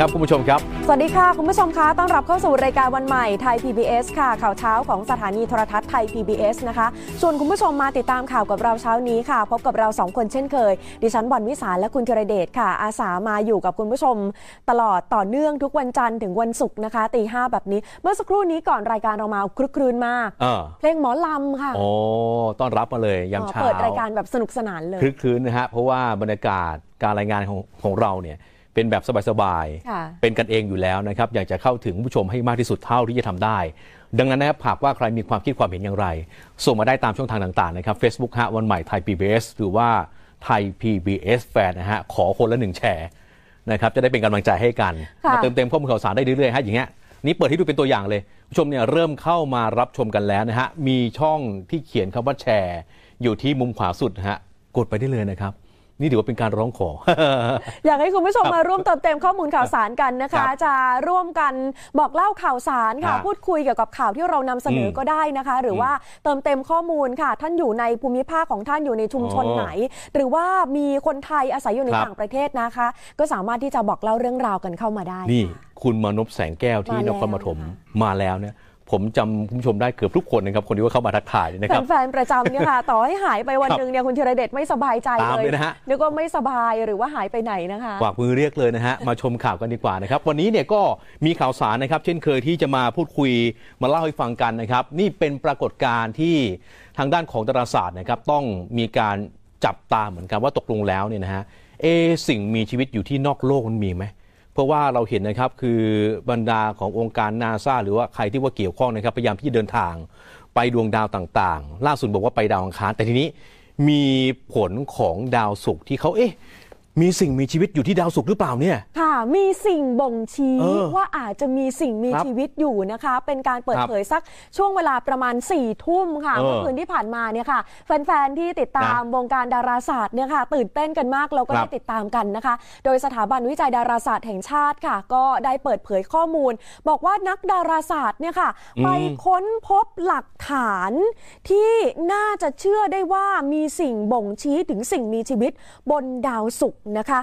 วัสดีครับคุณผู้ชมครับ สวัสดีค่ะ คุณผู้ชมคะต้อนรับเข้าสู่รายการวันใหม่ไทย PBS ค่ะ ข่าวเช้าของสถานีโทรทัศน์ไทย PBS นะคะส่วนคุณผู้ชมมาติดตามข่าวกับเราเช้านี้ค่ะ พบกับเราสองคนเช่นเคย ดิฉันบอลวิสารและคุณธีรเดชค่ะ อาสามาอยู่กับคุณผู้ชม ตลอดต่อเนื่องทุกวันจันทร์ถึงวันศุกร์นะคะตีห้าแบบนี้ เมื่อสักครู่นี้ก่อนรายการเรามาคลึกครื้นมากเออเพลงหมอลำค่ะโอ้ต้อนรับมาเลยยามเช้าเปิดรายการแบบสนุกสนานเลยคลึกคลื้นนะฮะเพราะว่าบรรยากาศการรายงานของของเราเนี่ย เป็นแบบสบายค่ะๆเป็นกันเองอยู่แล้วนะครับ อยากจะเข้าถึงผู้ชมให้มากที่สุดเท่าที่จะทำได้ ดังนั้นนะครับหากว่าใครมีความคิดความเห็นอย่างไร ส่งมาได้ตามช่องทางต่างๆนะครับ Facebook ฮะวันใหม่ไทย PBS หรือว่าไทย PBS แฟนนะฮะขอคนละหนึ่งแชร์นะครับจะได้เป็นกำลังใจให้กันค่ะมาเติมเต็มข้อมูลข่าวสารได้เรื่อยๆฮะอย่างเงี้ยนี่เปิดให้ดูเป็นตัวอย่างเลยผู้ชมเนี่ยเริ่มเข้ามารับชมกันแล้วนะฮะมีช่องที่เขียนคำว่าแชร์ อยู่ที่มุมขวาสุดนะฮะกดไปได้เลยนะครับ นี่ถือว่าเป็นการร้องขอ อยากให้คุณผู้ชมมาร่วมเติมเต็มข้อมูลข่าวสารกันนะครัคะบจะร่วมกันบอกเล่าข่าวสารค่ะครับพูดคุยเกี่ยวกับข่าวที่เรานำเสนออมก็ได้นะคะ หรือว่าเติมเต็มข้อมูลค่ะ ท่านอยู่ในภูมิภาคของท่านอยู่ในชุมชนอ๋อไหน หรือว่ามีคนไทยอาศัยอยู่ในครับต่างประเทศนะคะ ก็สามารถที่จะบอกเล่าเรื่องราวกันเข้ามาได้ นี่ค่ะคุณมานพแสงแก้วที่มานแล้วครปฐมนะคะมาแล้วเนี่ย ผมจำคุณผู้ชมได้เกือบทุกคนนะครับคนที่ว่าเข้ามาทักทายเนี่ยนะครับแฟนๆประจำเนี่ยค่ะ ต่อให้หายไปวันครับหนึ่งเนี่ยคุณธีรเดชไม่สบายใจตามเลยเลยนะฮะนึกว่าไม่สบายหรือว่าหายไปไหนนะคะกวากมือเรียกเลยนะฮะมาชมข่าวกันดีกว่านะครับวันนี้เนี่ยก็มีข่าวสารนะครับเช่นเคยที่จะมาพูดคุยมาเล่าให้ฟังกันนะครับนี่เป็นปรากฏการณ์ที่ทางด้านของดาราศาสตร์นะครับต้องมีการจับตาเหมือนกันว่าตกลงแล้วเนี่ยนะฮะเอะสิ่งมีชีวิตอยู่ที่นอกโลกมันมีไหม เพราะว่าเราเห็นนะครับคือบรรดาขององค์การนาซาหรือว่าใครที่ว่าเกี่ยวข้องนะครับพยายามที่จะเดินทางไปดวงดาวต่างๆ ล่าสุดบอกว่าไปดาวอังคารแต่ทีนี้มีผลของดาวศุกร์ที่เขาเอ๊ะ มีสิ่งมีชีวิตอยู่ที่ดาวศุกร์หรือเปล่าเนี่ย ค่ะ มีสิ่งบ่งชี้เออว่าอาจจะมีสิ่งมีครับชีวิตอยู่นะคะ เป็นการเปิดครับเผยสักช่วงเวลาประมาณ4ี่ทุ่มค่ะเออเมื่อคืนที่ผ่านมาเนี่ยค่ะแฟนๆที่ติดตามนะวงการดาราศาสตร์เนี่ยค่ะ ตื่นเต้นกันมากเราก็ครัได้บติดตามกันนะคะ โดยสถาบันวิจัยดาราศาสตร์แห่งชาติค่ะ ก็ได้เปิดเผยข้อมูล บอกว่านักดาราศาสตร์เนี่ยค่ะ อืม ไปค้นพบหลักฐานที่น่าจะเชื่อได้ว่ามีสิ่งบ่งชี้ถึงสิ่งมีชีวิตบนดาวศุกร์นะคะ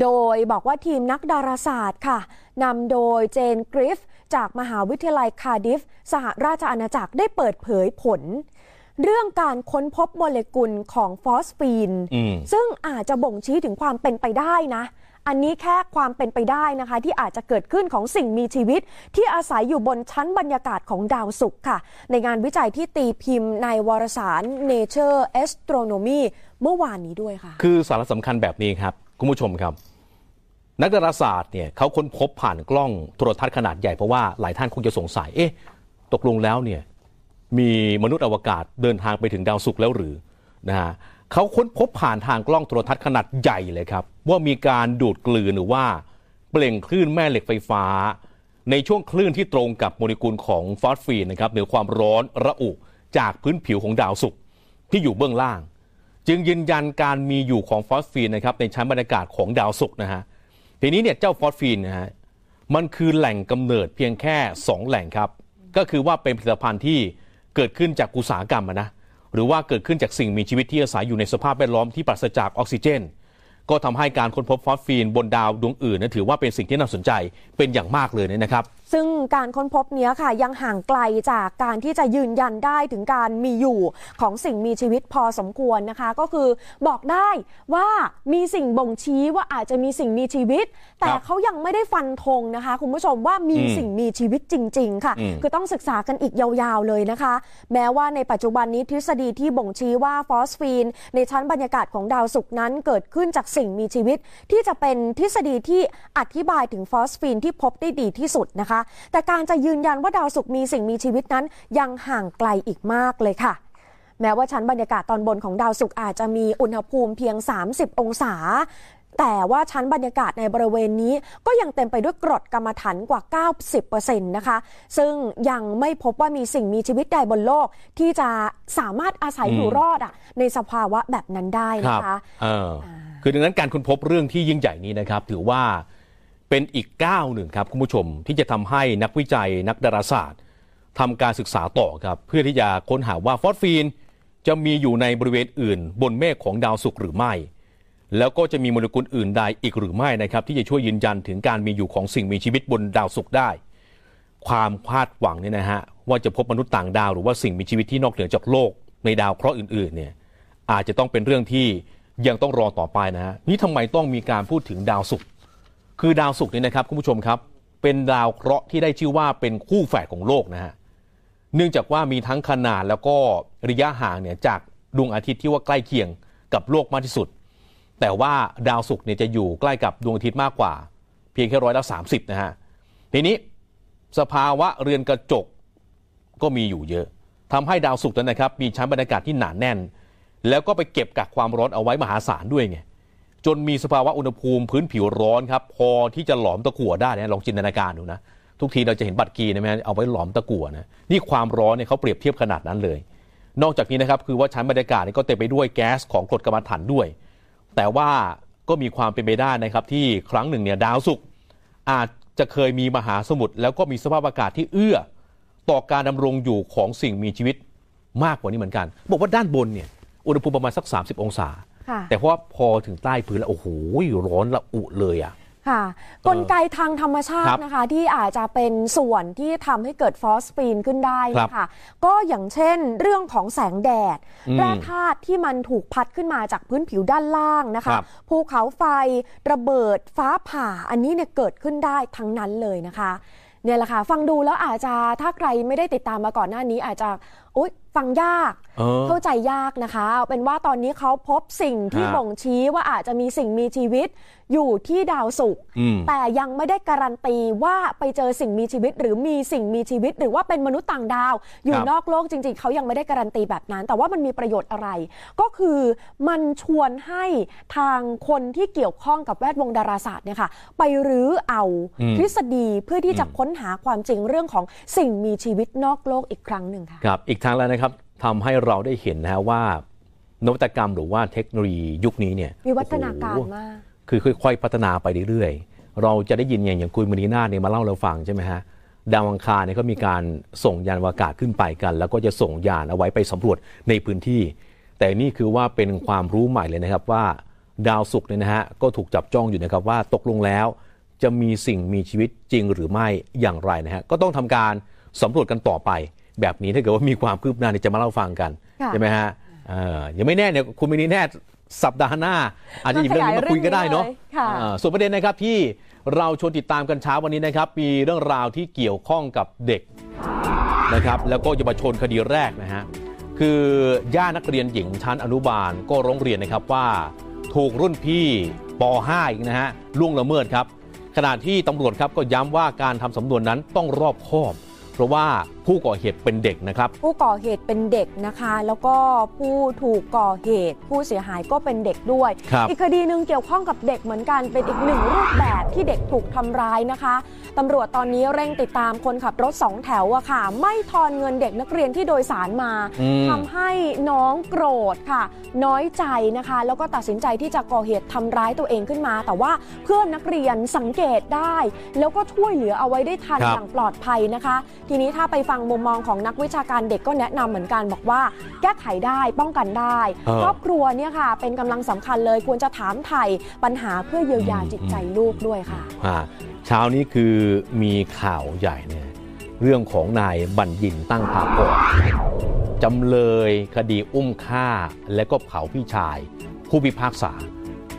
โดยบอกว่าทีมนักดาราศาสตร์ค่ะนำโดย Jane Greaves จากมหาวิทยาลัยคาร์ดิฟฟ์ สหราชอาณาจักรได้เปิดเผยผล เรื่องการค้นพบโมเลกุลของฟอสฟีนอืมซึ่งอาจจะบ่งชี้ถึงความเป็นไปได้นะ อันนี้แค่ความเป็นไปได้นะคะ ที่อาจจะเกิดขึ้นของสิ่งมีชีวิต ที่อาศัยอยู่บนชั้นบรรยากาศของดาวศุกร์ค่ะ ในงานวิจัยที่ตีพิมพ์ในวารสาร Nature Astronomy เมื่อวานนี้ด้วยค่ะ คือสาระสำคัญแบบนี้ครับ คุณผู้ชมครับ นักดาราศาสตร์เนี่ยเขาค้นพบผ่านกล้องโทรทัศน์ขนาดใหญ่เพราะว่าหลายท่านคงจะสงสัยเอ๊ะตกลงแล้วเนี่ยมีมนุษย์อวกาศเดินทางไปถึงดาวศุกร์แล้วหรือนะฮะ เขาค้นพบผ่านทางกล้องโทรทัศน์ขนาดใหญ่เลยครับ ว่ามีการดูดกลืนหรือว่า เปล่งคลื่นแม่เหล็กไฟฟ้า ในช่วงคลื่นที่ตรงกับโมเลกุลของฟอสฟีนนะครับเหนือความร้อนระอุจากพื้นผิวของดาวศุกร์ที่อยู่เบื้องล่าง จึงยืนยันการมีอยู่ของฟอสฟีนนะครับในชั้นบรรยากาศของดาวศุกร์นะฮะทีนี้เนี่ยเจ้าฟอสฟีนนะฮะมันคือแหล่งกำเนิดเพียงแค่ 2 แหล่งครับ ก็คือว่าเป็นผลิตภัณฑ์ที่เกิดขึ้นจากอุตสาหกรรมนะ หรือว่าเกิดขึ้นจากสิ่งมีชีวิตที่อาศัยอยู่ในสภาพแวดล้อมที่ปราศจากออกซิเจน ก็ทำให้การค้นพบฟอสฟีนบนดาวดวงอื่นนะถือว่าเป็นสิ่งที่น่าสนใจเป็นอย่างมากเลยนะครับ ซึ่งการค้นพบเนี้ยค่ะยังห่างไกลจากการที่จะยืนยันได้ถึงการมีอยู่ของสิ่งมีชีวิตพอสมควรนะคะ ก็คือบอกได้ว่ามีสิ่งบ่งชี้ว่าอาจจะมีสิ่งมีชีวิต แต่ครับเขายังไม่ได้ฟันธงนะคะ คุณผู้ชมว่ามีอืมสิ่งมีชีวิตจริง ๆ ค่ะอืมคือต้องศึกษากันอีกยาวๆเลยนะคะ แม้ว่าในปัจจุบันนี้ทฤษฎีที่บ่งชี้ว่าฟอสฟีน ในชั้นบรรยากาศของดาวศุกร์นั้นเกิดขึ้นจากสิ่งมีชีวิต ที่จะเป็นทฤษฎีที่อธิบายถึงฟอสฟีนที่พบได้ดีที่สุดนะคะแต่การจะยืนยันว่าดาวศุกร์มีสิ่งมีชีวิตนั้นยังห่างไกลอีกมากเลยค่ะ แม้ว่าชั้นบรรยากาศตอนบนของดาวศุกร์อาจจะมีอุณหภูมิเพียง 30 องศาแต่ว่าชั้นบรรยากาศในบริเวณนี้ก็ยังเต็มไปด้วยกรดกรรมฐานกว่า 90%นะคะ ซึ่งยังไม่พบว่ามีสิ่งมีชีวิตใดบนโลก ที่จะสามารถอาศัยอยู่รอดอะในสภาวะแบบนั้นได้นะคะเออคือดังนั้นการค้นพบเรื่องที่ยิ่งใหญ่นี้นะครับ ถือว่า เป็นอีกก้าวหนึ่งครับคุณผู้ชมที่จะทำให้นักวิจัยนักดาราศาสตร์ทำการศึกษาต่อครับเพื่อที่จะค้นหาว่าฟอสฟีน จะมีอยู่ในบริเวณอื่น บนเมฆของดาวศุกร์หรือไม่ แล้วก็จะมีโมเลกุลอื่นใดอีกหรือไม่นะครับ ที่จะช่วยยืนยันถึงการมีอยู่ของสิ่งมีชีวิตบนดาวศุกร์ได้ ความคาดหวังเนี่ยนะฮะว่าจะพบมนุษย์ต่างดาวหรือว่าสิ่งมีชีวิตที่นอกเหนือจากโลกในดาวเคราะห์อื่นๆเนี่ยอาจจะต้องเป็นเรื่องที่ยังต้องรอต่อไปนะฮะนี่ทำไมต้องมีการพูดถึงดาวศุกร์ คือดาวศุกร์นี่นะครับคุณผู้ชมครับ เป็นดาวเคราะห์ที่ได้ชื่อว่าเป็นคู่แฝดของโลกนะฮะเนื่องจากว่ามีทั้งขนาดแล้วก็ระยะห่างเนี่ยจากดวงอาทิตย์ที่ว่าใกล้เคียงกับโลกมากที่สุด แต่ว่าดาวศุกร์เนี่ยจะอยู่ใกล้กับดวงอาทิตย์มากกว่า เพียงแค่ร้อยละสามสิบนะฮะทีนี้สภาวะเรือนกระจกก็มีอยู่เยอะทำให้ดาวศุกร์นั้นนะครับ มีชั้นบรรยากาศที่หนาแน่น แล้วก็ไปเก็บกักความร้อนเอาไว้มหาศาลด้วยไง จนมีสภาวะอุณหภูมิพื้นผิวร้อนครับพอที่จะหลอมตะกั่วได้นะลองจินตนาการดูนะ ทุกทีเราจะเห็นบัตรกีนะไหมเอาไว้หลอมตะกั่วนะนี่ความร้อนเนี่ยเขาเปรียบเทียบขนาดนั้นเลย นอกจากนี้นะครับคือว่าชั้นบรรยากาศนี่ก็เต็มไปด้วยแก๊สของกรดกัมมันถันด้วย แต่ว่าก็มีความเป็นไปได้นะครับที่ครั้งหนึ่งเนี่ยดาวศุกร์อาจจะเคยมีมหาสมุทรแล้วก็มีสภาพอากาศที่เอื้อ ต่อการดำรงอยู่ของสิ่งมีชีวิตมากกว่านี้เหมือนกัน บอกว่าด้านบนเนี่ยอุณหภูมิประมาณสัก 30 องศา แต่เพราะว่าพอถึงใต้พื้นแล้วโอ้โหร้อนละอุเลยอะค่ะกลไกทางธรรมชาครัติบนะคะ ที่อาจจะเป็นส่วนที่ทำให้เกิดฟอสฟีนขึ้นได้ครับนะคะก็อย่างเช่นเรื่องของแสงแดดอืมแร่ธาตุที่มันถูกพัดขึ้นมาจากพื้นผิวด้านล่างนะคะครับภูเขาไฟระเบิดฟ้าผ่าอันนี้เนี่ยเกิดขึ้นได้ทั้งนั้นเลยนะคะเนี่ยแหละค่ะฟังดูแล้วอาจจะถ้าใครไม่ได้ติดตามมาก่อนหน้านี้อาจจะโอ๊ย ฟังยากเออเข้าใจยากนะคะเอาเป็นว่าตอนนี้เขาพบสิ่งที่ฮะบ่งชี้ว่าอาจจะมีสิ่งมีชีวิตอยู่ที่ดาวศุกร์อืมแต่ยังไม่ได้การันตีว่าไปเจอสิ่งมีชีวิต หรือมีสิ่งมีชีวิต หรือว่าเป็นมนุษย์ต่างดาว อยู่ครับนอกโลกจริง ๆเขายังไม่ได้การันตีแบบนั้น แต่ว่ามันมีประโยชน์อะไร ก็คือมันชวนให้ทางคนที่เกี่ยวข้องกับแวดวงดาราศาสตร์เนี่ยค่ะไปรื้อเอาอืมทฤษฎีเพื่อที่จะอืมค้นหาความจริงเรื่องของสิ่งมีชีวิตนอกโลกอีกครั้งหนึ่งค่ะครับอีกทางแล้วนะครับ ทำให้เราได้เห็นนะฮะว่านวัตกรรมหรือว่าเทคโนโลยียุคนี้เนี่ยวิวัฒนาการโอ้โหมากคือค่อยๆพัฒนาไปเรื่อยๆ เราจะได้ยินอย่างอย่างคุณมณีนาถเนี่ยมาเล่าเราฟังใช่ไหมฮะดาวอังคารเนี่ยก็มีการส่งยานอวกาศขึ้นไปกัน แล้วก็จะส่งยานเอาไว้ไปสำรวจในพื้นที่ แต่นี่คือว่าเป็นความรู้ใหม่เลยนะครับว่าดาวศุกร์เนี่ยนะฮะก็ถูกจับจ้องอยู่นะครับว่าตกลงแล้ว จะมีสิ่งมีชีวิตจริงหรือไม่อย่างไรนะฮะก็ต้องทำการสำรวจกันต่อไป แบบนี้ถ้าเกิดว่ามีความคืบหน้าเนี่ยจะมาเล่าฟังกันค่ะใช่ไหมฮะเอ่อยังไม่แน่เนี่ยคุณมินีแน่สัปดาห์หน้า อาจจะหยิบเรื่องนี้มาคุยก็ได้เนาะมาขยายเรื่องนี้เลยค่ะอ่าส่วนประเด็นนะครับที่เราชวนติดตามกันเช้าวันนี้นะครับ มีเรื่องราวที่เกี่ยวข้องกับเด็กนะครับแล้วก็เยาวชนคดีแรกนะฮะคือย่านักเรียนหญิงชั้นอนุบาลก็ร้องเรียนนะครับว่าถูกรุ่นพี่ป .5 อีกนะฮะล่วงละเมิดครับขณะที่ตำรวจครับก็ย้ำว่าการทำสำนวนนั้นต้องรอบคอบ เพราะว่าผู้ก่อเหตุเป็นเด็กนะครับ ผู้ก่อเหตุเป็นเด็กนะคะ แล้วก็ผู้ถูกก่อเหตุ ผู้เสียหายก็เป็นเด็กด้วยครับอีกคดีหนึ่งเกี่ยวข้องกับเด็กเหมือนกันเป็นอีกหนึ่งรูปแบบที่เด็กถูกทำร้ายนะคะตำรวจตอนนี้เร่งติดตามคนขับรถสองแถวอะค่ะ ไม่ทอนเงินเด็กนักเรียนที่โดยสารมาอืมทำให้น้องโกรธค่ะ น้อยใจนะคะ แล้วก็ตัดสินใจที่จะก่อเหตุทำร้ายตัวเองขึ้นมา แต่ว่าเพื่อนนักเรียนสังเกตได้ แล้วก็ช่วยเหลือเอาไว้ได้ทันครับอย่างปลอดภัยนะคะทีนี้ถ้าไปฟังมุมมองของนักวิชาการเด็กก็แนะนำเหมือนกันบอกว่า แก้ไขได้ป้องกันได้เออครอบครัวเนี่ยค่ะ เป็นกำลังสำคัญเลยควรจะถามไถ่ปัญหาเพื่อเยียวยาอืมจิตใจลูกด้วยค่ะอ่าเช้านี้คือมีข่าวใหญ่เนี่ยเรื่องของนายบัญญินตั้งพากรจำเลยคดีอุ้มฆ่าและก็เผาพี่ชาย ผู้พิพากษา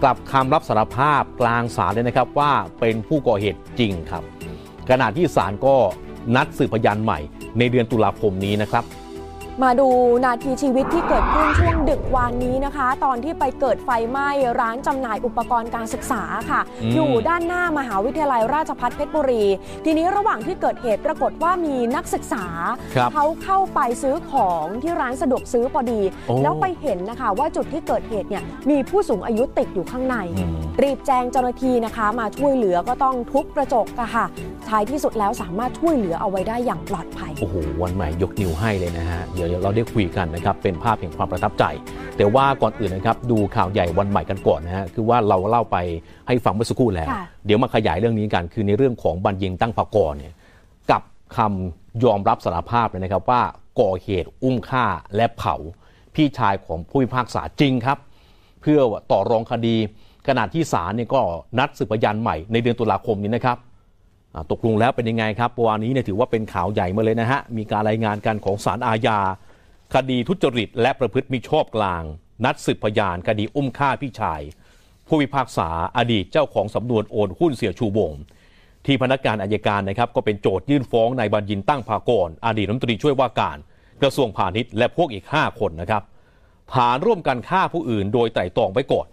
กลับคำรับสารภาพกลางศาลเลยนะครับว่าเป็นผู้ก่อเหตุจริงครับขณะที่ศาลก็ นัดสืบพยานใหม่ในเดือนตุลาคมนี้นะครับ มาดูนาทีชีวิตที่เกิดขึ้นช่วงดึกวานนี้นะคะ ตอนที่ไปเกิดไฟไหม้ร้านจำหน่ายอุปกรณ์การศึกษาค่ะอืมอยู่ด้านหน้ามหาวิทยาลัยราชภัฏเพชรบุรี ทีนี้ระหว่างที่เกิดเหตุปรากฏว่ามีนักศึกษา ครับเขาเข้าไปซื้อของที่ร้านสะดวกซื้อพอดี โอ้ แล้วไปเห็นนะคะ ว่าจุดที่เกิดเหตุเนี่ยมีผู้สูงอายุติดอยู่ข้างใน อืม รีบแจ้งเจ้าหน้าที่นะคะ มาช่วยเหลือก็ต้องทุบกระจกอะค่ะท้ายที่สุดแล้วสามารถช่วยเหลือเอาไว้ได้อย่างปลอดภัย โอ้โห วันใหม่ยกนิ้วให้เลยนะฮะ เดี๋ยวเราได้คุยกันนะครับเป็นภาพแห่งความประทับใจ แต่ว่าก่อนอื่นนะครับดูข่าวใหญ่วันใหม่กันก่อนนะฮะคือว่าเราเล่าไปให้ฟังเมื่อสักครู่แล้วค่ะเดี๋ยวมาขยายเรื่องนี้กันคือในเรื่องของบัญญิงตั้งภากรเนี่ยกับคำยอมรับสารภาพเลยนะครับว่าก่อเหตุอุ้มฆ่าและเผาพี่ชายของผู้พิพากษาจริงครับ เพื่อต่อรองคดีขณะที่ศาลเนี่ยก็นัดสืบพยานใหม่ในเดือนตุลาคมนี้นะครับอ่า ตกลงแล้วเป็นยังไงครับวันนี้เนี่ยถือว่าเป็นข่าวใหญ่มาเลยนะฮะ มีการรายงานกันของศาลอาญา คดีทุจริต และประพฤติมิชอบกลาง นัดสืบพยาน คดีอุ้มฆ่าพี่ชาย ผู้พิพากษาอดีตเจ้าของสำนวนโอนหุ้นเสียชูวงที่พนักงานอายการนะครับก็เป็นโจทยื่นฟ้องนายบัญญินตั้งภากรอดีตรัฐมนตรีช่วยว่าการกระทรวงพาณิชย์และพวกอีก 5 คนนะครับฐานร่วมกันฆ่าผู้อื่นโดยไตร่ตรองไว้ก่อน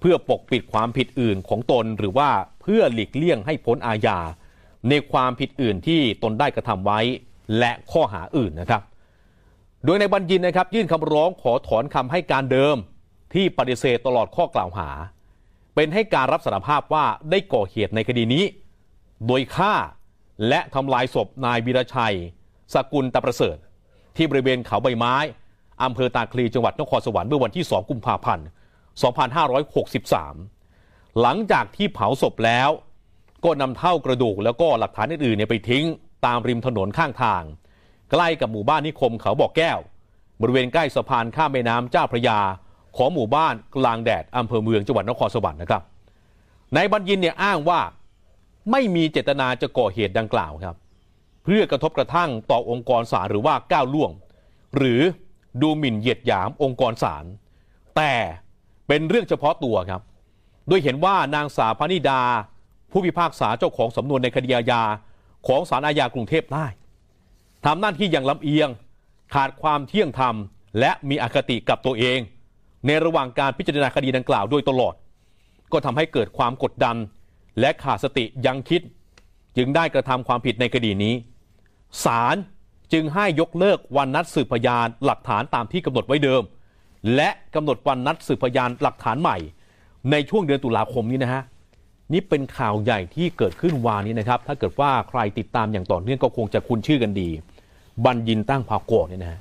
เพื่อปกปิดความผิดอื่นของตนหรือว่า พื่อหลีกเลี่ยงให้พ้นอาญาในความผิดอื่นที่ตนได้กระทำไว้ และข้อหาอื่นนะครับ โดยในบัญญินนะครับ ยื่นคำร้องขอถอนคำให้การเดิมที่ปฏิเสธตลอดข้อกล่าวหา เป็นให้การรับสารภาพว่าได้ก่อเหตุในคดีนี้ โดยฆ่าและทำลายศพนายวีรชัย สกุลตะประเสริฐ ที่บริเวณเขาใบไม้อำเภอตาคลีจังหวัดนครสวรรค์เมื่อวันที่ 2 กุมภาพันธ์ 2563 หลังจากที่เผาศพแล้ว ก็นำเท่ากระดูกแล้วก็หลักฐานอื่นๆเนี่ยไปทิ้งตามริมถนนข้างทาง ใกล้กับหมู่บ้านนิคมเขาบอกแก้ว บริเวณใกล้สะพานข้ามแม่น้ำเจ้าพระยา ของหมู่บ้านกลางแดดอำเภอเมืองจังหวัดนครสวรรค์นะครับนายบัญญินเนี่ยอ้างว่าไม่มีเจตนาจะก่อเหตุดังกล่าวครับ เพื่อกระทบกระทั่งต่อองค์กรศาลหรือว่าก้าวล่วง หรือดูหมิ่นเหยียดหยามองค์กรศาลแต่เป็นเรื่องเฉพาะตัวครับ โดยเห็นว่านางสาวพนิดา ผู้พิพากษาเจ้าของสำนวนในคดีอาญาของศาลอาญากรุงเทพได้ทำหน้าที่อย่างลำเอียง ขาดความเที่ยงธรรม และมีอคติกับตัวเอง ในระหว่างการพิจารณาคดีดังกล่าวโดยตลอด ก็ทำให้เกิดความกดดัน และขาดสติยังคิด จึงได้กระทำความผิดในคดีนี้ศาลจึงให้ยกเลิกวันนัดสืบพยานหลักฐานตามที่กำหนดไว้เดิม และกำหนดวันนัดสืบพยานหลักฐานใหม่ ในช่วงเดือนตุลาคมนี้นะฮะนี่เป็นข่าวใหญ่ที่เกิดขึ้นวานนี้นะครับ ถ้าเกิดว่าใครติดตามอย่างต่อเนื่องก็คงจะคุ้นชื่อกันดี บัญญินตั้งภากรเนี่ยนะฮะ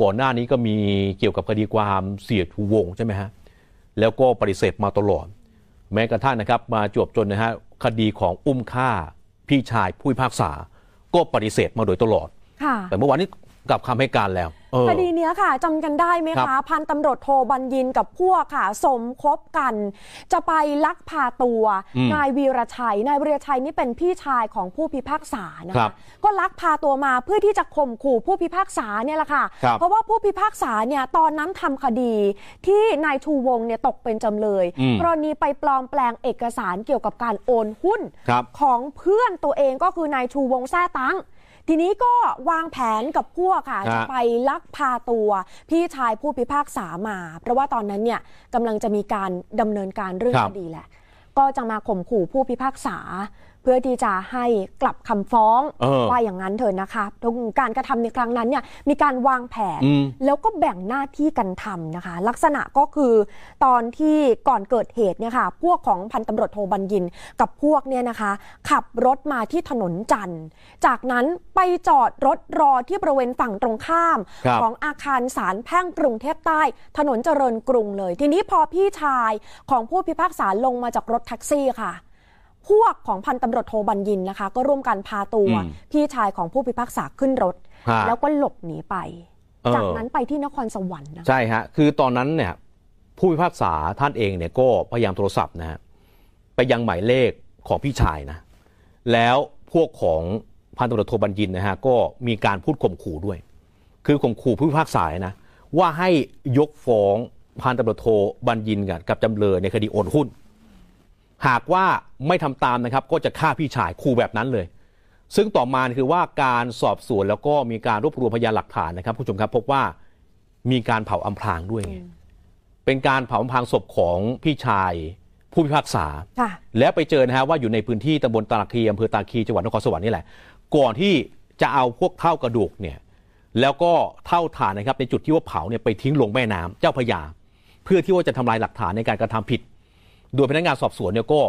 ก่อนหน้านี้ก็มีเกี่ยวกับคดีความเสียชูวงศ์ใช่ไหมฮะแล้วก็ปฏิเสธมาตลอด แม้กระทั่งนะครับ มาจวบจนนะฮะคดีของอุ้มฆ่าพี่ชายผู้พิพากษา ก็ปฏิเสธมาโดยตลอดค่ะแต่เมื่อวานนี้กลับคำให้การแล้วเออ คดีเนี้ยค่ะจำกันได้ไหมครัคะบพันตำรวจโทบัญญินกับพวกค่ะ สมคบกัน จะไปลักพาตัวอืมนายวีรชัยนายวีรชัยนี่เป็นพี่ชายของผู้พิพากษานะครัคะบก็ลักพาตัวมาเพื่อที่จะข่มขู่ผู้พิพากษาเนี่ยแหละค่ะครับเพราะว่าผู้พิพากษาเนี่ยตอนนั้นทำคดีที่นายชูวงศ์เนี่ยตกเป็นจำเลยอืมกรณีไปปลอมแปลงเอกสารเกี่ยวกับการโอนหุ้นครับของเพื่อนตัวเองก็คือนายชูวงศ์แซ่ตัง ทีนี้ก็วางแผนกับพวกค่ะฮะจะไปลักพาตัวพี่ชายผู้พิพากษามา เพราะว่าตอนนั้นเนี่ยกำลังจะมีการดำเนินการเรื่องครัคบดีแหละ ก็จะมาข่มขู่ผู้พิพากษา เพื่อที่จะให้กลับคำฟ้องเออว่าอย่างนั้นเถอะนะคะตรงการกระทำในครั้งนั้นเนี่ยมีการวางแผนอืมแล้วก็แบ่งหน้าที่กันทำนะคะ ลักษณะก็คือตอนที่ก่อนเกิดเหตุเนี่ยค่ะพวกของพันตำรวจโทบัญญินกับพวกเนี่ยนะคะ ขับรถมาที่ถนนจันทร์ จากนั้นไปจอดรถรอที่บริเวณฝั่งตรงข้ามครับของอาคารศาลแพ่งกรุงเทพใต้ ถนนเจริญกรุงเลย ทีนี้พอพี่ชายของผู้พิพากษาลงมาจากรถแท็กซี่ค่ะ พวกของพันตำรวจโทบัญญินนะคะ ก็ร่วมกันพาตัวอืมพี่ชายของผู้พิพากษาขึ้นรถฮะแล้วก็หลบหนีไปเออจากนั้นไปที่นครสวรรค์นะใช่ฮะคือตอนนั้นเนี่ยผู้พิพากษาท่านเองเนี่ยก็พยายามโทรศัพท์นะฮะไปยังหมายเลขของพี่ชายนะ แล้วพวกของพันตำรวจโทบัญญินนะฮะก็มีการพูดข่มขู่ด้วย คือข่มขู่ผู้พิพากษานะว่าให้ยกฟ้องพันตำรวจโทบัญญินกับกับจำเลยในคดีโอนหุ้น หากว่าไม่ทำตามนะครับ ก็จะฆ่าพี่ชายขู่แบบนั้นเลย ซึ่งต่อมาคือว่าการสอบสวนแล้วก็มีการรวบรวมพยานหลักฐานนะครับผู้ชมครับพบว่ามีการเผาอำพรางด้วยไงเป็นการเผาอำพรางศพของพี่ชายผู้พิพากษาค่ะแล้วไปเจอนะฮะว่าอยู่ในพื้นที่ตำบลตาคีอำเภอตาคีจังหวัดนครสวรรค์นี่แหละ ก่อนที่จะเอาพวกเท่ากระดูกเนี่ยแล้วก็เท่าฐานนะครับในจุดที่ว่าเผาเนี่ยไปทิ้งลงแม่น้ำเจ้าพระยา เพื่อที่ว่าจะทำลายหลักฐานในการกระทำผิด โดยพนักงานสอบสวนเนี่ยก็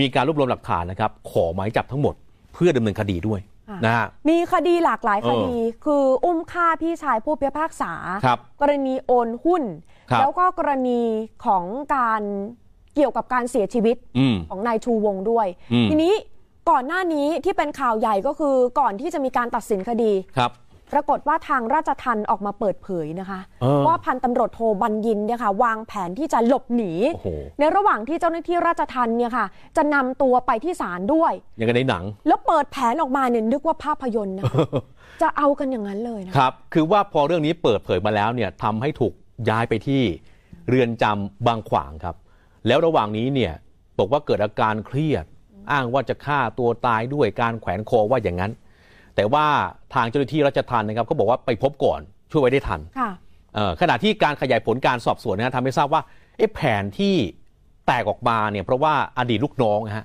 มีการรวบรวมหลักฐานนะครับ ขอหมายจับทั้งหมดเพื่อดำเนินคดีด้วยค่ะนะฮะมีคดีหลากหลายเอคอดี คืออุ้มฆ่าพี่ชายผู้พิพากษาครับกรณีโอนหุ้นครับแล้วก็กรณีของการเกี่ยวกับการเสียชีวิตอืมของนายชูวงศ์ด้วยอืมทีนี้ก่อนหน้านี้ที่เป็นข่าวใหญ่ก็คือก่อนที่จะมีการตัดสินคดีครับ ปรากฏว่าทางราชทันออกมาเปิดเผยนะคะเออว่าพันตำรวจโทบัญญินเนี่ยค่ะวางแผนที่จะหลบหนีโอ้โหในระหว่างที่เจ้าหน้าที่ราชทันเนี่ยค่ะ จะนำตัวไปที่ศาลด้วย อย่างกันในหนัง แล้วเปิดแผนออกมาเนี่ยนึกว่าภาพยนตร์นะคะจะเอากันอย่างนั้นเลยนะครับ คือว่าพอเรื่องนี้เปิดเผยมาแล้วเนี่ยทำให้ถูกย้ายไปที่เรือนจำบางขวางครับ แล้วระหว่างนี้เนี่ยบอกว่าเกิดอาการเครียด อ้างว่าจะฆ่าตัวตายด้วยการแขวนคอว่าอย่างนั้น แต่ว่าทางเจ้าหน้าที่รัชทันนะครับก็บอกว่าไปพบก่อนช่วยไว้ได้ทันค่ะเอ่อขณะที่การขยายผลการสอบสวนนะฮะทำให้ทราบว่าเอ๊ะแผนที่แตกออกมาเนี่ยเพราะว่าอดีตลูกน้องนะฮะ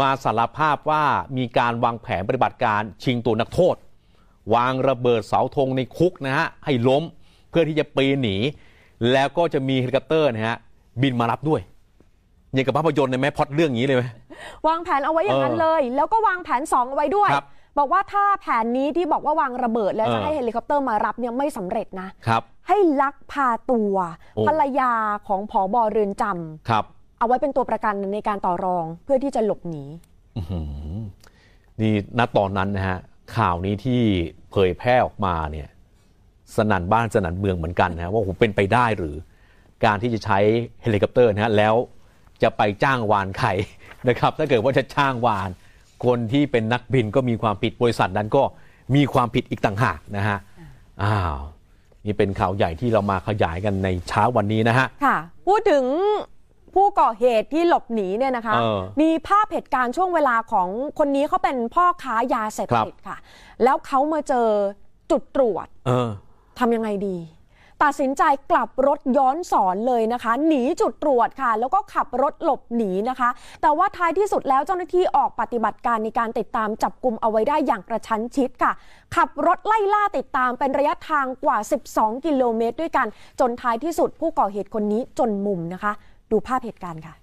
มาสารภาพว่ามีการวางแผนปฏิบัติการชิงตัวนักโทษ วางระเบิดเสาธงในคุกนะฮะให้ล้มเพื่อที่จะปีนหนี แล้วก็จะมีเฮลิคอปเตอร์นะฮะบินมารับด้วยอย่างกับภาพยนตร์เลยไหมพล็อตเรื่องนี้เลยไหมวางแผนเอาไว้อย่างนั้นเออเลย แล้วก็วางแผนสองเอาไว้ด้วยครั บบอกว่าถ้าแผนนี้ที่บอกว่าวางระเบิดแล้วเออจะให้เฮลิคอปเตอร์มารับเนี่ยไม่สำเร็จนะครับ ให้ลักพาตัวโอ้ภรรยาของผอบอเรือนจำครับ เอาไว้เป็นตัวประกันในการต่อรองเพื่อที่จะหลบหนีนี่ณตอนนั้นนะฮะข่าวนี้ที่เผยแพร่ออกมาเนี่ย สนั่นบ้านสนั่นเมืองเหมือนกันนะฮะว่าโอ้โหเป็นไปได้หรือ การที่จะใช้เฮลิคอปเตอร์นะฮะแล้วจะไปจ้างวานใครนะครับ ถ้าเกิดว่าจะจ้างวาน คนที่เป็นนักบินก็มีความผิดบริษัทนั้นก็มีความผิดอีกต่างหากนะฮะอ้าวนี่เป็นข่าวใหญ่ที่เรามาขยายกันในเช้าวันนี้นะฮะค่ะ พูดถึงผู้ก่อเหตุที่หลบหนีเนี่ยนะคะเออมีภาพเหตุการณ์ช่วงเวลาของคนนี้เขาเป็นพ่อค้ายาเสพติดค่ะ แล้วเขามาเจอจุดตรวจเออทำยังไงดี ตัดสินใจกลับรถย้อนสอนเลยนะคะ หนีจุดตรวจค่ะ แล้วก็ขับรถหลบหนีนะคะ แต่ว่าท้ายที่สุดแล้วเจ้าหน้าที่ออกปฏิบัติการในการติดตามจับกลุ่มเอาไว้ได้อย่างกระชั้นชิดค่ะ ขับรถไล่ล่าติดตามเป็นระยะทางกว่า 12 กิโลเมตรด้วยกัน จนท้ายที่สุดผู้ก่อเหตุคนนี้จนมุมนะคะ ดูภาพเหตุการณ์ค่ะ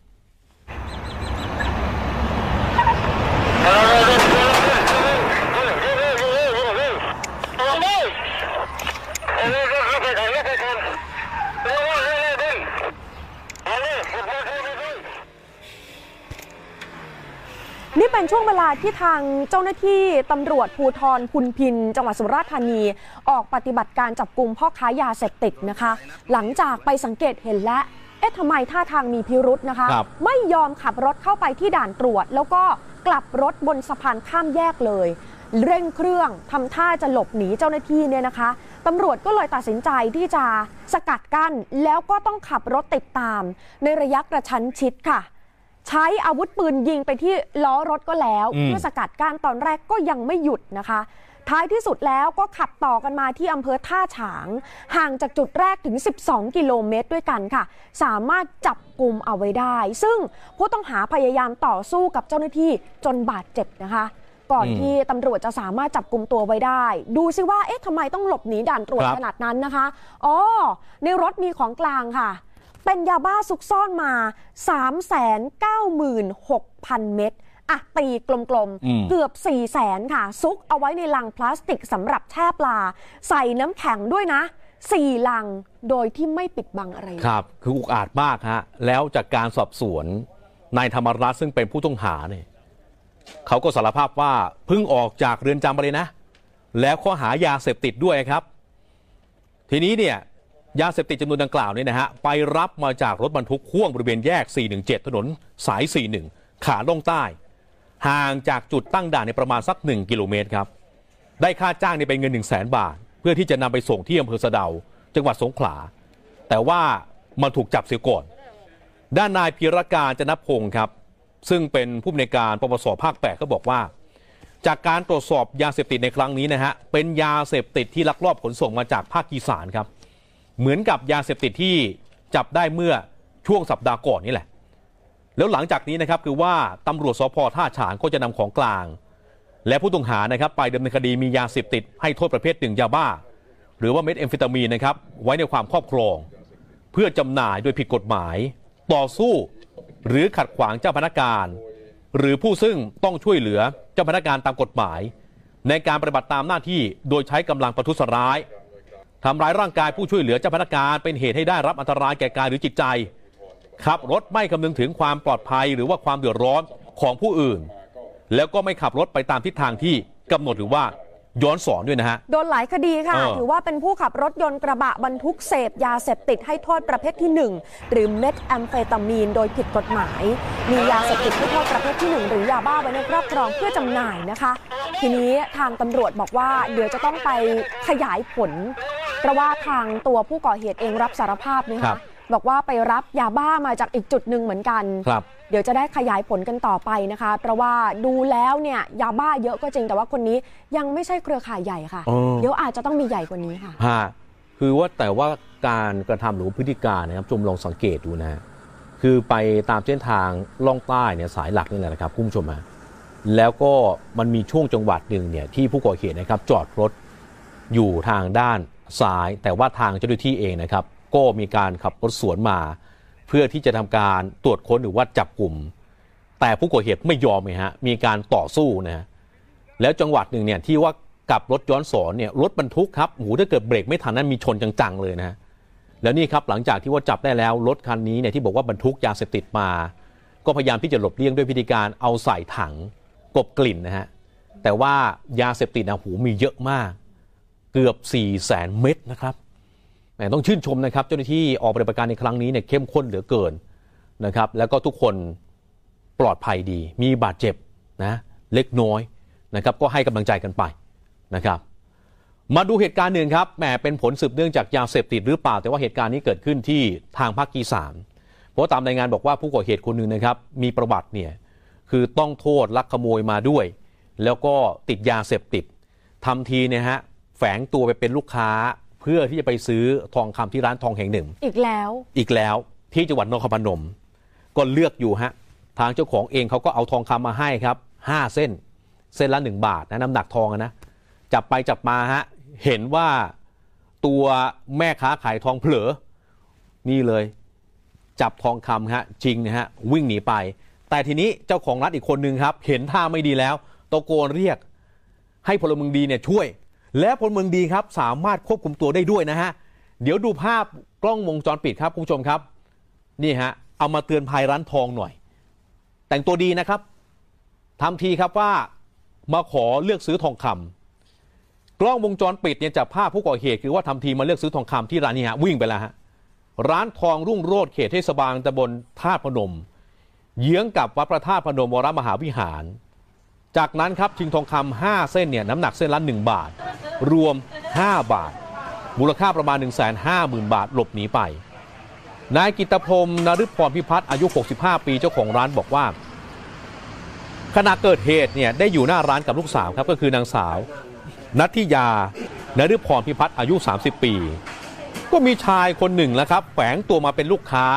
นี่เป็นช่วงเวลาที่ทางเจ้าหน้าที่ตำรวจภูทรพุนพิน จังหวัดสุราษฎร์ธานี ออกปฏิบัติการจับกลุ่มพ่อค้ายาเสพติดนะคะ หลังจากไปสังเกตเห็นและเอ๊ะทำไมท่าทางมีพิรุษนะคะครับไม่ยอมขับรถเข้าไปที่ด่านตรวจ แล้วก็กลับรถบนสะพานข้ามแยกเลย เร่งเครื่องทำท่าจะหลบหนีเจ้าหน้าที่เนี่ยนะคะตำรวจก็เลยตัดสินใจที่จะสกัดกั้นแล้วก็ต้องขับรถติดตาม ในระยะกระชั้นชิดค่ะ ใช้อาวุธปืนยิงไปที่ล้อรถก็แล้วอืมเพื่อสกัดกั้นตอนแรกก็ยังไม่หยุดนะคะ ท้ายที่สุดแล้วก็ขับต่อกันมาที่อำเภอท่าฉาง ห่างจากจุดแรกถึง 12 กิโลเมตรด้วยกันค่ะ สามารถจับกลุ่มเอาไว้ได้ ซึ่งผู้ต้องหาพยายามต่อสู้กับเจ้าหน้าที่จนบาดเจ็บนะคะก่อนอืมที่ตำรวจจะสามารถจับกลุ่มตัวไว้ได้ ดูซิว่าเอ๊ะทำไมต้องหลบหนีด่านตรวจครับขนาดนั้นนะคะอ๋อในรถมีของกลางค่ะ เป็นยาบ้าซุกซ่อนมา 396,000 เม็ดอะตีกลมอืมๆ เกือบ4 0 0แสนค่ะ ซุกเอาไว้ในลังพลาสติกสำหรับแช่ปลา ใส่น้ำแข็งด้วยนะ4ลังโดยที่ไม่ปิดบังอะไรเลยครับ คืออุกอาจมากฮะ แล้วจากการสอบสวนนายธรรมรัตน์ซึ่งเป็นผู้ต้องหาเนี่ยเขาก็สารภาพว่าเพิ่งออกจากเรือนจำมาเลยนะ แล้วข้อหายาเสพติดด้วยครับ ทีนี้เนี่ย ยาเสพติดจำนวนดังกล่าวเนี่ยนะฮะไปรับมาจากรถบรรทุกพ่วงบริเวณแยก 417 ถนนสาย 41 ขาล่องใต้ ห่างจากจุดตั้งด่านในประมาณสัก 1 กิโลเมตรครับ ได้ค่าจ้างเนี่เป็นเงิน 1 0 0 0 0แบาท เพื่อที่จะนำไปส่งที่อำเภอสะเดา จังหวัดสงขลา แต่ว่ามันถูกจับเสียก่อน ด้านนายพีรการจนพงศ์ครับ ซึ่งเป็นผู้อำนวยการปปสภาค8ก็บอกว่า จากการตรวจสอบยาเสพติดในครั้งนี้นะฮะเป็นยาเสพติดที่ลักลอบขนส่งมาจากภาคอีสานครับ เหมือนกับยาเสพติดที่จับได้เมื่อช่วงสัปดาห์ก่อนนี่แหละ แล้วหลังจากนี้นะครับคือว่าตำรวจสพท่าฉางก็จะนำของกลาง และผู้ต้องหานะครับไปดำเนินคดีมียาเสพติดให้โทษประเภทหนึ่งยาบ้า หรือว่าเม็ดแอมเฟตามีนนะครับไว้ในความครอบครอง เพื่อจำหน่ายโดยผิดกฎหมาย ต่อสู้ หรือขัดขวางเจ้าพนักงาน หรือผู้ซึ่งต้องช่วยเหลือเจ้าพนักงานตามกฎหมาย ในการปฏิบัติตามหน้าที่โดยใช้กำลังประทุษร้าย ทำร้ายร่างกายผู้ช่วยเหลือเจ้าพนักงานเป็นเหตุให้ได้รับอันตรายแก่กายหรือจิตใจขับรถไม่คำนึงถึงความปลอดภัยหรือว่าความเดือดร้อนของผู้อื่น แล้วก็ไม่ขับรถไปตามทิศทางที่กำหนดหรือว่า ย้อนสอนด้วยนะฮะ โดนหลายคดีค่ะ เออ ถือว่าเป็นผู้ขับรถยนต์กระบะบรรทุกเสพยาเสพติดให้โทษประเภทที่ 1 หรือเม็ดแอมเฟตามีน โดยผิดกฎหมาย มียาเสพติดให้โทษประเภทที่ 1 หรือยาบ้าไว้ในครอบครองเพื่อจำหน่ายนะคะ ทีนี้ทางตำรวจบอกว่าเดี๋ยวจะต้องไปขยายผล เพราะว่าทางตัวผู้ก่อเหตุเองรับสารภาพนะครัคะบ บอกว่าไปรับยาบ้ามาจากอีกจุดหนึ่งเหมือนกัน ครับ เดี๋ยวจะได้ขยายผลกันต่อไปนะคะ เพราะว่าดูแล้วเนี่ยยาบ้าเยอะก็จริงแต่ว่าคนนี้ยังไม่ใช่เครือข่ายใหญ่ค่ะเออเดี๋ยวอาจจะต้องมีใหญ่กว่านี้ค่ะฮะคือว่าแต่ว่าการกระทำหรือพฤติการนะครับชมลองสังเกตดูนะฮะคือไปตามเส้นทางล่องใต้เนี่ยสายหลักนี่แหละนะครับคุณผู้ชมฮะแล้วก็มันมีช่วงจังหวัดหนึ่งเนี่ยที่ผู้ก่อเหตุนะครับจอดรถอยู่ทางด้านซ้าย แต่ว่าทางเจ้าหน้าที่เองนะครับ ก็มีการขับรถสวนมา เพื่อที่จะทำการตรวจค้นหรือว่าจับกลุ่ม แต่ผู้ก่อเหตุไม่ยอมเลยฮะมีการต่อสู้นะฮะแล้วจังหวัดหนึ่งเนี่ยที่ว่ากลับรถย้อนสอนเนี่ยรถบรรทุกครับโอ้โหถ้าเกิดเบรกไม่ทันนั้นมีชนจังๆเลยนะฮะแล้วนี่ครับหลังจากที่ว่าจับได้แล้วรถคันนี้เนี่ยที่บอกว่าบรรทุกยาเสพติดมา ก็พยายามที่จะหลบเลี่ยงด้วยพิธีการเอาใส่ถังกบกลิ่นนะฮะแต่ว่ายาเสพติดนะโอ้โหมีเยอะมาก เกือบ4ี่แสนเม็ดนะครับ ต้องชื่นชมนะครับ เจ้าหน้าที่ออกปฏิบัติการในครั้งนี้เนี่ยเข้มข้นเหลือเกินนะครับ แล้วก็ทุกคนปลอดภัยดี มีบาดเจ็บนะเล็กน้อยนะครับ ก็ให้กำลังใจกันไปนะครับ มาดูเหตุการณ์หนึ่งครับแหมเป็นผลสืบเนื่องจากยาเสพติดหรือเปล่า แต่ว่าเหตุการณ์นี้เกิดขึ้นที่ทางภาคอีสานเพราะตามรายงานบอกว่าผู้ก่อเหตุคนหนึ่งนะครับ มีประวัติเนี่ยคือต้องโทษลักขโมยมาด้วย แล้วก็ติดยาเสพติดทำทีเนี่ยฮะแฝงตัวไปเป็นลูกค้า เพื่อที่จะไปซื้อทองคำที่ร้านทองแห่งหนึ่ง อีกแล้ว อีกแล้วที่จังหวัดนครพนม ก็เลือกอยู่ฮะทางเจ้าของเองเขาก็เอาทองคำมาให้ครับห้าเส้น เส้นละหนึ่งบาทนะน้ำหนักทองอะนะจับไปจับมาฮะเห็นว่าตัวแม่ค้าขายทองเผลอ นี่เลย จับทองคำฮะจริงนะฮะวิ่งหนีไป แต่ทีนี้เจ้าของร้านอีกคนนึงครับ เห็นท่าไม่ดีแล้วตะโกนเรียก ให้พลเมืองดีเนี่ยช่วย และพลเมืองดีครับสามารถควบคุมตัวได้ด้วยนะฮะ เดี๋ยวดูภาพกล้องวงจรปิดครับคุณผู้ชมครับ นี่ฮะ เอามาเตือนภัยร้านทองหน่อย แต่งตัวดีนะครับทำทีครับว่ามาขอเลือกซื้อทองคำกล้องวงจรปิดเนี่ยจับภาพผู้ก่อเหตุคือว่าทำทีมาเลือกซื้อทองคำที่ร้านนี้ฮะวิ่งไปแล้วฮะร้านทองรุ่งโรจน์เขตเทศบาลตำบลธาพนม เยื้องกับวัดพระธาตุพนมวรมหาวิหาร จากนั้นครับชิงทองคำ5เส้นเนี่ยน้ำหนักเส้นละ 1 บาท รวม 5 บาท มูลค่าประมาณ 1 5 0 0 0 0 บาทหลบหนีไป นายกิตพรมนฤพรพิพัฒน์อายุ 65 ปีเจ้าของร้านบอกว่า ขณะเกิดเหตุเนี่ยได้อยู่หน้าร้านกับลูกสาวครับก็คือนางสาว นัทธิยานฤพรพิพัฒน์อายุ 30 ปี ก็มีชายคนหนึ่งแล้วครับแฝงตัวมาเป็นลูกค้า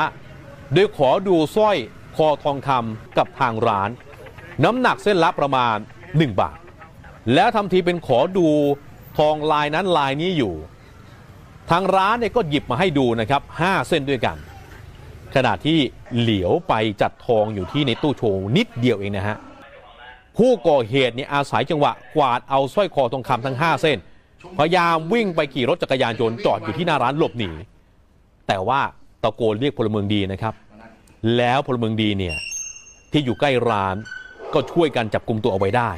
โดยขอดูสร้อยคอทองคำกับทางร้าน น้ำหนักเส้นละประมาณ 1 บาท แล้วทำทีเป็นขอดูทองลายนั้นลายนี้อยู่ ทางร้านเนี่ยก็หยิบมาให้ดูนะครับ 5 เส้นด้วยกัน ขณะที่เหลียวไปจัดทองอยู่ที่ในตู้โชว์นิดเดียวเองนะฮะผู้ก่อเหตุเนี่ยอาศัยจังหวะกวาดเอาสร้อยคอทองคำทั้ง 5 เส้น พยายามวิ่งไปขี่รถจักรยานยนต์จอดอยู่ที่หน้าร้านหลบหนีแต่ว่าตะโกนเรียกพลเมืองดีนะครับ แล้วพลเมืองดีเนี่ยที่อยู่ใกล้ร้าน ก็ช่วยกันจับกลุ่มตัวเอาไว้ได้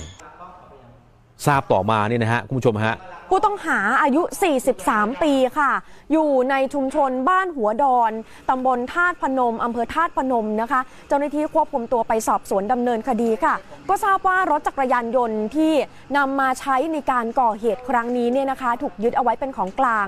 ทราบต่อมาเนี่ยนะฮะคุณผู้ชมฮะผู้ต้องหาอายุ 43 ปีค่ะ อยู่ในชุมชนบ้านหัวดอน ตำบลธาตุพนม อำเภอธาตุพนมนะคะ เจ้าหน้าที่ควบคุมตัวไปสอบสวนดำเนินคดีค่ะ ก็ทราบว่ารถจักรยานยนต์ที่นำมาใช้ในการก่อเหตุครั้งนี้เนี่ยนะคะ ถูกยึดเอาไว้เป็นของกลาง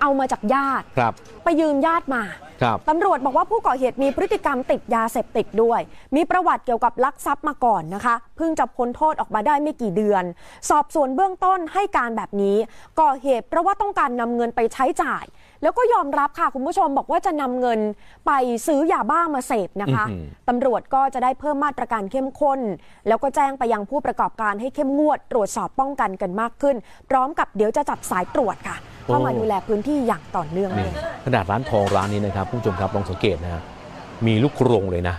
เอามาจากญาติครับไปยืมญาติมาครับตำรวจบอกว่าผู้ก่อเหตุมีพฤติกรรมติดยาเสพติดด้วย มีประวัติเกี่ยวกับลักทรัพย์มาก่อนนะคะ เพิ่งจะพ้นโทษออกมาได้ไม่กี่เดือน สอบสวนเบื้องต้นให้การแบบนี้ ก่อเหตุเพราะว่าต้องการนำเงินไปใช้จ่าย แล้วก็ยอมรับค่ะคุณผู้ชมบอกว่าจะนำเงินไปซื้อยาบ้ามาเสพนะคะอื้อหือตำรวจก็จะได้เพิ่มมาตรการเข้มข้น แล้วก็แจ้งไปยังผู้ประกอบการให้เข้มงวด ตรวจสอบป้องกันกันมากขึ้น พร้อมกับเดี๋ยวจะจัดสายตรวจค่ะ เข้ามาดูแลพื้นที่อย่างต่อเนื่องเลนี่ยขนาดร้านทองร้านนี้นะครับคุณผู้ชมครับลองสังเกตนะฮะมีลูกกรงเลยนะ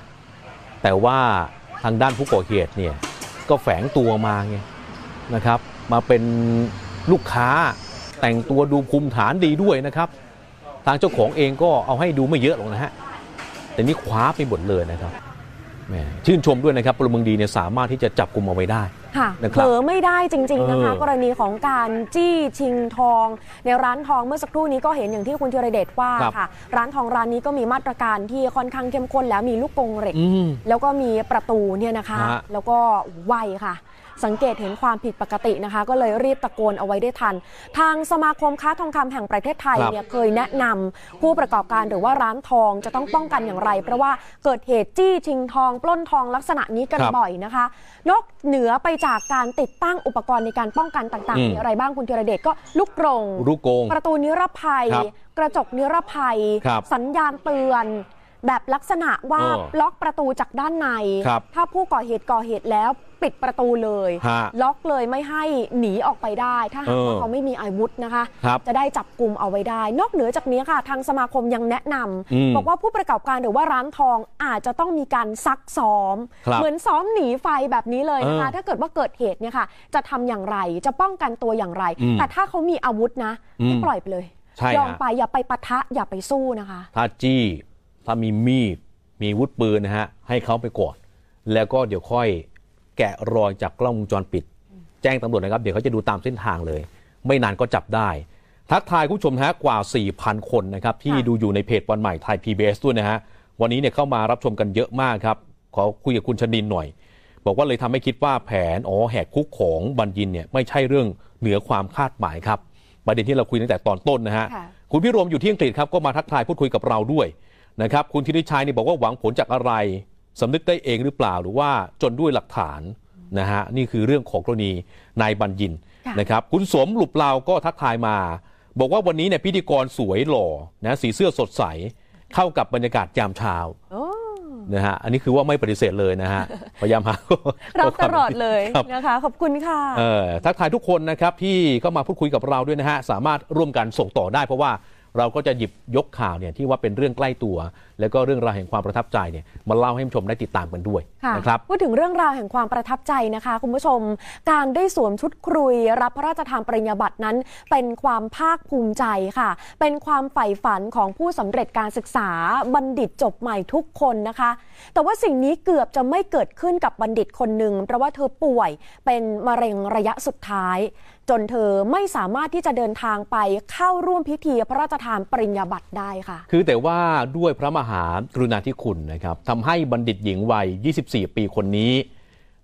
แต่ว่าทางด้านผู้ก่อเหตุเนี่ยก็แฝงตัวมาไงนะครับ มาเป็นลูกค้าแต่งตัวดูภูมิฐานดีด้วยนะครับ ทางเจ้าของเองก็เอาให้ดูไม่เยอะหรอกนะฮะแต่นี่คว้าไปหมดเลยนะครับแหมชื่นชมด้วยนะครับพลเมืองดีเนี่ยสามารถที่จะจับกลุ่มเอาไว้ได้ ค่ะนะคเผรัลบอไม่ได้จริง ๆนะคะเออกรณีของการจี้ชิงทอง ในร้านทองเมื่อสักครู่นี้ก็เห็นอย่างที่คุณธีรเดชว่าครับค่ะ ร้านทองร้านนี้ก็มีมาตรการที่ค่อนข้างเข้มข้นแล้วมีลูกกรงเหล็กอืมแล้วก็มีประตูเนี่ยนะคะฮะแล้วก็ไวค่ะ สังเกตเห็นความผิดปกตินะคะ ก็เลยรีบตะโกนเอาไว้ได้ทัน ทางสมาคมค้าทองคำแห่งประเทศไทยครับเนี่ยเคยแนะนำผู้ประกอบการหรือว่าร้านทองจะต้องป้องกันอย่างไร เพราะว่าเกิดเหตุจี้ชิงทอง ปล้นทองลักษณะนี้กันครับบ่อยนะคะ นอกเหนือไปจากการติดตั้งอุปกรณ์ในการป้องกันต่างอืๆมมีอะไรบ้างคุณธีรเดชก็ลูกกรงลูกโกงประตูนิรภัยครับกระจกนิรภัยครับสัญญาณเตือนแบบลักษณะว่าเออล็อกประตูจากด้านในครับถ้าผู้ก่อเหตุก่อเหตุแล้ว ปิดประตูเลย ฮะล็อกเลยไม่ให้หนีออกไปได้ ถ้าหากว่าเออเขาไม่มีอาวุธนะคะ ครับจะได้จับกลุ่มเอาไว้ได้ นอกเหนือจากนี้ค่ะ ทางสมาคมยังแนะนำอืมบอกว่าผู้ประกอบการหรือว่าร้านทองอาจจะต้องมีการซักซ้อม ครับเหมือนซ้อมหนีไฟแบบนี้เลยนะคะ เออถ้าเกิดว่าเกิดเหตุเนี่ยค่ะ จะทำอย่างไรจะป้องกันตัวอย่างไร อืมแต่ถ้าเขามีอาวุธนะอืมให้ปล่อยไปเลยใช่ยอมฮะ ไปอย่าไปปะทะอย่าไปสู้นะคะ ถ้าจี้ ถ้ามีมีด มีอาวุธปืนนะฮะ ให้เขาไปก่อน แล้วก็เดี๋ยวค่อย แกะรอยจากกล้องวงจรปิด แจ้งตำรวจนะครับ เดี๋ยวเขาจะดูตามเส้นทางเลย ไม่นานก็จับได้ ทักทายคุณผู้ชมฮะกว่า 4,000 คนนะครับที่ค่ะดูอยู่ในเพจวันใหม่ไทย PBS ด้วยนะฮะวันนี้เนี่ยเข้ามารับชมกันเยอะมากครับขอคุยกับคุณชนินหน่อย บอกว่าเลยทำให้คิดว่าแผนอ๋อแหกคุกของบัญญินเนี่ยไม่ใช่เรื่องเหนือความคาดหมายครับ ประเด็นที่เราคุยตั้งแต่ตอนต้นนะฮะค่ะคุณพี่รวมอยู่ที่อังกฤษครับก็มาทักทายพูดคุยกับเราด้วยนะครับคุณธินิชัยนี่บอกว่าหวังผลจากอะไร สำนึกได้เองหรือเปล่าหรือว่าจนด้วยหลักฐานนะฮะนี่คือเรื่องของกรณีนายบัญญินค่ะนะครับคุณสมหลุบเราก็ทักทายมา บอกว่าวันนี้เนี่ยพิธีกรสวยหล่อนะสีเสื้อสดใสเข้ากับบรรยากาศยามเช้าโอ้นะฮะอันนี้คือว่าไม่ปฏิเสธเลยนะฮะพยายามหารับตลอดเลยครับนะคะ ขอบคุณค่ะเออทักทายทุกคนนะครับที่เข้ามาพูดคุยกับเราด้วยนะฮะสามารถร่วมกันส่งต่อได้ เพราะว่าเราก็จะหยิบยกข่าวเนี่ยที่ว่าเป็นเรื่องใกล้ตัวแล้วก็เรื่องราวแห่งความประทับใจเนี่ยมาเล่าให้ผู้ชมได้ติดตามกันด้วยค่ะนะครับพูดถึงเรื่องราวแห่งความประทับใจนะคะ คุณผู้ชม การได้สวมชุดครุย รับพระราชทานปริญญาบัตรนั้น เป็นความภาคภูมิใจค่ะ เป็นความใฝ่ฝันของผู้สำเร็จการศึกษาบัณฑิตจบใหม่ทุกคนนะคะ แต่ว่าสิ่งนี้เกือบจะไม่เกิดขึ้นกับบัณฑิตคนหนึ่งเพราะว่าเธอป่วยเป็นมะเร็งระยะสุดท้าย จนเธอไม่สามารถที่จะเดินทางไปเข้าร่วมพิธีพระราชทานปริญญาบัตรได้ค่ะ คือแต่ว่าด้วยพระมหากรุณาธิคุณนะครับทำให้บัณฑิตหญิงวัย 24 ปีคนนี้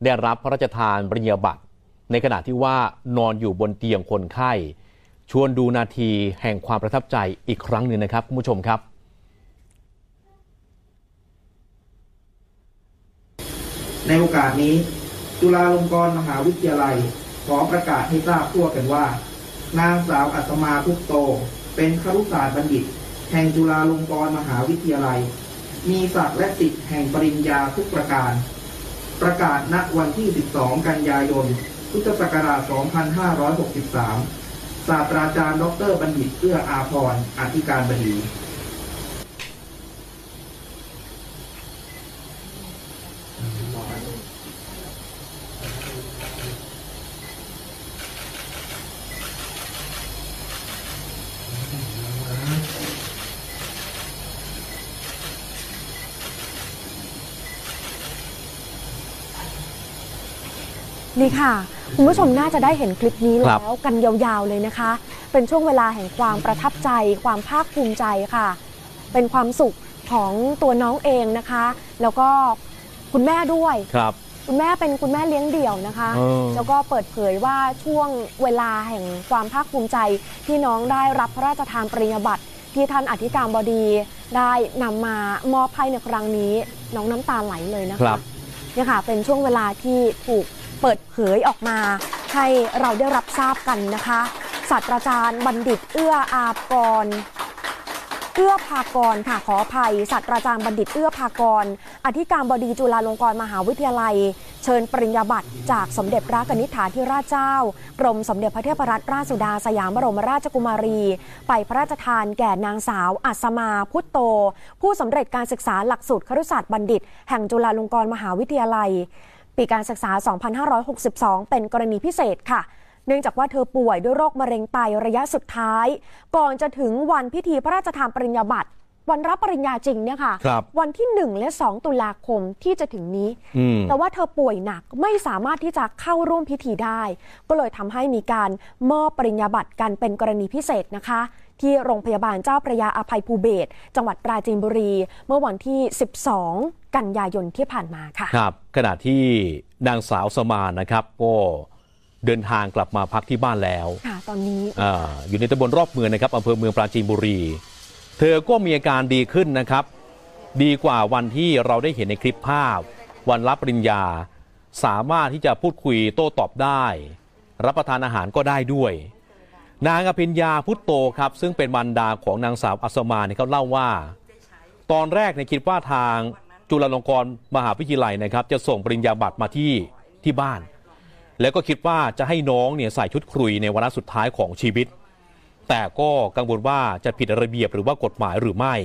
ได้รับพระราชทานปริญญาบัตร ในขณะที่ว่านอนอยู่บนเตียงคนไข้ ชวนดูนาทีแห่งความประทับใจอีกครั้งหนึ่งนะครับคุณผู้ชมครับในโอกาสนี้ จุฬาลงกรณ์มหาวิทยาลัย ขอประกาศให้ทราบทั่วกันว่า นางสาวอัศมาพุกโต เป็นครุศาสตร์บัณฑิต แห่งจุฬาลงกรณ์มหาวิทยาลัย มีศักดิ์และสิทธิ์แห่งปริญญาทุกประการ ประกาศณวันที่ 12 กันยายน พุทธศักราช 2563 ศาสตราจารย์ ดร บัณฑิต เอื้ออาพรณ์อธิการบดี นี่ค่ะ คุณผู้ชมน่าจะได้เห็นคลิปนี้ครับแล้วกันยาวๆเลยนะคะ เป็นช่วงเวลาแห่งความประทับใจ ความภาคภูมิใจค่ะ เป็นความสุขของตัวน้องเองนะคะ แล้วก็คุณแม่ด้วยครับคุณแม่เป็นคุณแม่เลี้ยงเดี่ยวนะคะเออแล้วก็เปิดเผยว่าช่วงเวลาแห่งความภาคภูมิใจ ที่น้องได้รับพระราชทานปริญญาบัตรที่ท่านอธิการบดีได้นำมามอบให้ในครั้งนี้ น้องน้ำตาไหลเลยนะครัคะบเนี่ยค่ะ เป็นช่วงเวลาที่ถูก เปิดเผยออกมาให้เราได้รับทราบกันนะคะศาสตราจารย์บัณฑิตเอื้ออาภกรเอื้อภากรค่ะขออภัยศาสตราจารย์บัณฑิตเอื้อภากร อธิการบดีจุฬาลงกรณ์มหาวิทยาลัย เชิญปริญญาบัตรจากสมเด็จพระกนิษฐาธิราชเจ้า กรมสมเด็จพระเทพรัตนราชสุดาสยามบรมราชกุมารี ไปพระราชทานแก่นางสาวอัศมาพุทโต ผู้สำเร็จการศึกษาหลักสูตรครุศาสตร์บัณฑิต แห่งจุฬาลงกรณ์มหาวิทยาลัย ปีการศึกษา 2562 เป็นกรณีพิเศษค่ะ เนื่องจากว่าเธอป่วยด้วยโรคมะเร็งไตระยะสุดท้าย ก่อนจะถึงวันพิธีพระราชทานปริญญาบัตรวันรับปริญญาจริงเนี่ยค่ะครับวันที่ 1 และ 2 ตุลาคมที่จะถึงนี้อืมแต่ว่าเธอป่วยหนักไม่สามารถที่จะเข้าร่วมพิธีได้ ก็เลยทำให้มีการมอบปริญญาบัตรกันเป็นกรณีพิเศษนะคะ ที่โรงพยาบาลเจ้าพระยาอภัยภูเบศรจังหวัดปราจีนบุรี เมื่อวันที่ 12 กันยายนที่ผ่านมาค่ะครับขณะที่นางสาวสมานนะครับก็เดินทางกลับมาพักที่บ้านแล้วค่ะตอนนี้อาอยู่ในตำบลรอบเมืองนะครับอำเภอเมืองปราจีนบุรี เธอก็มีอาการดีขึ้นนะครับ ดีกว่าวันที่เราได้เห็นในคลิปภาพ วันรับปริญญา สามารถที่จะพูดคุยโต้ตอบได้ รับประทานอาหารก็ได้ด้วย นางอภิญญาพุทโตครับซึ่งเป็นบรรดาของนางสาวอัศมาเนี่ยเขาเล่าว่า ตอนแรกเนี่ยคิดว่าทางจุฬาลงกรณ์มหาวิทยาลัยนะครับ จะส่งปริญญาบัตรมาที่ที่บ้าน แล้วก็คิดว่าจะให้น้องเนี่ยใส่ชุดครุยในวาระสุดท้ายของชีวิต แต่ก็กังวลว่าจะผิดระเบียบหรือว่ากฎหมายหรือไม่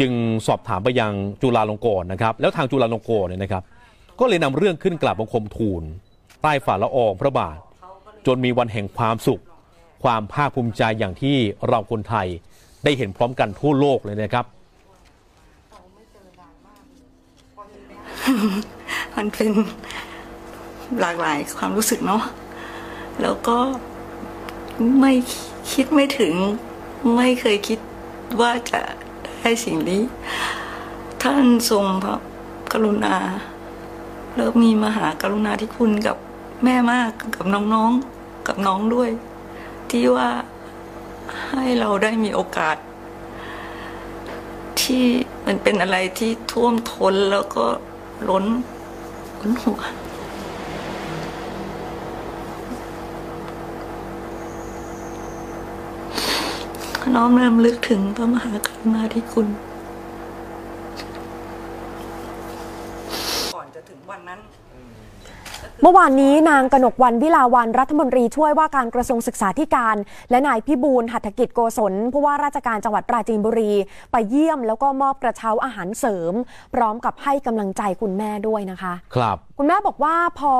จึงสอบถามไปยังจุฬาลงกรณ์นะครับ แล้วทางจุฬาลงกรณ์เนี่ยนะครับ ก็เลยนำเรื่องขึ้นกราบบังคมทูล ใต้ฝ่าละอองพระบาท จนมีวันแห่งความสุข ความภาคภูมิใจอย่างที่เราคนไทยได้เห็นพร้อมกันทั่วโลกเลยนะครับมันเป็นหลากหลายความรู้สึกเนาะแล้วก็ไม่คิดไม่ถึงไม่เคยคิดว่าจะได้สิ่งนี้ ท่านทรงพระกรุณาแล้วมีมหากรุณาธิคุณกับแม่มากกับน้องๆ กับน้องด้วย ที่ว่าให้เราได้มีโอกาส ที่มันเป็นอะไรที่ท่วมท้นแล้วก็ล้นล้นหัวน้อมรำลึกถึงพระมหากรุณาธิคุณ ก่อนจะถึงวันนั้น เมื่อวานนี้นางกนกวันวิลาวันรัฐมนตรีช่วยว่าการกระทรวงศึกษาธิการ และนายพิบูลหัตถกิจโกศลผู้ว่าราชการจังหวัดปราจีนบุรี ไปเยี่ยมแล้วก็มอบกระเช้าอาหารเสริม พร้อมกับให้กำลังใจคุณแม่ด้วยนะคะ ครับ คุณแม่บอกว่าพอ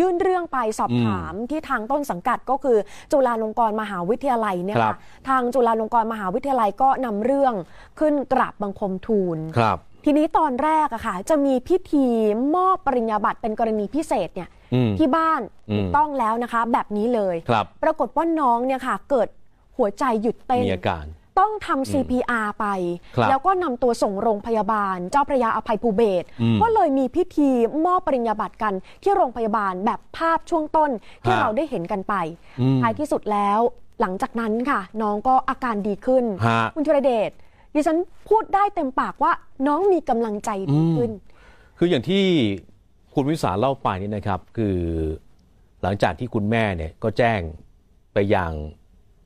ยื่นเรื่องไปสอบถามที่ทางต้นสังกัดก็คือ จุฬาลงกรณ์มหาวิทยาลัยเนี่ยครัค่ะบทางจุฬาลงกรณ์มหาวิทยาลัยก็นำเรื่องขึ้นกราบบังคมทูลครับ ทีนี้ตอนแรกอะค่ะ จะมีพิธีมอบปริญญาบัตรเป็นกรณีพิเศษเนี่ยอืมที่บ้านอืมถูกต้องแล้วนะคะ แบบนี้เลยครับปรากฏว่าน้องเนี่ยค่ะ เกิดหัวใจหยุดเต้นมีอาการต้องทำ CPR ไปครับแล้วก็นำตัวส่งโรงพยาบาล เจ้าพระยาอภัยภูเบศรอืมก็เลยมีพิธีมอบปริญญาบัตรกันที่โรงพยาบาลแบบภาพช่วงต้นที่ฮะเราได้เห็นกันไปอืมท้ายที่สุดแล้วหลังจากนั้นค่ะ น้องก็อาการดีขึ้นฮะคุณธีรเดช ดิฉันพูดได้เต็มปากว่าน้องมีกำลังใจดีขึ้น คืออย่างที่คุณวิสาเล่าไปนี่นะครับ คือหลังจากที่คุณแม่เนี่ยก็แจ้งไปยัง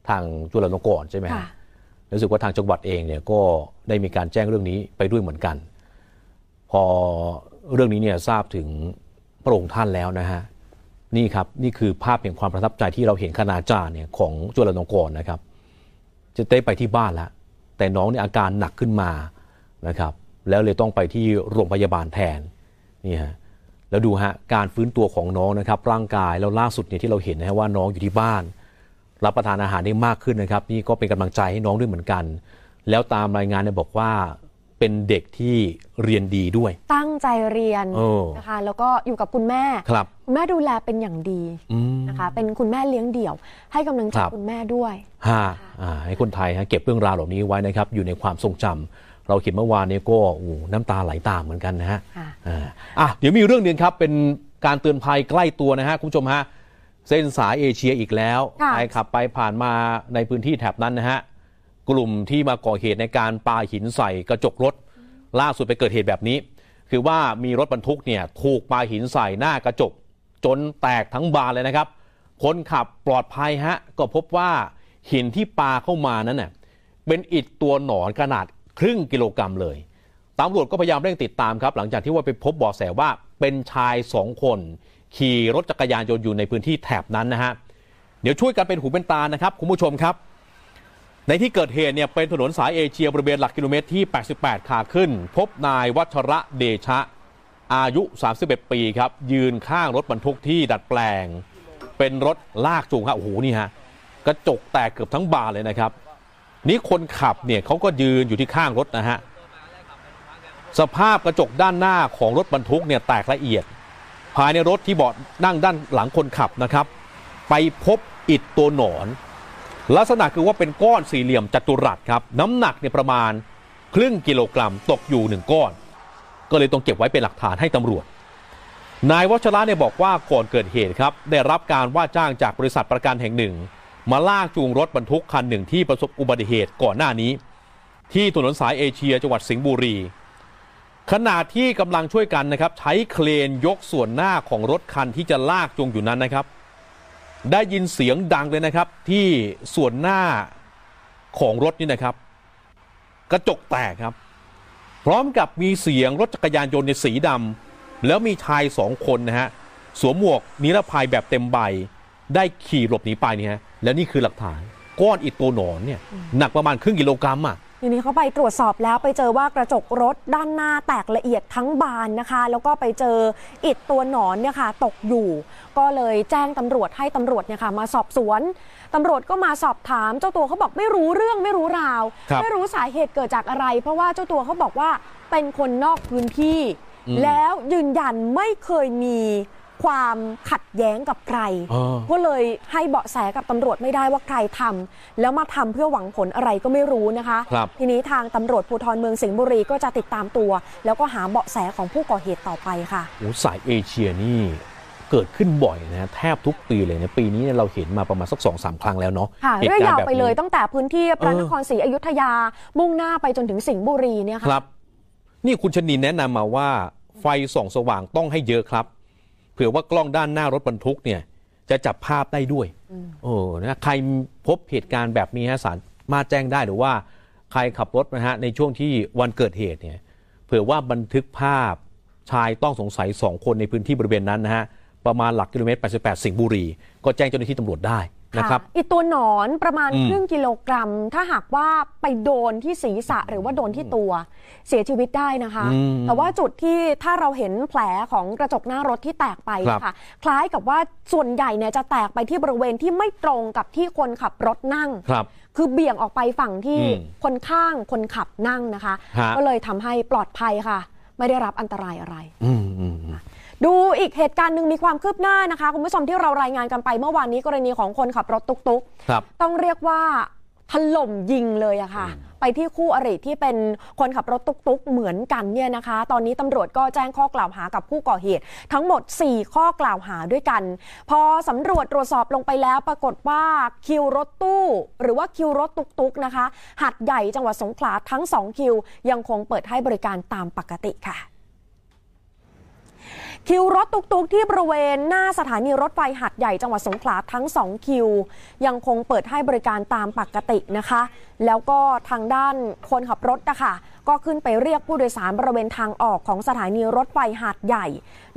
ทางจุฬาลงกรณ์ใช่ไหมฮะค่ะรู้สึกว่าทางจังหวัดเองเนี่ยก็ได้มีการแจ้งเรื่องนี้ไปด้วยเหมือนกัน พอเรื่องนี้เนี่ยทราบถึงพระองค์ท่านแล้วนะฮะนี่ครับนี่คือภาพแห่งความประทับใจที่เราเห็นคณาจารย์เนี่ยของจุฬาลงกรณ์นะครับ จะได้ไปที่บ้านแล้ว แต่น้องเนี่ยอาการหนักขึ้นมานะครับ แล้วเลยต้องไปที่โรงพยาบาลแทนนี่ฮะแล้วดูฮะการฟื้นตัวของน้องนะครับ ร่างกายแล้วล่าสุดเนี่ยที่เราเห็นนะฮะว่าน้องอยู่ที่บ้าน รับประทานอาหารได้มากขึ้นนะครับ นี่ก็เป็นกำลังใจให้น้องด้วยเหมือนกัน แล้วตามรายงานเนี่ยบอกว่า เป็นเด็กที่เรียนดีด้วย ตั้งใจเรียนโอ้นะคะ แล้วก็อยู่กับคุณแม่ ครับ คุณแม่ดูแลเป็นอย่างดีอืม นะคะ เป็นคุณแม่เลี้ยงเดี่ยว ให้กำลังใจครับ คุณแม่ด้วย ฮะอ่าให้คนไทยฮะเก็บเรื่องราวเหล่านี้ไว้นะครับ อยู่ในความทรงจำเราเห็นเมื่อวานนี้ก็โอ้โหน้ำตาไหลตามเหมือนกันนะฮะค่ะ อ่าอะเดี๋ยวมีเรื่องหนึ่งครับ เป็นการเตือนภัยใกล้ตัวนะฮะคุณผู้ชมฮะเส้นสายเอเชียอีกแล้วค่ะ ใครขับไปผ่านมาในพื้นที่แถบนั้นนะฮะ กลุ่มที่มาก่อเหตุในการปาหินใส่กระจกรถ ล่าสุดไปเกิดเหตุแบบนี้ คือว่ามีรถบรรทุกเนี่ยถูกปาหินใส่หน้ากระจก จนแตกทั้งบานเลยนะครับ คนขับปลอดภัยฮะ ก็พบว่าหินที่ปาเข้ามานั้นน่ะเป็นอิฐตัวหนอนขนาดครึ่งกิโลกรัมเลยตำรวจก็พยายามเร่งติดตามครับ หลังจากที่ว่าไปพบเบาะแสว่าเป็นชายสองคน ขี่รถจักรยานยนต์อยู่ในพื้นที่แถบนั้นนะฮะเดี๋ยวช่วยกันเป็นหูเป็นตานะครับคุณผู้ชมครับ ในที่เกิดเหตุเนี่ยเป็นถนนสายเอเชียบริเวณหลักกิโลเมตรที่ 88 ขาขึ้น พบนายวัชระเดชะ อายุ 31 ปีครับ ยืนข้างรถบรรทุกที่ดัดแปลง เป็นรถลากจูงฮะโอ้โหนี่ฮะกระจกแตกเกือบทั้งบานเลยนะครับ นี่คนขับเนี่ยเขาก็ยืนอยู่ที่ข้างรถนะฮะสภาพกระจกด้านหน้าของรถบรรทุกเนี่ยแตกละเอียด ภายในรถที่เบาะนั่งด้านหลังคนขับนะครับ ไปพบอิฐตัวหนอน ลักษณะคือว่าเป็นก้อนสี่เหลี่ยมจัตุรัสครับ น้ำหนักเนี่ยประมาณครึ่งกิโลกรัมตกอยู่หนึ่งก้อน ก็เลยต้องเก็บไว้เป็นหลักฐานให้ตำรวจ นายวัชระเนี่ยบอกว่าก่อนเกิดเหตุครับ ได้รับการว่าจ้างจากบริษัทประกันแห่งหนึ่ง มาลากจูงรถบรรทุกคันหนึ่งที่ประสบอุบัติเหตุก่อนหน้านี้ ที่ถนนสายเอเชียจังหวัดสิงห์บุรี ขณะที่กำลังช่วยกันนะครับใช้เครนยกส่วนหน้าของรถคันที่จะลากจูงอยู่นั้นนะครับ ได้ยินเสียงดังเลยนะครับ ที่ส่วนหน้าของรถนี่นะครับ กระจกแตกครับ พร้อมกับมีเสียงรถจักรยานยนต์ในสีดำแล้วมีชายสองคนนะฮะสวมหมวกนิรภัยแบบเต็มใบ ได้ขี่หลบหนีไปเนี่ยฮะแล้วนี่คือหลักฐานก้อนอิฐตัวหนอนเนี่ยหนักประมาณครึ่งกิโลกรัมอะ ทีนี้เขาไปตรวจสอบแล้วไปเจอว่ากระจกรถด้านหน้าแตกละเอียดทั้งบานนะคะ แล้วก็ไปเจออิฐตัวหนอนเนี่ยค่ะตกอยู่ ก็เลยแจ้งตำรวจให้ตำรวจเนี่ยค่ะมาสอบสวนตำรวจก็มาสอบถาม เจ้าตัวเขาบอกไม่รู้เรื่องไม่รู้ราวครับไม่รู้สาเหตุเกิดจากอะไร เพราะว่าเจ้าตัวเขาบอกว่าเป็นคนนอกพื้นที่อืมแล้วยืนยันไม่เคยมี ความขัดแย้งกับใครเออก็เลยให้เบาะแสกับตำรวจไม่ได้ว่าใครทำแล้วมาทำเพื่อหวังผลอะไรก็ไม่รู้นะคะครับทีนี้ทางตำรวจภูธรเมืองสิงห์บุรีก็จะติดตามตัว แล้วก็หาเบาะแสของผู้ก่อเหตุต่อไปค่ะโอ้สายเอเชียนี่เกิดขึ้นบ่อยนะแทบทุกปีเลยนะปีนี้เนี่ยเราเห็นมาประมาณสักสองสามครั้งแล้วเนาะค่ะหตุเรื่อยกยาวแบบไปเลยนี้ตั้งแต่พื้นที่พระเออนครศรีอยุธยา มุ่งหน้าไปจนถึงสิงห์บุรีเนี่ยคค่ะรับ นี่คุณชนินแนะนำมาว่าไฟส่องสว่างต้องให้เยอะครับ เผื่อว่ากล้องด้านหน้ารถบรรทุกเนี่ยจะจับภาพได้ด้วยโอ้นะใครพบเหตุการณ์แบบนี้ฮะสามารถแจ้งได้หรือว่าใครขับรถนะฮะในช่วงที่วันเกิดเหตุเนี่ยเผื่อว่าบันทึกภาพชายต้องสงสัยสองคนในพื้นที่บริเวณนั้นนะฮะประมาณหลักกิโลเมตร 88 สิงห์บุรี ก็แจ้งเจ้าหน้าที่ตำรวจได้ นะครับอีกตัวหนอนประมาณอืมครึ่งกิโลกรัม ถ้าหากว่าไปโดนที่ศีรษะหรือว่าโดนที่ตัวเสียชีวิตได้นะคะอืมแต่ว่าจุดที่ถ้าเราเห็นแผลของกระจกหน้ารถที่แตกไปครับค่ะ คล้ายกับว่าส่วนใหญ่เนี่ยจะแตกไปที่บริเวณที่ไม่ตรงกับที่คนขับรถนั่งครับคือเบี่ยงออกไปฝั่งที่อืมคนข้างคนขับนั่งนะคะฮะก็เลยทำให้ปลอดภัยค่ะ ไม่ได้รับอันตรายอะไรอืมอืมอืม ดูอีกเหตุการณ์หนึ่งมีความคืบหน้านะคะ คุณผู้ชมที่เรารายงานกันไปเมื่อวานนี้กรณีของคนขับรถตุกๆครับต้องเรียกว่าถล่มยิงเลยอะค่ะ ไปที่คู่อริที่เป็นคนขับรถตุกๆ เหมือนกันเนี่ยนะคะ ตอนนี้ตำรวจก็แจ้งข้อกล่าวหากับผู้ก่อเหตุ ทั้งหมด 4 ข้อกล่าวหาด้วยกัน พอสำรวจตรวจสอบลงไปแล้วปรากฏว่าคิวรถตู้ หรือว่าคิวรถตุกๆนะคะหัดใหญ่จังหวัดสงขลาทั้ง 2 คิว ยังคงเปิดให้บริการตามปกติค่ะ คิวรถตุกๆ ที่บริเวณหน้าสถานีรถไฟหัดใหญ่จังหวัดสงขลาทั้ง 2 คิว ยังคงเปิดให้บริการตามปกตินะคะ แล้วก็ทางด้านคนขับรถนะคะก็ขึ้นไปเรียกผู้โดยสารบริเวณทางออกของสถานีรถไฟหาดใหญ่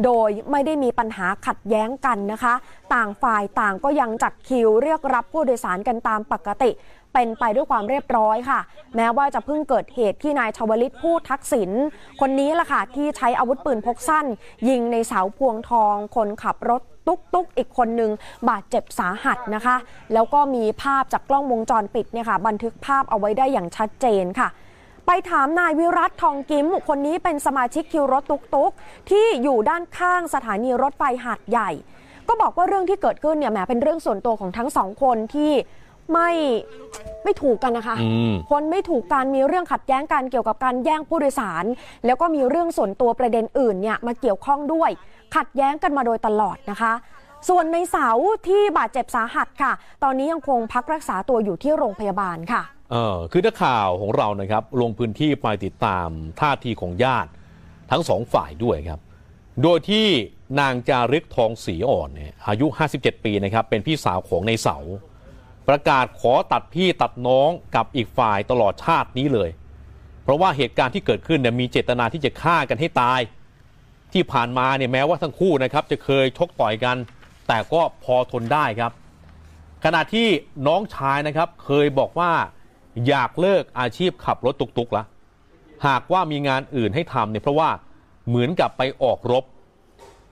โดยไม่ได้มีปัญหาขัดแย้งกันนะคะ ต่างฝ่ายต่างก็ยังจัดคิวเรียกรับผู้โดยสารกันตามปกติ เป็นไปด้วยความเรียบร้อยค่ะ แม้ว่าจะเพิ่งเกิดเหตุที่นายชวลิตผู้ทักษิณคนนี้ล่ะค่ะที่ใช้อาวุธปืนพกสั้น ยิงในเสาพวงทอง คนขับรถตุ๊กตุ๊กอีกคนนึงบาดเจ็บสาหัสนะคะ แล้วก็มีภาพจากกล้องวงจรปิดเนี่ยค่ะบันทึกภาพเอาไว้ได้อย่างชัดเจนค่ะไปถามนายวิรัตทองกิมคนนี้เป็นสมาชิกคิวรถตุกตุกที่อยู่ด้านข้างสถานีรถไฟหาดใหญ่ ก็บอกว่าเรื่องที่เกิดขึ้นเนี่ยแหมเป็นเรื่องส่วนตัวของทั้งสองคนที่ ไม่ไม่ถูกกันนะคะอืมคนไม่ถูกการมีเรื่องขัดแย้งกันเกี่ยวกับการแย่งผู้โดยสาร แล้วก็มีเรื่องส่วนตัวประเด็นอื่นเนี่ยมาเกี่ยวข้องด้วย ขัดแย้งกันมาโดยตลอดนะคะ ส่วนในเสาที่บาดเจ็บสาหัสค่ะ ตอนนี้ยังคงพักรักษาตัวอยู่ที่โรงพยาบาลค่ะเออคือนักข่าวของเรานะครับ ลงพื้นที่ไปติดตามท่าทีของญาติทั้งสองฝ่ายด้วยครับ โดยที่นางจารึกทองศรีอ่อนเนี่ยอายุ 57 ปีนะครับเป็นพี่สาวของในเสา ประกาศขอตัดพี่ตัดน้องกับอีกฝ่ายตลอดชาตินี้เลย เพราะว่าเหตุการณ์ที่เกิดขึ้นเนี่ยมีเจตนาที่จะฆ่ากันให้ตาย ที่ผ่านมาเนี่ยแม้ว่าทั้งคู่นะครับจะเคยชกต่อยกัน แต่ก็พอทนได้ครับ ขณะที่น้องชายนะครับเคยบอกว่าอยากเลิกอาชีพขับรถตุกๆละหากว่ามีงานอื่นให้ทำเนี่ยเพราะว่าเหมือนกับไปออกรบ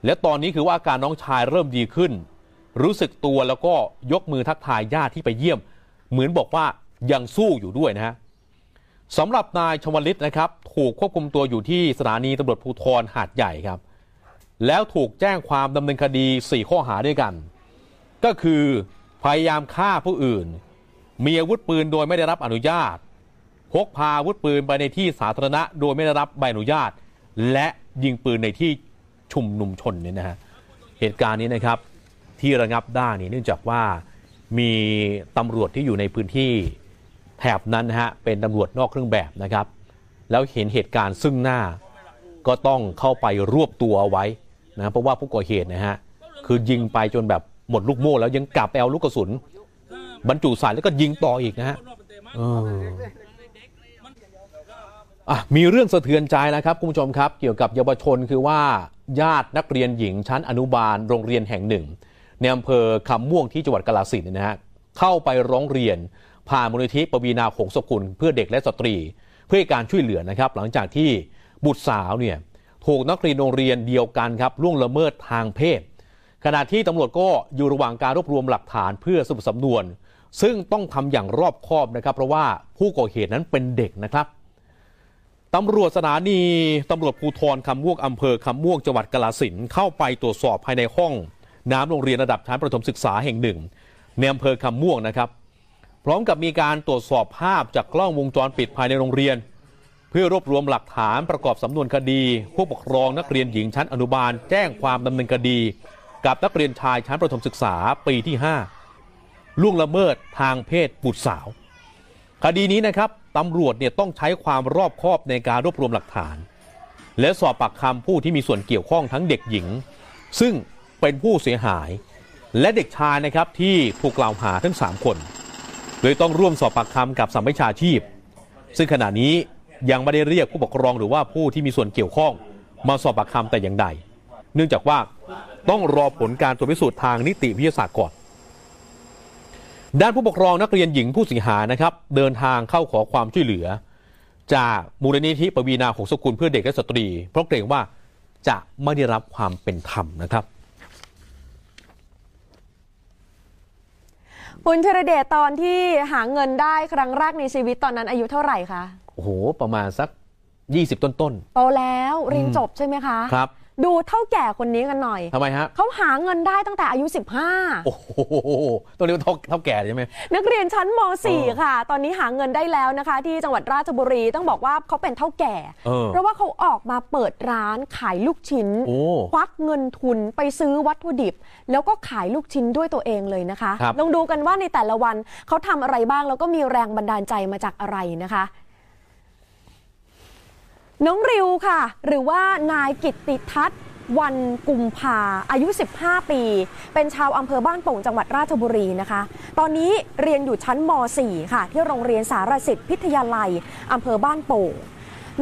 และตอนนี้คือว่าอาการน้องชายเริ่มดีขึ้น รู้สึกตัวแล้วก็ยกมือทักทายญาติที่ไปเยี่ยม เหมือนบอกว่ายังสู้อยู่ด้วยนะฮะสำหรับนายชวลิตนะครับ ถูกควบคุมตัวอยู่ที่สถานีตำรวจภูธรหาดใหญ่ครับ แล้วถูกแจ้งความดำเนินคดี 4 ข้อหาด้วยกัน ก็คือพยายามฆ่าผู้อื่น มีอาวุธปืนโดยไม่ได้รับอนุญาต พกพาอาวุธปืนไปในที่สาธารณะ โดยไม่ได้รับใบอนุญาต และยิงปืนในที่ชุมนุมชนเนี่ยนะฮะเหตุการณ์นี้นะครับ ที่ระงับได้นี่เนื่องจากว่ามีตำรวจที่อยู่ในพื้นที่แถบนั้นนะฮะเป็นตำรวจนอกเครื่องแบบนะครับ แล้วเห็นเหตุการณ์ซึ่งหน้าก็ต้องเข้าไปรวบตัวเอาไว้นะเพราะว่าผู้ก่อเหตุนะฮะคือยิงไปจนแบบหมดลูกโม่แล้วยังกลับไปเอาลูกกระสุน บรรจุใส่แล้วก็ยิงต่ออีกนะฮะเอออะมีเรื่องสะเทือนใจแล้วครับคุณผู้ชมครับ เกี่ยวกับเยาวชนคือว่าญาตินักเรียนหญิงชั้นอนุบาลโรงเรียนแห่งหนึ่ง ในอำเภอคำม่วงที่จังหวัดกาฬสินธุ์นะฮะเข้าไปร้องเรียนผ่านมูลนิธิปวีนาหงสกุล เพื่อเด็กและสตรี เพื่อการช่วยเหลือนะครับ หลังจากที่บุตรสาวเนี่ยถูกนักเรียนโรงเรียนเดียวกันครับล่วงละเมิดทางเพศ ขณะที่ตำรวจก็อยู่ระหว่างการรวบรวมหลักฐานเพื่อสรุปสำนวน ซึ่งต้องทำอย่างรอบคอบนะครับ เพราะว่าผู้ก่อเหตุนั้นเป็นเด็กนะครับตำรวจสถานีตำรวจภูธรคำม่วงอำเภอคำม่วงจังหวัดกาฬสินเข้าไปตรวจสอบภายในห้อง น้ำโรงเรียนระดับชั้นประถมศึกษาแห่งหนึ่งในอำเภอคำม่วงนะครับ พร้อมกับมีการตรวจสอบภาพจากกล้องวงจรปิดภายในโรงเรียน เพื่อรวบรวมหลักฐานประกอบสำนวนคดี ผู้ปกครองนักเรียนหญิงชั้นอนุบาล แจ้งความดำเนินคดี กับนักเรียนชายชั้นประถมศึกษาปีที่ 5 ล่วงละเมิดทางเพศบุตรสาว คดีนี้นะครับตำรวจเนี่ยต้องใช้ความรอบคอบในการรวบรวมหลักฐาน และสอบปากคำผู้ที่มีส่วนเกี่ยวข้องทั้งเด็กหญิง ซึ่ง เป็นผู้เสียหาย และเด็กชายนะครับที่ถูกกล่าวหาทั้ง 3 คนโดยต้องร่วมสอบปากคำกับสัมภชาชีพ ซึ่งขณะนี้ยังไม่ได้เรียกผู้ปกครองหรือว่าผู้ที่มีส่วนเกี่ยวข้อง มาสอบปากคำแต่อย่างใด เนื่องจากว่าต้องรอผลการตรวจพิสูจน์ทางนิติวิทยาศาสตร์ก่อน ด้านผู้ปกครองนักเรียนหญิงผู้เสียหายนะครับ เดินทางเข้าขอความช่วยเหลือ จากมูลนิธิปวีนาหงสกุลเพื่อเด็กและสตรี เพราะเกรงว่าจะไม่ได้รับความเป็นธรรมนะครับ คุณธีรเดชตอนที่หาเงินได้ครั้งแรกในชีวิตตอนนั้นอายุเท่าไหร่คะ โอ้โห ประมาณสัก 20 ต้นต้นโตแล้วเรียนจบใช่ไหมคะๆครับ ดูเท่าแก่คนนี้กันหน่อยทำไมฮะเขาหาเงินได้ตั้งแต่อายุโอ้โหต้องเรียกว่าเท่าเท่าแก่ใช่ไหม15นักเรียนชั้นมเออ .4 ค่ะ ตอนนี้หาเงินได้แล้วนะคะ ที่จังหวัดราชบุรีต้องบอกว่าเขาเป็นเท่าแก่เออเพราะว่าเขาออกมาเปิดร้านขายลูกชิ้นโอ้ควักเงินทุนไปซื้อวัตถุดิบ แล้วก็ขายลูกชิ้นด้วยตัวเองเลยนะคะครับลองดูกันว่าในแต่ละวันเขาทำอะไรบ้างแล้วก็มีแรงบันดาลใจมาจากอะไรนะคะ น้องริวค่ะ หรือว่านายกิตติทัศน์วันกุมภาอายุ 15 ปี เป็นชาวอำเภอบ้านโป่งจังหวัดราชบุรีนะคะ ตอนนี้เรียนอยู่ชั้นม .4 ค่ะ ที่โรงเรียนสารสิทธิ์พิทยาลัยอำเภอบ้านโป่ง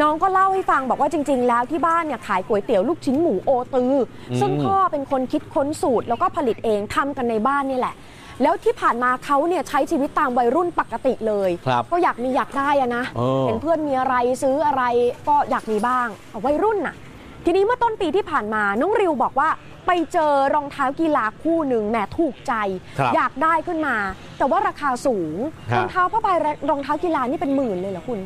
น้องก็เล่าให้ฟังบอกว่าจริง ๆ แล้วที่บ้านเนี่ยขายก๋วยเตี๋ยวลูกชิ้นหมูโอตืออซึ่งพ่อเป็นคนคิดค้นสูตรแล้วก็ผลิตเองทำกันในบ้านนี่แหละ แล้วที่ผ่านมาเขาเนี่ยใช้ชีวิตตามวัยรุ่นปกติเลยครับก็อยากมีอยากได้อะนะเออเห็นเพื่อนมีอะไรซื้ออะไรก็อยากมีบ้างเอาวัยรุ่นน่ะ ทีนี้เมื่อต้นปีที่ผ่านมาน้องริวบอกว่าไปเจอรองเท้ากีฬาคู่หนึ่งแหมถูกใจครับอยากได้ขึ้นมา แต่ว่าราคาสูงฮะรองเท้าผ้าใบและรองเท้ากีฬานี่เป็นหมื่นเลยเหรอคุณ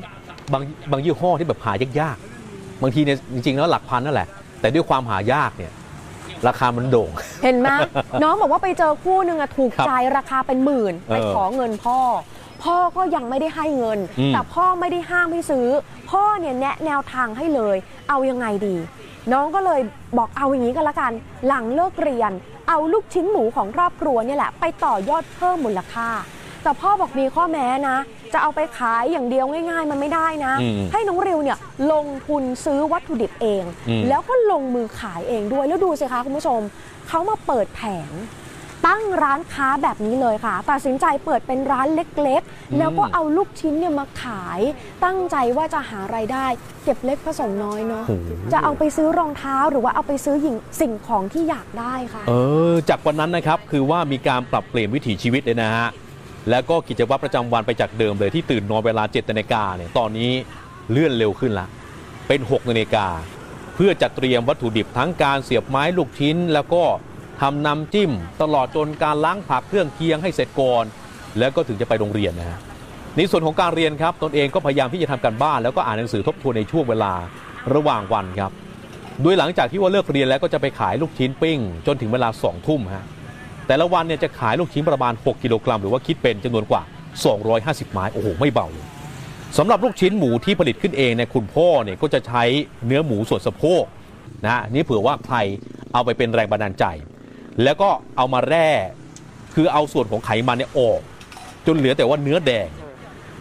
บางบางยี่ห้อที่แบบหายากๆบางทีเนี่ยจริงๆแล้วหลักพันนั่นแหละ แต่ด้วยความหายากเนี่ย ราคามันโด่ง เห็นไหมน้องบอกว่าไปเจอคู่หนึ่งอะถูกครับใจราคาเป็นหมื่นเออไปขอเงินพ่อ พ่อก็ยังไม่ได้ให้เงินอืมแต่พ่อไม่ได้ห้ามให้ซื้อ พ่อเนี่ยแนะแนวทางให้เลย เอายังไงดี น้องก็เลยบอกเอาอย่างนี้กันละกัน หลังเลิกเรียน เอาลูกชิ้นหมูของครอบครัวเนี่ยแหละ ไปต่อยอดเพิ่มมูลค่า แต่พ่อบอกมีข้อแม้นะ จะเอาไปขายอย่างเดียวง่าย ๆ มันไม่ได้นะอืมให้น้องริวเนี่ยลงทุนซื้อวัตถุดิบเองอืมแล้วก็ลงมือขายเองด้วยแล้วดูสิคะคุณผู้ชมเขามาเปิดแผงตั้งร้านค้าแบบนี้เลยค่ะ ตัดสินใจเปิดเป็นร้านเล็กๆ แล้วก็เอาลูกชิ้นเนี่ยมาขาย ตั้งใจว่าจะหาไรายได้ เก็บเล็กผสมน้อยเนาะโอ้โหจะเอาไปซื้อรองเท้าหรือว่าเอาไปซื้อหญิงสิ่งของที่อยากได้ค่ะ เออ จากวันนั้นนะครับ คือว่ามีการปรับเปลี่ยนวิถีชีวิตเลยนะฮะ แล้วก็กิจวัตรประจำวันไปจากเดิมเลยที่ตื่นนอนเวลา7นาฬิกาเนี่ยตอนนี้เลื่อนเร็วขึ้นละ เป็น6นาฬิกาเพื่อจัดเตรียมวัตถุดิบทั้งการเสียบไม้ลูกชิ้น แล้วก็ทำน้ำจิ้ม ตลอดจนการล้างผักเครื่องเคียงให้เสร็จก่อนแล้วก็ถึงจะไปโรงเรียนนะฮะในส่วนของการเรียนครับตนเองก็พยายามที่จะทำการบ้าน แล้วก็อ่านหนังสือทบทวนในช่วงเวลาระหว่างวันครับโดยหลังจากที่ว่าเลิกเรียนแล้วก็จะไปขายลูกชิ้นปิ้ง จนถึงเวลา2องทุ่มฮะ แต่ละวันเนี่ยจะขายลูกชิ้นประมาณ 6 กิโลกรัม หรือว่าคิดเป็นจำนวนกว่า 250 ไม้ โอ้โห ไม่เบาเลยสำหรับลูกชิ้นหมูที่ผลิตขึ้นเองเนี่ยคุณพ่อเนี่ยก็จะใช้เนื้อหมูส่วนสะโพกนะนี่เผื่อว่าใครเอาไปเป็นแรงบันดาลใจ แล้วก็เอามาแร่คือเอาส่วนของไขมันเนี่ยออก จนเหลือแต่ว่าเนื้อแดง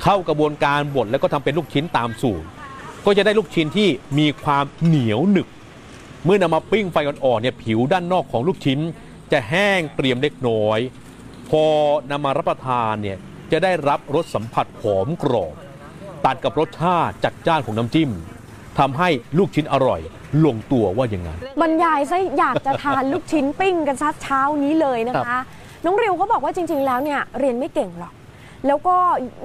เข้ากระบวนการบดแล้วก็ทำเป็นลูกชิ้นตามสูตร ก็จะได้ลูกชิ้นที่มีความเหนียวหนึบเมื่อนำมาปิ้งไฟอ่อนๆเนี่ยผิวด้านนอกของลูกชิ้น จะแห้งเกรียมเล็กน้อย พอนำมารับประทานเนี่ยจะได้รับรสสัมผัสหอมกรอบตัดกับรสชาติจัดจ้านของน้ำจิ้มทำให้ลูกชิ้นอร่อย ลงตัวว่าอย่างนั้นบรรยายซะอยากจะทานลูกชิ้นปิ้งกันซัดเช้านี้เลยนะครัคะบน้องริวเขาบอกว่าจริง ๆ แล้วเนี่ยเรียนไม่เก่งหรอก แล้วก็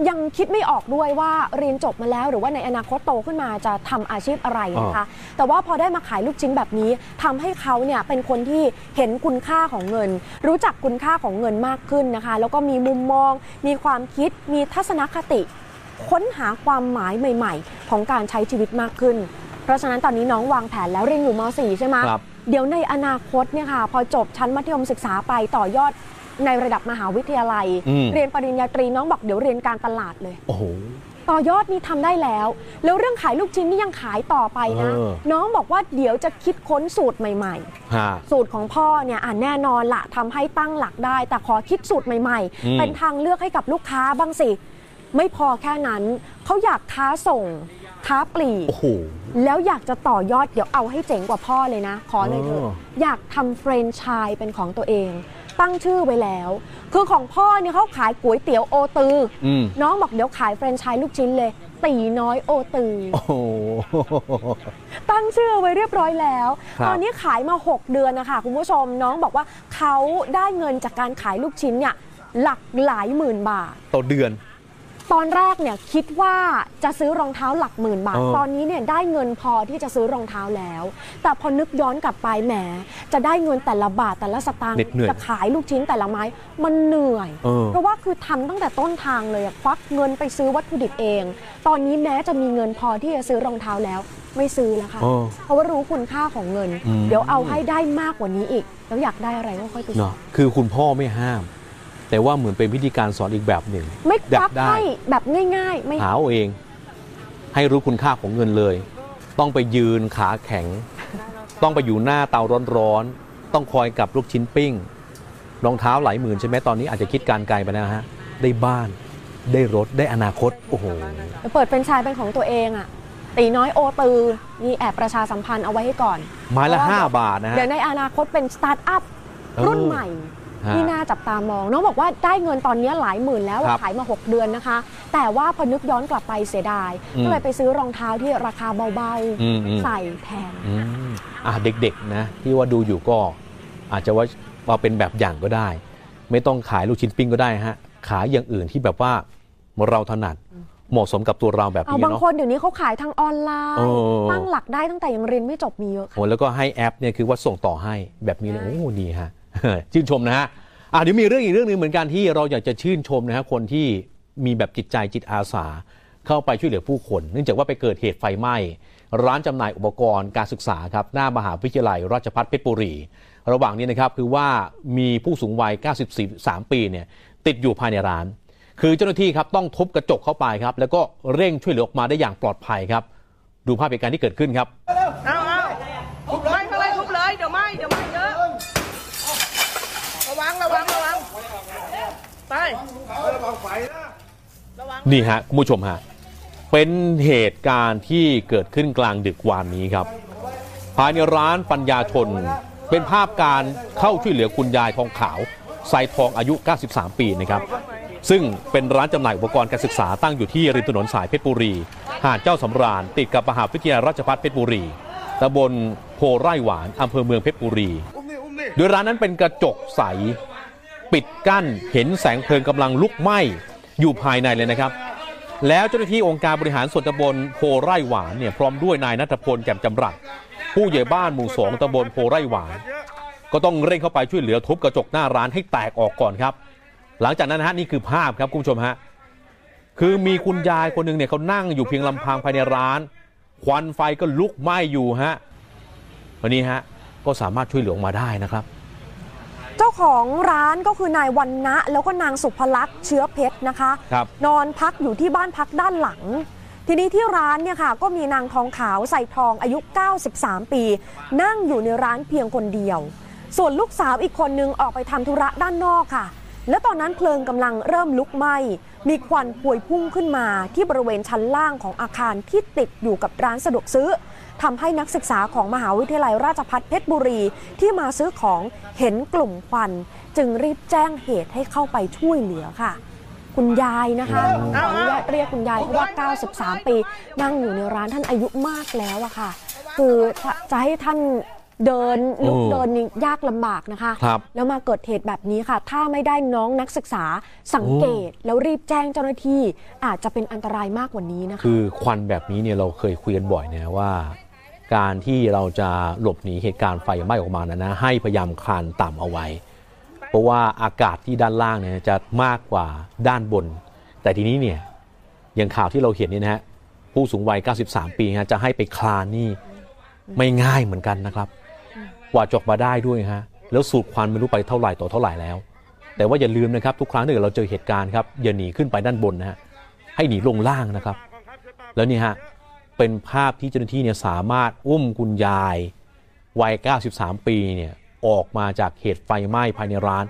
ยังคิดไม่ออกด้วยว่าเรียนจบมาแล้ว หรือว่าในอนาคตโตขึ้นมาจะทำอาชีพอะไรนะคะ แต่ว่าพอได้มาขายลูกชิ้นแบบนี้ทำให้เขาเนี่ยเป็นคนที่เห็นคุณค่าของเงิน รู้จักคุณค่าของเงินมากขึ้นนะคะ แล้วก็มีมุมมอง มีความคิด มีทัศนคติ ค้นหาความหมายใหม่ ๆ ของการใช้ชีวิตมากขึ้น เพราะฉะนั้นตอนนี้น้องวางแผนแล้วเรียนอยู่ม .4 ใช่ไหมครับเดี๋ยวในอนาคตเนี่ยค่ะพอจบชั้นมัธยมศึกษาไปต่อยอด ในระดับมหาวิทยาลัยอืมเรียนปริญญาตรีน้องบอกเดี๋ยวเรียนการตลาดเลย โอ้โหต่อยอดนี่ทำได้แล้ว แล้วเรื่องขายลูกชิ้นนี่ยังขายต่อไปนะเออน้องบอกว่าเดี๋ยวจะคิดค้นสูตรใหม่ๆฮะสูตรของพ่อเนี่ยอะแน่นอนละทำให้ตั้งหลักได้ แต่ขอคิดสูตรใหม่อืมๆเป็นทางเลือกให้กับลูกค้าบ้างสิ ไม่พอแค่นั้น เขาอยากค้าส่ง ค้าปลีกโอ้โหแล้วอยากจะต่อยอดเดี๋ยวเอาให้เจ๋งกว่าพ่อเลยนะ ขอเลยเถอ๋อะออยากทำแฟรนไชส์เป็นของตัวเอง ตั้งชื่อไว้แล้ว คือของพ่อเนี่ยเขาขายก๋วยเตี๋ยวโอตือออืมน้องบอกเดี๋ยวขายแฟรนไชส์ลูกชิ้นเลย ตีน้อยโอตือโอ้โหตั้งชื่อไว้เรียบร้อยแล้วครับตอนนี้ขายมา 6 เดือนนะคะคุณผู้ชมน้องบอกว่าเขาได้เงินจากการขายลูกชิ้นเนี่ยหลักหลายหมื่นบาท ต่อเดือน ตอนแรกเนี่ยคิดว่าจะซื้อรองเท้าหลักหมื่นบาท เออ ตอนนี้เนี่ยได้เงินพอที่จะซื้อรองเท้าแล้ว แต่พอนึกย้อนกลับไปแหมจะได้เงินแต่ละบาทแต่ละสตางค์เหน็ดเหนื่อยจะขายลูกชิ้นแต่ละไม้มันเหนื่อย เออ เพราะว่าคือทำตั้งแต่ต้นทางเลยอะควักเงินไปซื้อวัตถุดิบเอง ตอนนี้แม้จะมีเงินพอที่จะซื้อรองเท้าแล้ว ไม่ซื้อแล้วค่ะ เออเพราะว่ารู้คุณค่าของเงินอืมเดี๋ยวเอาให้ได้มากกว่านี้อีก แล้วอยากได้อะไรก็ค่อยไปซื้เนาะอคือคุณพ่อไม่ห้าม แต่ว่าเหมือนเป็นวิธีการสอนอีกแบบหนึ่งไม่ควักอยากได้ให้แบบง่าย ๆ ไม่หาเอาเอง ให้รู้คุณค่าของเงินเลย ต้องไปยืนขาแข็ง ต้องไปอยู่หน้าเตาร้อนๆต้องคอยกับลูกชิ้นปิ้งรองเท้าหลายหมื่นใช่ไหมตอนนี้อาจจะคิดการไกลไปนะฮะได้บ้านได้รถได้อนาคตโอ้โหเปิดเป็นไชายเป็นของตัวเองอะตีน้อยโอตือนี่แอบประชาสัมพันธ์เอาไว้ให้ก่อนไม้ละเพราะว่า5บาทนะฮะเดี๋ยวในอนาคตเป็นสตาร์ทอัพเออรุ่นใหม่ฮะ ที่น่าจับตามอง น้องบอกว่าได้เงินตอนนี้หลายหมื่นแล้วครับขายมา 6 เดือนนะคะ แต่ว่าพอนึกย้อนกลับไปเสียดายอืมก็เลยไปซื้อรองเท้าที่ราคาเบาอืมอืมๆใส่แทนอืมอะเด็กๆนะที่ว่าดูอยู่ก็อาจจะว่าเอาเป็นแบบอย่างก็ได้ ไม่ต้องขายลูกชิ้นปิ้งก็ได้ฮะขายอย่างอื่นที่แบบว่าเราถนัดเหมาะสมกับตัวเราแบบเอานี้บางเนาะคนเดี๋ยวนี้เขาขายทางออนไลเอน์อตั้งหลักได้ตั้งแต่ยังเรียนไม่จบมีเยอะค่ะโอ้แล้วก็ให้แอปเนี่ยคือว่าส่งต่อให้แบบนี้เลยโอ้ดีฮะ ชื่นชมนะฮะอะเดี๋ยวมีเรื่องอีกเรื่องหนึ่งเหมือนกันที่เราอยากจะชื่นชมนะฮะคนที่มีแบบจิตใจจิตอาสา เข้าไปช่วยเหลือผู้คน เนื่องจากว่าไปเกิดเหตุไฟไหม้ร้านจำหน่ายอุปกรณ์การศึกษาครับหน้ามหาวิทยาลัยราชภัฏเพชรบุรี ระหว่างนี้นะครับคือว่ามีผู้สูงวัย94ปีเนี่ยติดอยู่ภายในร้าน คือเจ้าหน้าที่ครับต้องทุบกระจกเข้าไปครับแล้วก็เร่งช่วยเหลือออกมาได้อย่างปลอดภัยครับ ดูภาพเหตุการณ์ที่เกิดขึ้นครับเอาเอาทุบไม่เป็นไรทุบเลย เดี๋ยวไหม่เดี๋ยวไหม่เยอะ ระวัง ระวัง ระวัง ไปนี่ฮะคุณผู้ชมฮะ เป็นเหตุการณ์ที่เกิดขึ้นกลางดึกวานนี้ครับ ภายในร้านปัญญาชน เป็นภาพการเข้าช่วยเหลือคุณยายทองขาวไซทองอายุ 93 ปีนะครับ ซึ่งเป็นร้านจำหน่ายอุปกรณ์การศึกษาตั้งอยู่ที่ริมถนนสายเพชรบุรี หาดเจ้าสำราญติดกับมหาวิทยาลัยราชภัฏเพชรบุรีตำบลโพไร่หวานอำเภอเมืองเพชรบุรี โดยร้านนั้นเป็นกระจกใส ปิดกั้นเห็นแสงเพลิงกำลังลุกไหม้อยู่ภายในเลยนะครับ แล้วเจ้าหน้าที่องค์การบริหารส่วนตำบลโพไร่หวานเนี่ยพร้อมด้วยนายนัทพลแจ่มจำรัดผู้ใหญ่บ้านหมู่สองตำบลโพไร่หวาน ก็ต้องเร่งเข้าไปช่วยเหลือทุบกระจกหน้าร้านให้แตกออกก่อนครับ หลังจากนั้นนะฮะนี่คือภาพครับคุณผู้ชมฮะคือมีคุณยายคนหนึ่งเนี่ยเขานั่งอยู่เพียงลำพังภายในร้าน ควันไฟก็ลุกไหม้อยู่ฮะวันนี้ฮะก็สามารถช่วยเหลือออกมาได้นะครับ จ้าของร้านก็คือนายวันนะแล้วก็นางสุภลักษณ์เชื้อเพชรนะคะครับนอนพักอยู่ที่บ้านพักด้านหลัง ทีนี้ที่ร้านเนี่ยค่ะ ก็มีนางทองขาวใส่ทองอายุ 93 ปี นั่งอยู่ในร้านเพียงคนเดียว ส่วนลูกสาวอีกคนนึงออกไปทำธุระด้านนอกค่ะ และตอนนั้นเพลิงกำลังเริ่มลุกไหม้มีควันพวยพุ่งขึ้นมาที่บริเวณชั้นล่างของอาคารที่ติดอยู่กับร้านสะดวกซื้อ ทำให้นักศึกษาของมหาวิทยาลัยราชภัฏเพชรบุรี ที่มาซื้อของเห็นกลุ่มควัน จึงรีบแจ้งเหตุให้เข้าไปช่วยเหลือค่ะ คุณยายนะคะขออนุญาตเรียกคุณยายเพราะว่า 93 ปี นั่งอยู่ในร้านท่านอายุมากแล้วอะค่ะ คือจะให้ท่านเดินลุกโอ้เดินนี่ยากลำบากนะคะครับแล้วมาเกิดเหตุแบบนี้ค่ะ ถ้าไม่ได้น้องนักศึกษาสังเกต แล้วรีบแจ้งเจ้าหน้าที่อาจจะเป็นอันตรายมากกว่านี้นะคะคือควันแบบนี้เนี่ยเราเคยคุยกันบ่อยนะว่า การที่เราจะหลบหนีเหตุการณ์ไฟไหม้ออกมานะนะให้พยายามคลานต่ำเอาไว้ เพราะว่าอากาศที่ด้านล่างเนี่ยจะมากกว่าด้านบน แต่ทีนี้เนี่ยอย่างข่าวที่เราเห็นนี่นะฮะผู้สูงวัย 93 ปีฮะจะให้ไปคลานนี่ไม่ง่ายเหมือนกันนะครับกว่าจกมาได้ด้วยฮะแล้วสูดควันไม่รู้ไปเท่าไหร่ต่อเท่าไหร่แล้ว แต่ว่าอย่าลืมนะครับทุกครั้งที่เราเจอเหตุการณ์ครับอย่าหนีขึ้นไปด้านบนนะฮะให้หนีลงล่างนะครับ แล้วนี่ฮะ เป็นภาพที่เจ้าหน้าที่เนี่ยสามารถอุ้มคุณยายวัย 93 ปีเนี่ยออกมาจากเหตุไฟไหม้ภายในร้าน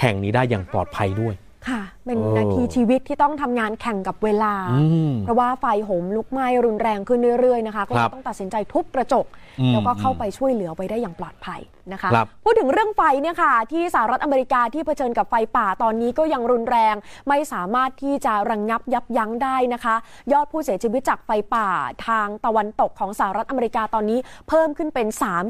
แห่งนี้ได้อย่างปลอดภัยด้วย ค่ะ เป็นเออนาทีชีวิตที่ต้องทำงานแข่งกับเวลาอืมเพราะว่าไฟโหมลุกไหม้รุนแรงขึ้นเรื่อยๆนะคะ ก็ครับต้องตัดสินใจทุบกระจกอืมแล้วก็เข้าไปช่วยเหลือไว้ได้อย่างปลอดภัย นะคะครับพูดถึงเรื่องไฟเนี่ยค่ะ ที่สหรัฐอเมริกาที่เผชิญกับไฟป่าตอนนี้ก็ยังรุนแรง ไม่สามารถที่จะระงับยับยั้งได้นะคะ ยอดผู้เสียชีวิตจากไฟป่าทางตะวันตกของสหรัฐอเมริกาตอนนี้เพิ่มขึ้นเป็น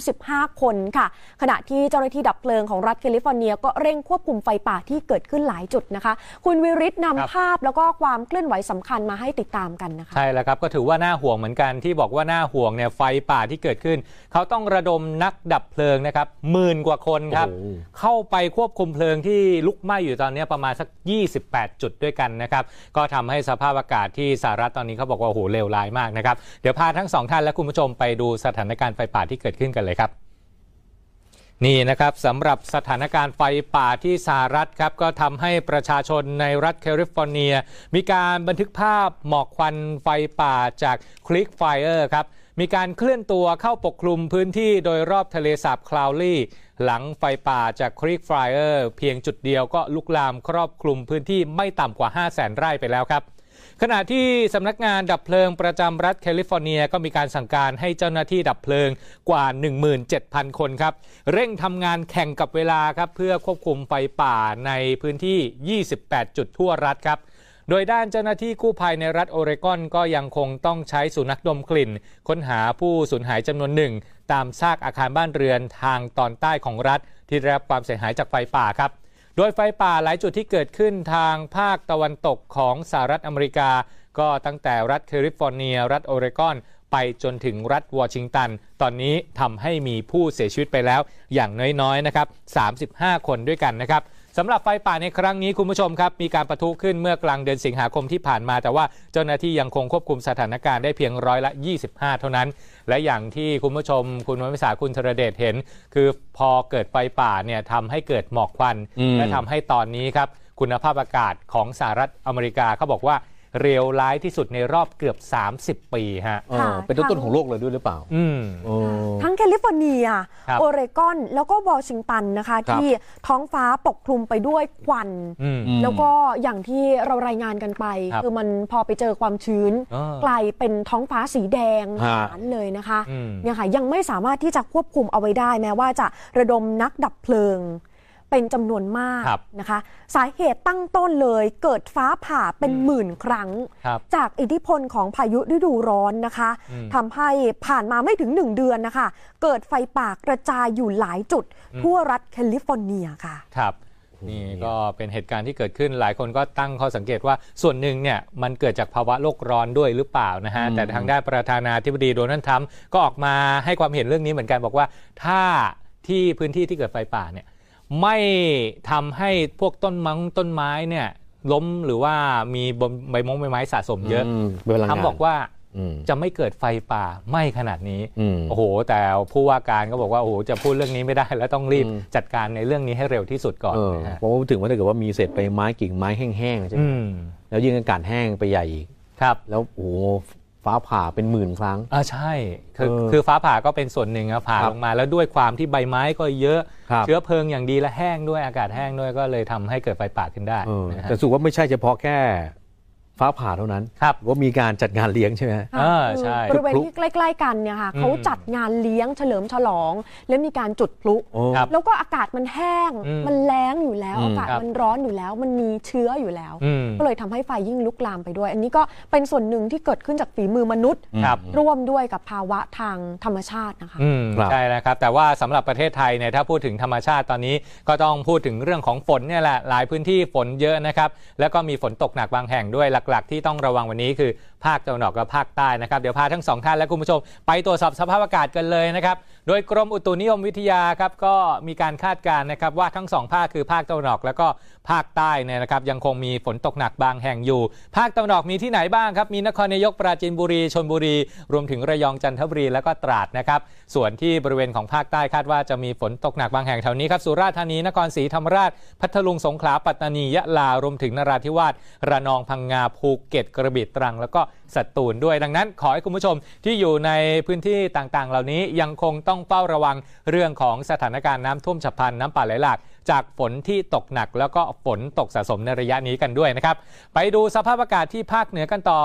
35 คนค่ะ ขณะที่เจ้าหน้าที่ดับเพลิงของรัฐแคลิฟอร์เนีย ก็เร่งควบคุมไฟป่าที่เกิดขึ้นหลายจุดนะคะ คุณวิริศครับนำภาพแล้วก็ความเคลื่อนไหวสำคัญมาให้ติดตามกันนะคะใช่แล้วครับก็ถือว่าน่าห่วงเหมือนกันที่บอกว่าน่าห่วงเนี่ยไฟป่าที่เกิดขึ้น เขาต้องระดมนักดับเพลิงนะครับหมื่นกว่าคนครับโอ้โหเข้าไปควบคุมเพลิงที่ลุกไหม้อยู่ตอนนี้ประมาณสัก 28 จุดด้วยกันนะครับ ก็ทำให้สภาพอากาศที่สหรัฐตอนนี้เขาบอกว่าโอ้โหเลวร้ายมากนะครับ เดี๋ยวพาทั้งสองท่านและคุณผู้ชมไปดูสถานการณ์ไฟป่าที่เกิดขึ้นกันเลยครับนี่นะครับสำหรับสถานการณ์ไฟป่าที่สหรัฐครับก็ทำให้ประชาชนในรัฐแคลิฟอร์เนีย มีการบันทึกภาพหมอกควันไฟป่าจาก Creek Fire ครับ มีการเคลื่อนตัวเข้าปกคลุมพื้นที่โดยรอบทะเลสาบ Crowley หลังไฟป่าจาก Creek Fire เพียงจุดเดียวก็ลุกลามครอบคลุมพื้นที่ไม่ต่ำกว่า 5 0 0แสนไร่ไปแล้วครับขณะที่สำนักงานดับเพลิงประจำรัฐแคลิฟอร์เนียก็มีการสั่งการให้เจ้าหน้าที่ดับเพลิงกว่า 17,000 คนครับ เร่งทำงานแข่งกับเวลาครับ เพื่อควบคุมไฟป่าในพื้นที่ 28 จุดทั่วรัฐครับ โดยด้านเจ้าหน้าที่กู้ภัยในรัฐโอเรกอนก็ยังคงต้องใช้สุนัขดมกลิ่น ค้นหาผู้สูญหายจำนวนหนึ่ง ตามซากอาคารบ้านเรือนทางตอนใต้ของรัฐ ที่ได้รับความเสียหายจากไฟป่าครับ โดยไฟป่าหลายจุดที่เกิดขึ้นทางภาคตะวันตกของสหรัฐอเมริกา ก็ตั้งแต่รัฐแคลิฟอร์เนีย รัฐโอเรกอนไปจนถึงรัฐวอชิงตัน ตอนนี้ทำให้มีผู้เสียชีวิตไปแล้วอย่างน้อยๆนะครับ35 คนด้วยกันนะครับ สำหรับไฟป่าในครั้งนี้คุณผู้ชมครับ มีการประทุขึ้นเมื่อกลางเดือนสิงหาคมที่ผ่านมา แต่ว่าเจ้าหน้าที่ยังคงควบคุมสถานการณ์ได้เพียงร้อยละ 25 เท่านั้น และอย่างที่คุณผู้ชม คุณวมิสาคุณธรเดชเห็น คือพอเกิดไฟป่าเนี่ยทำให้เกิดหมอกควันอืมและทำให้ตอนนี้ครับคุณภาพอากาศของสหรัฐอเมริกาเขาบอกว่า เร็วร้ายที่สุดในรอบเกือบ 30 ปีฮะ เออเป็นต้นๆของโลกเลยด้วยหรือเปล่าอืม โอ้ ทั้งแคลิฟอร์เนีย ครับโอเรกอน แล้วก็วอชิงตันนะคะ ครับ ที่ท้องฟ้าปกคลุมไปด้วยควัน อืม แล้วก็อย่างที่เรารายงานกันไป ครับคือมันพอไปเจอความชื้น อ่ากลายเป็นท้องฟ้าสีแดงฮะหานเลยนะคะอืม เนี่ยค่ะยังไม่สามารถที่จะควบคุมเอาไว้ได้แม้ว่าจะระดมนักดับเพลิง เป็นจำนวนมากครับนะคะ สาเหตุตั้งต้นเลยเกิดฟ้าผ่าเป็นหมื่นครั้งครับจากอิทธิพลของพายุฤดูร้อนนะคะอืมทำให้ผ่านมาไม่ถึงหนึ่งเดือนนะคะ เกิดไฟป่ากระจายอยู่หลายจุด ทั่วรัฐแคลิฟอร์เนียค่ะครับนี่ก็เป็นเหตุการณ์ที่เกิดขึ้นหลายคนก็ตั้งข้อสังเกตว่าส่วนหนึ่งเนี่ยมันเกิดจากภาวะโลกร้อนด้วยหรือเปล่านะฮะอืมแต่ทางด้านประธานาธิบดีโดนัลด์ทรัมป์ก็ออกมาให้ความเห็นเรื่องนี้เหมือนกันบอกว่า ถ้าที่พื้นที่ที่เกิดไฟป่าเนี่ย ไม่ทำให้พวกต้นมังต้นไม้เนี่ยล้มหรือว่ามีใบมงใบไม้สะสมเยอะมเป็นพลังงานทำบอกว่าอืมจะไม่เกิดไฟป่าไหม้ขนาดนี้อืมโอ้โห แต่ผู้ว่าการก็บอกว่า โอ้โห จะพูดเรื่องนี้ไม่ได้ แล้วต้องรีบอืมจัดการในเรื่องนี้ให้เร็วที่สุดก่อนเออนะฮะเพราะว่าถึงว่าถ้าเกิดว่ามีเศษใบไม้กิ่งไม้แห้งๆใช่ไหมอืมแล้วยิ่งอากาศแห้งไปใหญ่อีก ครับ แล้วโอ้โห ฟ้าผ่าเป็นหมื่นครั้ง อ่าใช่คือเออคือฟ้าผ่าก็เป็นส่วนหนึ่งอะผ่าครับลงมา แล้วด้วยความที่ใบไม้ก็เยอะ ครับ เชื้อเพลิงอย่างดีและแห้งด้วยอากาศแห้งด้วยก็เลยทำให้เกิดไฟป่าขึ้นได้เออนะฮะ แต่สุว่าไม่ใช่เฉพาะแค่ ฟ้าผ่าเท่านั้น ครับว่ามีการจัดงานเลี้ยงใช่ไหมเออใช่ บริเวณที่ใกล้ ๆ กันเนี่ยค่ะอืมเขาจัดงานเลี้ยงเฉลิมฉลอง และมีการจุดพลุ โอ้ครับ แล้วก็อากาศมันแห้ง อืมมันแล้งอยู่แล้ว อืม อากาศครับมันร้อนอยู่แล้ว มันมีเชื้ออยู่แล้ว อืม ก็เลยทำให้ไฟยิ่งลุกลามไปด้วย อันนี้ก็เป็นส่วนหนึ่งที่เกิดขึ้นจากฝีมือมนุษย์ ครับ ร่วมด้วยกับภาวะทางธรรมชาตินะคะ อืมครับ ใช่นะครับ แต่ว่าสำหรับประเทศไทยเนี่ยถ้าพูดถึงธรรมชาติตอนนี้ก็ต้องพูดถึงเรื่องของฝนเนี่ยแหละหลายพื้นที่ฝนเยอะนะครับ แล้วก็มีฝนตกหนักบางแห่งด้วยหลัก ๆ ที่ต้องระวังวันนี้คือ ภาคตะวันออกกับภาคใต้นะครับเดี๋ยวพาทั้งสองท่านและคุณผู้ชม ไปตรวจสอบสภาพอากาศกันเลยนะครับโดยกรมอุตุนิยมวิทยาครับก็มีการคาดการณ์นะครับว่าทั้งสองภาคคือภาคตะวันออก แล้วก็ภาคใต้เนี่ยนะครับยังคงมีฝนตกหนักบางแห่งอยู่ ภาคตะวันออกมีที่ไหนบ้างครับมีนครนายกปราจีนบุรีชนบุรี รวมถึงระยองจันทบุรีแล้วก็ตราดนะครับส่วนที่บริเวณของภาคใต้คาดว่าจะมีฝนตกหนักบางแห่งแถวนี้ครับสุราษฎร์ธานีนครศรีธรรมราช พัทลุงสงขลาปัตตานียะลารวมถึงนราธิวาสระนองพังงาภูเก็ตกระบี่ตรัง แล้วก็สตูลด้วยดังนั้น ขอให้คุณผู้ชมที่อยู่ในพื้นที่ต่างๆ เหล่านี้ยังคงต้องเฝ้าระวังเรื่องของสถานการณ์น้ำท่วมฉับพลันน้ำป่าไหลหลาก จากฝนที่ตกหนัก แล้วก็ฝนตกสะสมในระยะนี้กันด้วยนะครับ ไปดูสภาพอากาศที่ภาคเหนือกันต่อ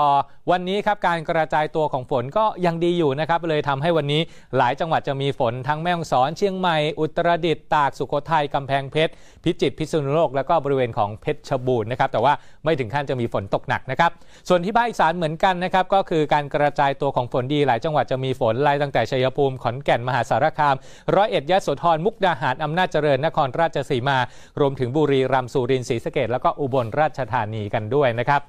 วันนี้ครับการกระจายตัวของฝนก็ยังดีอยู่นะครับ เลยทำให้วันนี้หลายจังหวัดจะมีฝนทั้งแม่ฮ่องสอนเชียงใหม่อุตรดิตถ์ตากสุโขทัยกำแพงเพชรพิจิตรพิษณุโลกแล้วก็บริเวณของเพชรบูรณ์นะครับแต่ว่าไม่ถึงขั้นจะมีฝนตกหนักนะครับส่วนที่ภาคอีสานเหมือนกันนะครับก็คือการกระจายตัวของฝนดีหลายจังหวัดจะมีฝนไล่ตั้งแต่ชัยภูมิขอนแก่นมหาสารคามร้อยเอ็ดยะโสธรมุกดาหารอำนาจเจริญนครราชสีมา รวมถึงบุรีรัมย์สุรินทร์ศรีสะเกดแล้วก็อุบลราชธานีกันด้วยนะครับ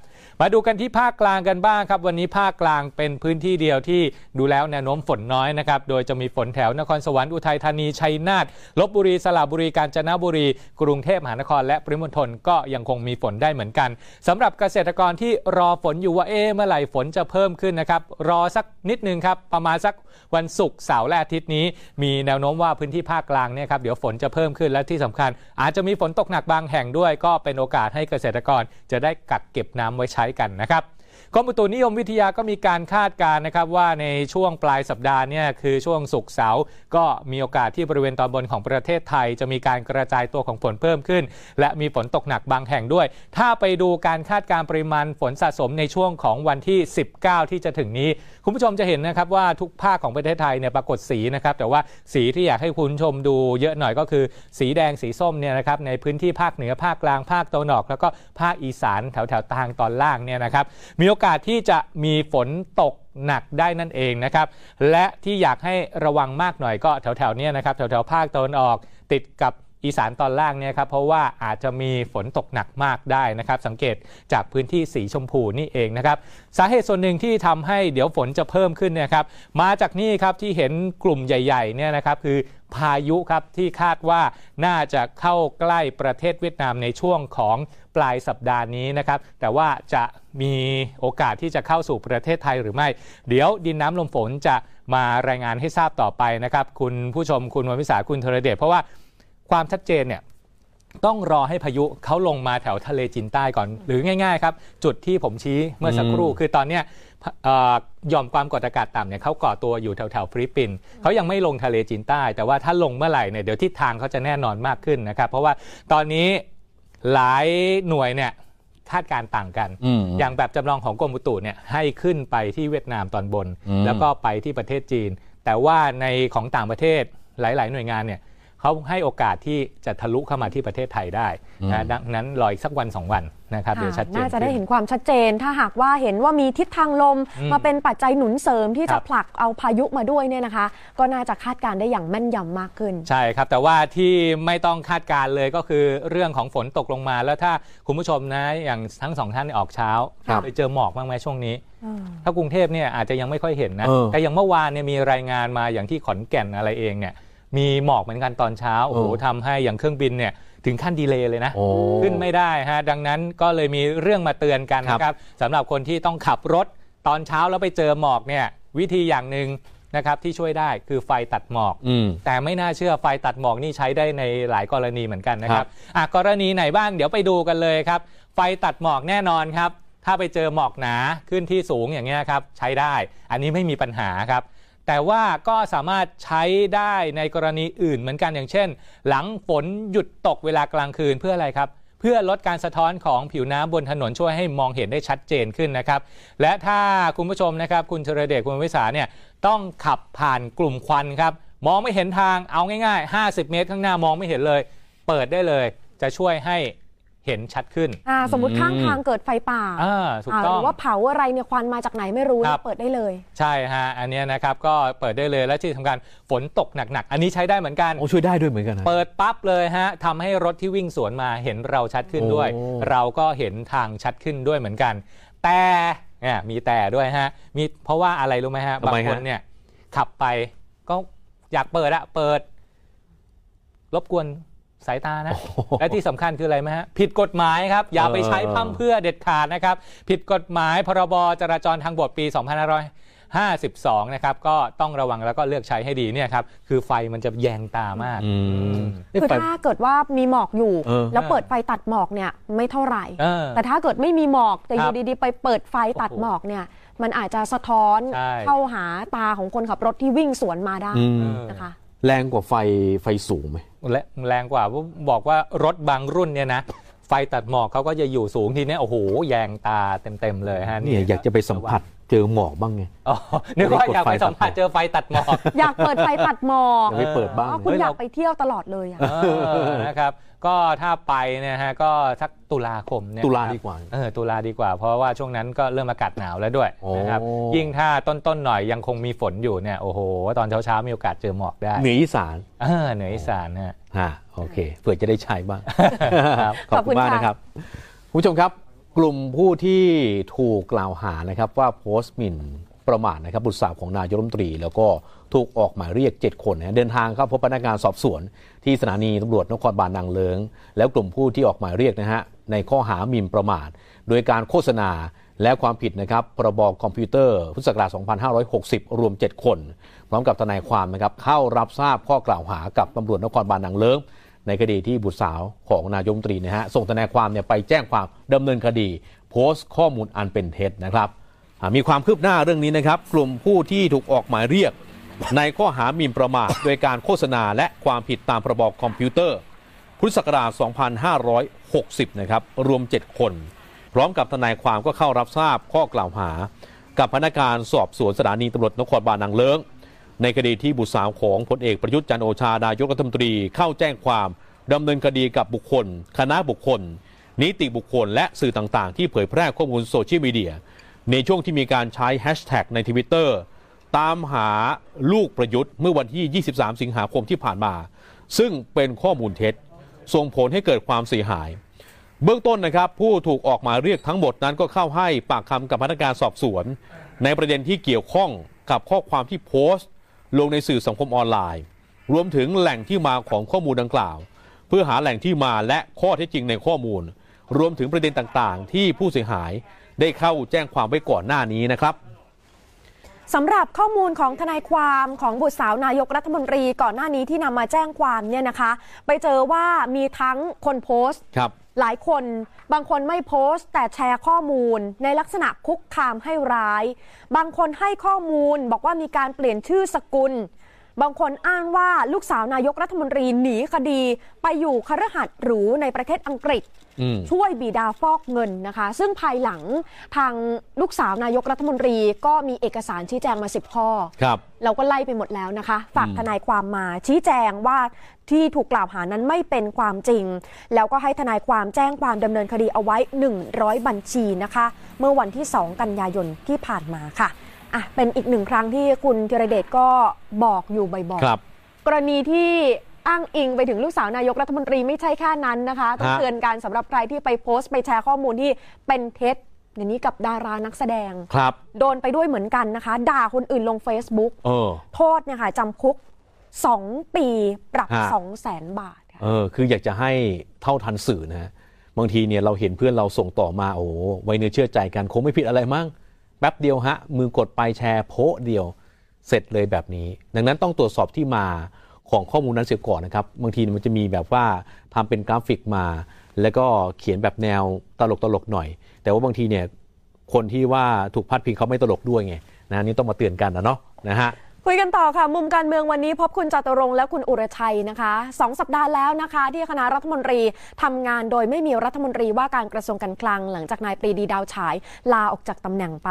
มาดูกันที่ภาคกลางกันบ้างครับ วันนี้ภาคกลางเป็นพื้นที่เดียวที่ดูแล้วแนวโน้มฝนน้อยนะครับ โดยจะมีฝนแถวนครสวรรค์อุทัยธานีชัยนาทลบบุรีสระบุรีกาญจนบุรี กรุงเทพมหานคร และปริมณฑลก็ยังคงมีฝนได้เหมือนกันสำหรับเกษตรกรที่รอฝนอยู่ว่าเอ๊เมื่อไหร่ฝนจะเพิ่มขึ้นนะครับรอสักนิดนึงครับประมาณสักวันศุกร์เสาร์และอาทิตย์นี้ มีแนวโน้มว่าพื้นที่ภาคกลางเนี่ยครับเดี๋ยวฝนจะเพิ่มขึ้นและที่สำคัญ อาจจะมีฝนตกหนักบางแห่งด้วย ก็เป็นโอกาสให้เกษตรกรจะได้กักเก็บน้ำไว้ใช้้กันนะครับ กรมอุตุนิยมวิทยาก็มีการคาดการณ์นะครับว่าในช่วงปลายสัปดาห์เนี่ยคือช่วงศุกร์เสาร์ก็มีโอกาสที่บริเวณตอนบนของประเทศไทย จะมีการกระจายตัวของฝนเพิ่มขึ้น และมีฝนตกหนักบางแห่งด้วย ถ้าไปดูการคาดการณ์ปริมาณฝนสะสมในช่วงของวันที่ 19 ที่จะถึงนี้ คุณผู้ชมจะเห็นนะครับว่าทุกภาคของประเทศไทยเนี่ยปรากฏสีนะครับแต่ว่าสีที่อยากให้คุณชมดูเยอะหน่อยก็คือ สีแดงสีส้มเนี่ยนะครับในพื้นที่ภาคเหนือภาคกลางภาคตะวันออก แล้วก็ภาคอีสานแถวแถวทางตอนล่างเนี่ยนะครับมีโอกาสกาสที่จะมีฝนตกหนักได้นั่นเองนะครับ และที่อยากให้ระวังมากหน่อยก็แถวๆเนี้นะครับแถวๆภาคตะวันออกติดกับอีสานตอนล่างเนี่ยครับเพราะว่าอาจจะมีฝนตกหนักมากได้นะครับ สังเกตจากพื้นที่สีชมพูนี่เองนะครับ สาเหตุส่วนหนึ่งที่ทำให้เดี๋ยวฝนจะเพิ่มขึ้นเนยครับมาจากนี่ครับที่เห็นกลุ่มใหญ่ๆเนี่ยนะครับคือ พายุครับที่คาดว่าน่าจะเข้าใกล้ประเทศเวียดนามในช่วงของปลายสัปดาห์นี้นะครับ แต่ว่าจะมีโอกาสที่จะเข้าสู่ประเทศไทยหรือไม่ เดี๋ยวดินน้ำลมฝนจะมารายงานให้ทราบต่อไปนะครับ คุณผู้ชมคุณวันวิสาคุณธรเดชเพราะว่าความชัดเจนเนี่ยต้องรอให้พายุเขาลงมาแถวทะเลจีนใต้ก่อน หรือง่าย ๆ ครับ จุดที่ผมชี้เมื่อสักครู่คือตอนเนี้ยพเอ่อ ยอมความกดอากาศต่ำเนี่ยเขาก่อตัวอยู่แถวๆฟิลิปปินส์เขายังไม่ลงทะเลจีนใต้ แต่ว่าถ้าลงเมื่อไหร่เนี่ยเดี๋ยวทิศทางเขาจะแน่นอนมากขึ้นนะครับ เพราะว่าตอนนี้หลายหน่วยเนี่ยคาดการณ์ต่างกันอืมอย่างแบบจำลองของกรมอุตุเนี่ยให้ขึ้นไปที่เวียดนามตอนบนอืมแล้วก็ไปที่ประเทศจีน แต่ว่าในของต่างประเทศหลาย ๆ หน่วยงานเนี่ย เขาให้โอกาสที่จะทะลุเข้ามาที่ประเทศไทยได้นะดังนั้นรออีกสักวันสองวันนะครับเดี๋ยวชัดเจนน่าจะได้ขึ้เห็นความชัดเจน ถ้าหากว่าเห็นว่ามีทิศทางลมอืมมาเป็นปัจจัยหนุนเสริมที่ครัจะบผลักเอาพายุมาด้วยเนี่ยนะคะ ก็น่าจะคาดการณ์ได้อย่างแม่นยำมากขึ้น ใช่ครับ แต่ว่าที่ไม่ต้องคาดการณ์เลยก็คือเรื่องของฝนตกลงมา แล้วถ้าคุณผู้ชมนะอย่างทั้งสองท่านออกเช้าครับไปเจอหมอกบ้างไหมช่วงนี้เออถ้ากรุงเทพเนี่ยอาจจะยังไม่ค่อยเห็นนะเออแต่อย่างเมื่อวานเนี่ยมีรายงานมาอย่างที่ขอนแก่นอะไรเองเนี่ย มีหมอกเหมือนกันตอนเช้าโอ้โหเออทำให้อย่างเครื่องบินเนี่ยถึงขั้นดีเลย์เลยนะโอ้ขึ้นไม่ได้ฮะดังนั้นก็เลยมีเรื่องมาเตือนกันครับนะครับสำหรับคนที่ต้องขับรถตอนเช้าแล้วไปเจอหมอกเนี่ยวิธีอย่างหนึ่งนะครับที่ช่วยได้คือไฟตัดหมอกอืมแต่ไม่น่าเชื่อไฟตัดหมอกนี่ใช้ได้ในหลายกรณีเหมือนกันนะคครัรับบอะกรณีไหนบ้างเดี๋ยวไปดูกันเลยครับ ไฟตัดหมอกแน่นอนครับ ถ้าไปเจอหมอกหนาขึ้นที่สูงอย่างเงี้ยครับใช้ได้ อันนี้ไม่มีปัญหาครับ แต่ว่าก็สามารถใช้ได้ในกรณีอื่นเหมือนกันอย่างเช่น หลังฝนหยุดตกเวลากลางคืนเพื่ออะไรครับ เพื่อลดการสะท้อนของผิวน้ำบนถนนช่วยให้มองเห็นได้ชัดเจนขึ้นนะครับ และถ้าคุณผู้ชมนะครับ คุณเชรเดชคุณวิสาเนี่ยต้องขับผ่านกลุ่มควันครับมองไม่เห็นทางเอาง่าย ๆ 50 เมตรข้างหน้ามองไม่เห็นเลย เปิดได้เลย จะช่วยให้ เห็นชัดขึ้น อ่าสมมติข้างทางเกิดไฟป่าอ่าถูกอ่าหต้อรืงอว่าเผาอะไรเนี่ยควันมาจากไหนไม่รู้ครับเปิดได้เลย ใช่ฮะอันเนี้ยนะครับก็เปิดได้เลยและที่สำคัญฝนตกหนักๆ อันนี้ใช้ได้เหมือนกันโอ้ช่วยได้ด้วยเหมือนกันนะเปิดปั๊บเลยฮะทำให้รถที่วิ่งสวนมาเห็นเราชัดขึ้นด้วยโอ้เราก็เห็นทางชัดขึ้นด้วยเหมือนกัน แต่เนี่ยมีแต่ด้วยฮะมีเพราะว่าอะไรรู้ไหมฮะทำบางไมคนฮะเนี่ยขับไปก็อยากเปิดอะเปิด รบกวน สายตานะ และที่สำคัญคืออะไรไหมฮะ ผิดกฎหมายครับ อย่าไปใช้พร่ำเพรื่อเด็ดขาดนะครับ ผิดกฎหมายพรบจราจรทางบกปี 2552 นะครับ ก็ต้องระวังแล้วก็เลือกใช้ให้ดีเนี่ยครับ คือไฟมันจะแยงตามากอืมคือไฟถ้าเกิดว่ามีหมอกอยู่เออแล้วเปิดไฟตัดหมอกเนี่ยไม่เท่าไหร่เออแต่ถ้าเกิดไม่มีหมอกแต่อครัยู่บดีๆ ไปเปิดไฟตัดโอ้โหหมอกเนี่ยมันอาจจะสะท้อนใช่เข้าหาตาของคนขับรถที่วิ่งสวนมาได้อืมนะคะ แรงกว่าไฟไฟสูงไหม และแรงกว่าบอกว่ารถบางรุ่นเนี่ยนะไฟตัดหมอกเขาก็จะอยู่สูงทีนี้โอ้โหแยงตาเต็มๆเลยฮะเนี่ยอยากจะไปสัมผัส เจอหมอกบ้างไง อ๋อนึกว่าอยากไปสัมผัสเจอไฟตัดหมอก อยากเปิดไฟตัดหมอกอยากไปเปิดบ้าง อ๋อคุณอยากไปเที่ยวตลอดเลยอะ เออนะครับก็ถ้าไปเนี่ยฮะก็สักตุลาคมเนี่ยตุลาครับดีกว่าเออตุลาดีกว่า เพราะว่าช่วงนั้นก็เริ่มอากาศหนาวแล้วด้วยโอ้ นะครับยิ่งถ้าต้นๆหน่อยยังคงมีฝนอยู่เนี่ยโอ้โห ตอนเช้าๆมีโอกาสเจอหมอกได้เหนืออีสานเออเหนืออีสานนะฮะ ฮะโอเคเผื่อจะได้ใช้บ้างครับขอบคุณมากนะครับคุณผู้ชมครับ กลุ่มผู้ที่ถูกกล่าวหานะครับว่าโพสต์หมิ่นประมาทนะครับบุตรสาวของนายกรัฐมนตรี แล้วก็ถูกออกหมายเรียก 7 คนนะเดินทางเข้าพบพนักงานสอบสวน ที่สถานีตำรวจนครบาลนางเลิง แล้วกลุ่มผู้ที่ออกหมายเรียกนะฮะในข้อหาหมิ่นประมาท โดยการโฆษณาและความผิดนะครับพรบคอมพิวเตอร์พุทธศักราช2560 รวม 7 คน พร้อมกับทนายความนะครับเข้ารับทราบข้อกล่าวหากับตำรวจนครบาลนางเลิง ในคดีที่บุตรสาวของนายมตรีนะฮะส่งทนายความเนี่ยไปแจ้งความดำเนินคดี โพสต์ข้อมูลอันเป็นเท็จนะครับมีความคืบหน้าเรื่องนี้นะครับ กลุ่มผู้ที่ถูกออกหมายเรียก ในข้อหาหมิ่นประมาทโดยการโฆษณาและความผิดตามพรบคอมพิวเตอร์ พุทธศักราช 2560 นะครับ รวม 7 คน พร้อมกับทนายความก็เข้ารับทราบข้อกล่าวหา กับพนักงานสอบสวนสถานีตำรวจนครบาลนางเลิ้ง ในคดีที่บุตรสาวของพลเอกประยุทธ์จันโอชานายกรัฐมนตรีเข้าแจ้งความดำเนินคดีกับบุคคล คณะบุคคล นิติบุคคล และสื่อต่างๆ ที่เผยแพร่ข้อมูลโซเชียลมีเดีย ในช่วงที่มีการใช้แฮชแท็กในทวิตเตอร์ตามหาลูกประยุทธ์เมื่อวันที่ 23 สิงหาคมที่ผ่านมา ซึ่งเป็นข้อมูลเท็จ ส่งผลให้เกิดความเสียหาย เบื้องต้นนะครับ ผู้ถูกออกหมายเรียกทั้งหมดนั้นก็เข้าให้ปากคำกับพนักงานสอบสวน ในประเด็นที่เกี่ยวข้องกับข้อความที่โพสต์ ลงในสื่อสังคมออนไลน์ รวมถึงแหล่งที่มาของข้อมูลดังกล่าว เพื่อหาแหล่งที่มาและข้อเท็จจริงในข้อมูล รวมถึงประเด็นต่างๆ ที่ผู้เสียหายได้เข้าแจ้งความไว้ก่อนหน้านี้นะครับสำหรับข้อมูลของทนายความของบุตรสาวนายกรัฐมนตรีก่อนหน้านี้ที่นำมาแจ้งความเนี่ยนะคะ ไปเจอว่ามีทั้งคนโพสต์ครับ หลายคนบางคนไม่โพสต์ แต่แชร์ข้อมูลในลักษณะคุกคามให้ร้าย บางคนให้ข้อมูลบอกว่ามีการเปลี่ยนชื่อสกุล บางคนอ้างว่าลูกสาวนายกรัฐมนตรีหนีคดี ไปอยู่คฤหัสถ์หรูในประเทศอังกฤษอืมช่วยบิดาฟอกเงินนะคะ ซึ่งภายหลังทางลูกสาวนายกรัฐมนตรีก็มีเอกสารชี้แจงมา10ข้อครับเราก็ไล่ไปหมดแล้วนะคะ ฝากทนายความมาชี้แจงว่าที่ถูกกล่าวหานั้นไม่เป็นความจริง แล้วก็ให้ทนายความแจ้งความดำเนินคดีเอาไว้ 100 บัญชีนะคะ เมื่อวันที่ 2 กันยายนที่ผ่านมาค่ะ อะเป็นอีกหนึ่งครั้งที่คุณธีรเดชก็บอกอยู่บ่อยครับ ๆกรณีที่อ้างอิงไปถึงลูกสาวนายกรัฐมนตรีไม่ใช่แค่นั้นนะคะต้องฮะ เตือนกันสำหรับใครที่ไปโพสต์ไปแชร์ข้อมูลที่เป็นเท็จอย่างนี้กับดารานักแสดง ครับ โดนไปด้วยเหมือนกันนะคะ ด่าคนอื่นลง Facebook เออ โทษเนี่ยค่ะจำคุก 2 ปีปรับ ฮะ 2 0 0แสนบาทเออ คืออยากจะให้เท่าทันสื่อนะฮะบางทีเนี่ยเราเห็นเพื่อนเราส่งต่อมา โอ้โหไว้เนื้อเชื่อใจกัน คงไม่ผิดอะไรมั้งแป๊บเดียวฮะ มือกดไปแชร์โพเดียวเสร็จเลยแบบนี้ ดังนั้นต้องตรวจสอบที่มาของข้อมูลนั้นเสียก่อนนะครับ บางทีมันจะมีแบบว่าทำเป็นกราฟิกมา แล้วก็เขียนแบบแนวตลกตลกหน่อย แต่ว่าบางทีเนี่ยคนที่ว่าถูกพัดพิงเขาไม่ตลกด้วยไงนะนี่ต้องมาเตือนกันนะเนาะนะฮะ คุยกันต่อค่ะ มุมการเมืองวันนี้พบคุณจตุรงค์และคุณอุรชัยนะคะสองสัปดาห์แล้วนะคะ ที่คณะรัฐมนตรีทำงานโดยไม่มีรัฐมนตรีว่าการกระทรวงการคลัง หลังจากนายปรีดีดาวฉาย ลาออกจากตำแหน่งไป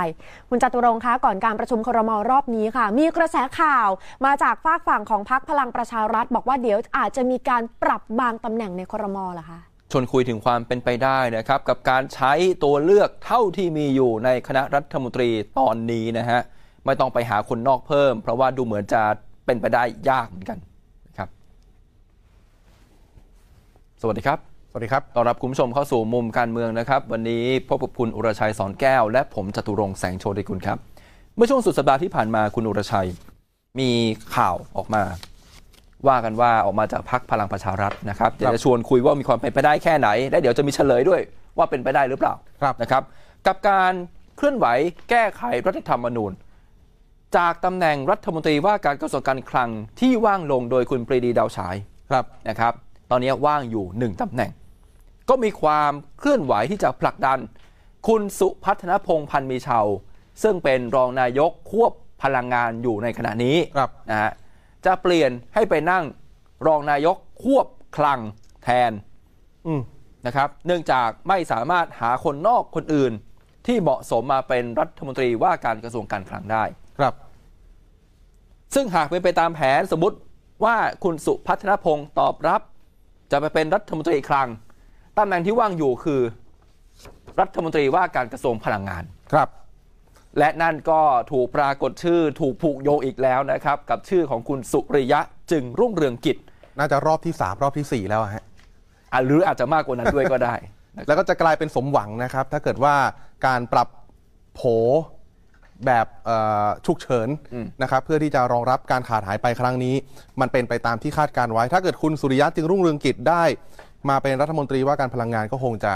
คุณจตุรงค์คะก่อนการประชุมครมรอบนี้ค่ะ มีกระแสข่าวมาจากฝากฝั่งของพรรคพลังประชารัฐ บอกว่าเดี๋ยวอาจจะมีการปรับบางตำแหน่งในครมเหรอคะชวนคุยถึงความเป็นไปได้นะครับกับการใช้ตัวเลือกเท่าที่มีอยู่ในคณะรัฐมนตรีตอนนี้นะฮะ ไม่ต้องไปหาคนนอกเพิ่ม เพราะว่าดูเหมือนจะเป็นไปได้ยากเหมือนกันนะครับ สวัสดีครับ สวัสดีครับต้อนรับคุณผู้ชมเข้าสู่มุมการเมืองนะครับ วันนี้พบกับคุณอุรชัยสอนแก้ว และผมจตุรงค์แสงโชติกุลครับ เมื่อช่วงสุดสัปดาห์ที่ผ่านมาคุณอุรชัย มีข่าวออกมา ว่ากันว่าออกมาจากพักพลังประชารัฐนะครับเดี๋ยวจะชวนคุยว่ามีความเป็นไปได้แค่ไหน และเดี๋ยวจะมีเฉลยด้วยว่าเป็นไปได้หรือเปล่าครับนะครับ กับการเคลื่อนไหวแก้ไขรัฐธรรมนูญ จากตำแหน่งรัฐมนตรีว่าการกระทรวงการคลังที่ว่างลงโดยคุณปรีดีดาวฉายครับนะครับ ตอนนี้ว่างอยู่หนึ่งตำแหน่ง ก็มีความเคลื่อนไหวที่จะผลักดัน คุณสุพัฒนพงษ์พันธ์มีชาวซึ่งเป็นรองนายกควบพลังงานอยู่ในขณะนี้ครับนะฮะจะเปลี่ยนให้ไปนั่งรองนายกควบคลังแทนอืมนะครับ เนื่องจากไม่สามารถหาคนนอกคนอื่น ที่เหมาะสมมาเป็นรัฐมนตรีว่าการกระทรวงการคลังได้ ครับ ซึ่งหากเป็นไปตามแผนสมมติว่าคุณสุพัฒนพงศ์ตอบรับ จะไปเป็นรัฐมนตรีคลังตำแหน่งที่ว่างอยู่คือ รัฐมนตรีว่าการกระทรวงพลังงานครับ และนั่นก็ถูกปรากฏชื่อถูกผูกโยงอีกแล้วนะครับ กับชื่อของคุณสุริยะจึงรุ่งเรืองกิจ น่าจะรอบที่3รอบทีสี่4แล้วอะฮะอะหรืออาจจะมากกว่านั้นด้วยก็ได้นะครับแล้วก็จะกลายเป็นสมหวังนะครับ ถ้าเกิดว่าการปรับโผ แบบเอ่อฉุกเฉินนะครับเพื่อที่จะรองรับการขาดหายไปครั้งนี้ มันเป็นไปตามที่คาดการไว้ ถ้าเกิดคุณสุริยะจึงรุ่งเรืองกิจได้ มาเป็นรัฐมนตรีว่าการพลังงานก็คงจะ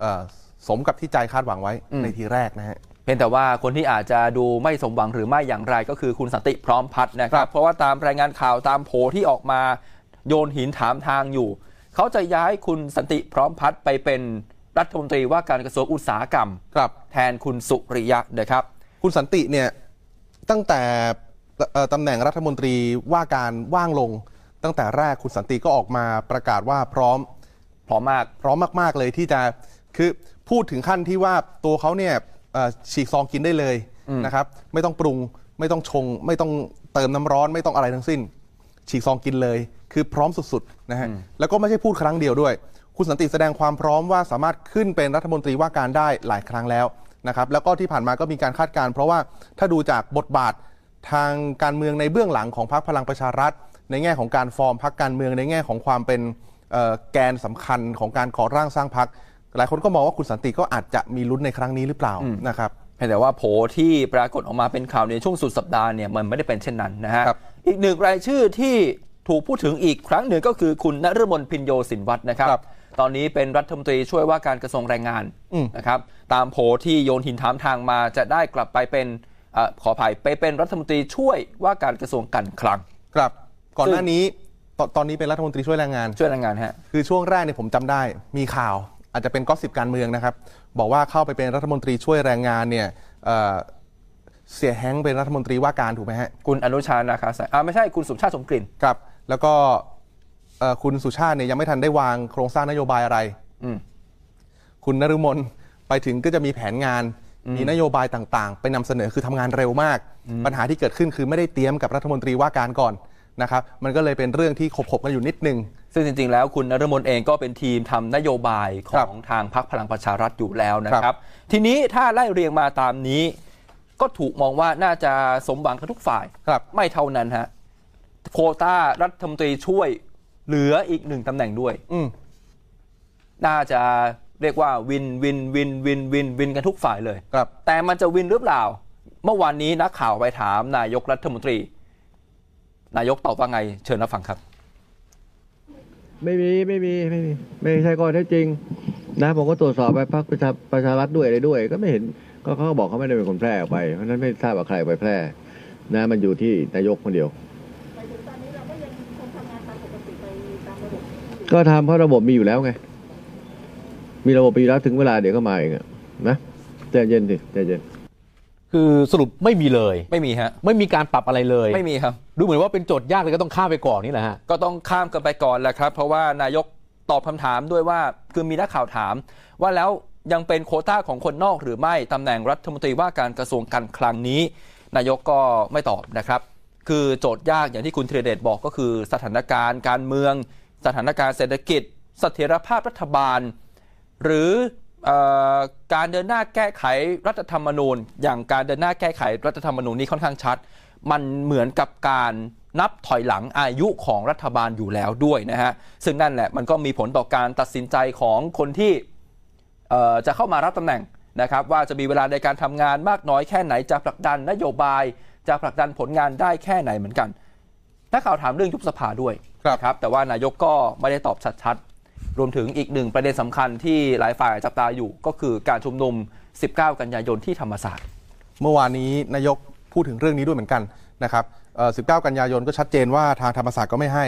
เอ่อสมกับที่ใจคาดหวังไว้ในทีแรกนะฮะเพียงแต่ว่าคนที่อาจจะดูไม่สมหวังหรือไม่อย่างไรก็คือคุณสันติพร้อมพัฒน์นะครับ เพราะว่าตามรายงานข่าวตามโผที่ออกมาโยนหินถามทางอยู่ เขาจะย้ายคุณสันติพร้อมพัฒน์ไปเป็นรัฐมนตรีว่าการกระทรวงอุตสาหกรรมครับแทนคุณสุริยะนะครับ คุณสันติเนี่ยตั้งแต่เอ่อตำแหน่งรัฐมนตรีว่าการว่างลง ตั้งแต่แรกคุณสันติก็ออกมาประกาศว่าพร้อมพร้อมมากพร้อมมากๆเลยที่จะคือพูดถึงขั้นที่ว่าตัวเขาเนี่ยเอ่อฉีกซองกินได้เลยนะครับ ไม่ต้องปรุงไม่ต้องชง ไม่ต้องเติมน้ำร้อนไม่ต้องอะไรทั้งสิ้น ฉีกซองกินเลย คือพร้อมสุดๆนะฮะแล้วก็ไม่ใช่พูดครั้งเดียวด้วย คุณสันติแสดงความพร้อมว่าสามารถขึ้นเป็นรัฐมนตรีว่าการได้หลายครั้งแล้ว นะครับแล้วก็ที่ผ่านมาก็มีการคาดการณ์เพราะว่าถ้าดูจากบทบาททางการเมืองในเบื้องหลังของพรรคพลังประชารัฐ ในแง่ของการฟอร์มพรรคการเมืองในแง่ของความเป็นเอ่อแกนสำคัญของการก่อร่างสร้างพรรคหลายคนก็มองว่าคุณสันติก็อาจจะมีลุ้นในครั้งนี้หรือเปล่านะครับเพียงแต่ว่าโผที่ปรากฏออกมาเป็นข่าวในช่วงสุดสัปดาห์เนี่ยมันไม่ได้เป็นเช่นนั้นนะฮะครับอีกหนึ่งรายชื่อที่ถูกพูดถึงอีกครั้งหนึ่งก็คือคุณนฤมลพินโยสินวัฒน์นะครับครับ ตอนนี้เป็นรัฐมนตรีช่วยว่าการกระทรวงแรงงานอืมนะครับ ตามโผที่โยนหินถามทางมาจะได้กลับไปเป็นเออขออภัยไปเป็นรัฐมนตรีช่วยว่าการกระทรวงการคลัง ครับ ก่อนซึ่งหน้านี้ตตอนนี้เป็นรัฐมนตรีช่วยแรงงาน ช่วยแรงงานฮะ คือช่วงแรกเนี่ยผมจำได้ มีข่าวอาจจะเป็นก็สิบการเมืองนะครับ บอกว่าเข้าไปเป็นรัฐมนตรีช่วยแรงงานเนี่ยเอ่อเสียแฮงค์เป็นรัฐมนตรีว่าการถูกไหมฮะ คุณอนุชานาคาสายอ่าไม่ใช่คุณสุชาติสมกลิ่น ครับ แล้วก็เอ่อ คุณสุชาติเนี่ยยังไม่ทันได้วางโครงสร้างนโยบายอะไรอืมคุณนฤมลไปถึงก็จะมีแผนงาน มีนโยบายต่างๆ ไปนำเสนอคือทำงานเร็วมาก ปัญหาที่เกิดขึ้นคือไม่ได้เตรียมกับรัฐมนตรีว่าการก่อนนะครับมันก็เลยเป็นเรื่องที่ขบๆกันอยู่นิดนึง ซึ่งจริง ๆ แล้วคุณนรมนเองก็เป็นทีมทำนโยบายขครัอบงทางพรรคพลังประชารัฐอยู่แล้วนะคครัรับบทีนี้ถ้าไล่เรียงมาตามนี้ ก็ถูกมองว่าน่าจะสมหวังกันทุกฝ่ายครับไม่เท่านั้นฮะโควต้ารัฐมนตรีช่วย เหลืออีกหนึ่งตำแหน่งด้วย อืมน่าจะเรียกว่า win win win win win win กันทุกฝ่ายเลย ครับ แต่มันจะ win หรือเปล่า เมื่อวานนี้นักข่าวไปถามนายกรัฐมนตรี นายกตอบว่าไง เชิญรับฟังครับ ไม่มีไม่มีไม่มีไม่ใช่ข้อเท็จจริง นะผมก็ตรวจสอบไปพรรคประชาประชารัฐด้วยอะไรด้วย ก็ไม่เห็นก็เขาก็บอกเขาไม่ได้เป็นคนแพร่ออกไปเพราะฉะนั้นไม่ทราบว่าใครเอาไปแพร่ นะ มันอยู่ที่นายกคนเดียว ก็ทำเพราะระบบมีอยู่แล้วไง มีระบบมีอยู่แล้วถึงเวลาเดี๋ยวก็มาเองอะนะใจเย็นสิใจเย็นคือสรุปไม่มีเลย ไม่มีฮะ ไม่มีการปรับอะไรเลย ไม่มีครับ ดูเหมือนว่าเป็นโจทย์ยากเลยก็ต้องข้ามไปก่อนนี่แหละฮะ ก็ต้องข้ามกันไปก่อนแหละครับ เพราะว่านายกตอบคำถามด้วยว่าคือมีนักข่าวถาม ว่าแล้วยังเป็นโควต้าของคนนอกหรือไม่ตำแหน่งรัฐมนตรีว่าการกระทรวงการคลังนี้ นายกก็ไม่ตอบนะครับ คือโจทย์ยากอย่างที่คุณธีรเดชบอกก็คือสถานการณ์การเมือง สถานการณ์เศรษฐกิจเสถียรภาพรัฐบาล หรืออการเดินหน้าแก้ไขรัฐธรรมนูญ อย่างการเดินหน้าแก้ไขรัฐธรรมนูญนี้ค่อนข้างชัด มันเหมือนกับการนับถอยหลังอายุของรัฐบาลอยู่แล้วด้วยนะฮะซึ่งนั่นแหละมันก็มีผลต่อการตัดสินใจของคนที่จะเข้ามารับตำแหน่งนะครับว่าจะมีเวลาในการทำงานมากน้อยแค่ไหนจะผลักดันนโยบาย จะผลักดันผลงานได้แค่ไหนเหมือนกัน นักข่าวถามเรื่องยุบสภาด้วยครับนะครับแต่ว่านายกก็ไม่ได้ตอบชัดๆ รวมถึงอีกหนึ่งประเด็นสำคัญที่หลายฝ่ายจับตาอยู่ก็คือการชุมนุม 19 กันยายนที่ธรรมศาสตร์ เมื่อวานนี้นายกพูดถึงเรื่องนี้ด้วยเหมือนกันนะครับเอ่อ19 กันยายนก็ชัดเจนว่าทางธรรมศาสตร์ก็ไม่ให้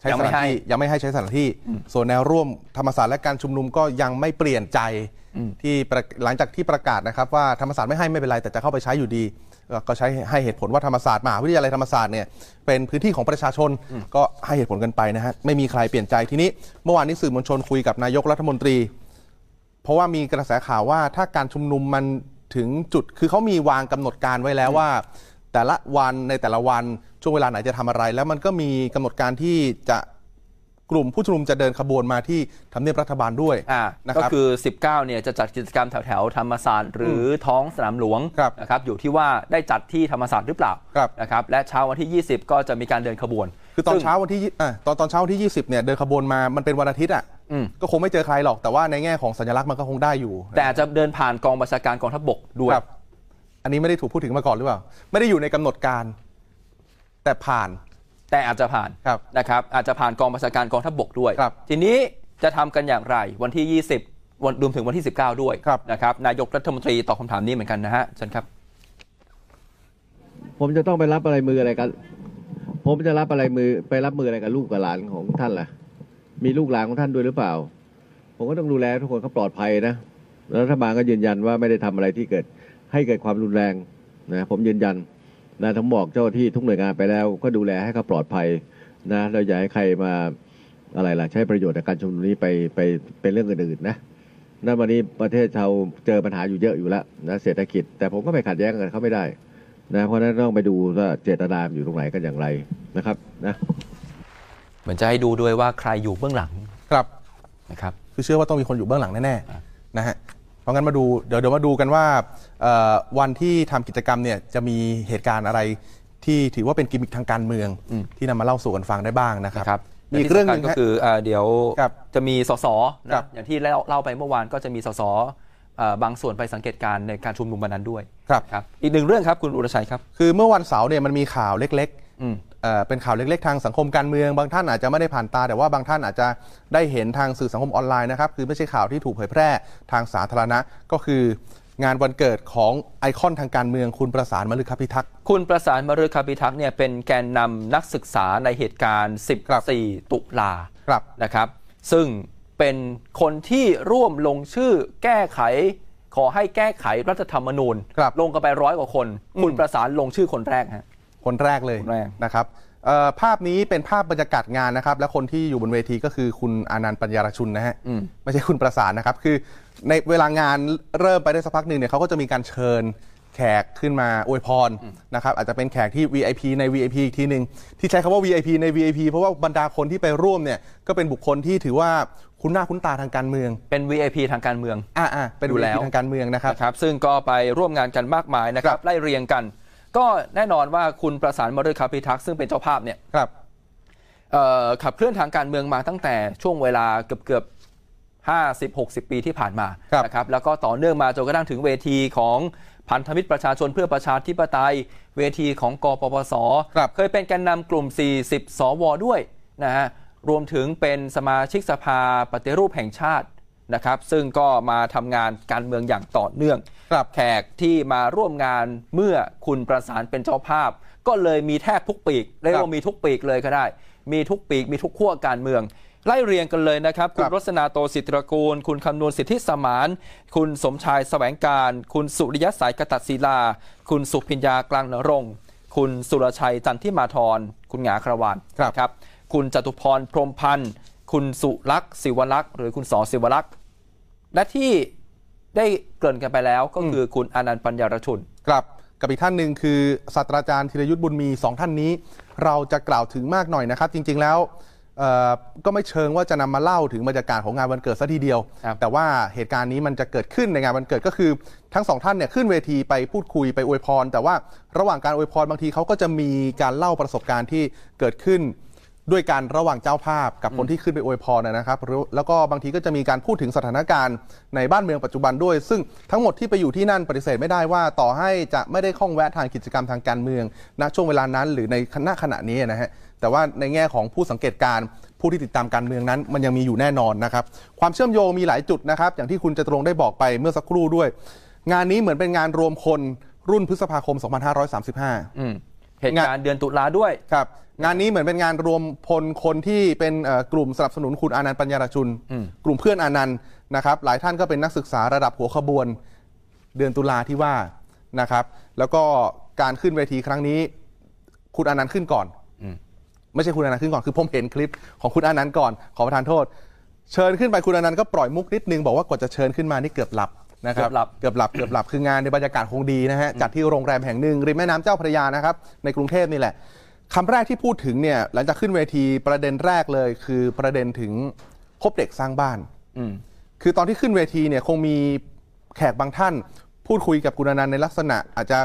ใช้ยังสไม่ถานให้ที่ยังไม่ให้ใช้สถานที่ ส่วนแนวร่วมธรรมศาสตร์และการชุมนุมก็ยังไม่เปลี่ยนใจที่ประหลังจากที่ประกาศนะครับ ว่าธรรมศาสตร์ไม่ให้ไม่เป็นไรแต่จะเข้าไปใช้อยู่ดีเอ่อ ก็ใช้ให้เหตุผลว่าธรรมศาสตร์มหาวิทยาลัยธรรมศาสตร์เนี่ยเป็นพื้นที่ของประชาชนก็ให้เหตุผลกันไปนะฮะไม่มีใครเปลี่ยนใจทีนี้ เมื่อวานนี้สื่อมวลชนคุยกับนายกรัฐมนตรี เพราะว่ามีกระแสข่าวว่าถ้าการชุมนุมมันถึงจุดคือเขามีวางกำหนดการไว้แล้วว่า แต่ละวันในแต่ละวันช่วงเวลาไหนจะทำอะไร แล้วมันก็มีกำหนดการที่จะ กลุ่มผู้ชุมนุมจะเดินขบวนมาที่ทำเนียบรัฐบาลด้วยอ่านะก็ครับ คือ 19 เนี่ยจะจัดกิจกรรมแถวแถวๆธรรมศาสตร์หรือท้องสนามหลวงครับนะครับอยู่ที่ว่าได้จัดที่ธรรมศาสตร์หรือเปล่าครับ นะครับและเช้าวันที่ 20 ก็จะมีการเดินขบวนคือตอนซึ่ง เช้าวันที่ยี่อะตอนตอนเช้าวันที่ 20เนี่ยเดินขบวนมามันเป็นวันอาทิตย์อะอืม ก็คงไม่เจอใครหรอกแต่ว่าในแง่ของสัญลักษณ์มันก็คงได้อยู่แต่อาจจะเดินผ่านกองบัญชาการกองทัพบกด้วย ครับ อันนี้ไม่ได้ถูกพูดถึงมาก่อนหรือเปล่า ไม่ได้อยู่ในกำหนดการ แต่ผ่าน แต่อาจจะผ่านครับนะครับอาจจะผ่านกองบัญชาการกองทัพบกด้วย ครับทีนี้จะทำกันอย่างไรวันที่ 20 วันรวมถึงวันที่ 19 ด้วยครับ นะครับนายกรัฐมนตรีตอบคำถามนี้เหมือนกันนะฮะเชิญครับ ผมจะต้องไปรับอะไรมืออะไรกัน ผมจะรับอะไรมือไปรับมืออะไรกับลูกกับหลานของท่านล่ะ มีลูกหลานของท่านด้วยหรือเปล่า ผมก็ต้องดูแลทุกคนเขาปลอดภัยนะแล้วรัฐบาลก็ยืนยันว่าไม่ได้ทำอะไรที่เกิดให้เกิดความรุนแรงนะผมยืนยัน นะทั้งบอกเจ้าหน้าที่ทุกหน่วยงานไปแล้ว ก็ดูแลให้เขาปลอดภัยนะเราอย่าให้ใครมาอะไรล่ะใช้ประโยชน์ในการชุมนุมนี้ไปไปเป็นเรื่องอื่นๆนะนั่นวันนี้ประเทศเราเจอปัญหาอยู่เยอะอยู่แล้วนะเศรษฐกิจ แต่ผมก็ไม่ขัดแย้งกันเขาไม่ได้นะเพราะฉะนั้นต้องไปดูว่าเจตนาอยู่ตรงไหนกันอย่างไรนะครับนะเหมือนจะให้ดูด้วยว่าใครอยู่เบื้องหลังครับนะครับ คือเชื่อว่าต้องมีคนอยู่เบื้องหลังแน่ๆนะฮะ เพราะงั้นมาดูเดี๋ยวเดี๋ยวมาดูกันว่าเอ่อวันที่ทำกิจกรรมเนี่ยจะมีเหตุการณ์อะไรที่ถือว่าเป็นกิมมิคทางการเมืองอืมที่นำมาเล่าสู่กันฟังได้บ้างนะครับนะครับมีอีกเรื่องหนึ่งและที่สำคัญก็ฮะคือเอ่อเดี๋ยวครับจะมีสสครันะบอย่างที่เล่าเล่าไปเมื่อวานก็จะมีสสเอ่อบางส่วนไปสังเกตการณ์ในการชุมนุมวันนั้นด้วยครับครับ อีกหนึ่งเรื่องครับคุณอุรชัยครับ คือเมื่อวันเสาร์เนี่ยมันมีข่าวเล็กอืมๆ เอ่อเป็นข่าวเล็กๆ ทางสังคมการเมือง บางท่านอาจจะไม่ได้ผ่านตา แต่ว่าบางท่านอาจจะได้เห็นทางสื่อสังคมออนไลน์นะครับ คือไม่ใช่ข่าวที่ถูกเผยแพร่ทางสาธารณะก็คืองานวันเกิดของไอคอนทางการเมืองคุณประสานมฤคพิทักษ์ คุณประสานมฤคพิทักษ์เนี่ยเป็นแกนนำนักศึกษาในเหตุการณ์ครับ14 ตุลาครับนะครับ ซึ่งเป็นคนที่ร่วมลงชื่อแก้ไข ขอให้แก้ไขรัฐธรรมนูญครับลงกันไปร้อยกว่าคน คุณประสานลงชื่อคนแรกฮะ คนแรกเลยคนแรก นะครับเอ่อภาพนี้เป็นภาพบรรยากาศงานนะครับ และคนที่อยู่บนเวทีก็คือคุณอานันต์ปัญญารชุนนะฮะอืมไม่ใช่คุณประสานนะครับ คือในเวลางานเริ่มไปได้สักพักหนึ่งเนี่ยเขาก็จะมีการเชิญแขกขึ้นมาอวยพรนะครับ อาจจะเป็นแขกที่ VIP ใน VIP อีกทีหนึ่งที่ใช้คำว่า VIP ใน VIP เพราะว่าบรรดาคนที่ไปร่วมเนี่ยก็เป็นบุคคลที่ถือว่าคุ้นหน้าคุ้นตาทางการเมือง เป็น VIP ทางการเมือง อ่าอ่าเป็นดูแล้ว VIP ทางการเมืองนะครับ นะครับซึ่งก็ไปร่วมงานกันมากมายนะครัครับบไล่เรียงกัน ก็แน่นอนว่าคุณประสานมฤคพิทักษ์ซึ่งเป็นเจ้าภาพเนี่ยครับเอ่อขับเคลื่อนทางการเมืองมาตั้งแต่ช่วงเวลาเกือบเกือบ50 60ปีที่ผ่านมาครับนะครับแล้วก็ต่อเนื่องมาจนกระทั่งถึงเวทีของพันธมิตรประชาชนเพื่อประชาธิปไตย เวทีของกปปสครับเคยเป็นแกนนำกลุ่ม 40 สวด้วยนะฮะรวมถึงเป็นสมาชิกสภาปฏิรูปแห่งชาติ นะครับซึ่งก็มาทำงานการเมืองอย่างต่อเนื่องครับแขกที่มาร่วมงานเมื่อคุณประสานเป็นเจ้าภาพ ก็เลยมีแทบทุกปีกเรียกว่ามีทุกปีกเลยก็ได้ มีทุกปีกมีทุกขั้วการเมือง ไล่เรียงกันเลยนะครับ คุณครับรสนาโตสิทธิตระกูล คุณคำนวณสิทธิสมาน คุณสมชายแสวงการ คุณสุริยะสายกตัดศิลา คุณสุพิญญากลางนรงค์คุณสุรชัยจันทิมาธรคุณหงาครวานครับครับคุณจตุพรพรหมพันธ์ คุณสุลักษณ์ศิวลักษณ์หรือคุณสอศิวลักษณ์และที่ได้เกริ่นกันไปแล้วก็คือคุณอนันต์ปัญญารชุน ครับกับอีกท่านหนึ่งคือศาสตราจารย์ธีรยุทธ์บุญมีสองท่านนี้ เราจะกล่าวถึงมากหน่อยนะครับ จริง ๆแล้วเอ่อก็ไม่เชิงว่าจะนำมาเล่าถึงบรรยากาศของงานวันเกิดซะทีเดียว ครับแต่ว่าเหตุการณ์นี้มันจะเกิดขึ้นในงานวันเกิดก็คือ ทั้งสองท่านเนี่ยขึ้นเวทีไปพูดคุยไปอวยพร แต่ว่าระหว่างการอวยพรบางทีเขาก็จะมีการเล่าประสบการณ์ที่เกิดขึ้น ด้วยการระหว่างเจ้าภาพกับคนที่ขึ้นไปอวยพรนะนะครับหรือแล้วก็บางทีก็จะมีการพูดถึงสถานการณ์ในบ้านเมืองปัจจุบันด้วย ซึ่งทั้งหมดที่ไปอยู่ที่นั่นปฏิเสธไม่ได้ว่า ต่อให้จะไม่ได้ข้องแวะทางกิจกรรมทางการเมืองณช่วงเวลานั้นหรือในขณะขณะนี้นะฮะแต่ว่าในแง่ของผู้สังเกตการณ์ผู้ที่ติดตามการเมืองนั้น มันยังมีอยู่แน่นอนนะครับความเชื่อมโยงมีหลายจุดนะครับ อย่างที่คุณจตุรงค์ได้บอกไปเมื่อสักครู่ด้วย งานนี้เหมือนเป็นงานรวมคนรุ่นพฤษภาคม 2535อืม เหตุการณ์เดือนตุลาด้วยครับงานนี้เหมือนเป็นงานรวมพลคนที่เป็นเอ่อกลุ่มสนับสนุนคุณอานันต์ปัญญารชุนอืมกลุ่มเพื่อนอานันต์นะครับหลายท่านก็เป็นนักศึกษาระดับหัวขบวนเดือนตุลาที่ว่านะครับ แล้วก็การขึ้นเวทีครั้งนี้ คุณอานันต์ขึ้นก่อนอืมไม่ใช่คุณอานันต์ขึ้นก่อนคือผมเห็นคลิปของคุณอานันต์ก่อนขอประทานโทษ เชิญขึ้นไปคุณอานันต์ก็ปล่อยมุกนิดนึงบอกว่ากว่าจะเชิญขึ้นมานี่เกือบหลับ นะครับเกือบหลับเกือบหลับเกือบหลับคืองานในบรรยากาศคงดีนะฮะจัดที่โรงแรมแห่งหนึ่งริมแม่น้ำเจ้าพระยานะครับในกรุงเทพนี่แหละคำแรกที่พูดถึงเนี่ยหลังจากขึ้นเวทีประเด็นแรกเลยคือประเด็นถึงคบเด็กสร้างบ้านอืมคือตอนที่ขึ้นเวทีเนี่ยคงมีแขกบางท่าน พูดคุยกับคุณอนันต์ในลักษณะ อาจจะ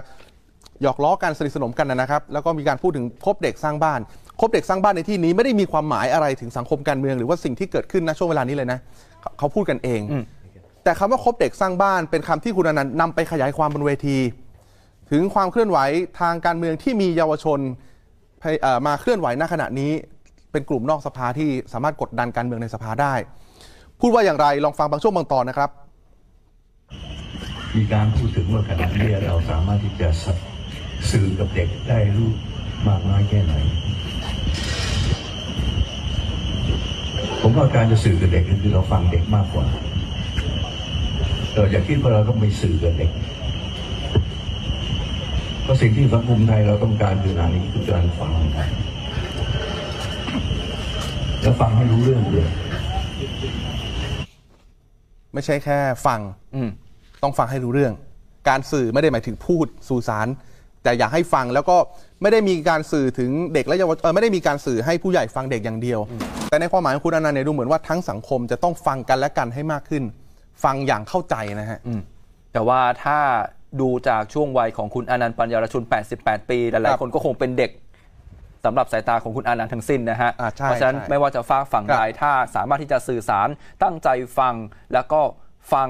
หยอกล้อกันสนิทสนมกันนะครับ แล้วก็มีการพูดถึงคบเด็กสร้างบ้านคบเด็กสร้างบ้านในที่นี้ไม่ได้มีความหมายอะไรถึงสังคมการเมืองหรือว่าสิ่งที่เกิดขึ้นณช่วงเวลานี้เลยนะเขาเขาพูดกันเองอืม แต่คำว่าคบเด็กสร้างบ้านเป็นคำที่คุณอนันต์นำไปขยายความบนเวที ถึงความเคลื่อนไหวทางการเมืองที่มีเยาวชนมาเคลื่อนไหวณขณะนี้ เป็นกลุ่มนอกสภาที่สามารถกดดันการเมืองในสภาได้ พูดว่าอย่างไรลองฟังบางช่วงบางตอนนะครับ มีการพูดถึงว่าขณะนี้เราสามารถที่จะสื่อกับเด็กได้รู้มากน้อยแค่ไหนผมว่าการจะสื่อกับเด็กคือเราฟังเด็กมากกว่า เราอย่าคิดว่าเราต้องไปสื่อกับเด็กเพราะสิ่งที่สังคมไทยเราต้องการคืออะไรคือการฟังกันแล้วฟังให้รู้เรื่องด้วยไม่ใช่แค่ฟังอืมต้องฟังให้รู้เรื่อง การสื่อไม่ได้หมายถึงพูดสื่อสาร แต่อยากให้ฟังแล้วก็ไม่ได้มีการสื่อถึงเด็กและเยาวชนเออไม่ได้มีการสื่อให้ผู้ใหญ่ฟังเด็กอย่างเดียว แต่ในความหมายของคุณอนันต์เนี่ยดูเหมือนว่าทั้งสังคมจะต้องฟังกันและกันให้มากขึ้น ฟังอย่างเข้าใจนะฮะอืมแต่ว่าถ้าดูจากช่วงวัยของคุณอนันต์ปัญญารชุน 88 ปีหคลายรับๆคนก็คงเป็นเด็กสำหรับสายตาของคุณอนันต์ทั้งสิ้นนะฮะอ่าใช่เพราะฉะนั้นใช่ไม่ว่าจะฝากฝั่งครับใดถ้าสามารถที่จะสื่อสารตั้งใจฟังแล้วก็ฟัง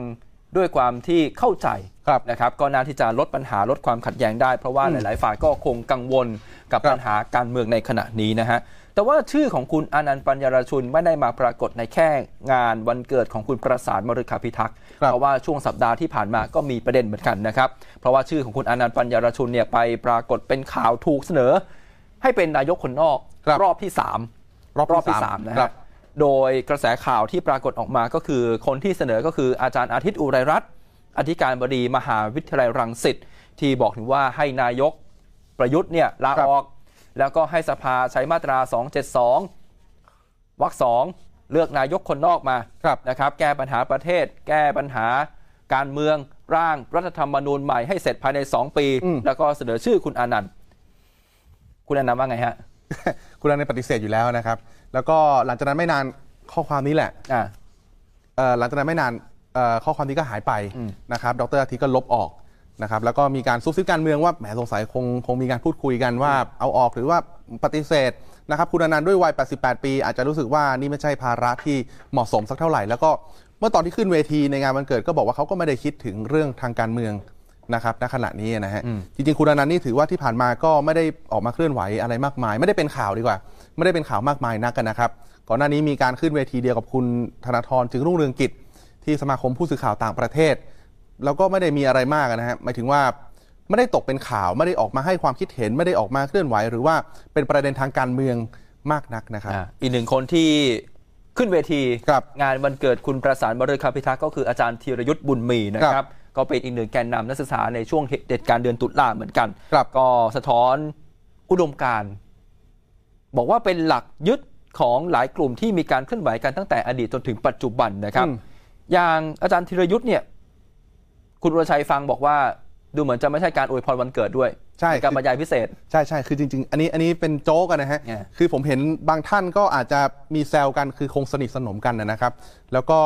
ด้วยความที่เข้าใจครับนะครับก็น่าที่จะลดปัญหาลดความขัดแย้งได้ เพราะว่าหลาย ๆ ฝ่ายก็คงกังวลกับครับปัญหาการเมืองในขณะนี้นะฮะ แต่ว่าชื่อของคุณอนันต์ปัญญารชุนไม่ได้มาปรากฏในแค่งานวันเกิดของคุณประสานมฤคาพิทักษ์ครับเพราะว่าช่วงสัปดาห์ที่ผ่านมาก็มีประเด็นเหมือนกันนะครับ เพราะว่าชื่อของคุณอนันต์ปัญญารชุนเนี่ยไปปรากฏเป็นข่าวถูกเสนอ ให้เป็นนายกคนนอกครับรอบที่สามรอบที่รอบที่สาสามมนะครัฮะบโดยกระแสข่าวที่ปรากฏออกมาก็คือคนที่เสนอก็คืออาจารย์อาทิตย์อุไรรัตน์อธิการบดีมหาวิทยาลัยรังสิตที่บอกถึงว่าให้นายกประยุทธ์เนี่ยลาครับออก แล้วก็ให้สภาใช้มาตรา 272วรรคสองเลือกนายกคนนอกมาครับนะครับ แก้ปัญหาประเทศ แก้ปัญหาการเมืองร่างรัฐธรรมนูญใหม่ให้เสร็จภายใน 2 ปีอืมแล้วก็เสนอชื่อคุณอานันต์คุณอานันต์ว่าไงฮะ คุณอนันต์ปฏิเสธอยู่แล้วนะครับ แล้วก็หลังจากนั้นไม่นานข้อความนี้แหละอ่าเอ่อหลังจากนั้นไม่นานเอ่อข้อความนี้ก็หายไปอืมนะครับ ดรอาทิตย์ก็ลบออก นะครับแล้วก็มีการซุบซิบการเมืองว่าแหมสงสัยคงคงมีการพูดคุยกันว่าเอาออกหรือว่าปฏิเสธนะครับคุณอนันต์ด้วยวัย 88 ปี อาจจะรู้สึกว่านี่ไม่ใช่ภาระที่เหมาะสมสักเท่าไหร่ แล้วก็เมื่อตอนที่ขึ้นเวทีในงานวันเกิดก็บอกว่าเขาก็ไม่ได้คิดถึงเรื่องทางการเมืองนะครับณขณะนี้นะฮะอืมจริงๆคุณอนันต์นี่ถือว่าที่ผ่านมาก็ไม่ได้ออกมาเคลื่อนไหวอะไรมากมาย ไม่ได้เป็นข่าวดีกว่า ไม่ได้เป็นข่าวมากมายนักกันนะครับก่อนหน้านี้มีการขึ้นเวทีเดียวกับคุณธนาธรจึงรุ่งเรืองกิจที่สมาคมผู้สื่อข่าวต่างประเทศ แล้วก็ไม่ได้มีอะไรมากนะฮะหมายถึงว่าไม่ได้ตกเป็นข่าวไม่ได้ออกมาให้ความคิดเห็นไม่ได้ออกมาเคลื่อนไหว หรือว่าเป็นประเด็นทางการเมืองมากนักนะครับอ่าอีกหนึ่งคนที่ขึ้นเวทีครับงานวันเกิดคุณประสานบริคาพิทักษ์ก็คืออาจารย์ธีรยุทธ์บุญมีนะคครัรับบก็เป็นอีกหนึ่งแกนนำนักศึกษาในช่วงเหตุการณ์เดือนตุลาเหมือนกันครับก็สะท้อนอุดมการณ์บอกว่าเป็นหลักยึดของหลายกลุ่มที่มีการเคลื่อนไหวกันตั้งแต่อดีตจนถึงปัจจุบันนะครับอืมอย่างอาจารย์ธีรยุทธ์เนี่ย คุณวรชัยฟังบอกว่าดูเหมือนจะไม่ใช่การอวยพรวันเกิดด้วยใช่เป็นการบรรยายพิเศษ ใช่ใช่คือจริง ๆ อันนี้อันนี้เป็นโจ๊กกันนะฮะเนี่ยคือผมเห็นบางท่านก็อาจจะมีแซวกันคือคงสนิทสนมกันนะครับ แล้วก็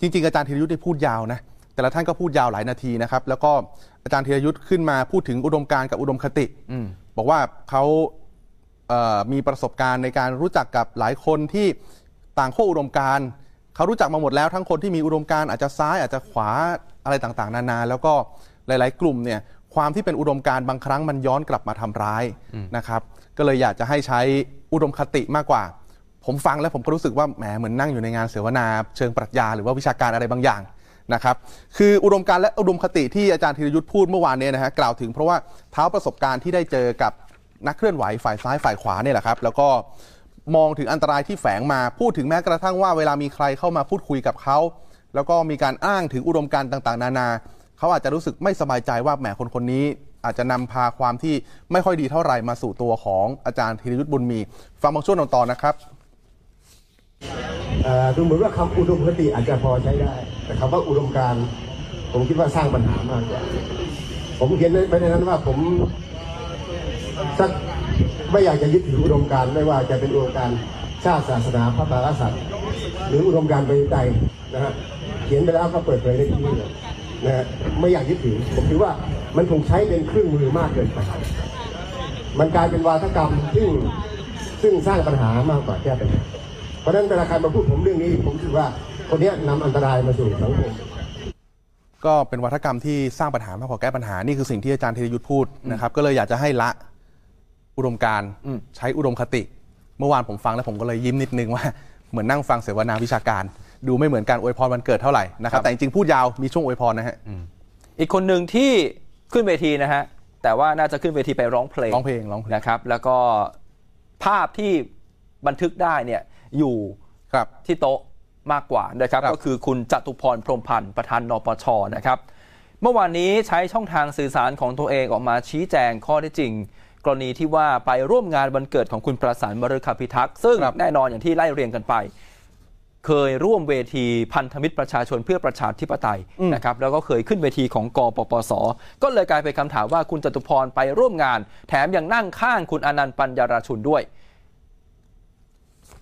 จริง ๆ อาจารย์ธีรยุทธ์ได้พูดยาวนะแต่ละท่านก็พูดยาวหลายนาทีนะครับ แล้วก็อาจารย์ธีรยุทธ์ขึ้นมาพูดถึงอุดมการณ์กับอุดมคติอืมบอกว่าเขาเอ่อมีประสบการณ์ในการรู้จักกับหลายคนที่ต่างขั้วอุดมการณ์เขารู้จักมาหมดแล้วทั้งคนที่มีอุดมการณ์อาจจะซ้ายอาจจะขวา อะไรต่างๆ นานา แล้วก็หลาย ๆ กลุ่มเนี่ยความที่เป็นอุดมการณ์บางครั้งมันย้อนกลับมาทำร้ายนะครับ ก็เลยอยากจะให้ใช้อุดมคติมากกว่า ผมฟังแล้วผมก็รู้สึกว่าแหมเหมือนนั่งอยู่ในงานเสวนาเชิงปรัชญาหรือว่าวิชาการอะไรบางอย่างนะครับ คืออุดมการณ์และอุดมคติที่อาจารย์ธีรยุทธ์พูดเมื่อวานเนี้นะฮะกล่าวถึงเพราะว่าเท้าประสบการณ์ที่ได้เจอกับนักเคลื่อนไหวฝ่ายซ้ายฝ่ายขวาเนี่ยแหละครับ แล้วก็มองถึงอันตรายที่แฝงมาพูดถึงแม้กระทั่งว่าเวลามีใครเข้ามาพูดคุยกับเขา แล้วก็มีการอ้างถึงอุดมการณ์ต่าง ๆ นานา เขาอาจจะรู้สึกไม่สบายใจว่าแหมคนคนนี้ อาจจะนำพาความที่ไม่ค่อยดีเท่าไหร่มาสู่ตัวของอาจารย์ธีรยุทธ์บุญมี ฟังบางช่วงตอนนะครับ เอ่อดูเหมือนว่าคำอุดมคติอาจจะพอใช้ได้ แต่คำว่าอุดมการณ์ผมคิดว่าสร้างปัญหามากกว่า ผมเขียนไปในนั้นว่าผมสักไม่อยากจะยึดถืออุดมการณ์ไม่ว่าจะเป็นอุดมการณ์ชาติศาสนาพระมหากษัตริย์หรืออุดมการณ์ประชาธิปไตยนะฮะ ขียนไปแล้วก็เปิดเผยในที่นี้เลยนะฮะไม่อยากยึดถือ ผมคิดว่ามันถูกใช้เป็นเครื่องมือมากเกินไป มันกลายเป็นวาทกรรมซึ่งซึ่งสร้างปัญหามากกว่าแก้ปัญหาเพราะฉะนั้นเวลาใครมาพูดผมเรื่องนี้ ผมคิดว่าคนเนี้ยนำอันตรายมาสู่สังคมก็เป็นวัฒกรรมที่สร้างปัญหามากกว่าแก้ปัญหา นี่คือสิ่งที่อาจารย์ธีรยุทธ์พูดนะครับ ก็เลยอยากจะให้ละอุดมการณ์อืมใช้อุดมคติ เมื่อวานผมฟังแล้วผมก็เลยยิ้มนิดนึงว่า เหมือนนั่งฟังเสวนาวิชาการ ดูไม่เหมือนการอวยพรวันเกิดเท่าไหร่นะครับ แต่จริงๆพูดยาวมีช่วงอวยพรนะฮะอีกคนหนึ่งที่ขึ้นเวทีนะฮะแต่ว่าน่าจะขึ้นเวทีไปร้องเพลงร้องเพลงร้องเพลงนะครับ แล้วก็ภาพที่บันทึกได้เนี่ยอยู่ครับที่โต๊ะมากกว่านะครับครับก็คือคุณจตุพรพรหมพันธ์ประธานนปชนะครับ เมื่อวานนี้ใช้ช่องทางสื่อสารของตัวเองออกมาชี้แจงข้อเท็จจริง กรณีที่ว่าไปร่วมงานวันเกิดของคุณประสานมฤคพิทักษ์ซึ่งครับแน่นอนอย่างที่ไล่เรียงกันไป เคยร่วมเวทีพันธมิตรประชาชนเพื่อประชาธิปไตยนะครับแล้วก็เคยขึ้นเวทีของกปปส ก็เลยกลายเป็นคำถามว่าคุณจตุพรไปร่วมงาน แถมยังนั่งข้างคุณอนันต์ปัญญาราชุนด้วย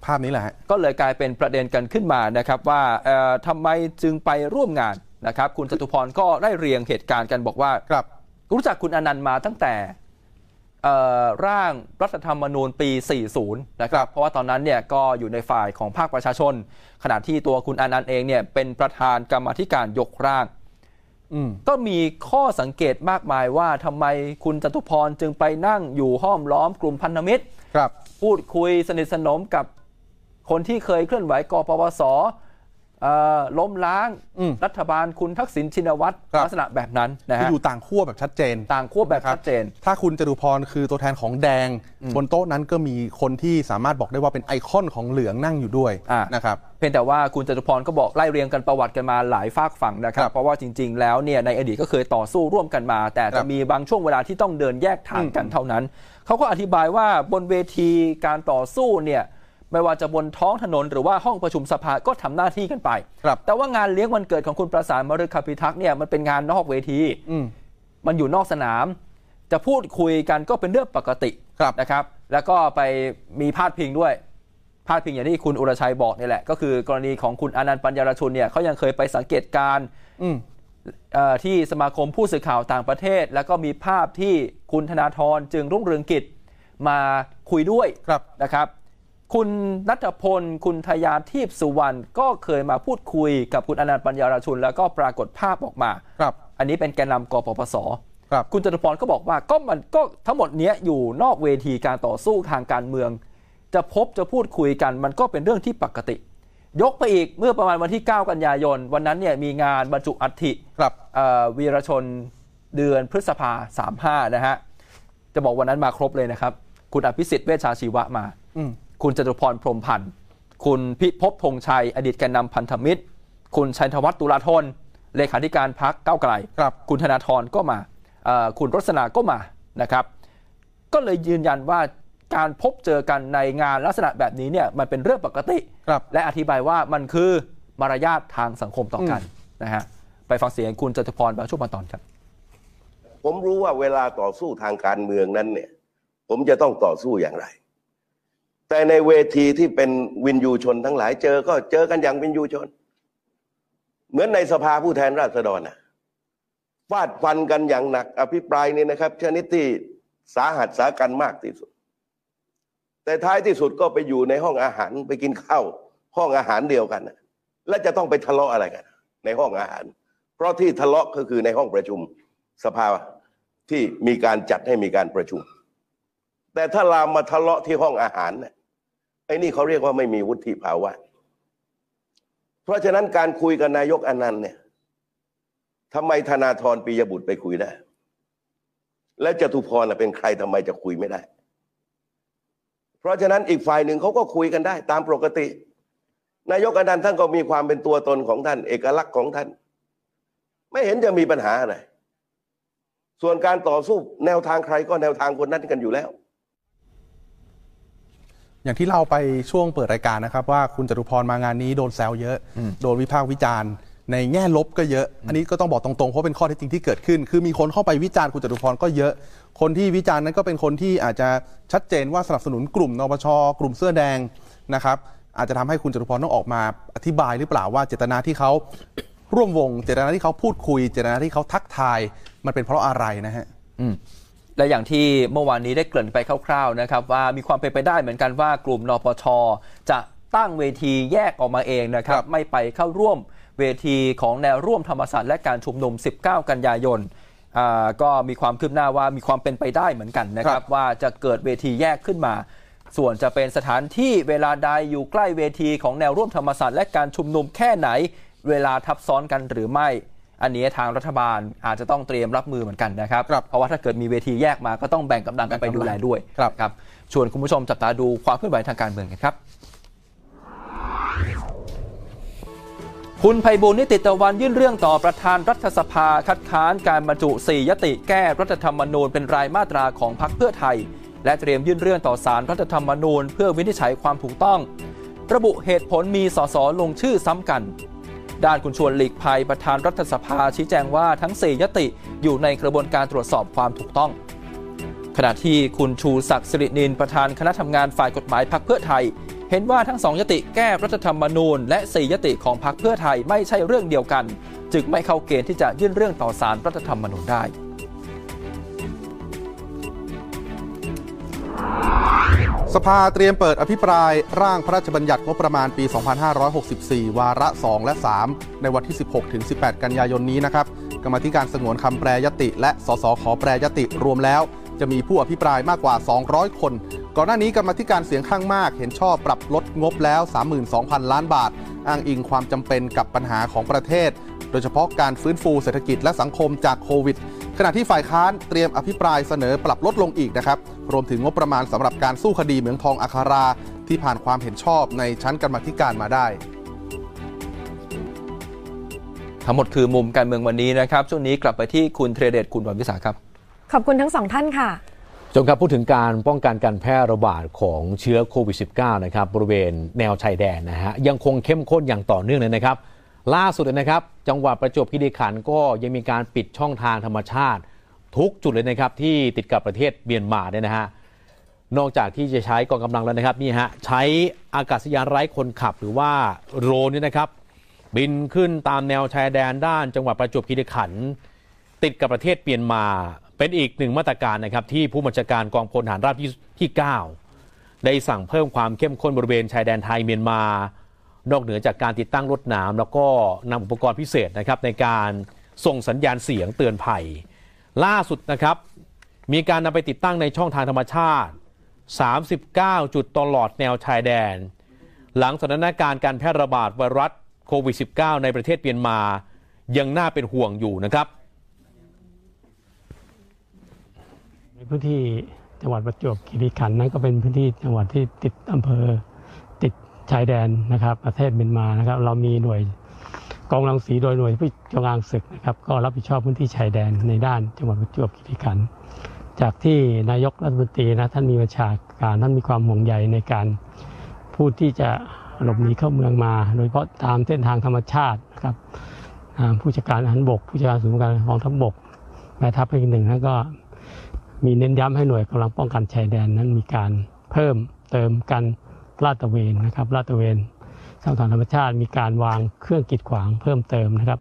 ภาพนี้แหละฮะก็เลยกลายเป็นประเด็นกันขึ้นมานะครับว่าเอ่อทำไมจึงไปร่วมงานนะครับ คุณจตุพรก็ได้เรียงเหตุการณ์กันบอกว่าครับรู้จักคุณอนันต์มาตั้งแต่เอ่อ ร่างรัฐธรรมนูญปี 40 นะครับ เพราะว่าตอนนั้นเนี่ยก็อยู่ในฝ่ายของภาคประชาชน ขณะที่ตัวคุณอนันต์เองเนี่ยเป็นประธานกรรมาธิการยกร่างอืมก็มีข้อสังเกตมากมายว่าทำไมคุณจตุพรจึงไปนั่งอยู่ห้อมล้อมกลุ่มพันธมิตรครับพูดคุยสนิทสนมกับคนที่เคยเคลื่อนไหวกปปสเอ่อ ล้มล้างอืมรัฐบาลคุณทักษิณชินวัตรครับลักษณะแบบนั้นนะคือฮะอยู่ต่างขั้วแบบชัดเจน ต่างควบแบบนะครับชัดเจน ถ้าคุณจตุพรคือตัวแทนของแดง บนโต๊ะนั้นก็มีคนที่สามารถบอกได้ว่าเป็นไอคอนของเหลืองนั่งอยู่ด้วยอ่านะครับเพียงแต่ว่าคุณจตุพรก็บอกไล่เรียงกันประวัติกันมาหลายฝากฝั่งนะครับครับเพราะว่าจริง ๆ แล้วเนี่ยในอดีตก็เคยต่อสู้ร่วมกันมา แต่ครัจะบมีบางช่วงเวลาที่ต้องเดินแยกทางกันอืมเท่านั้นเขาก็อธิบายว่าบนเวทีการต่อสู้เนี่ย ไม่ว่าจะบนท้องถนนหรือว่าห้องประชุมสภาก็ทำหน้าที่กันไปครับแต่ว่างานเลี้ยงวันเกิดของคุณประสานมฤคพิทักษ์เนี่ยมันเป็นงานนอกเวทีอืมมันอยู่นอกสนาม จะพูดคุยกันก็เป็นเรื่องปกติครับนะครับ แล้วก็ไปมีพาดพิงด้วยพาดพิงอย่างที่คุณอุรชัยบอกนี่แหละ ก็คือกรณีของคุณอนันต์ปัญญารชุนเนี่ยเขายังเคยไปสังเกตการณ์อืมเอ่อที่สมาคมผู้สื่อข่าวต่างประเทศ แล้วก็มีภาพที่คุณธนาธรจึงรุ่งเรืองกิจมาคุยด้วยครับนะครับ คุณนัทพล คุณทยาทีพสุวรรณก็เคยมาพูดคุยกับคุณอนันต์ปัญญาราชุน แล้วก็ปรากฏภาพออกมา ครับ อันนี้เป็นแกนนำกปปสครับคุณจตุพรก็บอกว่าก็มันก็ทั้งหมดเนี้ยอยู่นอกเวทีการต่อสู้ทางการเมือง จะพบจะพูดคุยกันมันก็เป็นเรื่องที่ปกติ ยกไปอีกเมื่อประมาณวันที่ 9 กันยายน วันนั้นเนี่ยมีงานบรรจุอัฐิครับเอ่อวีรชนเดือนพฤษภา35นะฮะจะบอกวันนั้นมาครบเลยนะครับ คุณอภิสิทธิ์เวชชาชีวะมาอืม คุณจตุพรพรหมพันธ์ คุณพิภพธงชัย อดีตแกนนำพันธมิตร คุณชัยธวัฒน์ตุลาธน เลขาธิการพักเก้าวไกลครับคุณธนาธรก็มาเอ่อคุณรสนาก็มานะครับ ก็เลยยืนยันว่าการพบเจอกันในงานลักษณะแบบนี้เนี่ยมันเป็นเรื่องปกติครับและอธิบายว่ามันคือมารยาททางสังคมต่อกันนะฮะไปฟังเสียงคุณจตุพรบางช่วงบางตอนครับ ผมรู้ว่าเวลาต่อสู้ทางการเมืองนั้นเนี่ย ผมจะต้องต่อสู้อย่างไร แต่ในเวทีที่เป็นวินยูชนทั้งหลายเจอ ก็เจอกันอย่างวินยูชน เหมือนในสภาผู้แทนราษฎรนะฟาดฟันกันอย่างหนัก อภิปรายนี่นะครับชนิดที่สาหัสสากันมากที่สุด แต่ท้ายที่สุดก็ไปอยู่ในห้องอาหารไปกินข้าวห้องอาหารเดียวกันนะและจะต้องไปทะเลาะอะไรกัน ในห้องอาหาร เพราะที่ทะเลาะก็คือในห้องประชุมสภาที่มีการจัดให้มีการประชุม แต่ถ้าลามมาทะเลาะที่ห้องอาหารเนี่ย อ้นี่เขาเรียกว่าไม่มีวุฒิภาวะ เพราะฉะนั้นการคุยกับนายกอนันต์เนี่ยทำไมธนาธรปิยบุตรไปคุยได้ และจตุพรเป็นใครทำไมจะคุยไม่ได้ เพราะฉะนั้นอีกฝ่ายหนึ่งเขาก็คุยกันได้ ตามปกติ นายกอนันต์ท่านก็มีความเป็นตัวตนของท่าน เอกลักษณ์ของท่าน ไม่เห็นจะมีปัญหาอะไรส่วนการต่อสู้แนวทางใครก็แนวทางคนนั้นกันอยู่แล้ว อย่างที่เล่าไปช่วงเปิดรายการนะครับ ว่าคุณจตุพรมางานนี้โดนแซวเยอะ โดนวิพากษ์วิจารณ์ ในแง่ลบก็เยอะ อันนี้ก็ต้องบอกตรงๆ เพราะเป็นข้อเท็จจริงที่เกิดขึ้น คือมีคนเข้าไปวิจารณ์คุณจตุพรก็เยอะ คนที่วิจารณ์นั้นก็เป็นคนที่อาจจะชัดเจนว่าสนับสนุนกลุ่มนปชกลุ่มเสื้อแดงนะครับอาจจะทำให้คุณจตุพรต้องออกมาอธิบายหรือเปล่าว่าเจตนาที่เขาร่วมวง เจตนาที่เขาพูดคุย เจตนาที่เขาทักทาย มันเป็นเพราะอะไรนะฮะอืม และอย่างที่เมื่อวานนี้ได้เกริ่นไปคร่าวๆนะครับว่ามีความเป็นไปได้เหมือนกันว่ากลุ่มนปชจะตั้งเวทีแยกออกมาเองนะครับครับไม่ไปเข้าร่วมเวทีของแนวร่วมธรรมศาสตร์และการชุมนุม 19 กันยายนอ่าก็มีความคืบหน้าว่ามีความเป็นไปได้เหมือนกันนะครับ ว่าจะเกิดเวทีแยกขึ้นมา ส่วนจะเป็นสถานที่เวลาใดอยู่ใกล้เวทีของแนวร่วมธรรมศาสตร์และการชุมนุมแค่ไหน เวลาทับซ้อนกันหรือไม่ อันนี้ทางรัฐบาลอาจจะต้องเตรียมรับมือเหมือนกันนะครับครับเพราะว่าถ้าเกิดมีเวทีแยกมาก็ต้องแบ่งกำลังกันไปดูแลด้วยครับครับชวนคุณผู้ชมจับตาดูความเคลื่อนไหวทางการเมืองกันครับคุณไพบูลย์นิติตะวันยื่นเรื่องต่อประธานรัฐสภาคัดค้านการบรรจุ4ยติแก้รัฐธรรมนูญเป็นรายมาตราของพรรคเพื่อไทย และเตรียมยื่นเรื่องต่อศาลรัฐธรรมนูญ เพื่อวินิจฉัยความถูกต้อง ระบุเหตุผลมีสสลงชื่อซ้ำกัน ด้านคุณชวนหลีกภัยประธานรัฐสภาชี้แจงว่าทั้ง 4 ยติอยู่ในกระบวนการตรวจสอบความถูกต้อง ขณะที่คุณชูศักดิ์สิรินินประธานคณะทำงานฝ่ายกฎหมายพรรคเพื่อไทย เห็นว่าทั้งสองยติแก้รัฐธรรมนูญ และ4ยติของพรรคเพื่อไทยไม่ใช่เรื่องเดียวกัน จึงไม่เข้าเกณฑ์ที่จะยื่นเรื่องต่อสารรัฐธรรมนูญได้ สภาเตรียมเปิดอภิปรายร่างพระราชบัญญัติงบประมาณปี 2564 วาระ 2 และ 3 ในวันที่ 16 ถึง 18 กันยายนนี้นะครับ กรรมธิการสงวนคำแปรยติ และสสขอแปรยติรวมแล้ว จะมีผู้อภิปรายมากกว่า 200 คน ก่อนหน้านี้กรรมธิการเสียงข้างมากเห็นชอบปรับลดงบแล้ว 32,000 ล้านบาท อ้างอิงความจำเป็นกับปัญหาของประเทศ โดยเฉพาะการฟื้นฟูเศรษฐกิจและสังคมจากโควิด ขณะที่ฝ่ายค้านเตรียมอภิปรายเสนอปรับลดลงอีกนะครับ รวมถึงงบประมาณสำหรับการสู้คดีเหมืองทองอัคารา ที่ผ่านความเห็นชอบในชั้นกรรมาธิการมาได้ทั้งหมดคือมุมการเมืองวันนี้นะครับ ช่วงนี้กลับไปที่คุณเทรเดตคุณวันวิสาครับ ขอบคุณทั้งสองท่านค่ะจงครับพูดถึงการป้องกันการแพร่ระบาดของเชื้อโควิด -19 นะครับบริเวณแนวชายแดนนะฮะยังคงเข้มข้นอย่างต่อเนื่องเลยนะครับ ล่าสุดเลยนะครับ จังหวัดประจวบคีรีขันธ์ก็ยังมีการปิดช่องทางธรรมชาติ ทุกจุดเลยนะครับที่ติดกับประเทศเมียนมาเนี่ยนะฮะนอกจากที่จะใช้กองกำลังแล้วนะครับนี่ฮะใช้อากาศยานไร้คนขับหรือว่าโดรนเนี่ยนะครับ บินขึ้นตามแนวชายแดนด้าน จังหวัดประจวบคีรีขันธ์ติดกับประเทศเมียนมา เป็นอีกหนึ่งมาตรการนะครับที่ผู้บัญชาการกองพลฐานราบที่ที่ 9 ได้สั่งเพิ่มความเข้มข้นบริเวณชายแดนไทยเมียนมา นอกเหนือจากการติดตั้งรถนามแล้วก็นำอุปกรณ์พิเศษนะครับในการส่งสัญญาณเสียงเตือนภัย ล่าสุดนะครับ มีการนำไปติดตั้งในช่องทางธรรมชาติ 39 จุดตลอดแนวชายแดน หลังสถานการณ์การแพร่ระบาดไวรัสโควิด -19 ในประเทศเมียนมายังน่าเป็นห่วงอยู่นะครับ ในพื้นที่จังหวัดประจวบคีรีขันธ์นั้นก็เป็นพื้นที่จังหวัดที่ติดอำเภอ ชายแดนนะครับ ประเทศเมียนมานะครับ เรามีหน่วยกองรังสีโดยหน่วยพิจารณาศึกนะครับ ก็รับผิดชอบพื้นที่ชายแดนในด้านจังหวัดประจวบคีรีขันธ์จากที่นายกรัฐมนตรีนะท่านมีประชาการท่านมีความห่วงใยในการพูดที่จะหลบหนีเข้าเมืองมา โดยเฉพาะตามเส้นทางธรรมชาตินะครับผู้จัดการทหารบก ผู้จัดการศูนย์การกองทัพบกแม่ทัพภาคที่หนึ่งท่านก็มีเน้นย้ำให้หน่วยกำลังป้องกันชายแดนนั้นมีการเพิ่มเติมกัน ลาดตระเวนนะครับลาดตระเวนสร้างทางธรรมชาติมีการวางเครื่องกีดขวางเพิ่มเติมนะครับ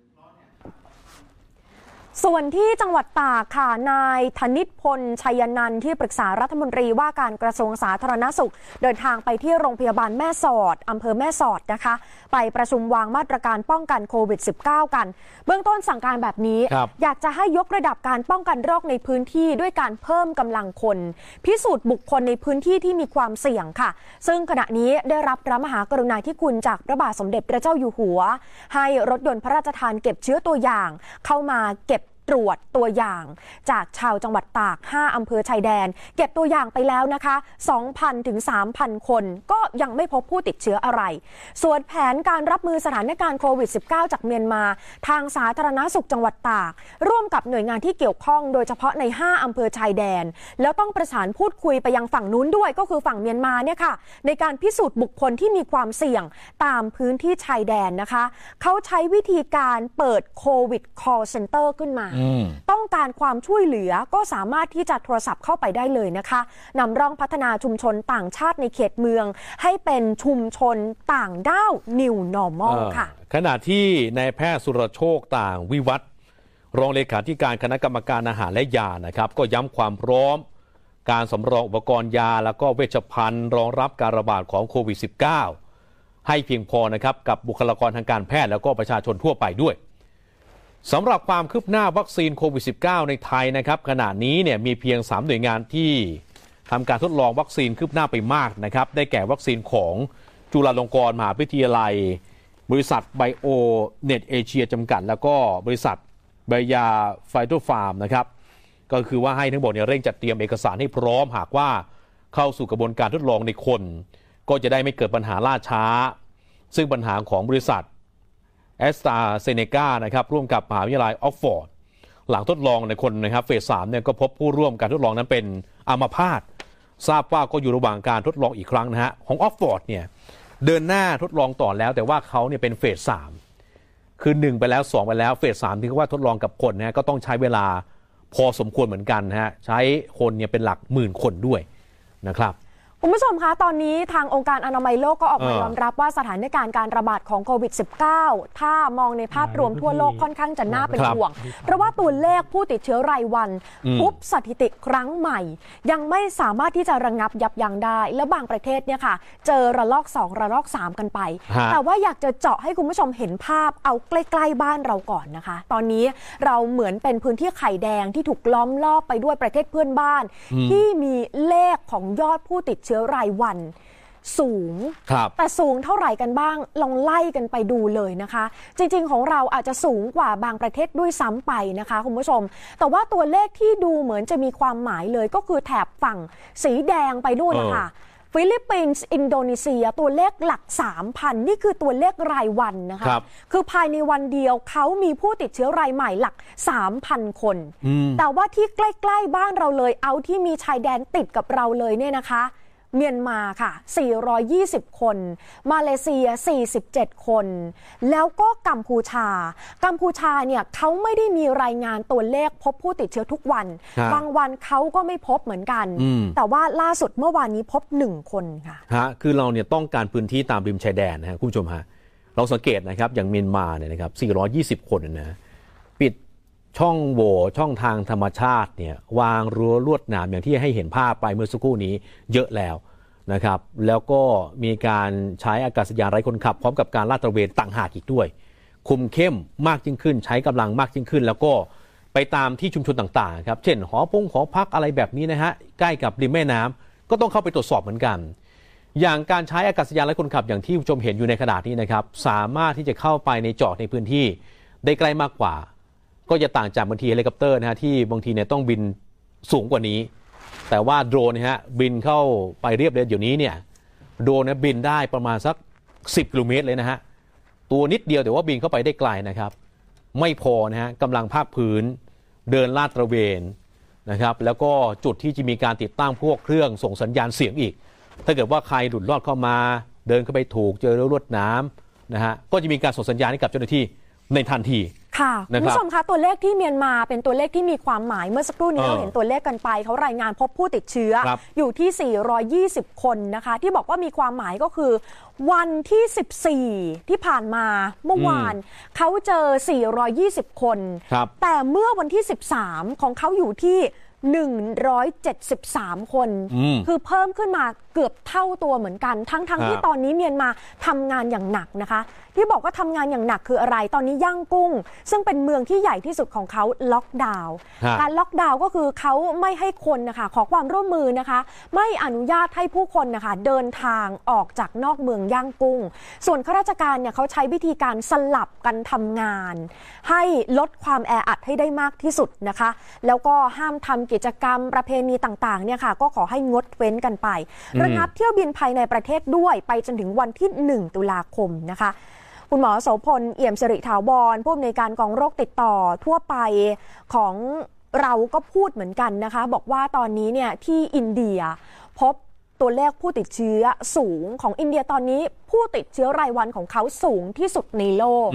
ส่วนที่จังหวัดตากค่ะ นายธนิตพล ชัยนันท์ที่ปรึกษารัฐมนตรีว่าการกระทรวงสาธารณสุข เดินทางไปที่โรงพยาบาลแม่สอดอำเภอแม่สอดนะคะ ไปประชุมวางมาตรการป้องกันโควิด -19 กัน เบื้องต้นสั่งการแบบนี้ครับอยากจะให้ยกระดับการป้องกันโรคในพื้นที่ด้วยการเพิ่มกำลังคน พิสูจน์บุคคลในพื้นที่ที่มีความเสี่ยงค่ะ ซึ่งขณะนี้ได้รับพระมหากรุณาธิคุณจากพระบาทสมเด็จพระเจ้าอยู่หัว ให้รถยนต์พระราชทานเก็บเชื้อตัวอย่าง เข้ามาเก็บ ตรวจตัวอย่าง จากชาวจังหวัดตาก 5 อำเภอชายแดน เก็บตัวอย่างไปแล้วนะคะ 2,000 ถึง 3,000 คน ก็ยังไม่พบผู้ติดเชื้ออะไร ส่วนแผนการรับมือสถานการณ์โควิด -19 จากเมียนมา ทางสาธารณสุขจังหวัดตาก ร่วมกับหน่วยงานที่เกี่ยวข้อง โดยเฉพาะใน 5 อำเภอชายแดน แล้วต้องประสานพูดคุยไปยังฝั่งนู้นด้วย ก็คือฝั่งเมียนมาเนี่ยค่ะ ในการพิสูจน์บุคคลที่มีความเสี่ยงตามพื้นที่ชายแดนนะคะ เขาใช้วิธีการเปิดโควิด call center ขึ้นมาต้องการความช่วยเหลือก็สามารถที่จะโทรศัพท์เข้าไปได้เลยนะคะนำร่องพัฒนาชุมชนต่างชาติในเขตเมือง ให้เป็นชุมชนต่างด้าว New Normal ค่ะเอ่อขณะที่นายแพทย์สุรโชคต่างวิวัฒน์รองเลขาธิการคณะกรรมการอาหารและยานะครับ ก็ย้ำความพร้อม การสำรองอุปกรณ์ยา แล้วก็เวชภัณฑ์รองรับการระบาดของโควิด -19 ให้เพียงพอนะครับกับบุคลากรทางการแพทย์แล้วก็ประชาชนทั่วไปด้วย สำหรับความคืบหน้าวัคซีนโควิด -19 ในไทยนะครับขณะนี้เนี่ยมีเพียง 3 หน่วยงานที่ทำการทดลองวัคซีนคืบหน้าไปมากนะครับ ได้แก่วัคซีนของจุฬาลงกรณ์มหาวิทยาลัย บริษัทไบโอเน็ตเอเชียจำกัด แล้วก็บริษัทใบยาไฟโตฟาร์มนะครับ ก็คือว่าให้ทั้งหมดเนี่ยเร่งจัดเตรียมเอกสารให้พร้อมหากว่าเข้าสู่กระบวนการทดลองในคน ก็จะได้ไม่เกิดปัญหาล่าช้า ซึ่งปัญหาของบริษัท แอสตราเซเนกานะครับร่วมกับมหาวิทยาลัยออกซฟอร์ดหลังทดลองในคนนะครับเฟสสามเนี่ยก็พบผู้ร่วมการทดลองนั้นเป็นอัมพาตทราบว่าก็อยู่ระหว่างการทดลองอีกครั้งนะฮะของออกซฟอร์ดเนี่ยเดินหน้าทดลองต่อแล้ว แต่ว่าเขาเนี่ยเป็นเฟสสามคือ 1 ไปแล้ว 2 ไปแล้วเฟสสามที่เขาว่าทดลองกับคนนะฮะก็ต้องใช้เวลาพอสมควรเหมือนกันนะฮะใช้คนเนี่ยเป็นหลักหมื่นคนด้วยนะครับ คุณผู้ชมคะ ตอนนี้ทางองค์การอนามัยโลกก็ออกมาเออยอมรับว่าสถานการณ์การระบาดของโควิด -19 ถ้ามองในภาพรวมทั่วโลกค่อนข้างจะน่าเป็นครับห่วง เพราะว่าตัวเลขผู้ติดเชื้อรายวันอืมทุบสถิติครั้งใหม่ ยังไม่สามารถที่จะระงับยับยั้งได้ แล้วบางประเทศเนี่ยค่ะ เจอระลอก 2 ระลอก 3 กันไปฮะแต่ว่าอยากจะเจาะให้คุณผู้ชมเห็นภาพเอาใกล้ๆบ้านเราก่อนนะคะ ตอนนี้เราเหมือนเป็นพื้นที่ไข่แดงที่ถูกล้อมรอบไปด้วยประเทศเพื่อนบ้านอืมที่มีเลขของยอดผู้ติดเชื้อรายวันสูงครับแต่สูงเท่าไหร่กันบ้าง ลองไล่กันไปดูเลยนะคะ จริงๆ ของเราอาจจะสูงกว่าบางประเทศด้วยซ้ำไปนะคะคุณผู้ชม แต่ว่าตัวเลขที่ดูเหมือนจะมีความหมายเลยก็คือแถบฝั่งสีแดงไปด้วยนะคะฟิลิปปินส์ อินโดนีเซีย ตัวเลขหลัก 3,000 นี่คือตัวเลขรายวันนะคะครับคือภายในวันเดียวเขามีผู้ติดเชื้อรายใหม่หลัก 3,000 คนอืมแต่ว่าที่ใกล้ ๆ บ้านเราเลย เอาที่มีชายแดนติดกับเราเลยเนี่ยนะคะ เมียนมาค่ะ 420 คน มาเลเซีย 47 คน แล้วก็กัมพูชา กัมพูชาเนี่ยเขาไม่ได้มีรายงานตัวเลขพบผู้ติดเชื้อทุกวันครับบางวันเขาก็ไม่พบเหมือนกันอืมแต่ว่าล่าสุดเมื่อวานนี้พบ1คนค่ะ ฮะ คือเราเนี่ยต้องการพื้นที่ตามริมชายแดนนะฮะคุณผู้ชมฮะ เราสังเกตนะครับ อย่างเมียนมาเนี่ยนะครับ 420 คนนะปิด ช่องโหว่ช่องทางธรรมชาติเนี่ยวางรั้วลวดหนามอย่างที่ให้เห็นภาพไปเมื่อสักครู่นี้เยอะแล้วนะครับแล้วก็มีการใช้อากาศยานไร้คนขับ พร้อมกับการลาดตระเวนต่างหากอีกด้วย คุมเข้มมากยิ่งขึ้น ใช้กำลังมากยิ่งขึ้น แล้วก็ไปตามที่ชุมชนต่างๆครับเช่นหอพงหอพักอะไรแบบนี้นะฮะใกล้กับริมแม่น้ำก็ต้องเข้าไปตรวจสอบเหมือนกัน อย่างการใช้อากาศยานไร้คนขับอย่างที่ผู้ชมเห็นอยู่ในขณะนี้นะครับสามารถที่จะเข้าไปในจอดในพื้นที่ได้ใกล้มากกว่า ก็จะต่างจากบางทีเฮลิคอปเตอร์นะฮะที่บางทีเนี่ยต้องบินสูงกว่านี้ แต่ว่าโดรนเนี่ยฮะบินเข้าไปเรียบเลยเดี๋ยวนี้เนี่ยโดรนเนี่ยบินได้ประมาณสัก 10กิโลเมตรเลยนะฮะตัวนิดเดียวแต่ว่าบินเข้าไปได้ไกลนะครับ ไม่พอนะฮะกำลังภาคพื้นเดินลาดตระเวนนะครับ แล้วก็จุดที่จะมีการติดตั้งพวกเครื่องส่งสัญญาณเสียงอีก ถ้าเกิดว่าใครหลุดรอดเข้ามา เดินเข้าไปถูกเจอรวดน้ำนะฮะก็จะมีการส่งสัญญาณให้กับเจ้าหน้าที่ในทันที ค่ะนะคุณครับผู้ชมคะตัวเลขที่เมียนมาเป็นตัวเลขที่มีความหมายเมื่อสักครู่นี้เออเราเห็นตัวเลขกันไปเขารายงานพบผู้ติดเชื้อครับอยู่ที่ 420 คนนะคะ ที่บอกว่ามีความหมายก็คือ วันที่ 14 ที่ผ่านมาเมื่อวาน เขาเจอ 420 คนครับแต่เมื่อวันที่ 13 ของเขาอยู่ที่173 คนอืมคือเพิ่มขึ้นมาเกือบเท่าตัวเหมือนกัน ทั้งๆทฮะที่ตอนนี้เมียนมาทำงานอย่างหนักนะคะ ที่บอกว่าทำงานอย่างหนักคืออะไร ตอนนี้ย่างกุ้ง ซึ่งเป็นเมืองที่ใหญ่ที่สุดของเขาล็อกดาวน์ฮะการล็อกดาวน์ก็คือเขาไม่ให้คนนะคะขอความร่วมมือนะคะ ไม่อนุญาตให้ผู้คนนะคะเดินทางออกจากนอกเมืองย่างกุ้ง ส่วนข้าราชการเนี่ยเขาใช้วิธีการสลับกันทำงาน ให้ลดความแออัดให้ได้มากที่สุดนะคะ แล้วก็ห้ามทำกิจกรรมประเพณีต่างๆเนี่ยค่ะก็ขอให้งดเว้นกันไปอืมระงับเที่ยวบินภายในประเทศด้วยไปจนถึงวันที่ 1 ตุลาคมนะคะ คุณหมอโสพลเอี่ยมสิริถาวรผู้อำนวยการกองโรคติดต่อทั่วไปของเราก็พูดเหมือนกันนะคะ บอกว่าตอนนี้เนี่ยที่อินเดียพบตัวเลขผู้ติดเชื้อสูงของอินเดียตอนนี้ ผู้ติดเชื้อรายวันของเขาสูงที่สุดในโลก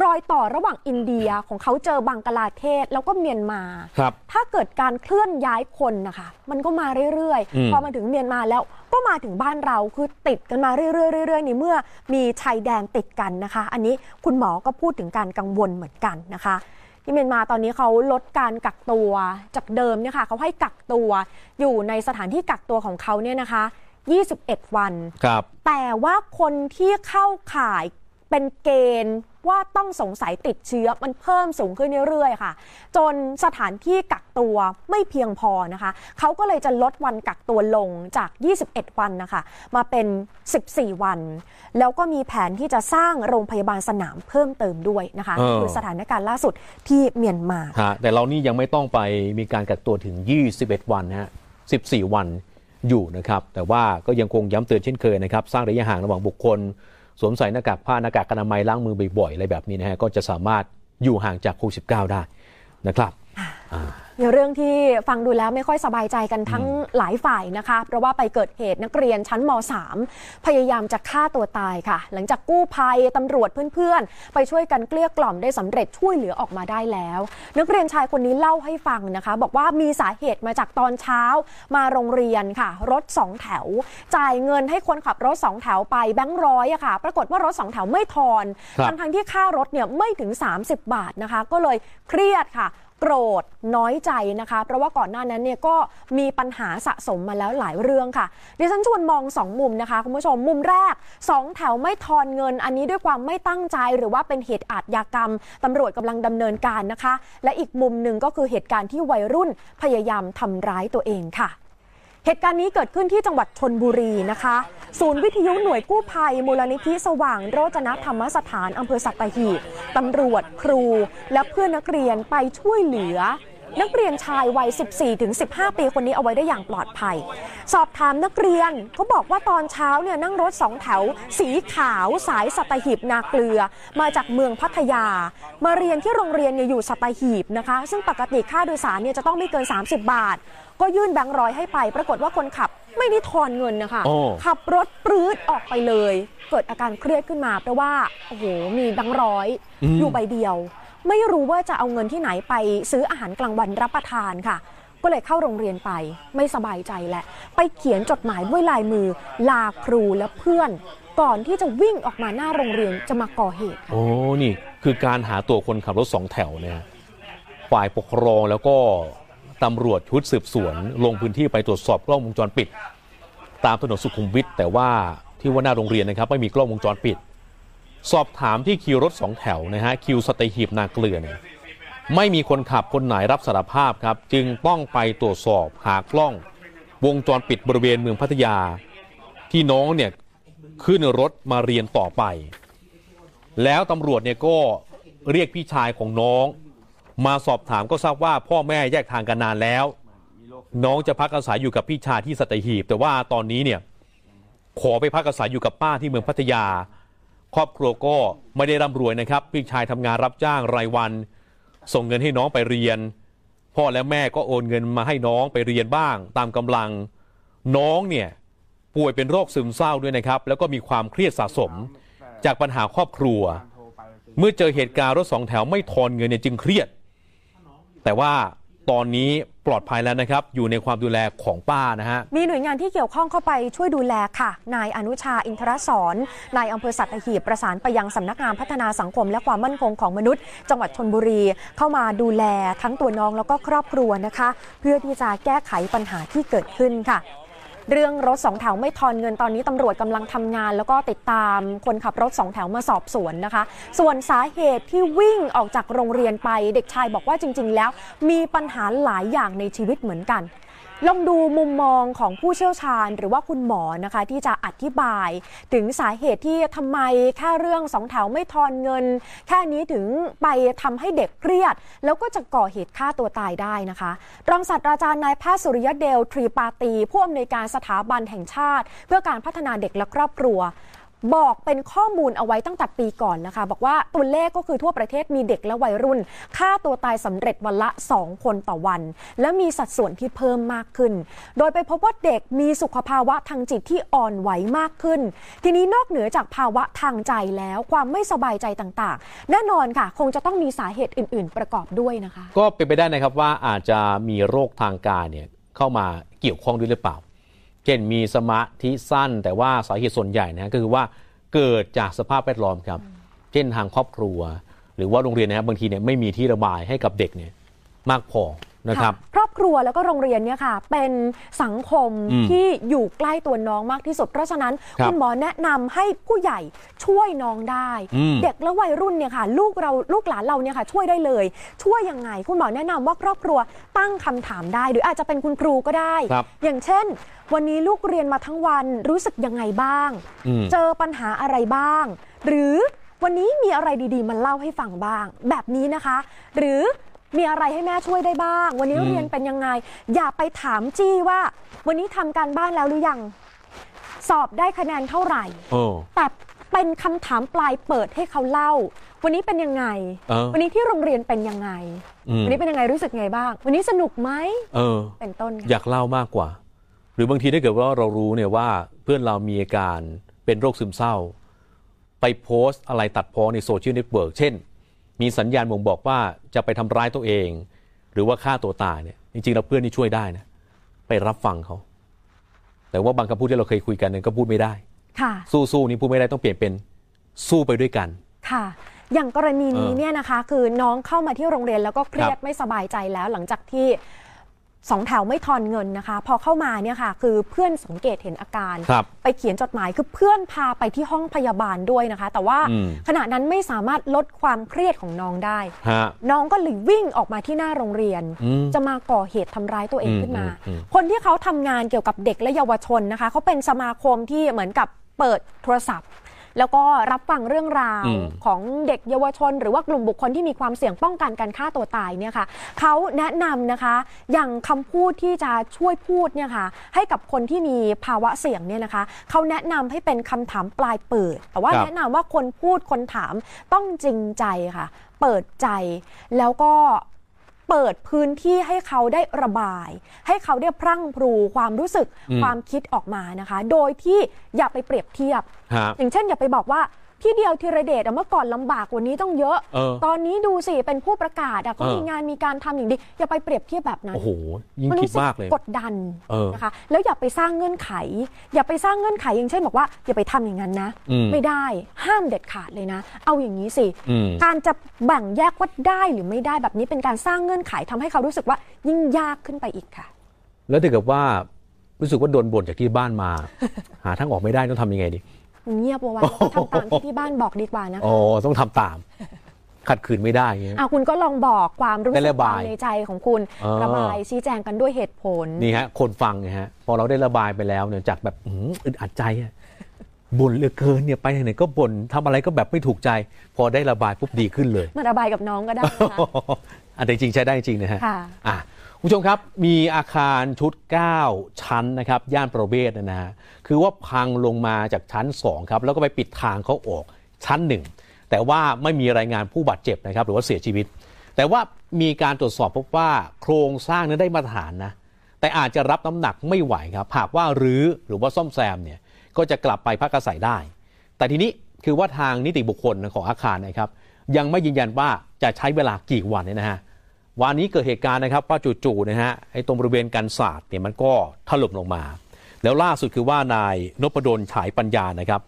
รอยต่อระหว่างอินเดียของเขาเจอบังกลาเทศแล้วก็เมียนมาครับถ้าเกิดการเคลื่อนย้ายคนนะคะ มันก็มาเรื่อยอืมๆพอมาถึงเมียนมาแล้วก็มาถึงบ้านเราคือติดกันมาเรื่อยๆเรื่อยๆในเมื่อมีชายแดนติดกันนะคะ อันนี้คุณหมอก็พูดถึงการกังวลเหมือนกันนะคะที่เมียนมาตอนนี้เขาลดการกักตัวจากเดิมเนี่ยค่ะเขาให้กักตัวอยู่ในสถานที่กักตัวของเขาเนี่ยนะคะ 21 วัน ครับ แต่ว่าคนที่เข้าข่าย เป็นเกณฑ์ว่าต้องสงสัยติดเชื้อมันเพิ่มสูงขึ้นเรื่อยๆค่ะ จนสถานที่กักตัวไม่เพียงพอนะคะ เขาก็เลยจะลดวันกักตัวลงจาก 21 วันนะคะ มาเป็น 14 วัน แล้วก็มีแผนที่จะสร้างโรงพยาบาลสนามเพิ่มเติมด้วยนะคะเออคือสถานการณ์ล่าสุดที่เมียนมาฮะแต่เรานี่ยังไม่ต้องไปมีการกักตัวถึง 21 วันนะฮะ14 วันอยู่นะครับ แต่ว่าก็ยังคงย้ำเตือนเช่นเคยนะครับ สร้างระยะห่างระหว่างบุคคล สวมใส่หน้ากากผ้าหน้ากากอนามัยล้างมือบ่อยๆอะไรแบบนี้นะฮะก็จะสามารถอยู่ห่างจากโควิด 19 ได้นะครับ มีเรื่องที่ฟังดูแล้วไม่ค่อยสบายใจกันทั้งหลายฝ่ายนะคะ เพราะว่าไปเกิดเหตุนักเรียนชั้นม .3 พยายามจะฆ่าตัวตายค่ะ หลังจากกู้ภัยตำรวจเพื่อนๆ ไปช่วยกันเกลี้ยกล่อมได้สำเร็จช่วยเหลือออกมาได้แล้ว นักเรียนชายคนนี้เล่าให้ฟังนะคะ บอกว่ามีสาเหตุมาจากตอนเช้ามาโรงเรียนค่ะ รถสองแถว จ่ายเงินให้คนขับรถสองแถวไปแบงค์ร้อยอะค่ะ ปรากฏว่ารถสองแถวไม่ทอนครับทั้งทั้งๆที่ค่ารถเนี่ยไม่ถึง 30 บาทนะคะ ก็เลยเครียดค่ะ โกรธน้อยใจนะคะ เพราะว่าก่อนหน้านั้นเนี่ยก็มีปัญหาสะสมมาแล้วหลายเรื่องค่ะดิฉันชวนมองสองมุมนะคะคุณผู้ชมมุมแรกสองแถวไม่ทอนเงิน อันนี้ด้วยความไม่ตั้งใจหรือว่าเป็นเหตุอาทยากรรมตำรวจกำลังดำเนินการนะคะ และอีกมุมหนึ่งก็คือเหตุการณ์ที่วัยรุ่นพยายามทำร้ายตัวเองค่ะ เหตุการณ์นี้เกิดขึ้นที่จังหวัดชนบุรีนะคะ ศูนย์วิทยุหน่วยกู้ภัย มูลนิธิสว่างโรจนธรรมสถานอำเภอสัตหีบตำรวจครู และเพื่อนนักเรียนไปช่วยเหลือ นักเรียนชายวัย 14-15 ปีคนนี้เอาไว้ได้อย่างปลอดภัย สอบถามนักเรียนเขาบอกว่าตอนเช้าเนี่ยนั่งรถสองแถว สีขาวสายสัตหีบนาเกลือ มาจากเมืองพัทยา มาเรียนที่โรงเรียนเนี่ยอยู่สัตหีบนะคะ ซึ่งปกติค่าโดยสารเนี่ยจะต้องไม่เกิน 30 บาท ก็ยื่นแบงค์ร้อยให้ไป ปรากฏว่าคนขับไม่ได้ทอนเงินนะคะโอ้ขับรถปรื้ดออกไปเลย เกิดอาการเครียดขึ้นมา เพราะว่าโอ้โหมีแบงค์ร้อยอืมอยู่ใบเดียว ไม่รู้ว่าจะเอาเงินที่ไหนไปซื้ออาหารกลางวันรับประทานค่ะก็เลยเข้าโรงเรียนไปไม่สบายใจแหละ ไปเขียนจดหมายด้วยลายมือลาครูและเพื่อน ก่อนที่จะวิ่งออกมาหน้าโรงเรียนจะมาก่อเหตุโอ้นี่คือการหาตัวคนขับรถสองแถวเนี่ยฝ่ายปกครองแล้วก็ ตำรวจชุดสืบสวน ลงพื้นที่ไปตรวจสอบกล้องวงจรปิด ตามถนนสุขุมวิทแต่ว่าที่ว่าหน้าโรงเรียนนะครับไม่มีกล้องวงจรปิด สอบถามที่คิวรถสองแถวนะฮะคิวสตหีบนาเกลือเนี่ยไม่มีคนขับคนไหนรับสารภาพครับ จึงต้องไปตรวจสอบหากล้อง วงจรปิดบริเวณเมืองพัทยา ที่น้องเนี่ยขึ้นรถมาเรียนต่อไป แล้วตำรวจเนี่ยก็เรียกพี่ชายของน้อง มาสอบถามก็ทราบว่าพ่อแม่แยกทางกันนานแล้ว น้องจะพักอาศัยอยู่กับพี่ชายที่สัตหีบ แต่ว่าตอนนี้เนี่ยขอไปพักอาศัยอยู่กับป้าที่เมืองพัทยา ครอบครัวก็ไม่ได้ร่ำรวยนะครับ พี่ชายทำงานรับจ้างรายวัน ส่งเงินให้น้องไปเรียน พ่อและแม่ก็โอนเงินมาให้น้องไปเรียนบ้าง ตามกำลังน้องเนี่ยป่วยเป็นโรคซึมเศร้าด้วยนะครับ แล้วก็มีความเครียดสะสมจากปัญหาครอบครัว เมื่อเจอเหตุการณ์รถสองแถวไม่ทอนเงินเนี่ยจึงเครียด แต่ว่าตอนนี้ปลอดภัยแล้วนะครับ อยู่ในความดูแลของป้านะฮะ มีหน่วยงานที่เกี่ยวข้องเข้าไปช่วยดูแลค่ะ นายอนุชาอินทรสอนนายอำเภอสัตหีบประสานไปยังสำนักงานพัฒนาสังคมและความมั่นคงของมนุษย์ จังหวัดชนบุรี เข้ามาดูแลทั้งตัวน้องแล้วก็ครอบครัวนะคะ เพื่อที่จะแก้ไขปัญหาที่เกิดขึ้นค่ะ เรื่องรถสองแถวไม่ทอนเงินตอนนี้ตำรวจกำลังทำงาน แล้วก็ติดตามคนขับรถสองแถวมาสอบสวนนะคะ ส่วนสาเหตุที่วิ่งออกจากโรงเรียนไป เด็กชายบอกว่าจริง ๆ แล้ว มีปัญหาหลายอย่างในชีวิตเหมือนกัน ลองดูมุมมองของผู้เชี่ยวชาญ หรือว่าคุณหมอนะคะ ที่จะอธิบายถึงสาเหตุที่ทำไมแค่เรื่องสองแถวไม่ทอนเงิน แค่นี้ถึงไปทำให้เด็กเครียด แล้วก็จะก่อเหตุฆ่าตัวตายได้นะคะ รองศาสตราจารย์นายแพทย์สุริยเดล ทรีปาตี ผู้อำนวยการสถาบันแห่งชาติ เพื่อการพัฒนาเด็กและครอบครัว บอกเป็นข้อมูลเอาไว้ตั้งแต่ปีก่อนนะคะ บอกว่าตัวเลขก็คือทั่วประเทศมีเด็กและวัยรุ่นฆ่าตัวตายสำเร็จวันละ 2 คนต่อวัน และมีสัดส่วนที่เพิ่มมากขึ้น โดยไปพบว่าเด็กมีสุขภาวะทางจิตที่อ่อนไหวมากขึ้น ทีนี้นอกเหนือจากภาวะทางใจแล้วความไม่สบายใจต่างๆ แน่นอนค่ะ คงจะต้องมีสาเหตุอื่น ๆ ประกอบด้วยนะคะ ก็เป็นไปได้นะครับว่าอาจจะมีโรคทางกายเนี่ยเข้ามาเกี่ยวข้องด้วยหรือเปล่า เช่นมีสมาธิสั้น แต่ว่าสาเหตุส่วนใหญ่นะก็คือว่าเกิดจากสภาพแวดล้อมครับ เช่นทางครอบครัว หรือว่าโรงเรียนนะครับบางทีเนี่ยไม่มีที่ระบายให้กับเด็กเนี่ยมากพอ นะครับครอบครัวแล้วก็โรงเรียนเนี่ยค่ะ เป็นสังคมอืมที่อยู่ใกล้ตัวน้องมากที่สุด เพราะฉะนั้นครับคุณหมอแนะนำให้ผู้ใหญ่ช่วยน้องได้อืมเด็กและวัยรุ่นเนี่ยค่ะ ลูกเราลูกหลานเราเนี่ยค่ะ ช่วยได้เลย ช่วยยังไง คุณหมอแนะนำว่าครอบครัวตั้งคำถามได้ หรืออาจจะเป็นคุณครูก็ได้ครับอย่างเช่น วันนี้ลูกเรียนมาทั้งวันรู้สึกยังไงบ้างอืมเจอปัญหาอะไรบ้าง หรือวันนี้มีอะไรดีๆ มาเล่าให้ฟังบ้าง แบบนี้นะคะ หรือ มีอะไรให้แม่ช่วยได้บ้าง วันนี้อืมเรียนเป็นยังไง อย่าไปถามจี้ว่า วันนี้ทำการบ้านแล้วหรือยัง สอบได้คะแนนเท่าไหร่โอ้แต่เป็นคำถามปลายเปิดให้เขาเล่า วันนี้เป็นยังไง เออวันนี้ที่โรงเรียนเป็นยังไง อืมวันนี้เป็นยังไงรู้สึกไงบ้าง วันนี้สนุกไหมเออ เป็นต้นค่ะ อยากเล่ามากกว่า หรือบางทีถ้าเกิดว่าเรารู้เนี่ยว่าเพื่อนเรามีอาการเป็นโรคซึมเศร้า ไปโพสต์อะไรตัดพ้อในโซเชียลเน็ตเวิร์กเช่น มีสัญญาณบ่งบอกว่าจะไปทำร้ายตัวเอง หรือว่าฆ่าตัวตายเนี่ยจริงๆแล้วเพื่อนนี่ช่วยได้นะไปรับฟังเขา แต่ว่าบางคำพูดที่เราเคยคุยกันเนี่ยก็พูดไม่ได้ ค่ะสู้ๆนี่พูดไม่ได้ต้องเปลี่ยนเป็นสู้ไปด้วยกัน ค่ะอย่างกรณีนี้เออเนี่ยนะคะ คือน้องเข้ามาที่โรงเรียนแล้วก็เครียดครับไม่สบายใจแล้วหลังจากที่ สองแถวไม่ทอนเงินนะคะ พอเข้ามาเนี่ยค่ะ คือเพื่อนสังเกตเห็นอาการครับไปเขียนจดหมายคือเพื่อนพาไปที่ห้องพยาบาลด้วยนะคะ แต่ว่าอืมขณะนั้นไม่สามารถลดความเครียดของน้องได้ฮะน้องก็เลยวิ่งออกมาที่หน้าโรงเรียนอืมจะมาก่อเหตุทำร้ายตัวเองอืมขึ้นมาอืมอืมคนที่เขาทำงานเกี่ยวกับเด็กและเยาวชนนะคะเขาเป็นสมาคมที่เหมือนกับเปิดโทรศัพท์ แล้วก็รับฟังเรื่องราวอืมของเด็กเยาวชน หรือว่ากลุ่มบุคคลที่มีความเสี่ยงป้องกันการฆ่าตัวตายเนี่ยค่ะเขาแนะนำนะคะอย่างคำพูดที่จะช่วยพูดเนี่ยค่ะให้กับคนที่มีภาวะเสี่ยงเนี่ยนะคะเขาแนะนำให้เป็นคำถามปลายเปิด แต่ว่าครับแนะนำว่าคนพูดคนถามต้องจริงใจค่ะ เปิดใจแล้วก็ เปิดพื้นที่ให้เขาได้ระบาย ให้เขาได้พรั่งพรูความรู้สึกอืมความคิดออกมานะคะ โดยที่อย่าไปเปรียบเทียบฮะอย่างเช่นอย่าไปบอกว่า ที่เดียวธีระเดชอะเมื่อก่อนลำบากกว่านี้ต้องเยอะเออตอนนี้ดูสิเป็นผู้ประกาศอะก็เออมีงานมีการทำอย่างดี อย่าไปเปรียบเทียบแบบนั้นโอ้โหยิ่งมันคิดรู้สึมากเลยกดดันเออนะคะแล้วอย่าไปสร้างเงื่อนไข อย่าไปสร้างเงื่อนไขอย่างเช่นบอกว่าอย่าไปทำอย่างนั้นนะอืมไม่ได้ห้ามเด็ดขาดเลยนะ เอาอย่างนี้สิอืมการจะแบ่งแยกว่าได้หรือไม่ได้แบบนี้เป็นการสร้างเงื่อนไขทำให้เขารู้สึกว่ายิ่งยากขึ้นไปอีกค่ะ แล้วถ้าเกิดว่ารู้สึกว่าโดนบ่นจากที่บ้านมา หาทางออกไม่ได้ต้องทำยังไงดี เงียบเอาไว้ทำตามที่ที่บ้านบอกดีกว่านะคะอ๋อต้องทำตาม ขัดขืนไม่ได้เงี้ยอะคุณก็ลองบอกความรู้ได้สึกระบายความในใจของคุณอ๋อระบายชี้แจงกันด้วยเหตุผลนี่ฮะ คนฟังไงฮะพอเราได้ระบายไปแล้วเนี่ยจากแบบอื้อหืออึดอัดใจอะบ่นเหลือเกินเนี่ยไปไหนๆก็บ่นทำอะไรก็แบบไม่ถูกใจ พอได้ระบายปุ๊บดีขึ้นเลยมาระบายกับน้องก็ได้นะคะอันจริงๆใช้ได้จริงนะฮะค่ะอะคุณ ผู้ชมครับมีอาคารชุด 9 ชั้นนะครับย่านประเวศนะฮะคือว่าพังลงมาจากชั้น 2 ครับ แล้วก็ไปปิดทางเขาออกชั้น 1 แต่ว่าไม่มีรายงานผู้บาดเจ็บนะครับ หรือว่าเสียชีวิต แต่ว่ามีการตรวจสอบพบว่าโครงสร้างนั้นได้มาตรฐานนะแต่อาจจะรับน้ำหนักไม่ไหวครับ หากว่ารื้อหรือว่าซ่อมแซมเนี่ยก็จะกลับไปพักอาศัยได้ แต่ทีนี้คือว่าทางนิติบุคคลของอาคารนะครับ ยังไม่ยืนยันว่าจะใช้เวลากี่วันเนี่ยนะฮะ วันนี้เกิดเหตุการณ์นะครับว่าจู่ๆนะฮะไอ้ตรงบริเวณกันศาสตร์เนี่ยมันก็ถล่มลงมา แล้วล่าสุดคือว่านายนพดลฉายปัญญานะครับ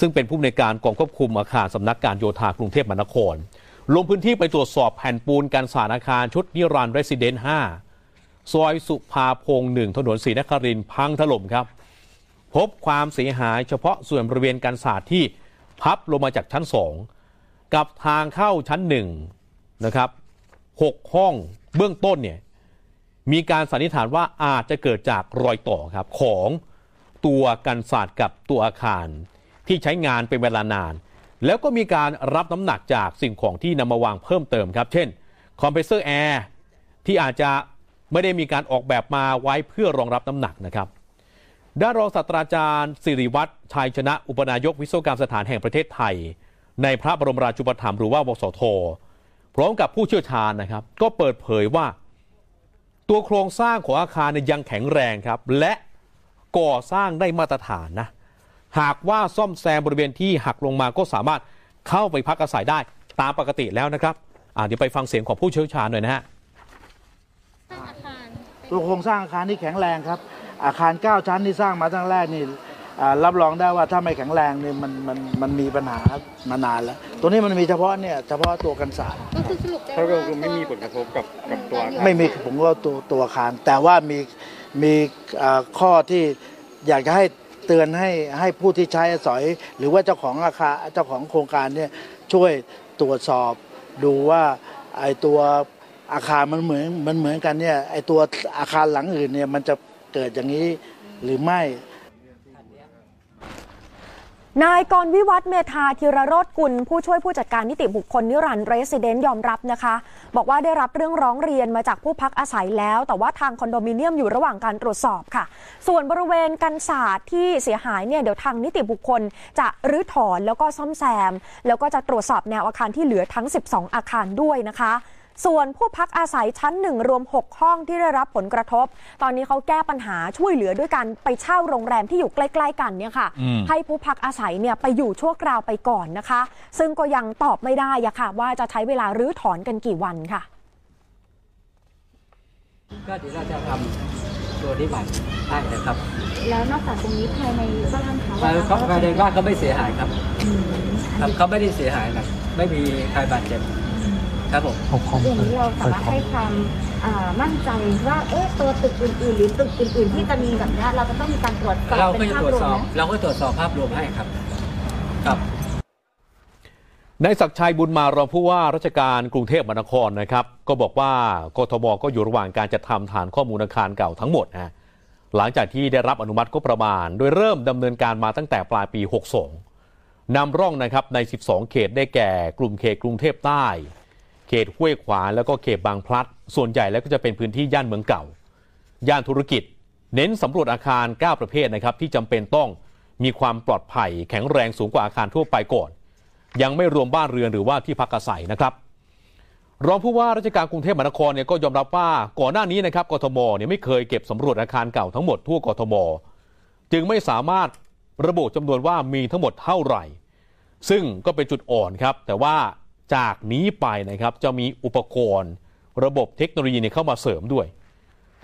ซึ่งเป็นผู้อำนการกองควบคุมอาคารสำนักการโยธากรุงเทพมหานคร ลงพื้นที่ไปตรวจสอบแผ่นปูนกันศาสตร์อาคารชุดนิรันดร์เรสซิเดนต์5ซอยสุภาพงศ์หนึ่งถนนศรีนครินพังถล่มครับ พบความเสียหายเฉพาะส่วนบริเวณกันศาสตร์ที่พับลงมาจากชั้น2กับทางเข้าชั้น1นะครับ 6 ห้องเบื้องต้นเนี่ยมีการสันนิษฐานว่าอาจจะเกิดจากรอยต่อครับของตัวกันศาสตร์กับตัวอาคารที่ใช้งานเป็นเวลานาน แล้วก็มีการรับน้ำหนักจากสิ่งของที่นำมาวางเพิ่มเติมครับ เช่นคอมเพรสเซอร์แอร์ที่อาจจะไม่ได้มีการออกแบบมาไว้เพื่อรองรับน้ำหนักนะครับด้านรองศาสตราจารย์สิริวัฒน์ไชยชนะ อุปนายกวิศวกรรมสถานแห่งประเทศไทย ในพระบรมราชูปถัมภ์หรือว่าวสท พร้อมกับผู้เชี่ยวชาญนะครับ ก็เปิดเผยว่า ตัวโครงสร้างของอาคารเนี่ยยังแข็งแรงครับ และก่อสร้างได้มาตรฐานนะ หากว่าซ่อมแซมบริเวณที่หักลงมาก็สามารถเข้าไปพักอาศัยได้ตามปกติแล้วนะครับเดี๋ยวไปฟังเสียงของผู้เชี่ยวชาญหน่อยนะฮะตัวโครงสร้างอาคารที่แข็งแรงครับ อาคาร 9 ชั้นที่สร้างมาตั้งแรกนี่ รับรองได้ว่าถ้าไม่แข็งแรงเนี่ยมันมันมันมีปัญหามานานแล้ว ตัวนี้มันมีเฉพาะเนี่ยเฉพาะตัวกันศาสตร์ก็คือสรุปได้ว่าคือไม่มีผลกระทบกับกับตัวไม่มีผมว่าตัวตัวอาคาร แต่ว่ามีมีอ่าข้อที่อยากจะให้เตือนให้ให้ผู้ที่ใช้อาศัย หรือว่าเจ้าของอาคารเจ้าของโครงการเนี่ยช่วยตรวจสอบดูว่าไอตัวอาคารมันเหมือนมันเหมือนกันเนี่ยไอตัวอาคารหลังอื่นเนี่ยมันจะเกิดอย่างนี้หรือไม่ นายกรวิวัฒน์เมธาธีรโรธกุล ผู้ช่วยผู้จัดการนิติบุคคลนิรันดร์เรสซิเดนซ์ยอมรับนะคะ บอกว่าได้รับเรื่องร้องเรียนมาจากผู้พักอาศัยแล้ว แต่ว่าทางคอนโดมิเนียมอยู่ระหว่างการตรวจสอบค่ะ ส่วนบริเวณกันศาสตร์ที่เสียหายเนี่ยเดี๋ยวทางนิติบุคคลจะรื้อถอนแล้วก็ซ่อมแซม แล้วก็จะตรวจสอบแนวอาคารที่เหลือทั้ง 12 อาคารด้วยนะคะ ส่วนผู้พักอาศัยชั้นหนึ่งรวม 6 ห้องที่ได้รับผลกระทบ ตอนนี้เขาแก้ปัญหาช่วยเหลือด้วยการไปเช่าโรงแรมที่อยู่ใกล้ ๆ กันเนี่ยค่ะอืมให้ผู้พักอาศัยเนี่ยไปอยู่ชั่วคราวไปก่อนนะคะ ซึ่งก็ยังตอบไม่ได้อะค่ะ ว่าจะใช้เวลารื้อถอนกันกี่วันค่ะ ก็เดี๋ยวเราจะทำตัวนี้ใหม่ให้นะครับ แล้วนอกจากตรงนี้ภายในบ้านเขาภายเขาภายในบ้านเขาไม่เสียหายครับอืมครับเขาไม่ได้เสียหายนะไม่มีใครบาดเจ็บ ครับผมอย่างนี้เราสามารถให้ความอ่ามั่นใจว่าเอ๊ะตัวตึกอื่นๆ หรือตึกอื่นๆที่จะมีแบบเนี้ยเราจะต้องมีการตรวจสอบเราก็เป็นจะภาพตรวจรวสมอบนะเราก็ตรวจสอบภาพรวมให้ครับครับนายศักดิ์ชัยบุญมารองผู้ว่าราชการกรุงเทพมหานครนะครับ ก็บอกว่ากทมก็อยู่ระหว่างการจัดทำฐานข้อมูลอาคารเก่าทั้งหมดนะหลังจากที่ได้รับอนุมัติก็ประมาณ โดยเริ่มดำเนินการมาตั้งแต่ปลายปี 62นำร่องนะครับใน 12 เขตได้แก่กลุ่มเขตกรุงเทพใต้ เขตห้วยขวางแล้วก็เขตบางพลัด ส่วนใหญ่แล้วก็จะเป็นพื้นที่ย่านเมืองเก่า ย่านธุรกิจ เน้นสำรวจอาคาร 9 ประเภทนะครับที่จำเป็นต้องมีความปลอดภัย แข็งแรงสูงกว่าอาคารทั่วไปก่อน ยังไม่รวมบ้านเรือนหรือว่าที่พักอาศัยนะครับรองผู้ว่าราชการกรุงเทพมหานครเนี่ยก็ยอมรับว่าก่อนหน้านี้นะครับกทมเนี่ยไม่เคยเก็บสำรวจอาคารเก่าทั้งหมดทั่วกทม จึงไม่สามารถระบุจำนวนว่ามีทั้งหมดเท่าไหร่ ซึ่งก็เป็นจุดอ่อนครับ แต่ว่า จากนี้ไปนะครับจะมีอุปกรณ์ ระบบเทคโนโลยีเข้ามาเสริมด้วย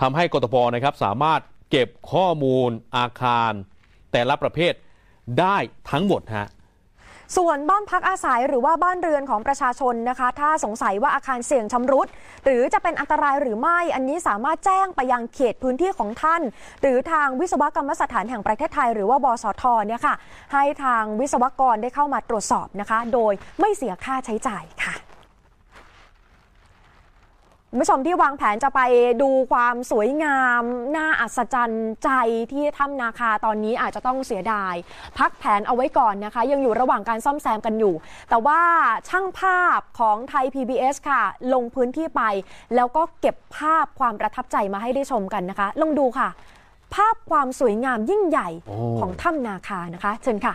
ทำให้กทพนะครับสามารถเก็บข้อมูลอาคาร แต่ละประเภทได้ทั้งหมดฮะ ส่วนบ้านพักอาศัยหรือว่าบ้านเรือนของประชาชนนะคะ ถ้าสงสัยว่าอาคารเสี่ยงชำรุด หรือจะเป็นอันตรายหรือไม่ อันนี้สามารถแจ้งไปยังเขตพื้นที่ของท่าน หรือทางวิศวกรรมสถานแห่งประเทศไทย หรือว่าบสทเนี่ยค่ะ ให้ทางวิศวกรได้เข้ามาตรวจสอบนะคะ โดยไม่เสียค่าใช้จ่ายค่ะ คุณผู้ชมที่วางแผนจะไปดูความสวยงามน่าอัศจรรย์ใจที่ถ้ำนาคาตอนนี้อาจจะต้องเสียดาย พักแผนเอาไว้ก่อนนะคะ ยังอยู่ระหว่างการซ่อมแซมกันอยู่ แต่ว่าช่างภาพของไทย PBS ค่ะ ลงพื้นที่ไป แล้วก็เก็บภาพความประทับใจมาให้ได้ชมกันนะคะ ลองดูค่ะ ภาพความสวยงามยิ่งใหญ่ของถ้ำนาคานะคะ เชิญค่ะ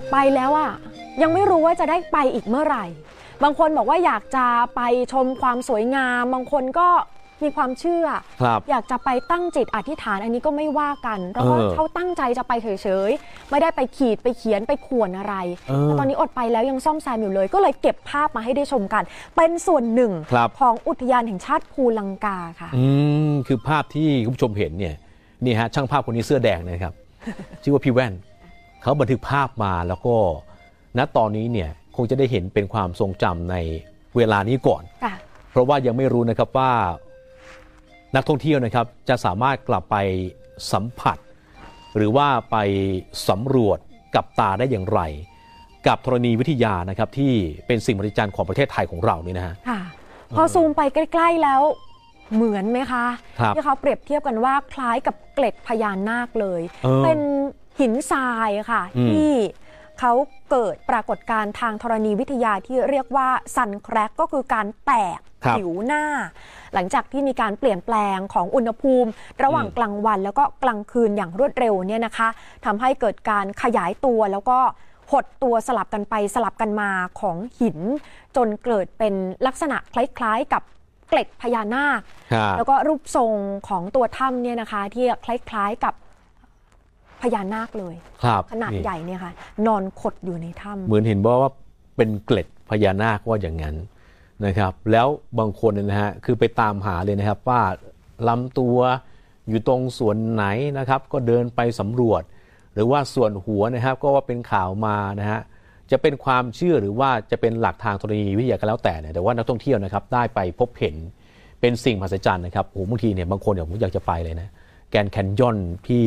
ดไปแล้วอะยังไม่รู้ว่าจะได้ไปอีกเมื่อไหร่ บางคนบอกว่าอยากจะไปชมความสวยงาม บางคนก็มีความเชื่อครับอยากจะไปตั้งจิตอธิษฐานอันนี้ก็ไม่ว่ากันเพราะว่าเออเขาตั้งใจจะไปเฉยๆ ไม่ได้ไปขีดไปเขียนไปข่วนอะไรเออแต่ตอนนี้อดไปแล้วยังซ่อมแซมอยู่เลย ก็เลยเก็บภาพมาให้ได้ชมกัน เป็นส่วนหนึ่งครับของอุทยานแห่งชาติภูลังกาค่ะอืมคือภาพที่คุณผู้ชมเห็นเนี่ยนี่ฮะช่างภาพคนนี้เสื้อแดงนะครับ ชื่อว่าพี่แว่น เขาบันทึกภาพมาแล้วก็ณตอนนี้เนี่ยคงจะได้เห็นเป็นความทรงจำในเวลานี้ก่อนค่ะเพราะว่ายังไม่รู้นะครับว่านักท่องเที่ยวนะครับจะสามารถกลับไปสัมผัส หรือว่าไปสำรวจกับตาได้อย่างไร กับธรณีวิทยานะครับที่เป็นสิ่งมหัศจรรย์ของประเทศไทยของเรานี่นะฮะค่ะพอซูมไปใกล้ ๆแล้วเหมือนไหมคะครับที่เขาเปรียบเทียบกันว่าคล้ายกับเกล็ดพญานาคเลยเออเป็น หินทรายค่ะอืมที่เขาเกิดปรากฏการณ์ทางธรณีวิทยาที่เรียกว่าซันแครกก็คือการแตกครับผิวหน้า หลังจากที่มีการเปลี่ยนแปลงของอุณหภูมิ ระหว่างอืมกลางวันแล้วก็กลางคืนอย่างรวดเร็วเนี่ยนะคะทำให้เกิดการขยายตัวแล้วก็หดตัวสลับกันไปสลับกันมาของหิน จนเกิดเป็นลักษณะคล้ายๆกับเกล็ดพญานาคครับแล้วก็รูปทรงของตัวถ้ำเนี่ยนะคะ ที่คล้ายๆกับ พญานาคเลย ครับขนาดนี่ใหญ่เนี่ยค่ะ นอนขดอยู่ในถ้ำเหมือนเห็นบอกว่าเป็นเกล็ดพญานาคว่าอย่างนั้นนะครับ แล้วบางคนเนี่ยนะฮะคือไปตามหาเลยนะครับว่าลำตัวอยู่ตรงส่วนไหนนะครับ ก็เดินไปสำรวจ หรือว่าส่วนหัวนะครับก็ว่าเป็นข่าวมานะฮะจะเป็นความเชื่อหรือว่าจะเป็นหลักทางธรณีวิทยาก็แล้วแต่เนี่ยแต่ว่านักท่องเที่ยวนะครับ ได้ไปพบเห็นเป็นสิ่งมหัศจรรย์นะครับโอ้โหบางทีเนี่ยบางคนเนี่ยผมอยากจะไปเลยนะแกรนด์แคนยอนที่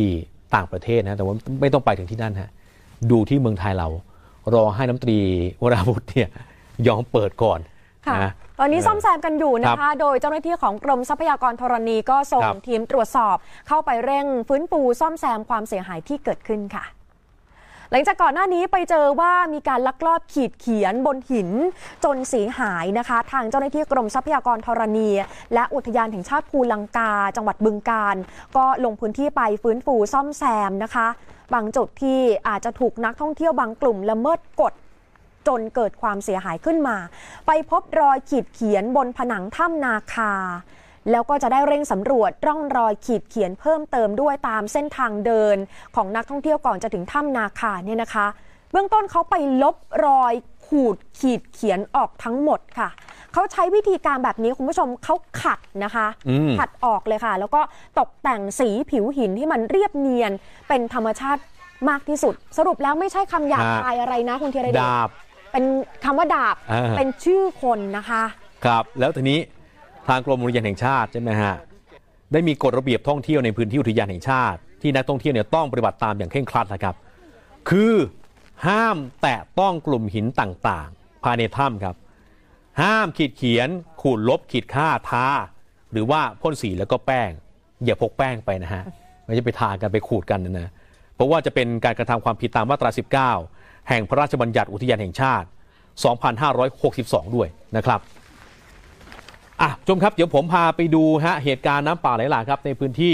ต่างประเทศนะแต่ว่าไม่ต้องไปถึงที่นั่นฮะดูที่เมืองไทยเรารอให้น้ำตรีวราวุธเนี่ยยอมเปิดก่อนค่ะนะตอนนี้ซ่อมแซมกันอยู่นะครัคะบโดยเจ้าหน้าที่ของกรมทรัพยากรธรณีก็ส่งครับทีมตรวจสอบ เข้าไปเร่งฟื้นฟูซ่อมแซมความเสียหายที่เกิดขึ้นค่ะ หลังจากก่อนหน้านี้ไปเจอว่ามีการลักลอบขีดเขียนบนหินจนเสียหายนะคะ ทางเจ้าหน้าที่กรมทรัพยากรธรณี และอุทยานแห่งชาติภูลังกา จังหวัดบึงกาฬก็ลงพื้นที่ไปฟื้นฟูซ่อมแซมนะคะ บางจุดที่อาจจะถูกนักท่องเที่ยวบางกลุ่มละเมิดกฎจนเกิดความเสียหายขึ้นมา ไปพบรอยขีดเขียนบนผนังถ้ำนาคา แล้วก็จะได้เร่งสำรวจร่องรอยขีดเขียนเพิ่มเติมด้วยตามเส้นทางเดินของนักท่องเที่ยวก่อนจะถึงถ้ำนาคาเนี่ยนะคะ เบื้องต้นเขาไปลบรอยขูดขีดเขียนออกทั้งหมดค่ะเขาใช้วิธีการแบบนี้คุณผู้ชมเขาขัดนะคะอืมขัดออกเลยค่ะ แล้วก็ตกแต่งสีผิวหินที่มันเรียบเนียนเป็นธรรมชาติมากที่สุด สรุปแล้วไม่ใช่คำหยาบคายอะไรนะคุณธีรเดชดาบเป็นคำว่าดาบอ่าเป็นชื่อคนนะคะ ครับแล้วทีนี้ ทางกรมอุทยานแห่งชาติใช่ไหมฮะได้มีกฎระเบียบท่องเที่ยวในพื้นที่อุทยานแห่งชาติ ที่นักท่องเที่ยวเนี่ยต้องปฏิบัติตามอย่างเคร่งครัดนะครับ คือห้ามแตะต้องกลุ่มหินต่างๆ ภายในถ้ำครับ ห้ามขีดเขียน ขูดลบขีดค่าทาหรือว่าพ่นสีแล้วก็แป้ง อย่าพกแป้งไปนะฮะไม่ใช่ไปทากันไปขูดกันนะนะเพราะว่าจะเป็นการกระทำความผิดตามมาตรา 19 แห่งพระราชบัญญัติอุทยานแห่งชาติ 2562 ด้วยนะครับ อะชมครับเดี๋ยวผมพาไปดูฮะเหตุการณ์น้ำป่าไหลหลากครับในพื้นที่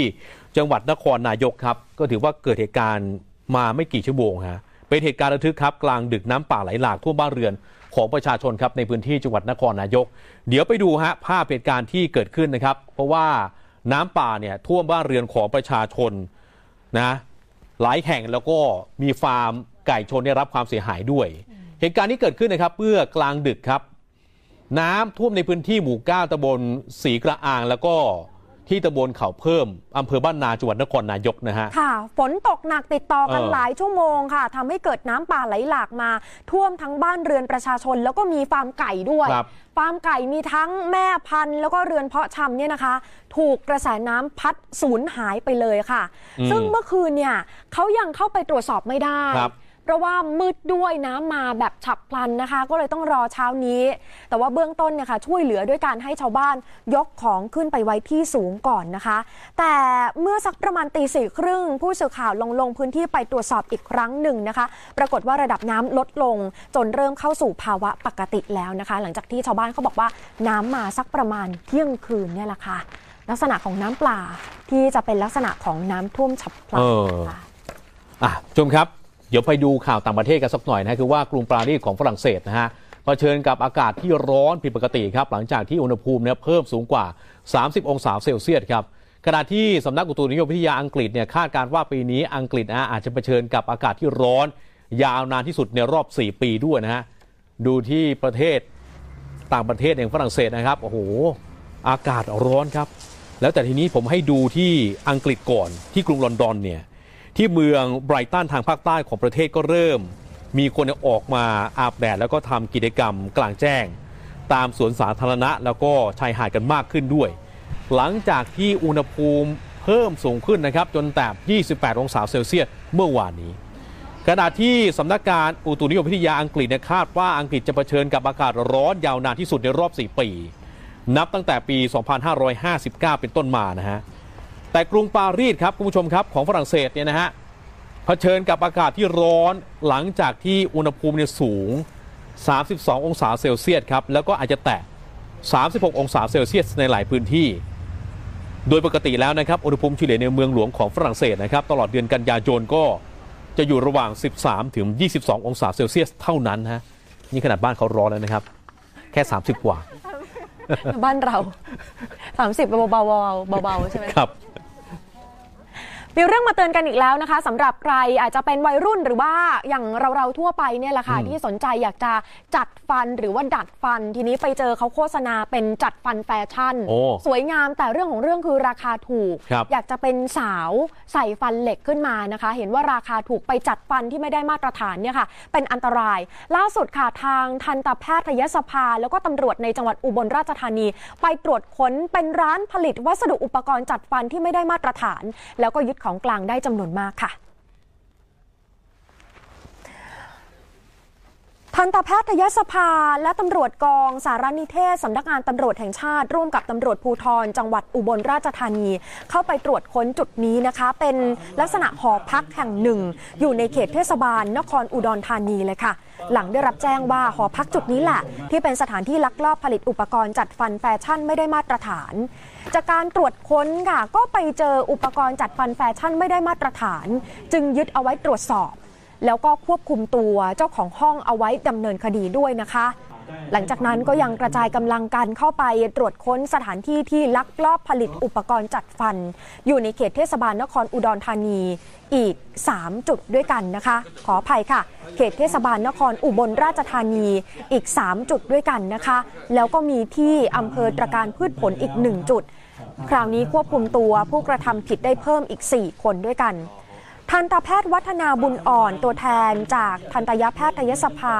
จังหวัดนครนายกครับ ก็ถือว่าเกิดเหตุการณ์มาไม่กี่ชั่วโมงฮะเป็นเหตุการณ์ระทึกครับกลางดึกน้ำป่าไหลหลากท่วมบ้านเรือนของประชาชนครับในพื้นที่จังหวัดนครนายก เดี๋ยวไปดูฮะภาพเหตุการณ์ที่เกิดขึ้นนะครับ เพราะว่าน้ำป่าเนี่ยท่วมบ้านเรือนของประชาชนนะหลายแห่งแล้วก็มีฟาร์มไก่ชนได้รับความเสียหายด้วย เหตุการณ์นี้เกิดขึ้นนะครับเมื่อกลางดึกครับ น้ำท่วมในพื้นที่หมู่เก้าตำบลศรีกระอาง แล้วก็ที่ตำบลเขาเพิ่มอำเภอบ้านนาจังหวัดนครนายกนะฮะ ค่ะ ฝนตกหนักติดต่อกันเออหลายชั่วโมงค่ะทำให้เกิดน้ำป่าไหลหลากมา ท่วมทั้งบ้านเรือนประชาชน แล้วก็มีฟาร์มไก่ด้วยครับฟาร์มไก่มีทั้งแม่พันธุ์ แล้วก็เรือนเพาะชำเนี่ยนะคะ ถูกกระแสน้ำพัดสูญหายไปเลยค่ะอืมซึ่งเมื่อคืนเนี่ยเขายังเข้าไปตรวจสอบไม่ได้ครับ เพราะว่ามืดด้วยน้ำมาแบบฉับพลันนะคะ ก็เลยต้องรอเช้านี้ แต่ว่าเบื้องต้นเนี่ยค่ะช่วยเหลือด้วยการให้ชาวบ้านยกของขึ้นไปไว้ที่สูงก่อนนะคะ แต่เมื่อสักประมาณตีสี่ครึ่งผู้สื่อข่าวลงลงพื้นที่ไปตรวจสอบอีกครั้งหนึ่งนะคะ ปรากฏว่าระดับน้ำลดลงจนเริ่มเข้าสู่ภาวะปกติแล้วนะคะ หลังจากที่ชาวบ้านเขาบอกว่าน้ำมาสักประมาณเที่ยงคืนเนี่ยแหละค่ะลักษณะของน้ำปลาที่จะเป็นลักษณะของน้ำท่วมฉับพลัเอนออะชมครับ ดี๋ยวไปดูข่าวต่างประเทศกันสักหน่อยนะคือว่ากรุงปารีสของฝรั่งเศสนะฮะเผชิญกับอากาศที่ร้อนผิดปกติครับ หลังจากที่อุณหภูมิเนี่ยเพิ่มสูงกว่า 30 องศาเซลเซียสครับขณะที่สำนักอุตุนิยมวิทยาอังกฤษเนี่ยคาดการว่าปีนี้อังกฤษนะอาจจะเผชิญกับอากาศที่ร้อน ยาวนานที่สุดในรอบ 4 ปีด้วยนะฮะดูที่ประเทศต่างประเทศอย่างฝรั่งเศสนะครับโอ้โหอากาศร้อนครับ แล้วแต่ทีนี้ผมให้ดูที่อังกฤษก่อนที่กรุงลอนดอนเนี่ย ที่เมืองไบรตันทางภาคใต้ของประเทศก็เริ่ม มีคนออกมาอาบแดดแล้วก็ทำกิจกรรมกลางแจ้ง ตามสวนสาธารณะแล้วก็ชายหาดกันมากขึ้นด้วย หลังจากที่อุณหภูมิเพิ่มสูงขึ้นนะครับ จนแตะ28 องศาเซลเซียสเมื่อวานนี้ ขณะที่สำนักการอุตุนิยมวิทยาอังกฤษคาดว่าอังกฤษจะเผชิญกับอากาศร้อนยาวนานที่สุดในรอบ 4 ปี นับตั้งแต่ปี 2559 เป็นต้นมานะฮะ แต่กรุงปารีสครับคุณผู้ชมครับของฝรั่งเศสเนี่ยนะฮะเผชิญกับอากาศที่ร้อนหลังจากที่อุณหภูมิเนี่ยสูง 32 องศาเซลเซียสครับแล้วก็อาจจะแตะ 36 องศาเซลเซียสในหลายพื้นที่ โดยปกติแล้วนะครับอุณหภูมิเฉลี่ยในเมืองหลวงของฝรั่งเศสนะครับตลอดเดือนกันยายนก็จะอยู่ระหว่าง 13 ถึง 22 องศาเซลเซียสเท่านั้นฮะนี่ขนาดบ้านเขาร้อนแล้วนะครับ แค่ 30 กว่า บ้านเรา 30เบาๆเบาๆใช่ไหมครับ มีเรื่องมาเตือนกันอีกแล้วนะคะสำหรับใครอาจจะเป็นวัยรุ่นหรือว่าอย่างเราๆทั่วไปเนี่ยแหละค่ะอืมที่สนใจอยากจะจัดฟันหรือว่าดัดฟัน ทีนี้ไปเจอเขาโฆษณาเป็นจัดฟันแฟชั่นโอ้สวยงามแต่เรื่องของเรื่องคือราคาถูกครับอยากจะเป็นสาวใส่ฟันเหล็กขึ้นมานะคะ เห็นว่าราคาถูกไปจัดฟันที่ไม่ได้มาตรฐานเนี่ยค่ะ เป็นอันตราย ล่าสุดค่ะทางทันตแพทยสภา แล้วก็ตำรวจในจังหวัดอุบลราชธานี ไปตรวจค้นเป็นร้านผลิตวัสดุอุปกรณ์จัดฟันที่ไม่ได้มาตรฐาน แล้วก็ยึดของกลางได้จำนวนมากค่ะทันตแพทยสภาและตำรวจกองสารนิเทศสำนักงานตำรวจแห่งชาติ ร่วมกับตำรวจภูธรจังหวัดอุบลราชธานี เข้าไปตรวจค้นจุดนี้นะคะ เป็นลักษณะหอพักแห่งหนึ่ง อยู่ในเขตเทศบาล นครอุดรธานีเลยค่ะ หลังได้รับแจ้งว่าหอพักจุดนี้แหละ ที่เป็นสถานที่ลักลอบผลิตอุปกรณ์จัดฟันแฟชั่นไม่ได้มาตรฐาน จากการตรวจค้นค่ะ ก็ไปเจออุปกรณ์จัดฟันแฟชั่นไม่ได้มาตรฐาน จึงยึดเอาไว้ตรวจสอบ แล้วก็ควบคุมตัวเจ้าของห้องเอาไว้ดำเนินคดีด้วยนะคะ หลังจากนั้นก็ยังกระจายกำลังกันเข้าไปตรวจค้นสถานที่ที่ลักลอบผลิตอุปกรณ์จัดฟัน อยู่ในเขตเทศบาลนครอุดรธานีอีก 3 จุดด้วยกันนะคะ ขออภัยค่ะ เขตเทศบาลนครอุบลราชธานีอีก 3 จุดด้วยกันนะคะ แล้วก็มีที่อำเภอตระการพืชผลอีก 1 จุด คราวนี้ควบคุมตัวผู้กระทำผิดได้เพิ่มอีก 4 คนด้วยกัน ทันตแพทย์วัฒนาบุญอ่อนตัวแทนจากทันตยแพทยสภา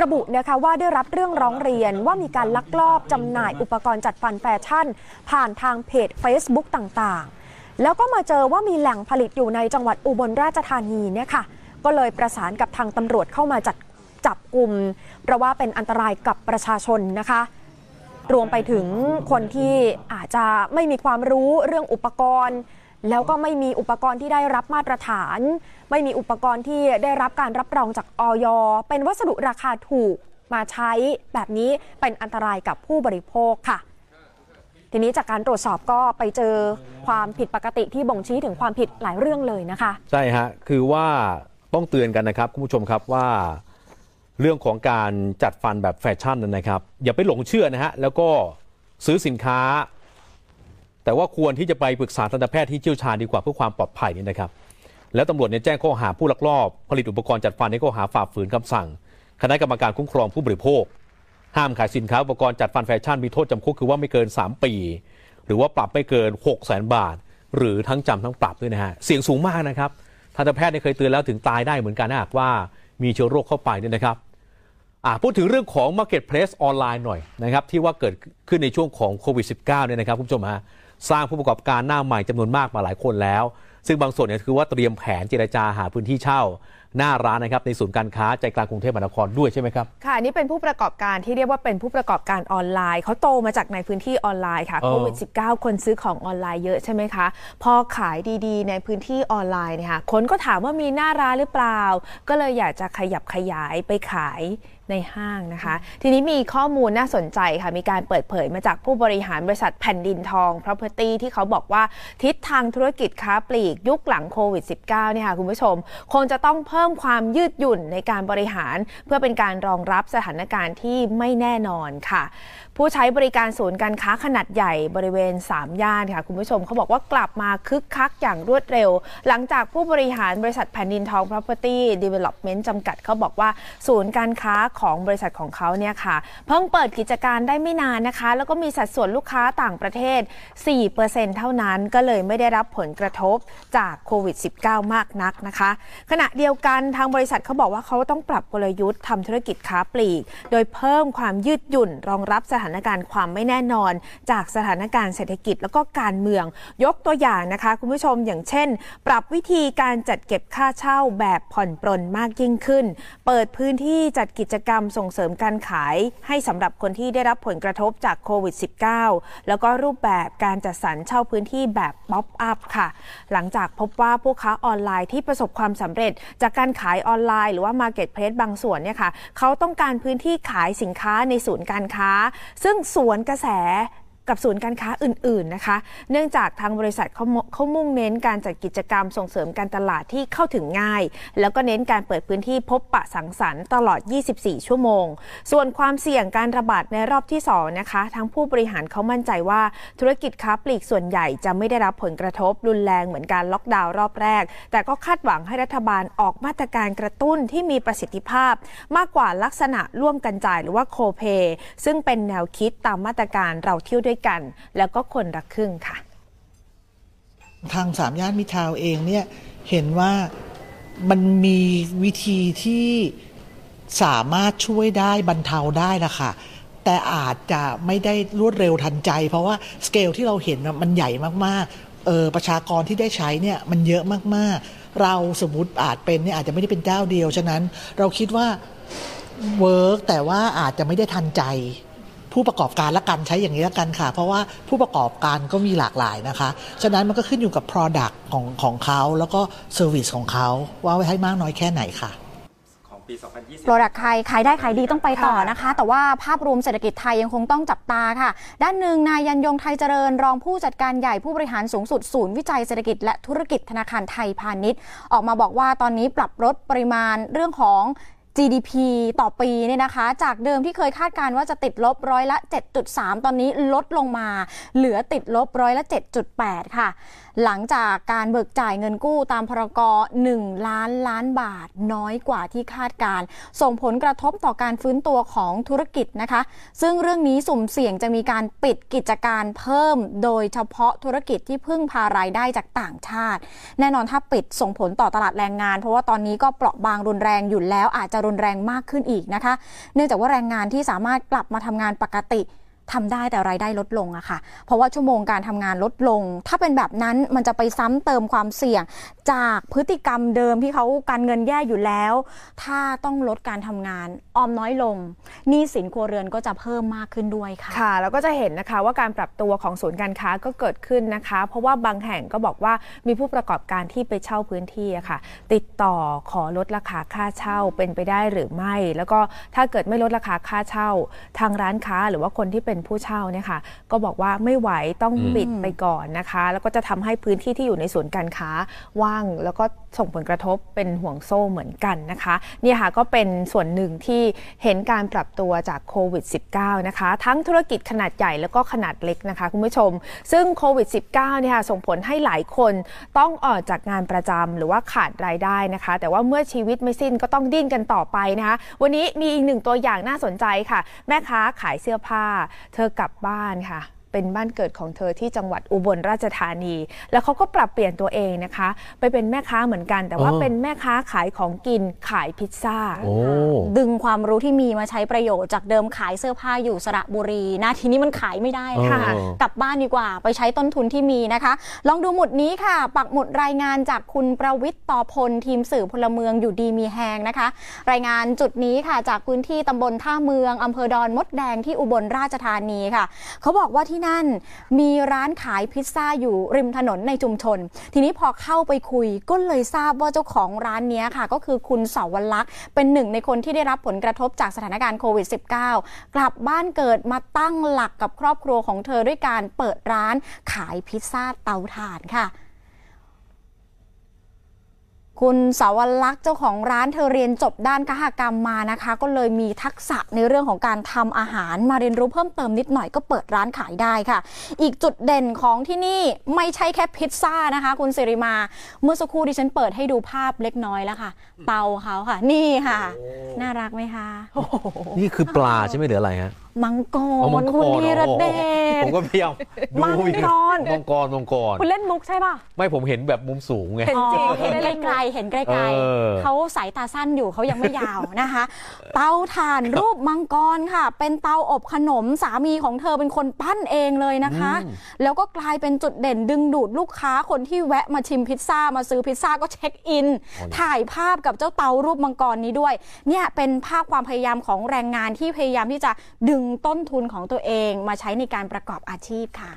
ระบุนะคะว่าได้รับเรื่องร้องเรียนว่ามีการลักลอบจำหน่ายอุปกรณ์จัดฟันแฟชั่น ผ่านทางเพจ Facebook ต่างๆ แล้วก็มาเจอว่ามีแหล่งผลิตอยู่ในจังหวัดอุบลราชธานีเนี่ยค่ะก็เลยประสานกับทางตำรวจเข้ามาจัดจับกลุ่มเพราะว่าเป็นอันตรายกับประชาชนนะคะรวมไปถึงคนที่อาจจะไม่มีความรู้เรื่องอุปกรณ์ แล้วก็ไม่มีอุปกรณ์ที่ได้รับมาตรฐาน ไม่มีอุปกรณ์ที่ได้รับการรับรองจากออยเป็นวัสดุราคาถูกมาใช้แบบนี้เป็นอันตรายกับผู้บริโภคค่ะ ทีนี้จากการตรวจสอบก็ไปเจอความผิดปกติที่บ่งชี้ถึงความผิดหลายเรื่องเลยนะคะ ใช่ฮะคือว่าต้องเตือนกันนะครับคุณผู้ชมครับว่าเรื่องของการจัดฟันแบบแฟชั่นนั้นนะครับ อย่าไปหลงเชื่อนะฮะแล้วก็ซื้อสินค้า แต่ว่าควรที่จะไปปรึกษาทันตแพทย์ที่เชี่ยวชาญดีกว่าเพื่อความปลอดภัยนี่นะครับ แล้วตำรวจเนี่ยแจ้งข้อหาผู้ลักลอบ ผลิตอุปกรณ์จัดฟันในข้อหาฝ่าฝืนคำสั่ง คณะกรรมการคุ้มครองผู้บริโภค ห้ามขายสินค้าอุปกรณ์จัดฟันแฟชั่นมีโทษจำคุกคือว่าไม่เกิน 3 ปี หรือว่าปรับไม่เกิน 6 0 0 0 0 0บาท หรือทั้งจำทั้งปรับด้วยนะฮะเสี่ยงสูงมากนะครับทันตแพทย์เนี่ยเคยเตือนแล้วถึงตายได้เหมือนกันนะหากว่ามีเชื้อโรคเข้าไปเนี่ยนะครับพูดถึงเรื่องของ Marketplace ออนไลน์หน่อยนะครับที่ว่าเกิดขึ้นในช่วงของโควิด -19 เนี่ยนะครับคุณผู้ชมฮะ สร้างผู้ประกอบการหน้าใหม่จำนวนมากมาหลายคนแล้ว ซึ่งบางส่วนเนี่ยคือว่าเตรียมแผนเจรจาหาพื้นที่เช่า หน้าร้านนะครับในศูนย์การค้าใจกลางกรุงเทพมหานครด้วยใช่ไหมครับค่ะอันนี่เป็นผู้ประกอบการที่เรียกว่าเป็นผู้ประกอบการออนไลน์เขาโตมาจากในพื้นที่ออนไลน์ค่ะเออโควิด -19 คนซื้อของออนไลน์เยอะใช่ไหมคะพอขายดีๆ ในพื้นที่ออนไลน์เนี่ยค่ะคนก็ถามว่ามีหน้าร้านหรือเปล่า ก็เลยอยากจะขยับขยายไปขาย ในห้างนะคะ ทีนี้มีข้อมูลน่าสนใจค่ะ มีการเปิดเผยมาจากผู้บริหารบริษัทแผ่นดินทอง Property ที่เขาบอกว่าทิศทางธุรกิจค้าปลีกยุคหลังโควิด -19 เนี่ยค่ะคุณผู้ชม คงจะต้องเพิ่มความยืดหยุ่นในการบริหาร เพื่อเป็นการรองรับสถานการณ์ที่ไม่แน่นอนค่ะ ผู้ใช้บริการศูนย์การค้าขนาดใหญ่บริเวณ 3 ย่านค่ะ คุณผู้ชมเขาบอกว่ากลับมาคึกคักอย่างรวดเร็ว หลังจากผู้บริหารบริษัทแผ่นดินทอง Property Development จำกัดเขาบอกว่าศูนย์การค้าของบริษัทของเขาเนี่ยค่ะ เพิ่งเปิดกิจการได้ไม่นานนะคะ แล้วก็มีสัดส่วนลูกค้าต่างประเทศ 4%เท่านั้นก็เลยไม่ได้รับผลกระทบจากโควิด -19 มากนักนะคะ ขณะเดียวกันทางบริษัทเขาบอกว่าเขาต้องปรับกลยุทธ์ทำธุรกิจค้าปลีก โดยเพิ่มความยืดหยุ่นรองรับสถานการณ์ความไม่แน่นอน จากสถานการณ์เศรษฐกิจแล้วก็การเมือง ยกตัวอย่างนะคะคุณผู้ชมอย่างเช่น ปรับวิธีการจัดเก็บค่าเช่าแบบผ่อนปรนมากยิ่งขึ้น เปิดพื้นที่จัดกิจกรรมส่งเสริมการขาย ให้สำหรับคนที่ได้รับผลกระทบจากโควิด -19 แล้วก็รูปแบบการจัดสรรเช่าพื้นที่แบบ pop-up ค่ะ หลังจากพบว่าผู้ค้าออนไลน์ที่ประสบความสำเร็จ จากการขายออนไลน์หรือว่า Marketplace บางส่วนเนี่ยค่ะเขาต้องการพื้นที่ขายสินค้าในศูนย์การค้าซึ่งสวนกระแส กับศูนย์การค้าอื่น ๆนะคะ เนื่องจากทางบริษัทเขาเขามุ่งเน้นการจัดกิจกรรมส่งเสริมการตลาดที่เข้าถึงง่าย แล้วก็เน้นการเปิดพื้นที่พบปะสังสรรค์ตลอด 24 ชั่วโมง ส่วนความเสี่ยงการระบาดในรอบที่ 2 นะคะทั้งผู้บริหารเขามั่นใจว่าธุรกิจค้าปลีกส่วนใหญ่จะไม่ได้รับผลกระทบรุนแรงเหมือนการล็อกดาวน์รอบแรก แต่ก็คาดหวังให้รัฐบาลออกมาตรการกระตุ้นที่มีประสิทธิภาพ มากกว่าลักษณะร่วมกันจ่ายหรือว่าโคเ a y ซึ่งเป็นแนวคิดตามมาตรการเราเที่ยวด้วยกัน แล้วก็คนละครึ่งค่ะ ทางสามย่านมิตรทาวน์เองเนี่ยเห็นว่ามันมีวิธีที่สามารถช่วยได้บรรเทาได้ละค่ะแต่อาจจะไม่ได้รวดเร็วทันใจ เพราะว่าสเกลที่เราเห็นมันใหญ่มากๆเออประชากรที่ได้ใช้เนี่ยมันเยอะมากๆ เราสมมติอาจเป็นเนี่ยอาจจะไม่ได้เป็นเจ้าเดียว ฉะนั้นเราคิดว่า work แต่ว่าอาจจะไม่ได้ทันใจ ผู้ประกอบการละกันใช้อย่างนี้ละกันค่ะ เพราะว่าผู้ประกอบการก็มีหลากหลายนะคะ ฉะนั้นมันก็ขึ้นอยู่กับ Product ของของเขาแล้วก็ Service ของเขาว่าไว้ให้มากน้อยแค่ไหนค่ะของปี2020โปรดักต์ไทยขายได้ขายดีต้องไปต่อนะคะ แต่ว่าภาพรวมเศรษฐกิจไทยยังคงต้องจับตาค่ะ ด้านหนึ่งนายยันยงไทยเจริญ รองผู้จัดการใหญ่ผู้บริหารสูงสุดศูนย์วิจัยเศรษฐกิจและธุรกิจธนาคารไทยพาณิชย์ ออกมาบอกว่าตอนนี้ปรับลดปริมาณเรื่องของ GDP ต่อปีเนี่ยนะคะ จากเดิมที่เคยคาดการณ์ว่าจะติดลบร้อยละ 7.3 ตอนนี้ลดลงมา เหลือติดลบร้อยละ 7.8 ค่ะ หลังจากการเบิกจ่ายเงินกู้ตามพรก1ล้านล้านบาทน้อยกว่าที่คาดการ ส่งผลกระทบต่อการฟื้นตัวของธุรกิจนะคะ ซึ่งเรื่องนี้สุ่มเสี่ยงจะมีการปิดกิจการเพิ่ม โดยเฉพาะธุรกิจที่พึ่งพารายได้จากต่างชาติ แน่นอนถ้าปิดส่งผลต่อตลาดแรงงาน เพราะว่าตอนนี้ก็เปราะบางรุนแรงอยู่แล้วอาจจะรุนแรงมากขึ้นอีกนะคะ เนื่องจากว่าแรงงานที่สามารถกลับมาทำงานปกติ ทำได้แต่รายได้ลดลงอะค่ะ เพราะว่าชั่วโมงการทำงานลดลง ถ้าเป็นแบบนั้นมันจะไปซ้ำเติมความเสี่ยง จากพฤติกรรมเดิมที่เขาการเงินแย่อยู่แล้ว ถ้าต้องลดการทำงานออมน้อยลงหนี้สินครัวเรือนก็จะเพิ่มมากขึ้นด้วยค่ะ ค่ะ แล้วก็จะเห็นนะคะว่าการปรับตัวของศูนย์การค้าก็เกิดขึ้นนะคะ เพราะว่าบางแห่งก็บอกว่ามีผู้ประกอบการที่ไปเช่าพื้นที่อะค่ะ ติดต่อขอลดราคาค่าเช่าเป็นไปได้หรือไม่ แล้วก็ถ้าเกิดไม่ลดราคาค่าเช่า ทางร้านค้าหรือว่าคนที่เป็นผู้เช่าเนี่ยค่ะก็บอกว่าไม่ไหวต้องอืมปิดไปก่อนนะคะ แล้วก็จะทำให้พื้นที่ที่อยู่ในศูนย์การค้าว่างแล้วก็ส่งผลกระทบเป็นห่วงโซ่เหมือนกันนะคะเนี่ยค่ะก็เป็นส่วนหนึ่งที่เห็นการปรับตัวจากโควิด -19 นะคะ ทั้งธุรกิจขนาดใหญ่แล้วก็ขนาดเล็กนะคะคุณผู้ชม ซึ่งโควิด -19 เนี่ยค่ะส่งผลให้หลายคนต้องออกจากงานประจำหรือว่าขาดรายได้นะคะ แต่ว่าเมื่อชีวิตไม่สิ้นก็ต้องดิ้นกันต่อไปนะคะ วันนี้มีอีกหนึ่งตัวอย่างน่าสนใจค่ะ แม่ค้าขายเสื้อผ้า เธอกลับบ้านค่ะ เป็นบ้านเกิดของเธอที่จังหวัดอุบลราชธานี แล้วเขาก็ปรับเปลี่ยนตัวเองนะคะ ไปเป็นแม่ค้าเหมือนกัน แต่ว่าอ๋อเป็นแม่ค้าขายของกินขายพิซซ่าโอ้ดึงความรู้ที่มีมาใช้ประโยชน์จากเดิมขายเสื้อผ้าอยู่สระบุรีนะทีนี้มันขายไม่ได้ค่ะเออกลับบ้านดีกว่าไปใช้ต้นทุนที่มีนะคะ ลองดูหมุดนี้ค่ะ ปักหมุดรายงานจากคุณประวิทย์ต่อพลทีมสื่อพลเมืองอยู่ดีมีแหงนะคะ รายงานจุดนี้ค่ะจากพื้นที่ตำบลท่าเมืองอำเภอดอนมดแดงที่อุบลราชธานีค่ะ เขาบอกว่าที่นั่น มีร้านขายพิซซ่าอยู่ริมถนนในชุมชน ทีนี้พอเข้าไปคุยก็เลยทราบว่าเจ้าของร้านนี้ค่ะ ก็คือคุณเสาวลักษณ์เป็นหนึ่งในคนที่ได้รับผลกระทบจากสถานการณ์โควิด -19 กลับบ้านเกิดมาตั้งหลักกับครอบครัวของเธอด้วยการเปิดร้านขายพิซซ่าเตาถ่านค่ะ คุณสาวลักษณ์เจ้าของร้านเธอเรียนจบด้านกหกรรมมานะคะ ก็เลยมีทักษะในเรื่องของการทำอาหารมาเรียนรู้เพิ่มเติมนิดหน่อยก็เปิดร้านขายได้ค่ะ อีกจุดเด่นของที่นี่ไม่ใช่แค่พิซซ่านะคะ คุณสิริมา เมื่อสักครู่ดิฉันเปิดให้ดูภาพเล็กน้อยแล้วค่ะ เตาเขาค่ะ นี่ค่ะ น่ารักไหมคะ นี่คือปลาใช่ไหมหรืออะไรฮะ มังกอ๋อมัรงกรคุณธีรเดชผมก็พยายามดูมังกรมังกรมังกรคุณเล่นมุกใช่ป่ะไม่ผมเห็นแบบมุมสูงไงเห็นจริงเห็นไกลๆเห็นไกลเออๆเขาสายตาสั้นอยู่เขายังไม่ยาวนะคะ เตาถ่านรูปมังกรค่ะ เป็นเตาอบขนมสามีของเธอเป็นคนปั้นเองเลยนะคะอืมแล้วก็กลายเป็นจุดเด่นดึงดูดลูกค้าคนที่แวะมาชิมพิซซ่ามาซื้อพิซซ่าก็เช็คอิน ถ่ายภาพกับเจ้าเตารูปมังกรนี้ด้วย เนี่ยเป็นภาพความพยายามของแรงงานที่พยายามที่จะดึงต้นทุนของตัวเองมาใช้ในการประกอบอาชีพค่ะ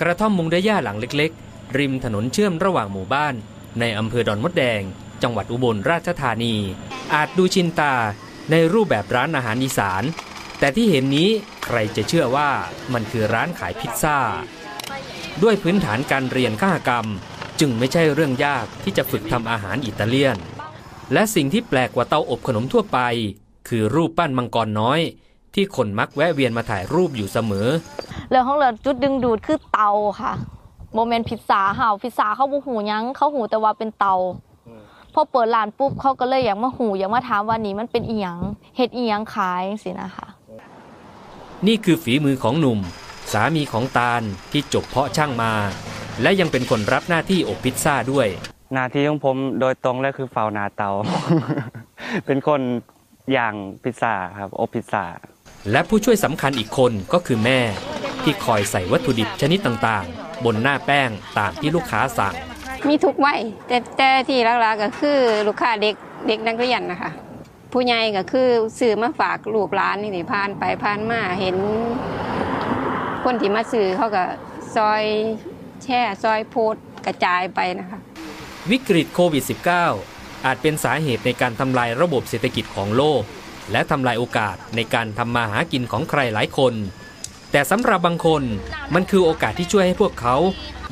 กระท่อมมุงด้วยหญ้าหลังเล็ก ๆ ริมถนนเชื่อมระหว่างหมู่บ้าน ในอำเภอดอนมดแดง จังหวัดอุบลราชธานี อาจดูชินตาในรูปแบบร้านอาหารอีสาน แต่ที่เห็นนี้ใครจะเชื่อว่ามันคือร้านขายพิซซ่า ด้วยพื้นฐานการเรียนข้ากรรม จึงไม่ใช่เรื่องยากที่จะฝึกทำอาหารอิตาเลียน และสิ่งที่แปลกกว่าเตาอบขนมทั่วไป คือรูปปั้นมังกรน้อย ที่คนมักแวะเวียนมาถ่ายรูปอยู่เสมอเรื่องของเรื่องจุดดึงดูดคือเตาค่ะโมเมนต์พิซซ่าเห่าพิซซ่าเขาบ่หูหยังเขาหูแต่ว่าเป็นเตาพอเปิดร้านปุ๊บเขาก็เลยอยากมาหูอยากมาถามว่านี่มันเป็นอีหยังเฮ็ดอีหยังขายสินะคะนี่คือฝีมือของหนุ่ม สามีของตาลที่จบเพาะช่างมา และยังเป็นคนรับหน้าที่อบพิซซ่าด้วย หน้าที่ของผมโดยตรงเลยคือเฝ้าหนาเตา เป็นคน ย่างพิซซ่าครับอบพิซซ่าและผู้ช่วยสำคัญอีกคนก็คือแม่ ที่คอยใส่วัตถุดิบชนิดต่างๆ บนหน้าแป้งตามที่ลูกค้าสั่ง มีทุกวัยแต่แต่ที่หลักๆก็คือลูกค้าเด็กเด็กนักเรียนนะคะ ผู้ใหญ่ก็คือซื้อมาฝากลูกหลานนี่นี่ผ่านไปผ่านมาเห็น คนที่มาซื้อเขาก็ซอยแช่ซอยโพดกระจายไปนะคะ วิกฤตโควิด -19 อาจเป็นสาเหตุในการทำลายระบบเศรษฐกิจของโลก และทำลายโอกาสในการทำมาหากินของใครหลายคน แต่สำหรับบางคนมันคือโอกาสที่ช่วยให้พวกเขา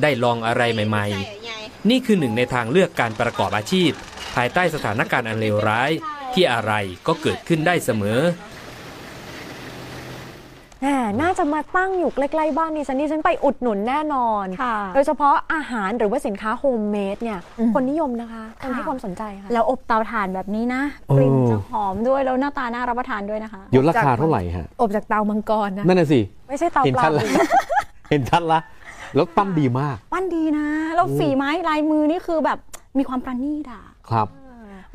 ได้ลองอะไรใหม่ ๆ นี่คือหนึ่งในทางเลือกการประกอบอาชีพ ภายใต้สถานการณ์อันเลวร้ายที่อะไรก็เกิดขึ้นได้เสมอ น่าจะมาตั้งอยู่ใกล้ๆบ้านดิฉันดิฉันไปอุดหนุนแน่นอน โดยเฉพาะอาหารหรือว่าสินค้าโฮมเมดเนี่ย คนนิยมนะคะคนให้ความสนใจค่ะ แล้วอบเตาถ่านแบบนี้นะเออกลิ่นจะหอมด้วยแล้วหน้าตาน่ารับประทานด้วยนะคะเดี๋ยวราคาเท่าไหร่ฮะ อบจากเตามังกรนะ นั่นน่ะสิ ไม่ใช่เตาเห็นปลาชัดละเห็นชัดละ แล้วปั้นดีมาก ปั้นดีนะ แล้วโอ้ฝีไม้ลายมือนี่คือแบบมีความประณีตอะ ครับ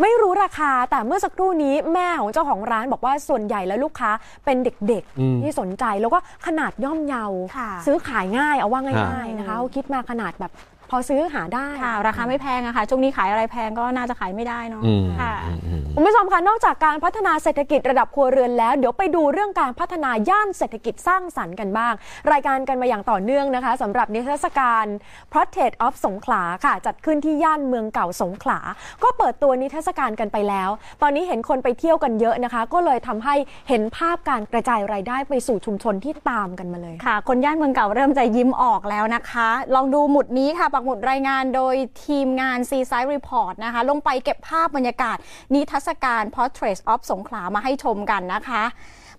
ไม่รู้ราคาแต่เมื่อสักครู่นี้แม่ของเจ้าของร้านบอกว่าส่วนใหญ่แล้วลูกค้าเป็นเด็กอืมๆที่สนใจแล้วก็ขนาดย่อมเยาค่ะซื้อขายง่ายเอาว่าง่ายค่ะๆนะคะเขาคิดมาขนาดแบบ พอซื้อหาได้ค่ะ ราคาไม่แพงอะค่ะช่วงนี้ขายอะไรแพงก็น่าจะขายไม่ได้เนาะอืมค่ะคุณผู้ชมคะนอกจากการพัฒนาเศรษฐกิจระดับครัวเรือนแล้ว เดี๋ยวไปดูเรื่องการพัฒนาย่านเศรษฐกิจสร้างสรรค์กันบ้าง รายการกันมาอย่างต่อเนื่องนะคะสำหรับนิทรรศการ Portrait of สงขลาค่ะ จัดขึ้นที่ย่านเมืองเก่าสงขลา ก็เปิดตัวนิทรรศการกันไปแล้ว ตอนนี้เห็นคนไปเที่ยวกันเยอะนะคะ ก็เลยทำให้เห็นภาพการกระจายรายได้ไปสู่ชุมชนที่ตามกันมาเลยค่ะ คนย่านเมืองเก่าเริ่มจะยิ้มออกแล้วนะคะ ลองดูหมุดนี้ค่ะปักหมุดรายงานโดยทีมงาน Seaside Report นะคะ ลงไปเก็บภาพบรรยากาศนิทรรศการ Portrait of สงขลามาให้ชมกันนะคะ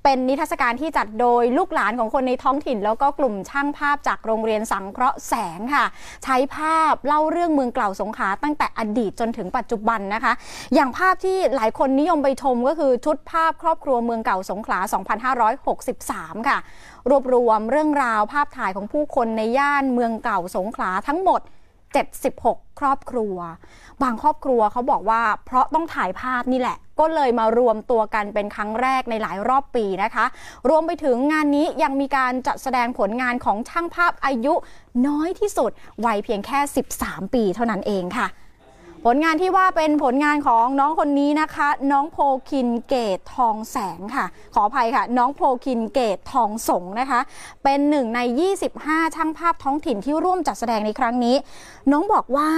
เป็นนิทรรศการที่จัดโดยลูกหลานของคนในท้องถิ่น แล้วก็กลุ่มช่างภาพจากโรงเรียนสังเคราะห์แสงค่ะ ใช้ภาพเล่าเรื่องเมืองเก่าสงขลาตั้งแต่อดีตจนถึงปัจจุบันนะคะ อย่างภาพที่หลายคนนิยมไปชมก็คือชุดภาพครอบครัวเมืองเก่าสงขลา 2563 ค่ะ รวบรวมเรื่องราวภาพถ่ายของผู้คนในย่านเมืองเก่าสงขลาทั้งหมด76 ครอบครัว บางครอบครัวเขาบอกว่าเพราะต้องถ่ายภาพนี่แหละ ก็เลยมารวมตัวกันเป็นครั้งแรกในหลายรอบปีนะคะ รวมไปถึงงานนี้ยังมีการจัดแสดงผลงานของช่างภาพอายุน้อยที่สุดวัยเพียงแค่ 13 ปีเท่านั้นเองค่ะผลงานที่ว่าเป็นผลงานของน้องคนนี้นะคะ น้องโพคินเกตทองแสงค่ะ ขออภัยค่ะ น้องโพคินเกตทองสงนะคะ เป็นหนึ่งใน 25 ช่างภาพท้องถิ่นที่ร่วมจัดแสดงในครั้งนี้ น้องบอกว่า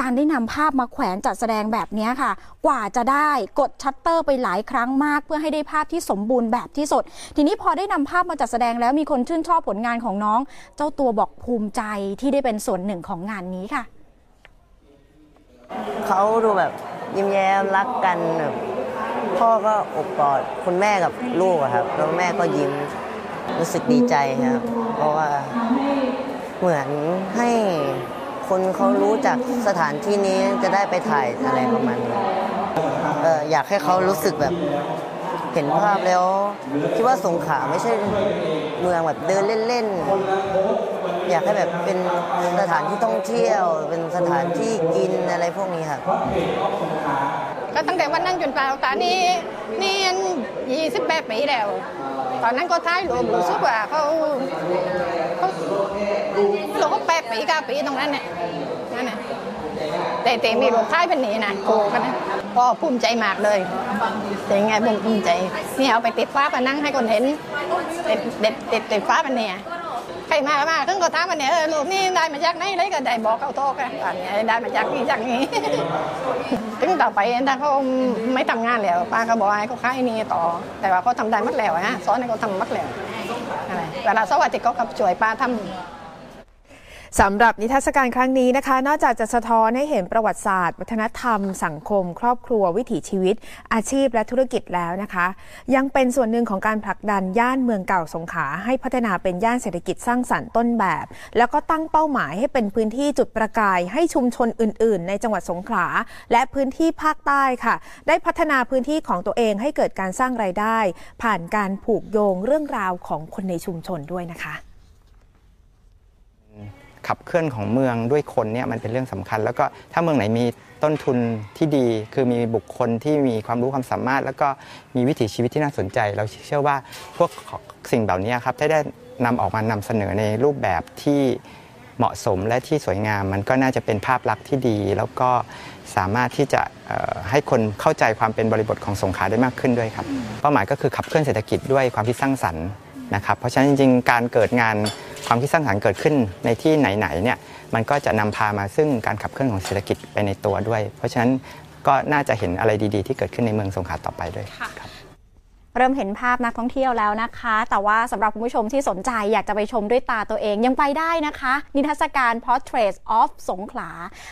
การได้นำภาพมาแขวนจัดแสดงแบบนี้ค่ะ กว่าจะได้กดชัตเตอร์ไปหลายครั้งมาก เพื่อให้ได้ภาพที่สมบูรณ์แบบที่สุด ทีนี้พอได้นำภาพมาจัดแสดงแล้วมีคนชื่นชอบผลงานของน้อง เจ้าตัวบอกภูมิใจที่ได้เป็นส่วนหนึ่งของงานนี้ค่ะ เขาดูแบบยิ้มแย้มรักกันแบบพ่อก็อบกอดคุณแม่กับลูกครับ แล้วแม่ก็ยิ้มรู้สึกดีใจครับ เพราะว่าเหมือนให้ คนเขารู้จากสถานที่นี้จะได้ไปถ่ายอะไรประมาณนี้เอออยากให้เขารู้สึกแบบเห็นภาพแล้วคิดว่าสงขลาไม่ใช่เมืองแบบเดินเล่นๆ อยากให้แบบเป็นสถานที่ท่องเที่ยว เป็นสถานที่กินอะไรพวกนี้ครับก็ตั้งแต่วันนั้นจนป่าตอนนี้นี่ยี่สิบแปดปีแล้ว ตอนนั้นก็ท้ายรวมรู้สึกว่าเขาเขา เราก็แปดปีเก้าปีตรงนั้นเนี่ยนั่นน่ะแต่แต่มีรถท้ายเป็นหนีนะโกกันนะก็ภูมิใจมากเลยแต่ยังไงภูมิใจนี่เอาไปติดฟ้าผนังให้คนเห็นติดติดติดติดฟ้าผนังเนี่ยใครมาก็มาถึงก็ถามมันเนี่ยเออลูกนี่ได้มาจากไหนเลยก็ได้บอกเขาโทษกันอันนี้ได้มาจากนี่จากนี้ถึงต่อไปถ้าเขาไม่ทำงานแล้วป้าก็บอกให้เขาค้ายนี่ต่อ แต่ว่าเขาทำได้มัดแล้วฮะสอนให้เขาทำมัดแล้วอะไรเวลาสวัสดิ์ก็กับช่วยป้าทำ สำหรับนิทรรศการครั้งนี้นะคะ นอกจากจะสะท้อนให้เห็นประวัติศาสตร์ วัฒนธรรม สังคม ครอบครัว วิถีชีวิต อาชีพและธุรกิจแล้วนะคะ ยังเป็นส่วนหนึ่งของการผลักดันย่านเมืองเก่าสงขลาให้พัฒนาเป็นย่านเศรษฐกิจสร้างสรรค์ต้นแบบ แล้วก็ตั้งเป้าหมายให้เป็นพื้นที่จุดประกายให้ชุมชนอื่น ๆ ในจังหวัดสงขลาและพื้นที่ภาคใต้ค่ะ ได้พัฒนาพื้นที่ของตัวเองให้เกิดการสร้างรายได้ ผ่านการผูกโยงเรื่องราวของคนในชุมชนด้วยนะคะ ขับเคลื่อนของเมืองด้วยคนเนี่ยมันเป็นเรื่องสำคัญ แล้วก็ถ้าเมืองไหนมีต้นทุนที่ดี คือมีบุคคลที่มีความรู้ความสามารถ แล้วก็มีวิถีชีวิตที่น่าสนใจ เราเชื่อว่าพวกสิ่งเหล่านี้ครับถ้าได้นำออกมานำเสนอในรูปแบบที่เหมาะสมและที่สวยงาม มันก็น่าจะเป็นภาพลักษณ์ที่ดี แล้วก็สามารถที่จะให้คนเข้าใจความเป็นบริบทของสงขาได้มากขึ้นด้วยครับเป้าหมายก็คือขับเคลื่อนเศรษฐกิจด้วยความคิดสร้างสรรค์ นะครับเพราะฉะนั้นจริงๆ การเกิดงานความคิดสร้างสรรค์เกิดขึ้นในที่ไหนๆเนี่ยมันก็จะนำพามาซึ่งการขับเคลื่อนของเศรษฐกิจไปในตัวด้วย เพราะฉะนั้นก็น่าจะเห็นอะไรดีๆ ที่เกิดขึ้นในเมืองสงขลาต่อไปด้วยครับ เริ่มเห็นภาพนักท่องเที่ยวแล้วนะคะ แต่ว่าสำหรับคุณผู้ชมที่สนใจอยากจะไปชมด้วยตาตัวเองยังไปได้นะคะ นิทรรศการ Portrait of สงขลา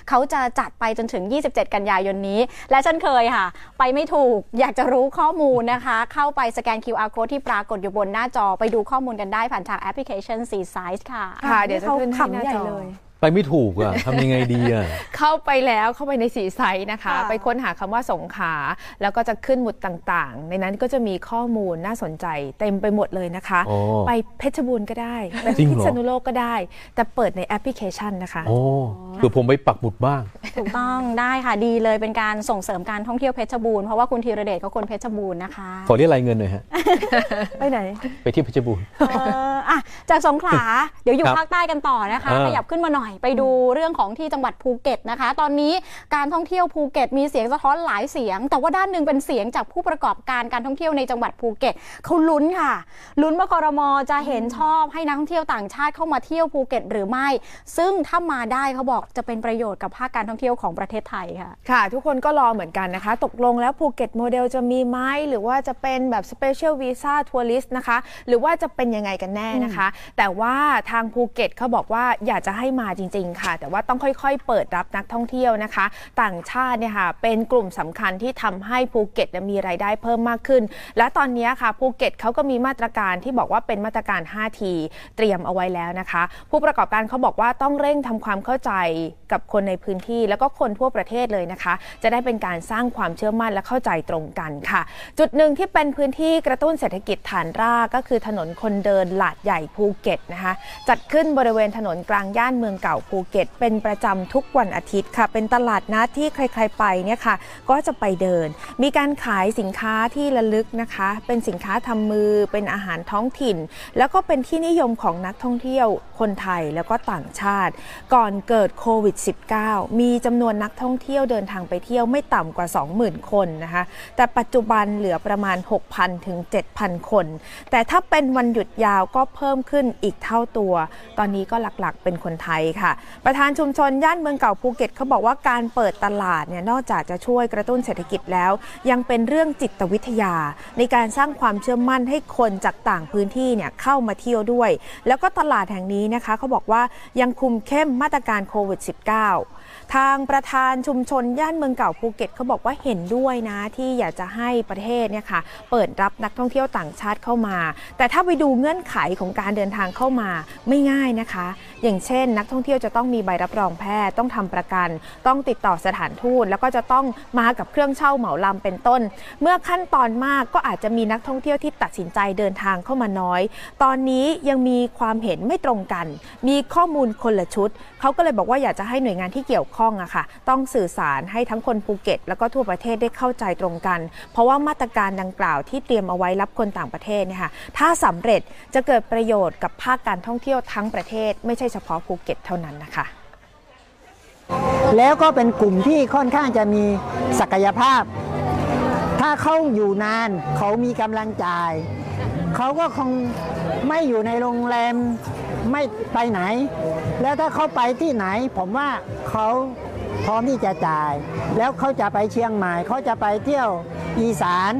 เขาจะจัดไปจนถึง 27 กันยายนนี้ และเช่นเคยค่ะ ไปไม่ถูกอยากจะรู้ข้อมูลนะคะ เข้าไปสแกน QR code ที่ปรากฏอยู่บนหน้าจอไปดูข้อมูลกันได้ผ่านทางแอปพลิเคชัน C Size ค่ะค่ะ เดี๋ยวจะขึ้นให้ขำหน้าใหญ่จอเลย ไปไม่ถูกอะทำยังไงดีอะเข้าไปแล้วเข้าไปในสีไซต์นะคะค่ะไปค้นหาคำว่าสงขลาแล้วก็จะขึ้นหมุดต่างๆ ในนั้นก็จะมีข้อมูลน่าสนใจเต็มไปหมดเลยนะคะโอ้ไปเพชรบูรณ์ก็ได้ไปจริงเหรอพิษณุโลกก็ได้ แต่เปิดในแอปพลิเคชันนะคะโอ้เผื่อผมไปปักหมุดบ้าง ถูกต้องได้ค่ะดีเลยเป็นการส่งเสริมการท่องเที่ยวเพชรบูรณ์เพราะว่าคุณธีรเดชเขาคนเพชรบูรณ์นะคะขอเรียกรายเงินหน่อยฮะไปไหน ไปที่เพชรบูรณ์เอออะจากสงขลาเดี๋ยวอยู่ครับภาคใต้กันต่อนะคะเออขยับขึ้นมาหน่อยไปดูเรื่องของที่จังหวัดภูเก็ตนะคะ ตอนนี้การท่องเที่ยวภูเก็ตมีเสียงสะท้อนหลายเสียง แต่ว่าด้านหนึ่งเป็นเสียงจากผู้ประกอบการการท่องเที่ยวในจังหวัดภูเก็ตเขาลุ้นค่ะ ลุ้นว่าคอรมอจะเห็นชอบให้นักท่องเที่ยวต่างชาติเข้ามาเที่ยวภูเก็ตหรือไม่ ซึ่งถ้ามาได้เขาบอกจะเป็นประโยชน์กับภาคการท่องเที่ยวของประเทศไทยค่ะ ค่ะ ทุกคนก็รอเหมือนกันนะคะ ตกลงแล้วภูเก็ตโมเดลจะมีไหมหรือว่าจะเป็นแบบ Special Visa Tourist นะคะ หรือว่าจะเป็นยังไงกันแน่นะคะ แต่ว่าทางภูเก็ตเขาบอกว่าอยากจะให้มาจริง ๆ ค่ะ แต่ว่าต้องค่อยๆ เปิดรับนักท่องเที่ยวนะคะ ต่างชาติเนี่ยค่ะเป็นกลุ่มสำคัญที่ทำให้ภูเก็ตมีรายได้เพิ่มมากขึ้น และตอนนี้ค่ะภูเก็ตเขาก็มีมาตรการที่บอกว่าเป็นมาตรการ 5T เตรียมเอาไว้แล้วนะคะ ผู้ประกอบการเขาบอกว่าต้องเร่งทำความเข้าใจกับคนในพื้นที่ แล้วก็คนทั่วประเทศเลยนะคะ จะได้เป็นการสร้างความเชื่อมั่นและเข้าใจตรงกันค่ะ จุดหนึ่งที่เป็นพื้นที่กระตุ้นเศรษฐกิจฐานรากก็คือถนนคนเดินหลาดใหญ่ภูเก็ตนะคะ จัดขึ้นบริเวณถนนกลางย่านเมืองเก่าภูเก็ต เป็นประจำทุกวันอาทิตย์ค่ะ เป็นตลาดนัดที่ใครๆไปเนี่ยค่ะ ก็จะไปเดิน มีการขายสินค้าที่ระลึกนะคะ เป็นสินค้าทำมือ เป็นอาหารท้องถิ่น แล้วก็เป็นที่นิยมของนักท่องเที่ยวคนไทยแล้วก็ต่างชาติ ก่อนเกิดโควิด -19 มีจำนวนนักท่องเที่ยวเดินทางไปเที่ยวไม่ต่ำกว่า 20,000 คนนะคะ แต่ปัจจุบันเหลือประมาณ 6,000 ถึง 7,000 คน แต่ถ้าเป็นวันหยุดยาวก็เพิ่มขึ้นอีกเท่าตัว ตอนนี้ก็หลักๆ เป็นคนไทยค่ะ ประธานชุมชนย่านเมืองเก่าภูเก็ตเขาบอกว่าการเปิดตลาดเนี่ยนอกจากจะช่วยกระตุ้นเศรษฐกิจแล้ว ยังเป็นเรื่องจิตวิทยา ในการสร้างความเชื่อมั่นให้คนจากต่างพื้นที่เนี่ยเข้ามาเที่ยวด้วย แล้วก็ตลาดแห่งนี้นะคะเขาบอกว่ายังคุมเข้มมาตรการโควิด -19 ทางประธานชุมชนย่านเมืองเก่าภูเก็ตเขาบอกว่าเห็นด้วยนะที่อยากจะให้ประเทศเนี่ยค่ะเปิดรับนักท่องเที่ยวต่างชาติเข้ามา แต่ถ้าไปดูเงื่อนไขของการเดินทางเข้ามาไม่ง่ายนะคะ อย่างเช่น นักท่องเที่ยวจะต้องมีใบรับรองแพทย์ต้องทำประกัน ต้องติดต่อสถานทูตแล้วก็จะต้องมากับเครื่องเช่าเหมาลำเป็นต้น เมื่อขั้นตอนมากก็อาจจะมีนักท่องเที่ยวที่ตัดสินใจเดินทางเข้ามาน้อย ตอนนี้ยังมีความเห็นไม่ตรงกัน มีข้อมูลคนละชุดเขาก็เลยบอกว่าอยากจะให้หน่วยงานที่เกี่ยวข้องอะค่ะ ต้องสื่อสารให้ทั้งคนภูเก็ต แล้วก็ทั่วประเทศได้เข้าใจตรงกัน เพราะว่ามาตรการดังกล่าวที่เตรียมเอาไว้รับคนต่างประเทศเนี่ยค่ะถ้าสำเร็จจะเกิดประโยชน์กับภาคการท่องเที่ยวทั้งประเทศ ไม่ใช่เฉพาะภูเก็ตเท่านั้นนะคะแล้วก็เป็นกลุ่มที่ค่อนข้างจะมีศักยภาพ ถ้าเขาอยู่นานเขามีกำลังจ่าย เขาก็คงไม่อยู่ในโรงแรม ไม่ไปไหน แล้วถ้าเขาไปที่ไหน ผมว่าเขาพร้อมที่จะจ่าย แล้วเขาจะไปเชียงใหม่เขาจะไปเที่ยวอีสาน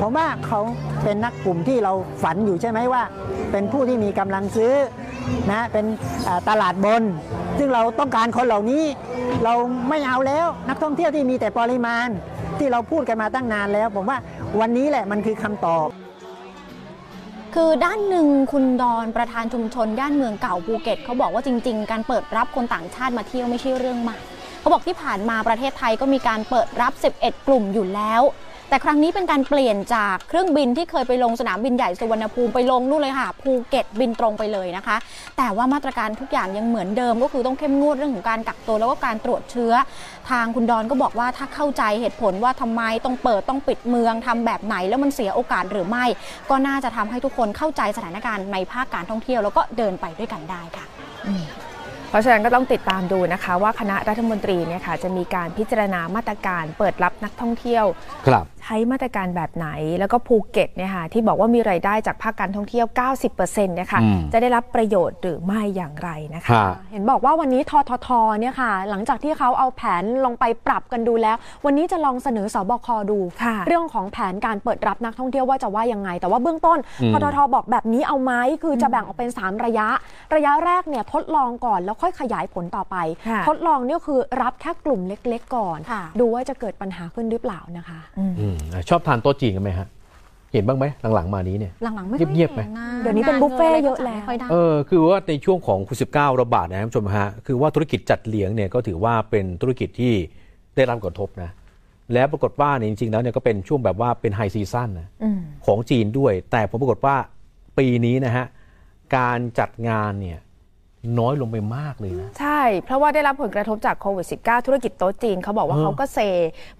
ผมว่าเขาเป็นนักกลุ่มที่เราฝันอยู่ใช่ไหมว่า เป็นผู้ที่มีกำลังซื้อนะเป็นตลาดบน ซึ่งเราต้องการคนเหล่านี้ เราไม่เอาแล้วนักท่องเที่ยวที่มีแต่ปริมาณ ที่เราพูดกันมาตั้งนานแล้ว ผมว่าวันนี้แหละมันคือคำตอบ คือด้านหนึ่งคุณดอนประธานชุมชนย่านเมืองเก่าภูเก็ตเขาบอกว่าจริง ๆ การเปิดรับคนต่างชาติมาเที่ยวไม่ใช่เรื่องใหม่เขาบอกที่ผ่านมาประเทศไทยก็มีการเปิดรับ 11 กลุ่มอยู่แล้ว แต่ครั้งนี้เป็นการเปลี่ยนจากเครื่องบินที่เคยไปลงสนามบินใหญ่สุวรรณภูมิไปลงนู่นเลยค่ะภูเก็ตบินตรงไปเลยนะคะ แต่ว่ามาตรการทุกอย่างยังเหมือนเดิม ก็คือต้องเข้มงวดเรื่องของการกักตัวแล้วก็การตรวจเชื้อ ทางคุณดอนก็บอกว่าถ้าเข้าใจเหตุผลว่าทำไมต้องเปิดต้องปิดเมืองทำแบบไหนแล้วมันเสียโอกาสหรือไม่ ก็น่าจะทำให้ทุกคนเข้าใจสถานการณ์ในภาคการท่องเที่ยวแล้วก็เดินไปด้วยกันได้ค่ะเพราะฉะนั้นก็ต้องติดตามดูนะคะ ว่าคณะรัฐมนตรีเนี่ยค่ะจะมีการพิจารณามาตรการเปิดรับนักท่องเที่ยว ครับใช้มาตรการแบบไหน แล้วก็ภูเก็ตเนี่ยค่ะที่บอกว่ามีรายได้จากภาคการท่องเที่ยว 90%เนี่ยค่ะอืมจะได้รับประโยชน์หรือไม่อย่างไรนะคะฮะเห็นบอกว่าวันนี้ทททเนี่ยค่ะ หลังจากที่เขาเอาแผนลงไปปรับกันดูแล้ว วันนี้จะลองเสนอสบคดู เรื่องของแผนการเปิดรับนักท่องเที่ยวว่าจะว่ายังไง แต่ว่าเบื้องต้นอืมทททบอกแบบนี้เอาไหมคือจะแบ่งออกเป็น 3 ระยะ ระยะแรกเนี่ยทดลองก่อนแล้วค่อยขยายผลต่อไปค่ะทดลองเนี่ยคือรับแค่กลุ่มเล็ก ๆ ก่อนค่ะดูว่าจะเกิดปัญหาขึ้นหรือเปล่านะคะอืมชอบทานโต๊ะจีนกันไหมฮะ เห็นบ้างไหมหลังๆมานี้เนี่ย หลังๆไม่ค่อยเงียบๆไหมห็นะเดี๋ยวนี้เป็นบุฟเฟ่ต์เยอะแล้วไม่ค่อยได้เออคือว่าในช่วงของโควิด19ระบาดนะท่านผู้ชมฮะคือว่าธุรกิจจัดเลี้ยงเนี่ยก็ถือว่าเป็นธุรกิจที่ได้รับผลกระทบนะแล้วปรากฏว่าเนี่ยจริงๆแล้วเนี่ยก็เป็นช่วงแบบว่าเป็นไฮซีซั่นนะอืมของจีนด้วย แต่ผมปรากฏว่าปีนี้นะฮะการจัดงานเนี่ย น้อยลงไปมากเลยนะ ใช่ เพราะว่าได้รับผลกระทบจากโควิด -19 ธุรกิจโต๊ะจีนเขาบอกว่าเออเขาก็เซ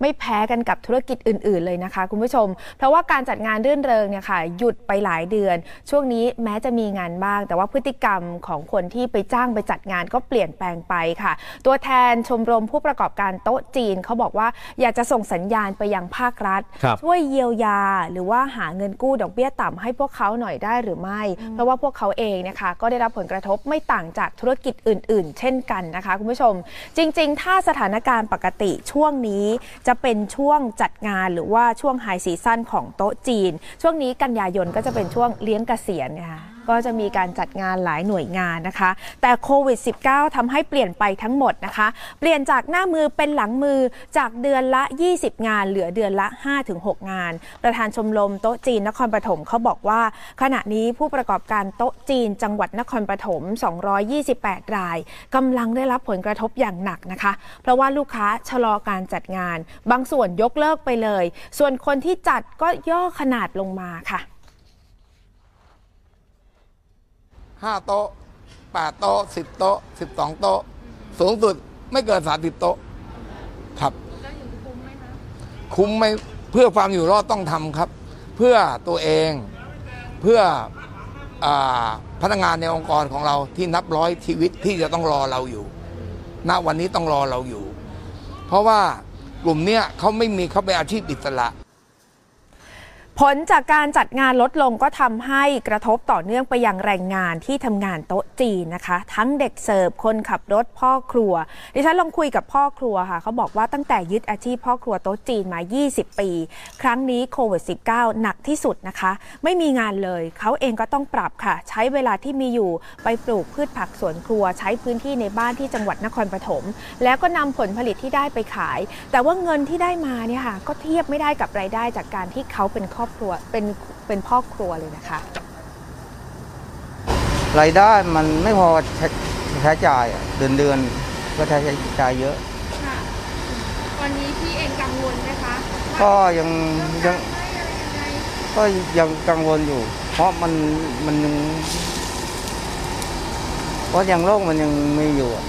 ไม่แพ้กันกับธุรกิจอื่น ๆ เลยนะคะ คุณผู้ชม เพราะว่าการจัดงานรื่นเริงเนี่ยค่ะ หยุดไปหลายเดือน ช่วงนี้แม้จะมีงานบ้าง แต่ว่าพฤติกรรมของคนที่ไปจ้างไปจัดงานก็เปลี่ยนแปลงไปค่ะ ตัวแทนชมรมผู้ประกอบการโต๊ะจีนเขาบอกว่าอยากจะส่งสัญญาณไปยังภาครัฐครับช่วยเยียวยา หรือว่าหาเงินกู้ดอกเบี้ยต่ำให้พวกเขาหน่อยได้หรือไม่ เพราะว่าพวกเขาเองนะคะก็ได้รับผลกระทบไม่ต่างจากธุรกิจอื่น ๆ เช่นกันนะคะคุณผู้ชม จริง ๆ ถ้าสถานการณ์ปกติช่วงนี้จะเป็นช่วงจัดงานหรือว่าช่วงไฮซีซั่นของโต๊ะจีน ช่วงนี้กันยายนก็จะเป็นช่วงเลี้ยงเกษียณนะคะ ก็จะมีการจัดงานหลายหน่วยงานนะคะ แต่โควิด -19 ทำให้เปลี่ยนไปทั้งหมดนะคะ เปลี่ยนจากหน้ามือเป็นหลังมือจากเดือนละ 20 งาน เหลือเดือนละ 5-6 งาน ประธานชมรมโต๊ะจีนนครปฐมเขาบอกว่า ขณะนี้ผู้ประกอบการโต๊ะจีน จังหวัดนครปฐม 228 รายกำลังได้รับผลกระทบอย่างหนักนะคะ เพราะว่าลูกค้าชะลอการจัดงาน บางส่วนยกเลิกไปเลย ส่วนคนที่จัดก็ย่อขนาดลงมาค่ะ ห้าโต๊ะแปดโต๊ะสิบโต๊ะสิบสองโต๊ะ สูงสุดไม่เกินสามสิบโต๊ะ ครับคุ้มไหมเพื่อความอยู่รอดต้องทำครับ เพื่อตัวเองเพื่ออาพนักงานในองค์กรของเราที่นับร้อยชีวิตที่จะต้องรอเราอยู่ ณวันนี้ต้องรอเราอยู่ เพราะว่ากลุ่มเนี้ยเขาไม่มีเขาเป็นอาชีพอิสระ ผลจากการจัดงานลดลงก็ทำให้กระทบต่อเนื่องไปยังแรงงานที่ทำงานโต๊ะจีนนะคะ ทั้งเด็กเสิร์ฟคนขับรถพ่อครัว ดิฉันลองคุยกับพ่อครัวค่ะ เขาบอกว่าตั้งแต่ยึดอาชีพพ่อครัวโต๊ะจีนมา 20 ปี ครั้งนี้โควิด -19 หนักที่สุดนะคะ ไม่มีงานเลย เขาเองก็ต้องปรับค่ะ ใช้เวลาที่มีอยู่ไปปลูกพืชผักสวนครัว ใช้พื้นที่ในบ้านที่จังหวัดนครปฐมแล้วก็นำผลผลิตที่ได้ไปขาย แต่ว่าเงินที่ได้มาเนี่ยค่ะก็เทียบไม่ได้กับรายได้จากการที่เขาเป็นครอบครัวเป็นเป็นพ่อครัวเลยนะคะรายได้มันไม่พอใช้ใช้จ่ายอะเดือนเดือนก็ใช้จ่ายเยอะค่ะตอนนี้พี่เองกังวลไหมคะก็ยังยังก็ยังกังวลอยู่ เพราะมันมันยังเพราะยังโรคมันยังมีอยู่อะ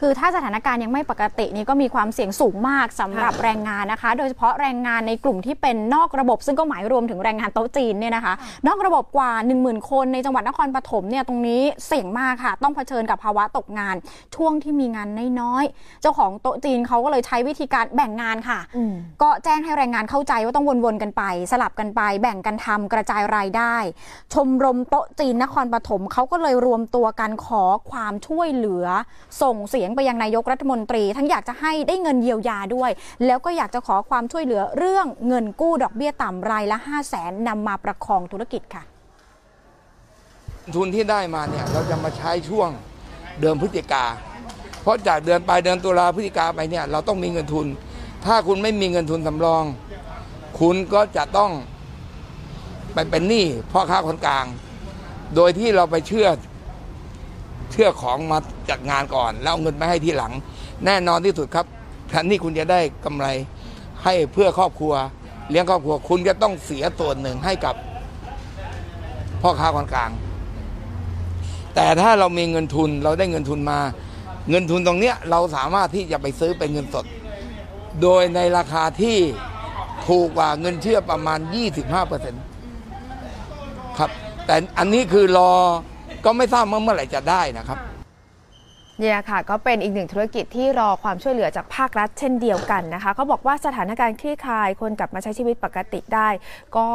คือถ้าสถานการณ์ยังไม่ปกตินี่ก็มีความเสี่ยงสูงมากสำหรับแรงงานนะคะ โดยเฉพาะแรงงานในกลุ่มที่เป็นนอกระบบ ซึ่งก็หมายรวมถึงแรงงานโต๊ะจีนเนี่ยนะคะ นอกระบบกว่า 1 0,000 คนในจังหวัดนครปฐมเนี่ยตรงนี้เสี่ยงมากค่ะ ต้องเผชิญกับภาวะตกงาน ช่วงที่มีงานน้อยๆเจ้าของโต๊ะจีนเขาก็เลยใช้วิธีการแบ่งงานค่ะ ก็แจ้งให้แรงงานเข้าใจว่าต้องวนๆกันไป สลับกันไป แบ่งกันทำกระจายรายได้ ชมรมโต๊ะจีนนครปฐมเขาก็เลยรวมตัวกันขอความช่วยเหลือส่งเสียงไปยังนายกรัฐมนตรี ทั้งอยากจะให้ได้เงินเยียวยาด้วย แล้วก็อยากจะขอความช่วยเหลือเรื่องเงินกู้ดอกเบี้ยต่ำรายละ5 0 0แสนนำมาประคองธุรกิจค่ะ ทุนที่ได้มาเนี่ยเราจะมาใช้ช่วงเดือนพฤศจิกา เพราะจากเดือนปลายเดือนตุลาพฤศจิกาไปเนี่ยเราต้องมีเงินทุน ถ้าคุณไม่มีเงินทุนสำรอง คุณก็จะต้องไปเป็นหนี้พ่อค้าคนกลาง โดยที่เราไปเชื่อ เชื่อของมาจัดงานก่อน แล้วเอาเงินไปให้ทีหลัง แน่นอนที่สุดครับแทนที่คุณจะได้กำไรให้เพื่อครอบครัว เลี้ยงครอบครัวคุณจะต้องเสียส่วนหนึ่งให้กับพ่อค้าคนกลาง แต่ถ้าเรามีเงินทุนเราได้เงินทุนมา เงินทุนตรงเนี้ยเราสามารถที่จะไปซื้อเป็นเงินสด โดยในราคาที่ถูกกว่าเงินเชื่อประมาณ 25เปอร์เซ็นต์ครับ แต่อันนี้คือรอ ก็ไม่ทราบว่าเมื่อไหร่จะได้นะครับเนี่ยค่ะก็เป็นอีกหนึ่งธุรกิจที่รอความช่วยเหลือจากภาครัฐเช่นเดียวกันนะคะเขาบอกว่าสถานการณ์คลี่คลายคนกลับมาใช้ชีวิตปกติได้ ก็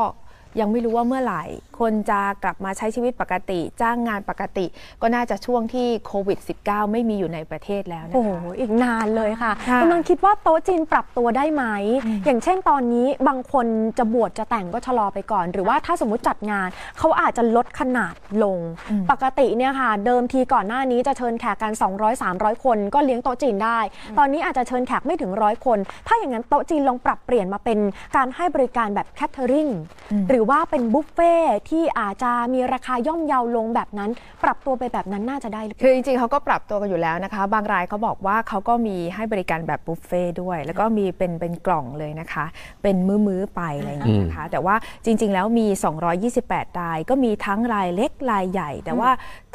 ยังไม่รู้ว่าเมื่อไหร่ คนจะกลับมาใช้ชีวิตปกติ จ้างงานปกติ ก็น่าจะช่วงที่โควิด -19 ไม่มีอยู่ในประเทศแล้วนะคะโอ้โหอีกนานเลยค่ะค่ะกำลังคิดว่าโต๊ะจีนปรับตัวได้ไหม อย่างเช่นตอนนี้บางคนจะบวชจะแต่งก็ชะลอไปก่อน หรือว่าถ้าสมมุติจัดงานเขาอาจจะลดขนาดลง ปกติเนี่ยค่ะ เดิมทีก่อนหน้านี้จะเชิญแขกกัน 200-300 คน ก็เลี้ยงโต๊ะจีนได้ ตอนนี้อาจจะเชิญแขกไม่ถึงร้อยคน ถ้าอย่างนั้นโต๊ะจีนลองปรับเปลี่ยนมาเป็นการให้บริการแบบแคทเทอริงหรือรือว่าเป็นบุฟเฟ่ที่อาจจะมีราคาย่อมเยาลงแบบนั้น ปรับตัวไปแบบนั้นน่าจะได้หรือเปล่าคือจริงๆเขาก็ปรับตัวกันอยู่แล้วนะคะ บางรายเขาบอกว่าเขาก็มีให้บริการแบบบุฟเฟ่ต์ด้วย แล้วก็มีเป็นเป็นกล่องเลยนะคะ เป็นมื้อๆไปอะไรอย่างเงี้ยนะคะ แต่ว่าจริง ๆ แล้วมี 228 ราย ก็มีทั้งรายเล็กรายใหญ่ แต่ว่า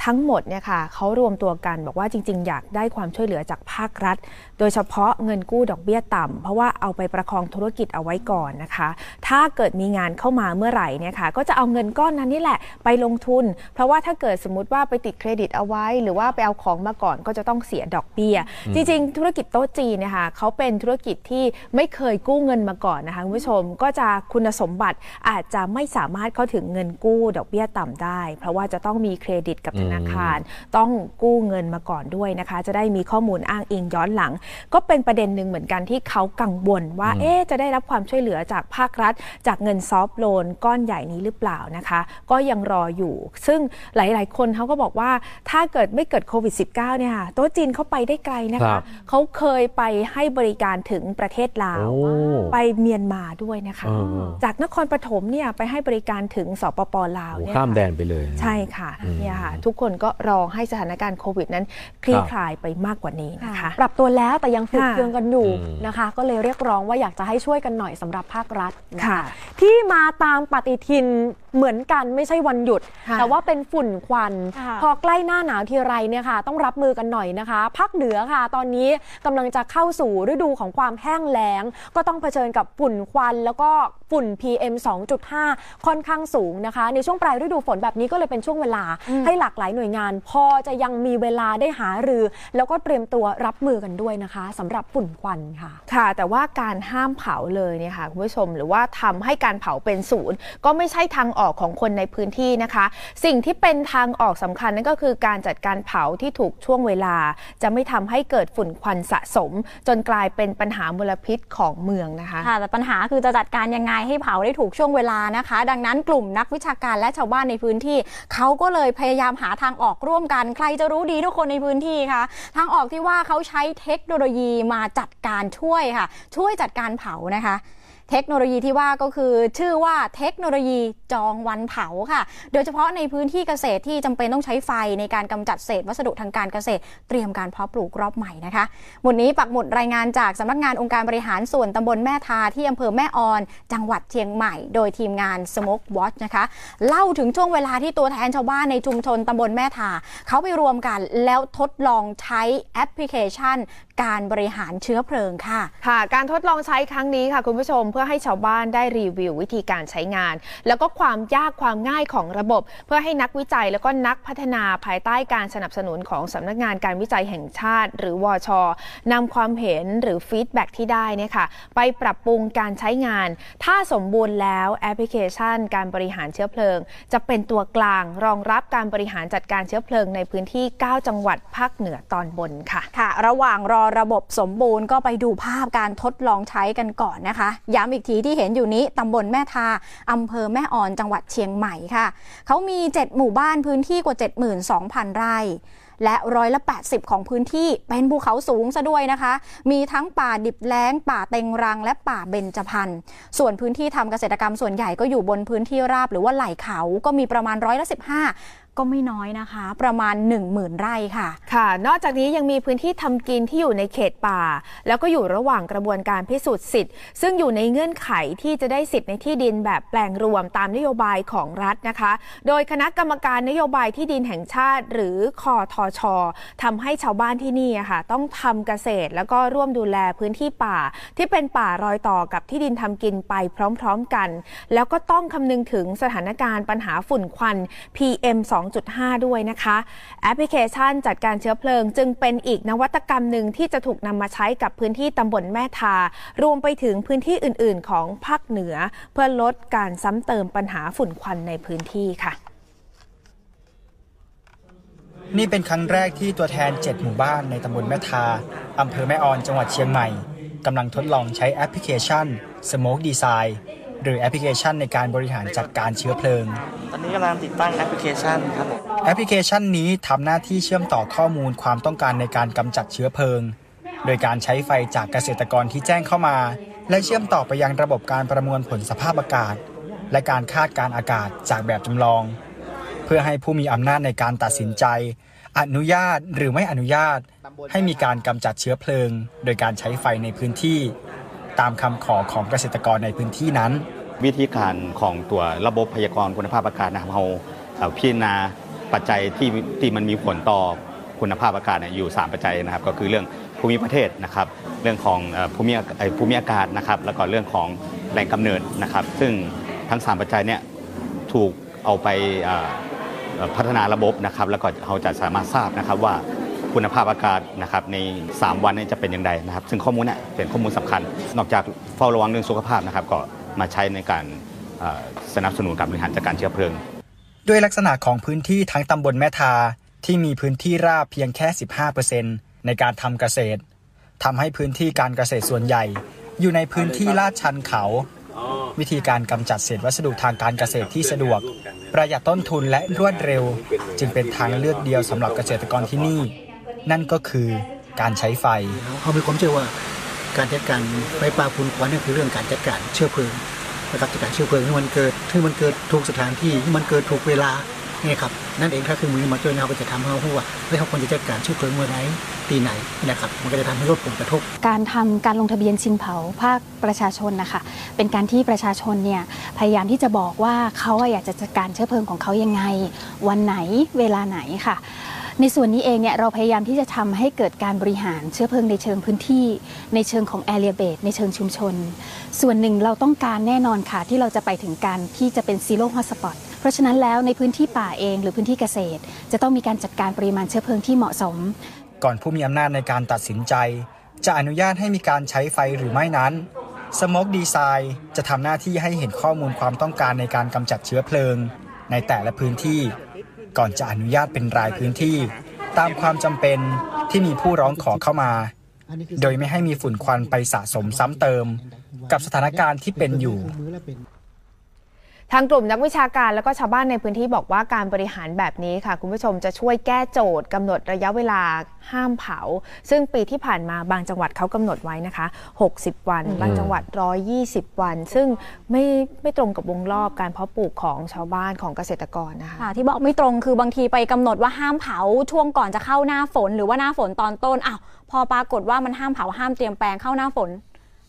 ทั้งหมดเนี่ยค่ะเขารวมตัวกันบอกว่าจริง ๆ อยากได้ความช่วยเหลือจากภาครัฐ โดยเฉพาะเงินกู้ดอกเบี้ยต่ำเพราะว่าเอาไปประคองธุรกิจเอาไว้ก่อนนะคะ ถ้าเกิดมีงานเข้ามาเมื่อไหร่เนี่ยค่ะก็จะเอาเงินก้อนนั้นนี่แหละไปลงทุน เพราะว่าถ้าเกิดสมมติว่าไปติดเครดิตเอาไว้ หรือว่าไปเอาของมาก่อนก็จะต้องเสียดอกเบี้ยอืมจริง ๆ ธุรกิจโต๊ะจีนเนะคะเขาเป็นธุรกิจที่ไม่เคยกู้เงินมาก่อนนะคะคุณผู้ชมก็จะคุณสมบัติอาจจะไม่สามารถเข้าถึงเงินกู้ดอกเบี้ยต่ำได้ เพราะว่าจะต้องมีเครดิตกับธนาคาร ต้องกู้เงินมาก่อนด้วยนะคะ จะได้มีข้อมูลอ้างอิงย้อนหลัง ก็เป็นประเด็นหนึ่งเหมือนกันที่เขากังวลว่าอืมเอ๊ะจะได้รับความช่วยเหลือจากภาครัฐ จากเงินซอฟท์โลนก้อนใหญ่นี้หรือเปล่านะคะ ก็ยังรออยู่ ซึ่งหลาย ๆ คนเขาก็บอกว่าถ้าเกิดไม่เกิดโควิด -19 เนี่ยค่ะโต๊ะจีนเขาไปได้ไกลนะครัคะบเขาเคยไปให้บริการถึงประเทศลาวโอ้ไปเมียนมาด้วยนะคะเออจากนครปฐมเนี่ยไปให้บริการถึงสปปลาวโอ้เนี่ยข้ามค่ะแดนไปเลย ใช่ค่ะอืมเนี่ยค่ะทุกคนก็รอให้สถานการณ์โควิดนั้นคลี่ครับคลายไปมากกว่านี้นะคะ ปรับตัวแล้วแต่ยังฝืดค่ะเคืองกันอยู่อืมนะคะ ก็เลยเรียกร้องว่าอยากจะให้ช่วยกันหน่อยสำหรับภาครัฐนค่ะที่มาตามปฏิทิน เหมือนกันไม่ใช่วันหยุดค่ะแต่ว่าเป็นฝุ่นควันค่ะพอใกล้หน้าหนาวทีไรเนี่ยค่ะ ต้องรับมือกันหน่อยนะคะภาคเหนือค่ะ ตอนนี้กำลังจะเข้าสู่ฤดูของความแห้งแล้ง ก็ต้องเผชิญกับฝุ่นควัน แล้วก็ฝุ่น PM 2.5 ค่อนข้างสูงนะคะ ในช่วงปลายฤดูฝนแบบนี้ก็เลยเป็นช่วงเวลา ให้หลากหลายหน่วยงาน พอจะยังมีเวลาได้หารือ แล้วก็เตรียมตัวรับมือกันด้วยนะคะสำหรับฝุ่นควันค่ะ ค่ะ แต่ว่าการห้ามเผาเลยเนี่ยค่ะคุณผู้ชมหรือว่าทำให้การเผาเป็นศูนย์ก็ไม่ใช่ทางออกของคนในพื้นที่นะคะ สิ่งที่เป็นทางออกสำคัญนั่นก็คือการจัดการเผาที่ถูกช่วงเวลา จะไม่ทำให้เกิดฝุ่นควันสะสม จนกลายเป็นปัญหามลพิษของเมืองนะคะค่ะแต่ปัญหาคือจะจัดการยังไงให้เผาได้ถูกช่วงเวลานะคะ ดังนั้นกลุ่มนักวิชาการและชาวบ้านในพื้นที่เขาก็เลยพยายามหาทางออกร่วมกัน ใครจะรู้ดีทุกคนในพื้นที่คะทางออกที่ว่าเขาใช้เทคโนโลยีมาจัดการช่วยค่ะ ช่วยจัดการเผานะคะ เทคโนโลยีที่ว่าก็คือชื่อว่าเทคโนโลยีจองวันเผาค่ะ โดยเฉพาะในพื้นที่เกษตรที่จำเป็นต้องใช้ไฟในการกำจัดเศษวัสดุทางการเกษตร เตรียมการเพาะปลูกรอบใหม่นะคะหมุดนี้ปักหมุดรายงานจากสำนักงานองค์การบริหารส่วนตำบลแม่ทาที่อำเภอแม่ออน จังหวัดเชียงใหม่ โดยทีมงาน Smoke Watch นะคะ เล่าถึงช่วงเวลาที่ตัวแทนชาวบ้านในชุมชนตำบลแม่ทาเขาไปรวมกันแล้วทดลองใช้แอปพลิเคชัน การบริหารเชื้อเพลิงค่ะ ค่ะ การทดลองใช้ครั้งนี้ค่ะคุณผู้ชมพื่อให้ชาวบ้านได้รีวิววิธีการใช้งาน แล้วก็ความยากความง่ายของระบบ เพื่อให้นักวิจัยแล้วก็นักพัฒนาภายใต้การสนับสนุนของสำนักงานการวิจัยแห่งชาติ หรือวอชนำความเห็นหรือฟีดแบ็กที่ได้เนี่ยค่ะไปปรับปรุงการใช้งาน ถ้าสมบูรณ์แล้วแอปพลิเคชัน การบริหารเชื้อเพลิง จะเป็นตัวกลางรองรับการบริหารจัดการเชื้อเพลิงในพื้นที่ 9 จังหวัดภาคเหนือตอนบนค่ะ ค่ะ ระหว่างรอระบบสมบูรณ์ก็ไปดูภาพการทดลองใช้กันก่อนนะคะ ย้ำอีกทีที่เห็นอยู่นี้ตำบลแม่ทาอำเภอแม่ออนจังหวัดเชียงใหม่ค่ะเขามี 7 หมู่บ้านพื้นที่กว่า 72,000 ไร่และร้อยละ 80 ของพื้นที่เป็นภูเขาสูงซะด้วยนะคะ มีทั้งป่าดิบแล้ง ป่าเต็งรัง และป่าเบญจพรรณ ส่วนพื้นที่ทำเกษตรกรรมส่วนใหญ่ก็อยู่บนพื้นที่ราบหรือว่าไหล่เขา ก็มีประมาณร้อยละ 15 ก็ไม่น้อยนะคะ ประมาณ 10,000 ไร่ค่ะ ค่ะ นอกจากนี้ยังมีพื้นที่ทำกินที่อยู่ในเขตป่า แล้วก็อยู่ระหว่างกระบวนการพิสูจน์สิทธิ์ ซึ่งอยู่ในเงื่อนไขที่จะได้สิทธิ์ในที่ดินแบบแปลงรวมตามนโยบายของรัฐนะคะ โดยคณะกรรมการนโยบายที่ดินแห่งชาติ หรือคอทชทำให้ชาวบ้านที่นี่ค่ะ ต้องทำเกษตร แล้วก็ร่วมดูแลพื้นที่ป่า ที่เป็นป่ารอยต่อกับที่ดินทำกินไปพร้อม ๆกัน แล้วก็ต้องคำนึงถึงสถานการณ์ปัญหาฝุ่นควัน PM 2.5 ด้วยนะคะ แอปพลิเคชันจัดการเชื้อเพลิง จึงเป็นอีกนวัตกรรมหนึ่งที่จะถูกนำมาใช้กับพื้นที่ตำบลแม่ทา รวมไปถึงพื้นที่อื่น ๆ ของภาคเหนือ เพื่อลดการซ้ำเติมปัญหาฝุ่นควันในพื้นที่ค่ะนี่เป็นครั้งแรกที่ตัวแทน 7 หมู่บ้านในตำบลแม่ทา อำเภอแม่ออน จังหวัดเชียงใหม่ กำลังทดลองใช้แอปพลิเคชัน Smoke Design หรือแอปพลิเคชันในการบริหารจัดการเชื้อเพลิง ตอนนี้กำลังติดตั้งแอปพลิเคชันครับผมแอปพลิเคชันนี้ทำหน้าที่เชื่อมต่อข้อมูลความต้องการในการกำจัดเชื้อเพลิง โดยการใช้ไฟจากเกษตรกรที่แจ้งเข้ามา และเชื่อมต่อไปยังระบบการประมวลผลสภาพอากาศ และการคาดการณ์อากาศจากแบบจำลอง เพื่อให้ผู้มีอำนาจในการตัดสินใจ อนุญาตหรือไม่อนุญาต ให้มีการกำจัดเชื้อเพลิง โดยการใช้ไฟในพื้นที่ ตามคำขอของเกษตรกรในพื้นที่นั้น วิธีการของตัวระบบพยากรณ์คุณภาพอากาศนะครับเราพิจารณาปัจจัยที่ที่มันมีผลต่อคุณภาพอากาศอยู่ 3 ปัจจัยนะครับ ก็คือเรื่องภูมิประเทศนะครับ เรื่องของภูมิภูมิอากาศนะครับ แล้วก็เรื่องของแหล่งกำเนิดนะครับ ซึ่งทั้ง 3 ปัจจัยเนี่ยถูกเอาไปพัฒนาระบบนะครับ แล้วก็เราจะสามารถทราบนะครับว่า คุณภาพอากาศนะครับใน 3 วันนี้จะเป็นอย่างไรนะครับ ซึ่งข้อมูลเนี่ยเป็นข้อมูลสำคัญ นอกจากเฝ้าระวังเรื่องสุขภาพนะครับก็มาใช้ในการสนับสนุนการบริหารจัดการเชื้อเพลิง ด้วยลักษณะของพื้นที่ทั้งตำบลแม่ทาที่มีพื้นที่ราบเพียงแค่ 15%ในการทำเกษตรทำให้พื้นที่การเกษตรส่วนใหญ่ อยู่ในพื้นที่ลาดชันเขา วิธีการกำจัดเศษวัสดุทางการเกษตรที่สะดวก ประหยัดต้นทุนและรวดเร็ว จึงเป็นทางเลือกเดียวสำหรับเกษตรกรที่นี่ นั่นก็คือการใช้ไฟเขามีความเชื่อว่าการจัดการไฟป่าฝุ่นควันนี่คือเรื่องการจัดการเชื้อเพลิงนะครับจัดการเชื้อเพลิงให้มันเกิดให้มันเกิดถูกสถานที่ให้มันเกิดถูกเวลานี่ครับนั่นเองถ้าคือมือมาช่วยนะครับก็จะทำให้เรารู้ว่าเฮ้ยเขาควรจะจัดการเชื้อเพลิงเมื่อไหร่ตีไหนนะครับมันก็จะทำให้ลดผลกระทบ การทำการลงทะเบียนชินเผาภาคประชาชนนะคะเป็นการที่ประชาชนเนี่ยพยายามที่จะบอกว่าเขาอะอยากจะจัดการเชื้อเพลิงของเขายังไง วันไหนเวลาไหนค่ะ ในส่วนนี้เองเนี่ยเราพยายามที่จะทำให้เกิดการบริหารเชื้อเพลิงในเชิงพื้นที่ ในเชิงของ area base ในเชิงชุมชน ส่วนหนึ่งเราต้องการแน่นอนค่ะที่เราจะไปถึงการที่จะเป็น zero hotspot เพราะฉะนั้นแล้วในพื้นที่ป่าเองหรือพื้นที่เกษตร จะต้องมีการจัดการปริมาณเชื้อเพลิงที่เหมาะสม ก่อนผู้มีอำนาจในการตัดสินใจ จะอนุญาตให้มีการใช้ไฟหรือไม่นั้น Smoke Design จะทำหน้าที่ให้เห็นข้อมูลความต้องการในการกำจัดเชื้อเพลิง ในแต่ละพื้นที่ ก่อนจะอนุญาตเป็นรายพื้นที่ ตามความจำเป็นที่มีผู้ร้องขอเข้ามา โดยไม่ให้มีฝุ่นควันไปสะสมซ้ำเติม กับสถานการณ์ที่เป็นอยู่ ทางกลุ่มนักวิชาการแล้วก็ชาวบ้านในพื้นที่บอกว่าการบริหารแบบนี้ค่ะ คุณผู้ชมจะช่วยแก้โจทย์กำหนดระยะเวลาห้ามเผา ซึ่งปีที่ผ่านมาบางจังหวัดเขากำหนดไว้นะคะ 60 วัน บางจังหวัด 120 วัน ซึ่งไม่ไม่ตรงกับวงรอบการเพาะปลูกของชาวบ้านของเกษตรกรนะคะค่ะที่บอกไม่ตรงคือบางทีไปกำหนดว่าห้ามเผาช่วงก่อนจะเข้าหน้าฝน หรือว่าหน้าฝนตอนต้นอ้าวพอปรากฏว่ามันห้ามเผาห้ามเตรียมแปลงเข้าหน้าฝน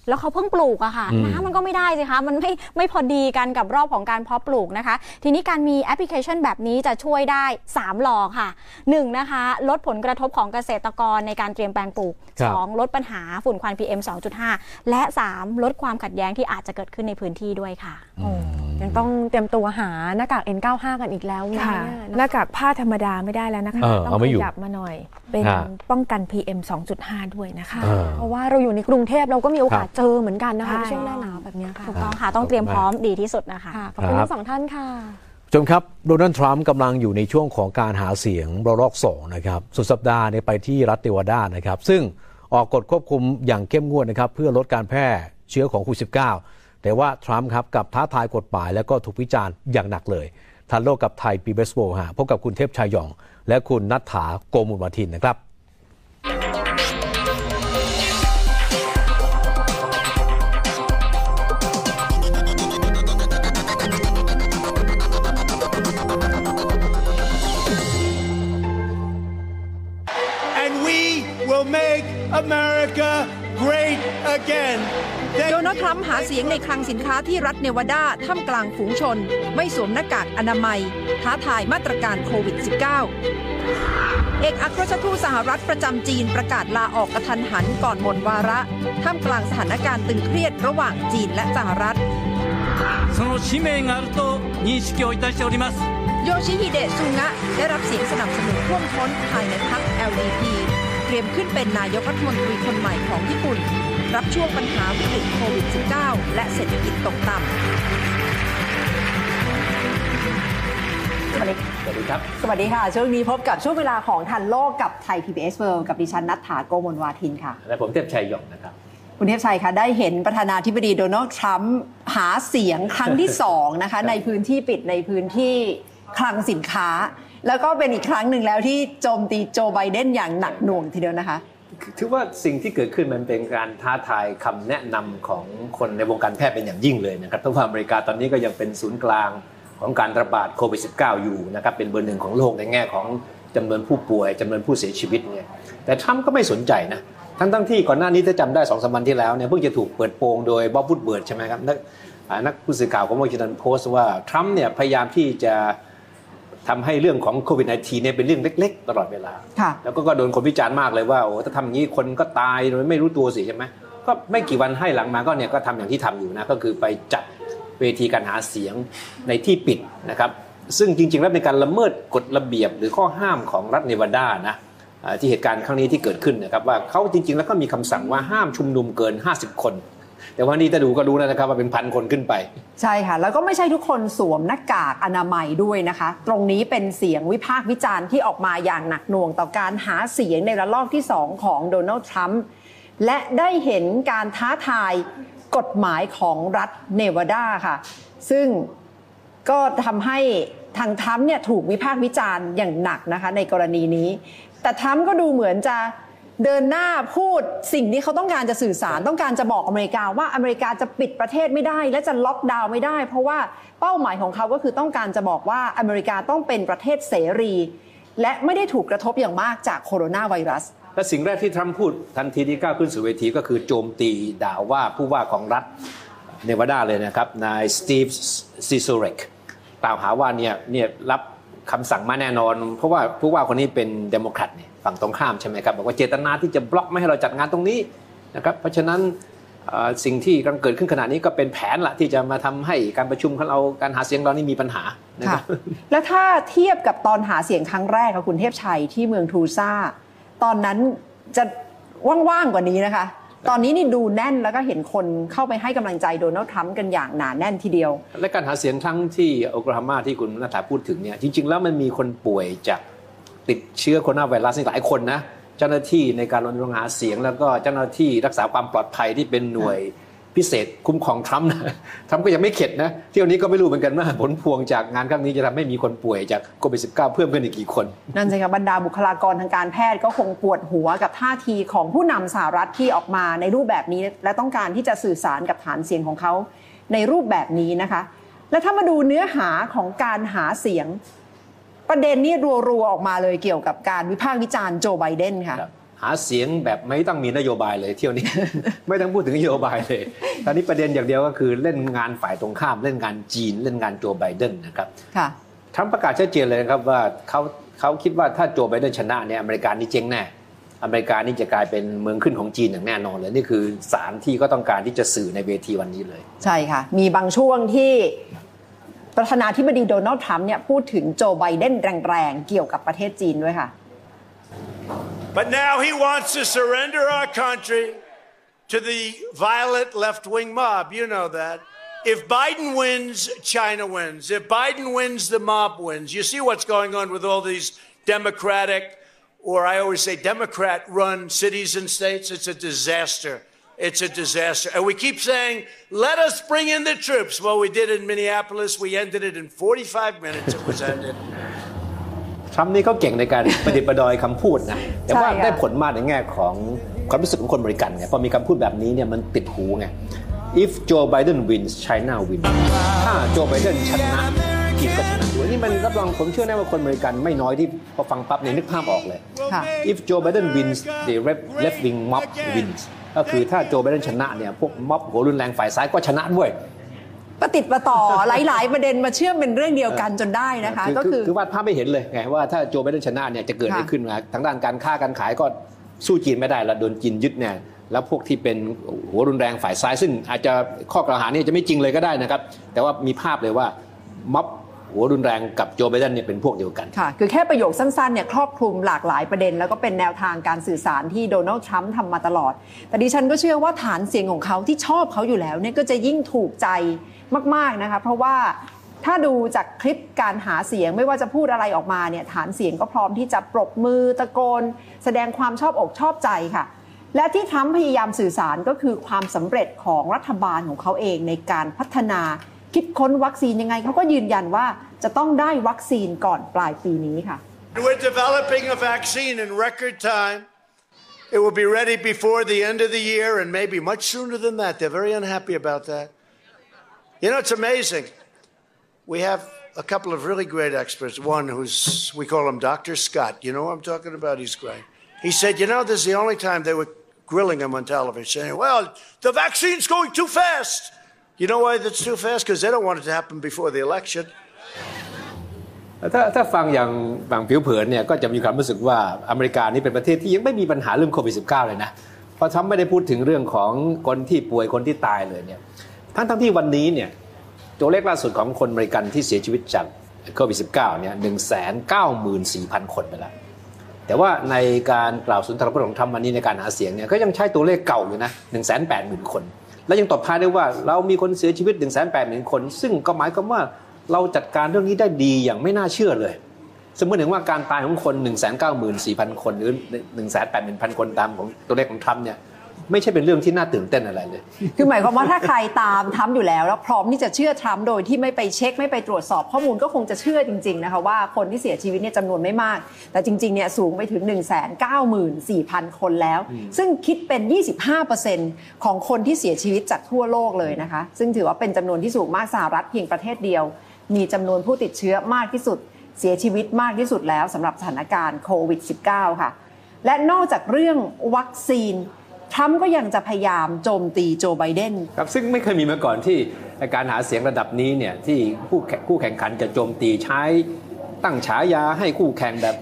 แล้วเขาเพิ่งปลูกอะค่ะอืมน้ำมันก็ไม่ได้สิคะมันไม่ไม่พอดีกันกับรอบของการเพาะปลูกนะคะ ทีนี้การมีแอปพลิเคชันแบบนี้จะช่วยได้ 3 หลอค่ะ 1 นะคะ ลดผลกระทบของเกษตรกรในการเตรียมแปลงปลูกครับ2ลดปัญหาฝุ่นควัน PM 2.5 และ 3 ลดความขัดแย้งที่อาจจะเกิดขึ้นในพื้นที่ด้วยค่ะยังต้องเตรียมตัวหาหน้ากาก N95 กันอีกแล้วนะค่ะเนี่ยหน้ากากผ้าธรรมดาไม่ได้แล้วนะคะเออต้อเอางไม่ขอยู่ยับมาหน่อย เป็นฮะป้องกัน PM 2.5 ด้วยนะคะเออเพราะว่าเราอยู่ในกรุงเทพเราก็มีโอกาสครับเจอเหมือนกันนะคะใช่ ในช่วงหน้าหนาวแบบเนี้ยค่ะถูกต้องค่ะต้องเตรียมพร้อมดีที่สุดนะคะขอบคุณครับ ทั้งสองท่านค่ะชมครับโดนัลด์ทรัมป์กำลังอยู่ในช่วงของการหาเสียงระลอกสองนะครับสุดสัปดาห์เนี่ยไปที่รัฐเนวาดานะครับ ซึ่งออกกฎควบคุมอย่างเข้มงวดนะครับเพื่อลดการแพร่เชื้อของโควิด -19 แต่ว่าทรัมป์ครับกับท้าทายกฎหมายแล้วก็ถูกวิจารณ์อย่างหนักเลย ทันโลกกับไทยปีเบสโบฮะพบกับคุณเทพชายหยอง และคุณนัทถาโกมุลวาทินนะครับ America great again. โดนัลด์ทรัมป์หาเสียงในคลังสินค้าที่รัฐเนวาดาท่ามกลางฝูงชน ไม่สวมหน้ากากอนามัย ท้าทายมาตรการโควิด -19 เอกอัครราชทูตสหรัฐประจำจีนประกาศลาออกกระทันหันก่อนหมดวาระ ท่ามกลางสถานการณ์ตึงเครียดระหว่างจีนและสหรัฐ その使命があると認識をいたしております โยชิฮิเดะซุงะได้รับเสียงสนับสนุนท่วมท้นภายในพรรค LDP เตรียมขึ้นเป็นนายกรัฐมนตรีคนใหม่ของญี่ปุ่น รับช่วงปัญหาวิกฤตโควิด -19 และเศรษฐกิจตกต่ำสวัสดีสวัสดีครับ สวัสดีค่ะ ช่วงนี้พบกับช่วงเวลาของทันโลกกับไทย PBS World กับดิฉันนัทธาโกมลวาทินค่ะ และผมเทพชัยหยองนะครับคุณเทพชัยคะได้เห็นประธานาธิบดีโดนัลด์ทรัมป์หาเสียงครั้งที่2นะคะในพื้นที่ปิดในพื้นที่คลังสินค้า แล้วก็เป็นอีกครั้งหนึ่งแล้วที่โจมตีโจไบเดนอย่างหนักหน่วงทีเดียวนะคะ ถือว่าสิ่งที่เกิดขึ้นมันเป็นการท้าทายคำแนะนำของคนในวงการแพทย์เป็นอย่างยิ่งเลยนะครับเพราะว่าอเมริกาตอนนี้ก็ยังเป็นศูนย์กลางของการระบาดโควิด -19 อยู่นะครับเป็นเบอร์หนึ่งของโลกในแง่ของจำนวนผู้ป่วยจำนวนผู้เสียชีวิตเนี่ยแต่ทรัมป์ก็ไม่สนใจนะทั้งทั้งที่ก่อนหน้านี้ถ้าจำได้สองสามวันที่แล้วเนี่ยเพิ่งจะถูกเปิดโปงโดยบ๊อบวูดเบิร์ดใช่ไหมครับนักนักผู้สื่อข่าวของวอชิงตันโพสต์ว่าทรัมป์เนี่ยพยายามที่จะ ทำให้เรื่องของโควิด -19 เนี่ยเป็นเรื่องเล็ก ๆ ตลอดเวลาค่ะแล้วก็โดนคนวิจารณ์มากเลยว่าโอ้ถ้าทำอย่างนี้คนก็ตายโดยไม่รู้ตัวสิใช่ไหมก็ไม่กี่วันให้หลังมาก็เนี่ยก็ทำอย่างที่ทำอยู่นะก็คือไปจัดเวทีการหาเสียงในที่ปิดนะครับ ซึ่งจริง ๆ แล้วเป็นการละเมิดกฎระเบียบหรือข้อห้ามของรัฐเนวาดานะอ่าที่เหตุการณ์ครั้งนี้ที่เกิดขึ้นนะครับว่าเขาจริง ๆ แล้วก็มีคำสั่งว่าห้ามชุมนุมเกิน 50 คน แต่ว่านี่ถ้าดูก็รู้นะครับว่าเป็นพันคนขึ้นไป ใช่ค่ะ แล้วก็ไม่ใช่ทุกคนสวมหน้ากากอนามัยด้วยนะคะ ตรงนี้เป็นเสียงวิพากษ์วิจารณ์ที่ออกมาอย่างหนักหน่วงต่อการหาเสียงในระลอกที่ 2 ของโดนัลด์ทรัมป์และได้เห็นการท้าทายกฎหมายของรัฐเนวาดาค่ะ ซึ่งก็ทำให้ทางทรัมป์เนี่ยถูกวิพากษ์วิจารณ์อย่างหนักนะคะในกรณีนี้ แต่ทรัมป์ก็ดูเหมือนจะ เดินหน้าพูดสิ่งที่เขาต้องการจะสื่อสารต้องการจะบอกอเมริกาว่าอเมริกาจะปิดประเทศไม่ได้ และจะล็อกดาวน์ไม่ได้ เพราะว่าเป้าหมายของเขาก็คือต้องการจะบอกว่าอเมริกาต้องเป็นประเทศเสรี และไม่ได้ถูกกระทบอย่างมากจากโคโรนาไวรัส และสิ่งแรกที่ทรัมป์พูดทันทีที่ก้าวขึ้นสู่เวทีก็คือโจมตีด่าว่าผู้ว่าของรัฐเนวาดาเลยนะครับนายสตีฟซิโซแลกกล่าวหาว่าเนี่ยเนี่ยรับคำสั่งมาแน่นอน เพราะว่าผู้ว่าคนนี้เป็นเดโมแครตเนี่ย ฝั่งตรงข้ามใช่ไหมครับบอกว่าเจตนาที่จะบล็อกไม่ให้เราจัดงานตรงนี้นะครับเพราะฉะนั้นเอ่อสิ่งที่กำลังเกิดขึ้นขณะนี้ก็เป็นแผนละที่จะมาทำให้การประชุมของเราการหาเสียงเรานี่มีปัญหานะครับแล้วถ้าเทียบกับตอนหาเสียงครั้งแรกค่ะคุณเทพชัยที่เมืองทัลซ่า ตอนนั้นจะว่างๆกว่านี้นะคะ ตอนนี้นี่ดูแน่นแล้วก็เห็นคนเข้าไปให้กำลังใจโดนัลด์ทรัมป์กันอย่างหนาแน่นทีเดียว และการหาเสียงครั้งที่โอคลาโฮมาที่คุณนัทธาพูดถึงเนี่ยจริง ๆ แล้วมันมีคนป่วยจาก ติดเชื้อโคโรนาไวรัสนี่หลายคนนะเจ้าหน้าที่ในการรณรงค์หาเสียง แล้วก็เจ้าหน้าที่รักษาความปลอดภัยที่เป็นหน่วยพิเศษคุ้มครองทรัมป์นะทรัมป์ก็ยังไม่เข็ดนะเที่ยวนี้ก็ไม่รู้เหมือนกันว่าผลพวงจากงานครั้งนี้จะทำให้มีคนป่วยจากโควิด -19 เพิ่มขึ้นอีกกี่คน นั่นสิคะบรรดาบุคลากรทางการแพทย์ก็คงปวดหัวกับท่าทีของผู้นำสหรัฐที่ออกมาในรูปแบบนี้ และต้องการที่จะสื่อสารกับฐานเสียงของเขาในรูปแบบนี้นะคะ และถ้ามาดูเนื้อหาของการหาเสียง ประเด็นนี้รัวๆออกมาเลยเกี่ยวกับการวิพากษ์วิจารณ์โจไบเดนค่ะหาเสียงแบบไม่ต้องมีนโยบายเลยเที่ยวนี้ ไม่ต้องพูดถึงนโยบายเลย ตอนนี้ประเด็นอย่างเดียวก็คือเล่นงานฝ่ายตรงข้ามเล่นงานจีน เล่นงานโจไบเดนนะครับค่ะทรัมป์ประกาศชัดเจนเลยนะครับว่าเขาเขาคิดว่าถ้าโจไบเดนชนะเนี่ยอเมริกานี่เจ๊งแน่อเมริกานี่จะกลายเป็นเมืองขึ้นของจีนอย่างแน่นอนเลยนี่คือสารที่ก็ต้องการที่จะสื่อในเวทีวันนี้เลย ใช่ค่ะ มีบางช่วงที่ ประธานาธิบดีโดนัลด์ทรัมป์เนี่ยพูดถึงโจไบเดนแรงๆ เกี่ยวกับประเทศจีนด้วยค่ะ But now he wants to surrender our country to the violent left wing mob. You know that. If Biden wins, China wins. If Biden wins, the mob wins. You see what's going on with all these Democratic, or I always say Democrat run cities and states. It's a disaster. It's a disaster. And we keep saying, let us bring in the troops. Well, we did in Minneapolis. We ended it in 45 minutes. It was ended. ทรัมป์นี่เขาเก่งในการประดิษฐ์ประดอยคำพูดนะ แต่ว่าใช่ค่ะได้ผลมากในแง่ของความรู้สึกของคนบริกันไง พอมีคำพูดแบบนี้เนี่ยมันติดหูไง if Joe Biden wins China win ถ้าโจไบเดนชนะจีนก็ชนะด้วยนี่มันรับรองผมเชื่อแน่ว่าคนบริกันไม่น้อยที่พอฟังปั๊บเนี่ยนึกภาพออกเลยค่ะ if Joe Biden wins the left wing mob wins ก็คือถ้าโจไบเดนชนะเนี่ยพวกม็อบหัวรุนแรงฝ่ายซ้ายก็ชนะด้วยประติดประต่อหลาย ๆ ประเด็นมาเชื่อมเป็นเรื่องเดียวกันจนได้นะคะ ก็คือคือวาดภาพไม่เห็นเลยไงว่าถ้าโจไบเดนชนะเนี่ยจะเกิดอะไรค่ะขึ้นมาทางด้านการค้าการขายก็สู้จีนไม่ได้แล้วโดนจีนยึดเนี่ยแล้วพวกที่เป็นหัวรุนแรงฝ่ายซ้าย ซึ่งอาจจะข้อกล่าวหานี่จะไม่จริงเลยก็ได้นะครับ แต่ว่ามีภาพเลยว่าม็อบ หัวรุนแรงกับโจไบเดนเนี่ยเป็นพวกเดียวกันค่ะคือแค่ประโยคสั้นๆเนี่ยครอบคลุมหลากหลายประเด็น แล้วก็เป็นแนวทางการสื่อสารที่โดนัลด์ทรัมป์ทำมาตลอด แต่ดิฉันก็เชื่อว่าฐานเสียงของเขาที่ชอบเขาอยู่แล้วเนี่ยก็จะยิ่งถูกใจมากๆนะคะเพราะว่าถ้าดูจากคลิปการหาเสียงไม่ว่าจะพูดอะไรออกมาเนี่ยฐานเสียงก็พร้อมที่จะปรบมือตะโกน แสดงความชอบอกชอบใจค่ะ และที่ทรัมพยายามสื่อสารก็คือความสำเร็จของรัฐบาลของเขาเองในการพัฒนา คิดค้นวัคซีนยังไงเขาก็ยืนยันว่าจะต้องได้วัคซีนก่อนปลายปีนี้ค่ะ We're developing a vaccine in record time. It will be ready before the end of the year and maybe much sooner than that. They're very unhappy about that. You know, it's amazing. We have a couple of really great experts. One who's, we call him Dr. Scott. You know what I'm talking about? He's great. He said, you know, this is the only time they were grilling him on television, saying, well, the vaccine's going too fast. You know why that's too fast? Because they don't want it to happen before the election. ถ้าถ้าฟังอย่างฝั่งผิวเผินเนี่ยก็จะมีความรู้สึกว่าอเมริกานี่เป็นประเทศที่ยังไม่มีปัญหาเรื่องโควิด -19 เลยนะเพราะทรัมป์ไม่ได้พูดถึงเรื่องของคนที่ป่วยคนที่ตายเลยเนี่ยทั้งทั้งที่วันนี้เนี่ยตัวเลขล่าสุดของคนอเมริกันที่เสียชีวิตจากโควิด -19 เนี่ยหนึ่งแสนเก้าหมื่นสี่พันคนไปแล้วแต่ว่าในการกล่าวสุนทรพจน์ของทรัมป์วันนี้ในการหาเสียงเนี่ยก็ยังใช้ตัวเลขเก่าอยู่นะหนึ่งแสนแปดหมื่นคน และยังตอบท้ายได้ว่าเรามีคนเสียชีวิต1นึ่งแสนแปดหมื่นคน ซึ่งก็หมายความว่าเราจัดการเรื่องนี้ได้ดีอย่างไม่น่าเชื่อเลย สมมติถึงว่าการตายของคน 1 9 4 0 0 0 คนหรือ1 8 0 0 0 0 คนตามของตัวเลขของทรัมป์เนี่ย ไม่ใช่เป็นเรื่องที่น่าตื่นเต้นอะไรเลย คือหมายความว่าถ้าใครตามทรัมป์อยู่แล้ว แล้วพร้อมที่จะเชื่อทรัมป์โดยที่ไม่ไปเช็คไม่ไปตรวจสอบข้อมูลก็คงจะเชื่อจริง ๆ นะคะว่าคนที่เสียชีวิตเนี่ยจำนวนไม่มาก แต่จริงๆเนี่ยสูงไปถึง 1 9 4 0 0 0 คนแล้ว ซึ่งคิดเป็น 25%ของคนที่เสียชีวิตจากทั่วโลกเลยนะคะ ซึ่งถือว่าเป็นจำนวนที่สูงมากสหรัฐเพียงประเทศเดียว มีจำนวนผู้ติดเชื้อมากที่สุด เสียชีวิตมากที่สุดแล้วสำหรับสถานการณ์โควิด -19 ค่ะและนอกจากเรื่องวัคซีน ทรัมป์ก็ยังจะพยายามโจมตีโจไบเดนครับซึ่งไม่เคยมีมาก่อนที่การหาเสียงระดับนี้เนี่ยที่คู่แข่งคู่แข่งขันจะโจมตีใช้ตั้งฉายาให้คู่แข่งแบบ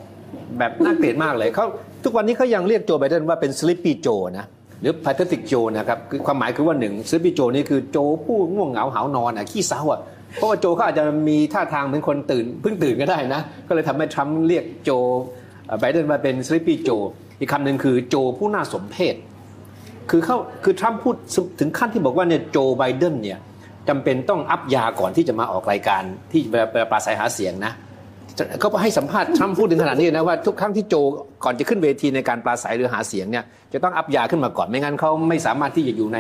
แบบน่าเกลียดมากเลยเขาทุกวันนี้เขายังเรียกโจไบเดนว่าเป็น sleepy Joe นะหรือ pathetic Joe นะครับคือความหมายคือว่าหนึ่ง sleepy Joe นี่คือโจผู้ง่วงเหงาหาวนอนอะขี้เศร้าอะเพราะว่าโจเขาอาจจะมีท่าทางเหมือนคนตื่นเพิ่งตื่นก็ได้นะ ก็เลยทำให้ทรัมป์เรียกโจไบเดนมาเป็น sleepy Joe อีกคำหนึ่งคือโจผู้น่าสมเพช คือเขาคือทรัมป์พูดถึงขั้นที่บอกว่าเนี่ยโจไบเดนเนี่ยจำเป็นต้องอัพยาก่อนที่จะมาออกรายการที่เวลาปราศัยหาเสียงนะเขาให้สัมภาษณ์ทรัมป์พูดถึงขนาดนี้นะว่าทุกครั้งที่โจก่อนจะขึ้นเวทีในการปราศัยหรือหาเสียงเนี่ยจะต้องอัพยาขึ้นมาก่อนไม่งั้นเขาไม่สามารถที่จะอยู่ใน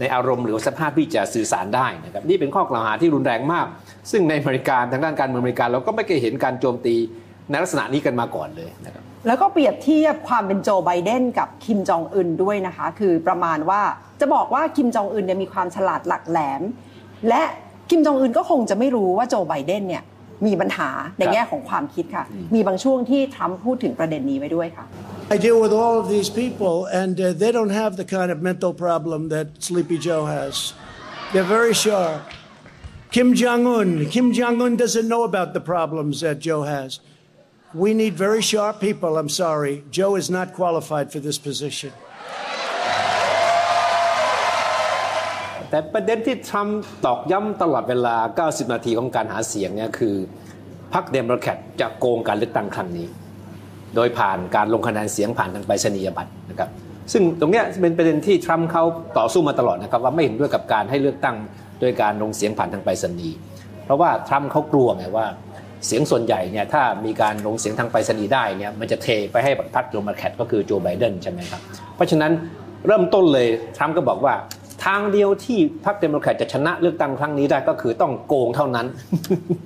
ในอารมณ์หรือสภาพที่จะสื่อสารได้นะครับนี่เป็นข้อกล่าวหาที่รุนแรงมาก ซึ่งในอเมริกาทางด้านการเมืองอเมริกาเราก็ไม่เคยเห็นการโจมตีในลักษณะนี้กันมาก่อนเลยนะครับ แล้วก็เปรียบเทียบความเป็นโจไบเดนกับคิมจองอึนด้วยนะคะ คือประมาณว่าจะบอกว่าคิมจองอึนเนี่ยมีความฉลาดหลักแหลม และคิมจองอึนก็คงจะไม่รู้ว่าโจไบเดนเนี่ยมีปัญหาในแง่ของความคิดค่ะ มีบางช่วงที่ทรัมป์พูดถึงประเด็นนี้ไว้ด้วยค่ะ I deal with all of these people, and uh, they don't have the kind of mental problem that Sleepy Joe has. They're very sharp. Kim Jong Un, Kim Jong Un doesn't know about the problems that Joe has. We need very sharp people. I'm sorry. Joe is not qualified for this position. แต่ประเด็นที่ทรัมป์ตอกย้ำตลอดเวลา 90 นาทีของการหาเสียงเนี่ยคือพรรคเดโมแครตจะโกงการเลือกตั้งครั้งนี้ โดยผ่านการลงคะแนนเสียงผ่านทางไปรษณียบัตรนะครับ ซึ่งตรงเนี้ยเป็นประเด็นที่ทรัมป์เขาต่อสู้มาตลอดนะครับว่าไม่เห็นด้วยกับการให้เลือกตั้งโดยการลงเสียงผ่านทางไปรษณีย์เพราะว่าทรัมป์เขากลัวไงว่า เสียงส่วนใหญ่เนี่ยถ้ามีการลงเสียงทางไปรษณีย์ได้เนี่ยมันจะเทไปให้พรรคเดโมแครตก็คือโจไบเดนใช่ไหมครับ เพราะฉะนั้นเริ่มต้นเลยทรัมป์ก็บอกว่าทางเดียวที่พรรคเดโมแครตจะชนะเลือกตั้งครั้งนี้ได้ก็คือต้องโกงเท่านั้น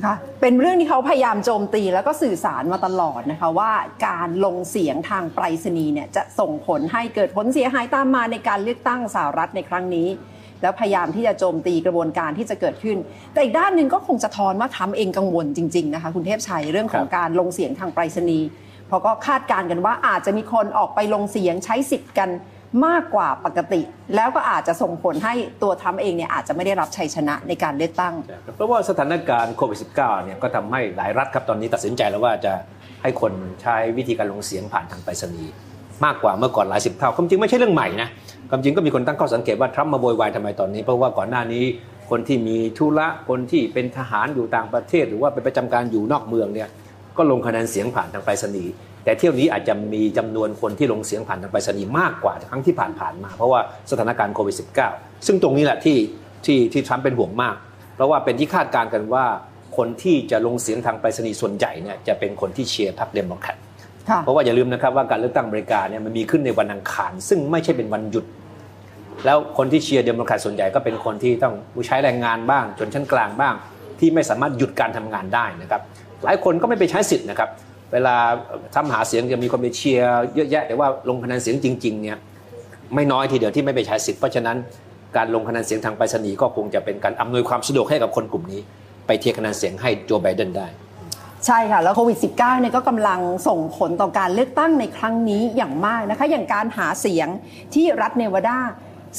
ค่ะเป็นเรื่องที่เขาพยายามโจมตีแล้วก็สื่อสารมาตลอดนะคะว่าการลงเสียงทางไปรษณีย์เนี่ยจะส่งผลให้เกิดผลเสียหายตามมาในการเลือกตั้งสหรัฐในครั้งนี้ แล้วพยายามที่จะโจมตีกระบวนการที่จะเกิดขึ้น แต่อีกด้านหนึ่งก็คงจะทอนว่าทำเองกังวลจริงๆนะคะคุณเทพชัยเรื่องของการลงเสียงทางไปรษณีย์เพราะก็คาดการณ์กันว่าอาจจะมีคนออกไปลงเสียงใช้สิทธิ์กันมากกว่าปกติ แล้วก็อาจจะส่งผลให้ตัวทรัมป์เองเนี่ยอาจจะไม่ได้รับชัยชนะในการเลือกตั้ง เพราะว่าสถานการณ์โควิด -19 เนี่ยก็ทำให้หลายรัฐครับตอนนี้ตัดสินใจแล้วว่าจะให้คนใช้วิธีการลงเสียงผ่านทางไปรษณีย์ มากกว่าเมื่อก่อนหลายสิบเท่าความจริงไม่ใช่เรื่องใหม่นะความจริงก็มีคนตั้งข้อสังเกตว่าทรัมป์มาโวยวายทำไมตอนนี้ เพราะว่าก่อนหน้านี้คนที่มีธุระคนที่เป็นทหารอยู่ต่างประเทศ หรือว่าเป็นประจำการอยู่นอกเมืองเนี่ยก็ลงคะแนนเสียงผ่านทางไปรษณีย์แต่เที่ยวนี้อาจจะมีจำนวนคนที่ลงเสียงผ่านทางไปรษณีย์มากกว่าครั้งที่ผ่านๆมา เพราะว่าสถานการณ์โควิด -19 ซึ่งตรงนี้แหละที่ที่ที่ทรัมป์เป็นห่วงมาก เพราะว่าเป็นที่คาดการณ์กันว่าคนที่จะลงเสียงทางไปรษณีย์ส่วนใหญ่เนี่ยจะเป็นคนที่เชียร์พรรคเดโมแครต เพราะว่าอย่าลืมนะครับว่าการเลือกตั้งอเมริกาเนี่ยมันมีขึ้นในวันอังคาร ซึ่งไม่ใช่เป็นวันหยุด แล้วคนที่เชียร์เดโมแครตส่วนใหญ่ก็เป็นคนที่ต้องใช้แรงงานบ้างชนชั้นกลางบ้าง ที่ไม่สามารถหยุดการทำงานได้นะครับหลายคนก็ไม่ไปใช้สิทธิ์นะครับเวลาทำหาเสียงจะมีคนไปเชียร์เยอะแยะ แต่ว่าลงคะแนนเสียงจริงๆเนี่ยไม่น้อยทีเดียวที่ไม่ไปใช้สิทธิ์เพราะฉะนั้นการลงคะแนนเสียงทางไปรษณีย์ก็คงจะเป็นการอำนวยความสะดวกให้กับคนกลุ่มนี้ ไปเทียคะแนนเสียงให้โจไบเดนได้ ใช่ค่ะ แล้วโควิด -19 เนี่ยก็กำลังส่งผลต่อการเลือกตั้งในครั้งนี้อย่างมากนะคะ อย่างการหาเสียงที่รัฐเนวาดา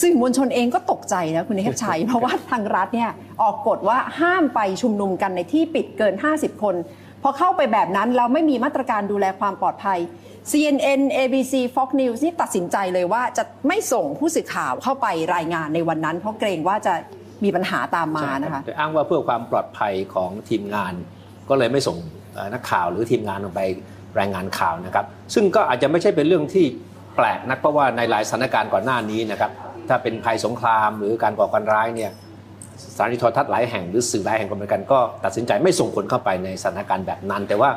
สื่อมวลชนเองก็ตกใจนะคุณเทพชัย เพราะว่าทางรัฐเนี่ยออกกฎว่าห้ามไปชุมนุมกันในที่ปิดเกิน 50 คน พอเข้าไปแบบนั้นเราไม่มีมาตรการดูแลความปลอดภัย CNN ABC Fox News นี่ตัดสินใจเลยว่าจะไม่ส่งผู้สื่อข่าวเข้าไปรายงานในวันนั้น เพราะเกรงว่าจะมีปัญหาตามมานะคะอ้างว่าเพื่อความปลอดภัยของทีมงาน ก็เลยไม่ส่งนักข่าวหรือทีมงานลงไปรายงานข่าวนะครับ ซึ่งก็อาจจะไม่ใช่เป็นเรื่องที่แปลกนักเพราะว่าในหลายสถานการณ์ก่อนหน้านี้นะครับถ้าเป็นภัยสงครามหรือการก่อการร้ายเนี่ยสถานีโทรทัศน์หลายแห่งหรือสื่อหลายแห่งก็เหมือนกันก็ตัดสินใจไม่ส่งคนเข้าไปในสถานการณ์แบบนั้น แต่ว่า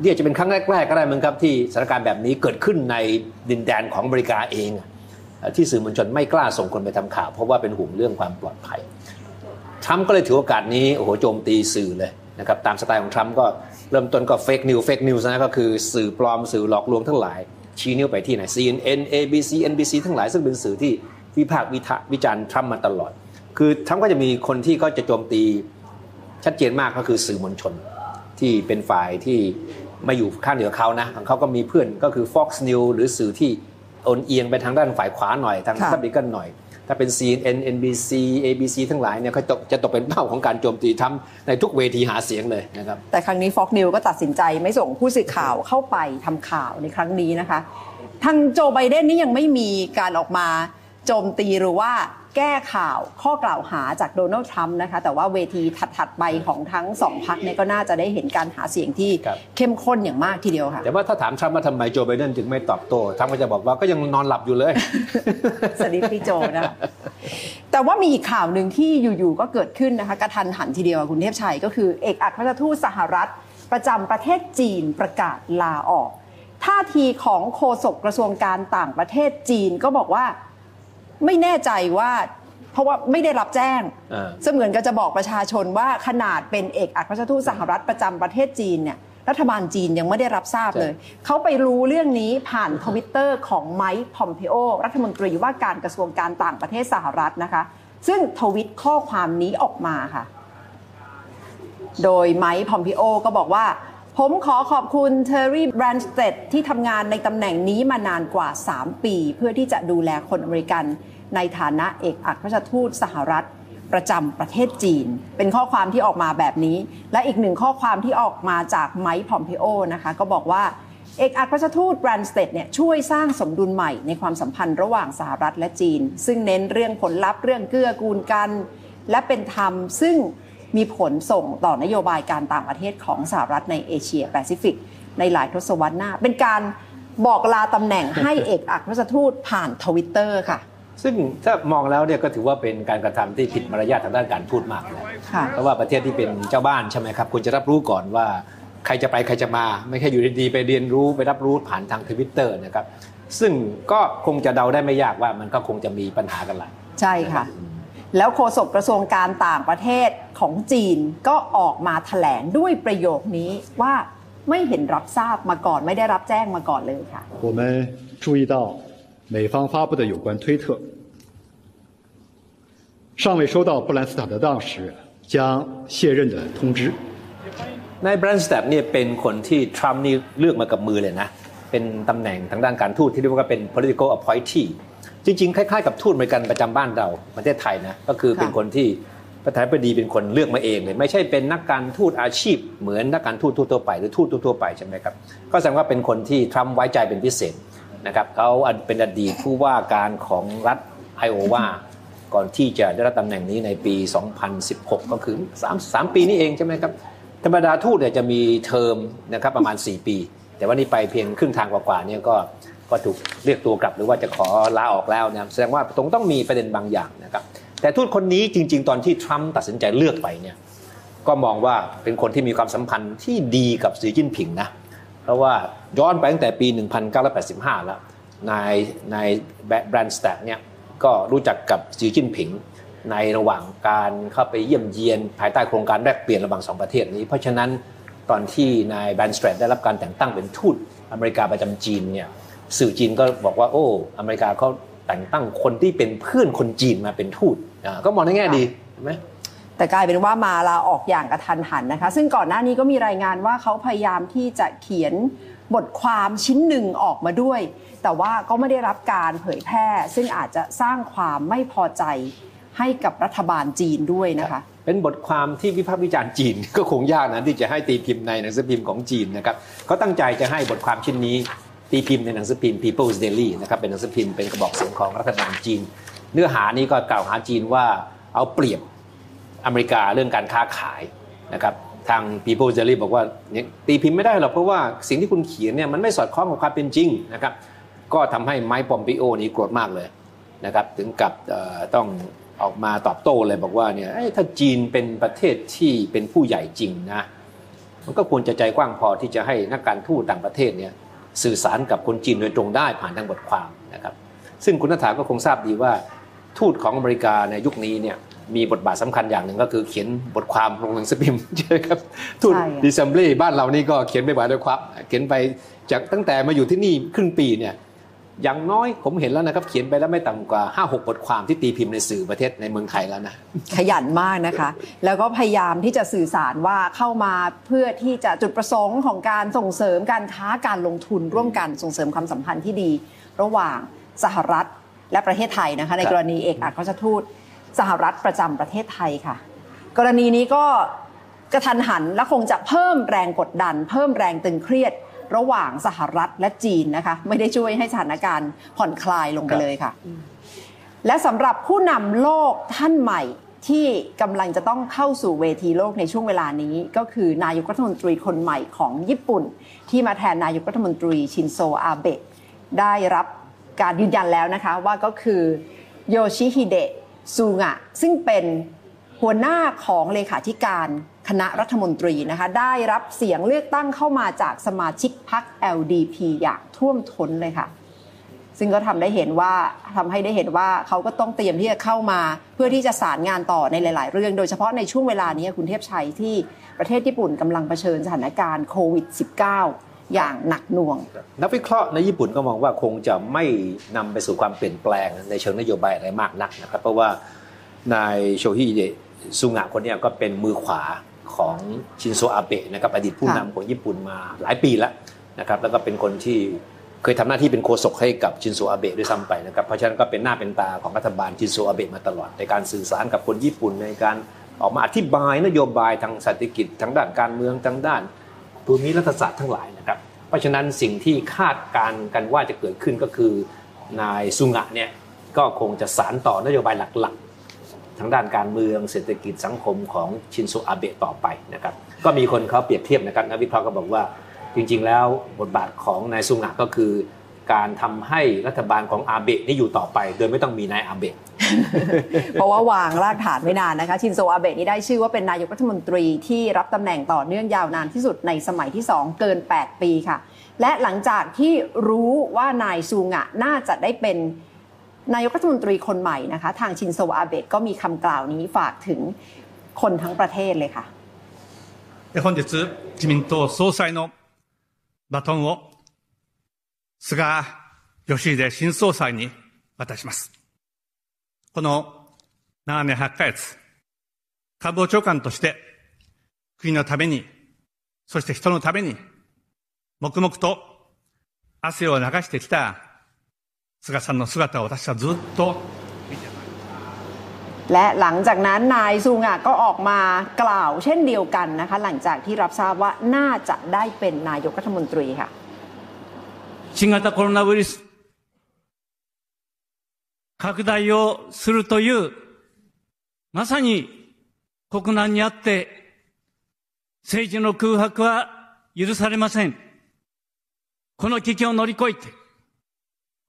นี่อาจจะเป็นครั้งแรกๆก็ได้เหมือนครับที่สถานการณ์แบบนี้เกิดขึ้นในดินแดนของอเมริกาเอง ที่สื่อมวลชนไม่กล้าส่งคนไปทำข่าว เพราะว่าเป็นห่วงเรื่องความปลอดภัยทรัมป์ก็เลยถือโอกาสนี้โอ้โหโจมตีสื่อเลยนะครับตามสไตล์ของทรัมป์ก็เริ่มต้นก็ fake new fake news นะก็คือสื่อปลอมสื่อหลอกลวงทั้งหลาย ชี้นิ้วไปที่ไหน CNN ABC NBC ทั้งหลายซึ่งเป็นสื่อที่วิพากษ์วิทะวิจารณ์ทรัมป์มาตลอด คือทรัมป์ก็จะมีคนที่ก็จะโจมตีชัดเจนมากก็คือสื่อมวลชนที่เป็นฝ่ายที่ไม่อยู่ข้างเหนือเขานะของเขาก็มีเพื่อนก็คือ Fox News หรือสื่อที่โอนเอียงไปทางด้านฝ่ายขวาหน่อยทางค่ะทับลิกันหน่อย ถ้าเป็น CNN NBC ABC ทั้งหลายเนี่ยจะจะตกเป็นเป้าของการโจมตีทำในทุกเวทีหาเสียงเลยนะครับ แต่ครั้งนี้ Fox News ก็ตัดสินใจไม่ส่งผู้สื่อข่าวเข้าไปทำข่าวในครั้งนี้นะคะ ทางโจไบเดนนี่ยังไม่มีการออกมาโจมตีหรือว่า แก้ข่าวข้อกล่าวหาจากโดนัลด์ทรัมป์นะคะ แต่ว่าเวทีถัดๆไปของทั้งสองพักเนี่ยก็น่าจะได้เห็นการหาเสียงที่เข้มข้นอย่างมากทีเดียวค่ะ แต่ว่าถ้าถามทรัมป์ว่าทำไมโจไบเดนจึงไม่ตอบโต้ทรัมป์ก็จะบอกว่าก็ยังนอนหลับอยู่เลยสลิปพี่โจนะคะแต่ว่ามีอีกข่าวหนึ่งที่อยู่ๆก็เกิดขึ้นนะคะกระทันหันทีเดียวอะคุณเทพชัยก็คือเอกอัครราชทูตสหรัฐ ประจำประเทศจีนประกาศลาออก ท่าทีของโฆษกกระทรวงการต่างประเทศจีนก็บอกว่า ไม่แน่ใจว่าเพราะว่าไม่ได้รับแจ้งอ่าเสมือนก็จะบอกประชาชนว่าขนาดเป็นเอกอัครราชทูตสหรัฐประจำประเทศจีนเนี่ยรัฐบาลจีนยังไม่ได้รับทราบเลย เขาไปรู้เรื่องนี้ผ่านทวิตเตอร์ของไมค์พอมพิโอรัฐมนตรีว่าการกระทรวงการต่างประเทศสหรัฐนะคะ ซึ่งทวิตข้อความนี้ออกมาค่ะ โดยไมค์พอมพิโอก็บอกว่า ผมขอขอบคุณเทอร์รี่แบรนสเตดที่ทำงานในตำแหน่งนี้มานานกว่า 3 ปี เพื่อที่จะดูแลคนอเมริกัน ในฐานะเอกอัครราชทูตสหรัฐประจำประเทศจีน เป็นข้อความที่ออกมาแบบนี้ และอีกหนึ่งข้อความที่ออกมาจากไมค์ปอมเปโอนะคะก็บอกว่าเอกอัครราชทูตแบรนสเตดเนี่ยช่วยสร้างสมดุลใหม่ในความสัมพันธ์ระหว่างสหรัฐและจีน ซึ่งเน้นเรื่องผลลัพธ์เรื่องเกื้อกูลกัน และเป็นธรรมซึ่ง มีผลส่งต่อนโยบายการต่างประเทศของสหรัฐในเอเชียแปซิฟิก ในหลายทศวรรษหน้า เป็นการบอกลาตำแหน่งให้เอกอัครราชทูตผ่านทวิตเตอร์ค่ะ ซึ่งถ้ามองแล้วเนี่ยก็ถือว่าเป็นการกระทำที่ผิดมารยาททางด้านการทูตมากเลยค่ะเพราะว่าประเทศที่เป็นเจ้าบ้านใช่ไหมครับควรจะรับรู้ก่อนว่าใครจะไปใครจะมาไม่ใช่อยู่ดีๆไปเรียนรู้ไปรับรู้ผ่านทางทวิตเตอร์นะครับซึ่งก็คงจะเดาได้ไม่ยากว่ามันก็คงจะมีปัญหากันแหละใช่ค่ะ แล้วโฆษกกระทรวงการต่างประเทศของจีนก็ออกมาแถลงด้วยประโยคนี้ว่าไม่เห็นรับทราบมาก่อนไม่ได้รับแจ้งมาก่อนเลยค่ะ 我们注意到美方发布的有关推特，尚未收到布兰斯塔的当时将卸任的通知。 นายแบรนสแตปเนี่ยเป็นคนที่ทรัมป์นี่เลือกมากับมือเลยนะ เป็นตำแหน่งทางด้านการทูตที่เรียกว่าเป็น political appointee จริงๆ คล้ายๆ กับทูตอเมริกันประจำบ้านเราประเทศไทยนะก็คือเป็นคนที่ประธานาธิบดีเป็นคนเลือกมาเองเลยไม่ใช่เป็นนักการทูตอาชีพ เหมือนนักการทูตทั่วๆไปหรือทูตทั่วๆไปใช่ไหมครับก็แสดงว่าเป็นคนที่ทรัมป์ไว้ใจเป็นพิเศษนะครับเขาเป็นอดีตผู้ว่าการของรัฐไอโอวาก่อนที่จะได้รับตำแหน่งนี้ในปี 2016 ก็คือ 3 3 ปีนี้เองใช่ไหมครับ ธรรมดาทูตเนี่ยจะมีเทอมนะครับประมาณ 4 ปี แต่ว่านี่ไปเพียงครึ่งทางกว่าๆเนี่ยก็ ก็ถูกเรียกตัวกลับหรือว่าจะขอลาออกแล้วนะแสดงว่าตรงต้องมีประเด็นบางอย่างนะครับแต่ทูตคนนี้จริง ๆ ตอนที่ทรัมป์ตัดสินใจเลือกไปเนี่ยก็มองว่าเป็นคนที่มีความสัมพันธ์ที่ดีกับสีจิ้นผิงนะเพราะว่าย้อนไปตั้งแต่ปี 1985 แล้วนายนายแบรนด์สแตทเนี่ยก็รู้จักกับสีจิ้นผิงในระหว่างการเข้าไปเยี่ยมเยียนภายใต้โครงการแลกเปลี่ยนระหว่างสองประเทศนี้ เพราะฉะนั้นตอนที่นายแบนสแตรดได้รับการแต่งตั้งเป็นทูตอเมริกาประจำจีนเนี่ย สื่อจีนก็บอกว่าโอ้อเมริกาเขาแต่งตั้งคนที่เป็นเพื่อนคนจีนมาเป็นทูตอ่าก็มองในแง่ดีใช่ไหมแต่กลายเป็นว่ามาลาออกอย่างกระทันหันนะคะ ซึ่งก่อนหน้านี้ก็มีรายงานว่าเขาพยายามที่จะเขียนบทความชิ้นหนึ่งออกมาด้วย แต่ว่าก็ไม่ได้รับการเผยแพร่ ซึ่งอาจจะสร้างความไม่พอใจให้กับรัฐบาลจีนด้วยนะคะ เป็นบทความที่วิพากษ์วิจารณ์จีนก็คงยากนะที่จะให้ตีพิมพ์ในหนังสือพิมพ์ของจีนนะครับเขาตั้งใจจะให้บทความชิ้นนี้ ตีพิมพ์ในหนังสือพิมพ์ People's Daily นะครับเป็นหนังสือพิมพ์เป็นกระบอกเสียงของรัฐบาลจีน เนื้อหานี้ก็กล่าวหาจีนว่าเอาเปรียบอเมริกาเรื่องการค้าขายนะครับทาง People's Daily บอกว่าตีพิมพ์ไม่ได้หรอกเพราะว่าสิ่งที่คุณเขียนเนี่ยมันไม่สอดคล้องกับความเป็นจริงนะครับก็ทำให้ไมค์ปอมปิโอนี้โกรธมากเลยนะครับถึงกับต้องออกมาตอบโต้เลยบอกว่าเนี่ยถ้าจีนเป็นประเทศที่เป็นผู้ใหญ่จริงนะมันก็ควรจะใจกว้างพอที่จะให้นักการทูตต่างประเทศเนี่ย สื่อสารกับคนจีนโดยตรงได้ผ่านทางบทความนะครับ ซึ่งคุณนัฐาก็คงทราบดีว่า ทูตของอเมริกาในยุคนี้เนี่ยมีบทบาทสำคัญอย่างหนึ่งก็คือเขียนบทความลงหนังสือพิมพ์ใช่ไหมครับทูตใช่ค่ะดิซัมบลีบ้านเรานี่ก็เขียนไม่ไหวด้วยครับเขียนไปจากตั้งแต่มาอยู่ที่นี่ครึ่งปีเนี่ย อย่างน้อยผมเห็นแล้วนะครับ เขียนไปแล้วไม่ต่ำกว่า 5 6 บทความที่ตีพิมพ์ในสื่อประเทศในเมืองไทยแล้วนะ ขยันมากนะคะ แล้วก็พยายามที่จะสื่อสารว่าเข้ามาเพื่อที่จะจุดประสงค์ของการส่งเสริมการค้าการลงทุนร่วมกันส่งเสริมความสัมพันธ์ที่ดี ระหว่างสหรัฐและประเทศไทยนะคะ ในกรณีเอกอัครราชทูตสหรัฐประจำประเทศไทยค่ะ กรณีนี้ก็กระทันหันและคงจะเพิ่มแรงกดดัน เพิ่มแรงตึงเครียด ระหว่างสหรัฐและจีนนะคะไม่ได้ช่วยให้สถานการณ์ผ่อนคลายลงไปเลยค่ะ และสำหรับผู้นำโลกท่านใหม่ที่กำลังจะต้องเข้าสู่เวทีโลกในช่วงเวลานี้ ก็คือนายกรัฐมนตรีคนใหม่ของญี่ปุ่น ที่มาแทนนายกรัฐมนตรีชินโซอาเบะได้รับการยืนยันแล้วนะคะว่าก็คือโยชิฮิเดะซูงะซึ่งเป็นหัวหน้าของเลขาธิการ คณะรัฐมนตรีนะคะได้รับเสียงเลือกตั้งเข้ามาจากสมาชิกพรรค LDP อย่างท่วมท้นเลยค่ะ ซึ่งก็ทำได้เห็นว่าทำให้ได้เห็นว่าเขาก็ต้องเตรียมที่จะเข้ามาเพื่อที่จะสารงานต่อในหลาย ๆ เรื่อง โดยเฉพาะในช่วงเวลานี้คุณเทพชัยที่ประเทศญี่ปุ่นกำลังเผชิญสถานการณ์โควิด -19 อย่างหนักหน่วง นักวิเคราะห์ในญี่ปุ่นก็มองว่าคงจะไม่นำไปสู่ความเปลี่ยนแปลงในเชิงนโยบายอะไรมากนักนะครับเพราะว่านายโชฮิเดะซุงะคนนี้ก็เป็นมือขวา ของชินโซอาเบะนะครับอดีตผู้นำของญี่ปุ่นมาหลายปีแล้วนะครับแล้วก็เป็นคนที่เคยทำหน้าที่เป็นโฆษกให้กับชินโซอาเบะด้วยซ้ำไปนะครับเพราะฉะนั้นก็เป็นหน้าเป็นตาของรัฐบาลชินโซอาเบะมาตลอดในการสื่อสารกับคนญี่ปุ่นในการออกมาอธิบายนโยบายทางเศรษฐกิจทางด้านการเมืองทางด้านภูมิรัฐศาสตร์ทั้งหลายนะครับ เพราะฉะนั้นสิ่งที่คาดการณ์กันว่าจะเกิดขึ้นก็คือนายซุงะเนี่ยก็คงจะสานต่อนโยบายหลักๆ ทางด้านการเมืองเศรษฐกิจสังคมของชินโซอาเบะต่อไปนะครับก็มีคนเขาเปรียบเทียบนะครับนักวิเคราะห์ก็บอกว่าจริง ๆ แล้วบทบาทของนายซุงะก็คือ การทำให้รัฐบาลของอาเบะนี่อยู่ต่อไป โดยไม่ต้องมีนายอาเบะเพราะว่าวางรากฐานมานานนะคะชินโซอาเบะนี่ได้ชื่อว่าเป็นนายกรัฐมนตรีที่รับตำแหน่งต่อเนื่องยาวนานที่สุดในสมัยที่ 2 เกิน 8 ปีค่ะ และหลังจากที่รู้ว่านายซูงะน่าจะได้เป็น นายกรัฐมนตรีคนใหม่นะคะ ทางชินโซอาเบะก็มีคำกล่าวนี้ฝากถึงคนทั้งประเทศเลยค่ะ で本日、自民党総裁のバトンを菅義偉新総裁に渡します。この7年8ヶ月、官房長官として国のために、そして人のために、黙々と汗を流してきた 菅さんの姿を私はずっと และหลังจากนั้นนายซูงะก็ออกมากล่าวเช่นเดียวกันนะคะ หลังจากที่รับทราบว่าน่าจะได้เป็นนายกรัฐมนตรีค่ะ 新型コロナウイルス拡大をするという、まさに国難にあって、政治の空白は許されません。この危機を乗り越えて、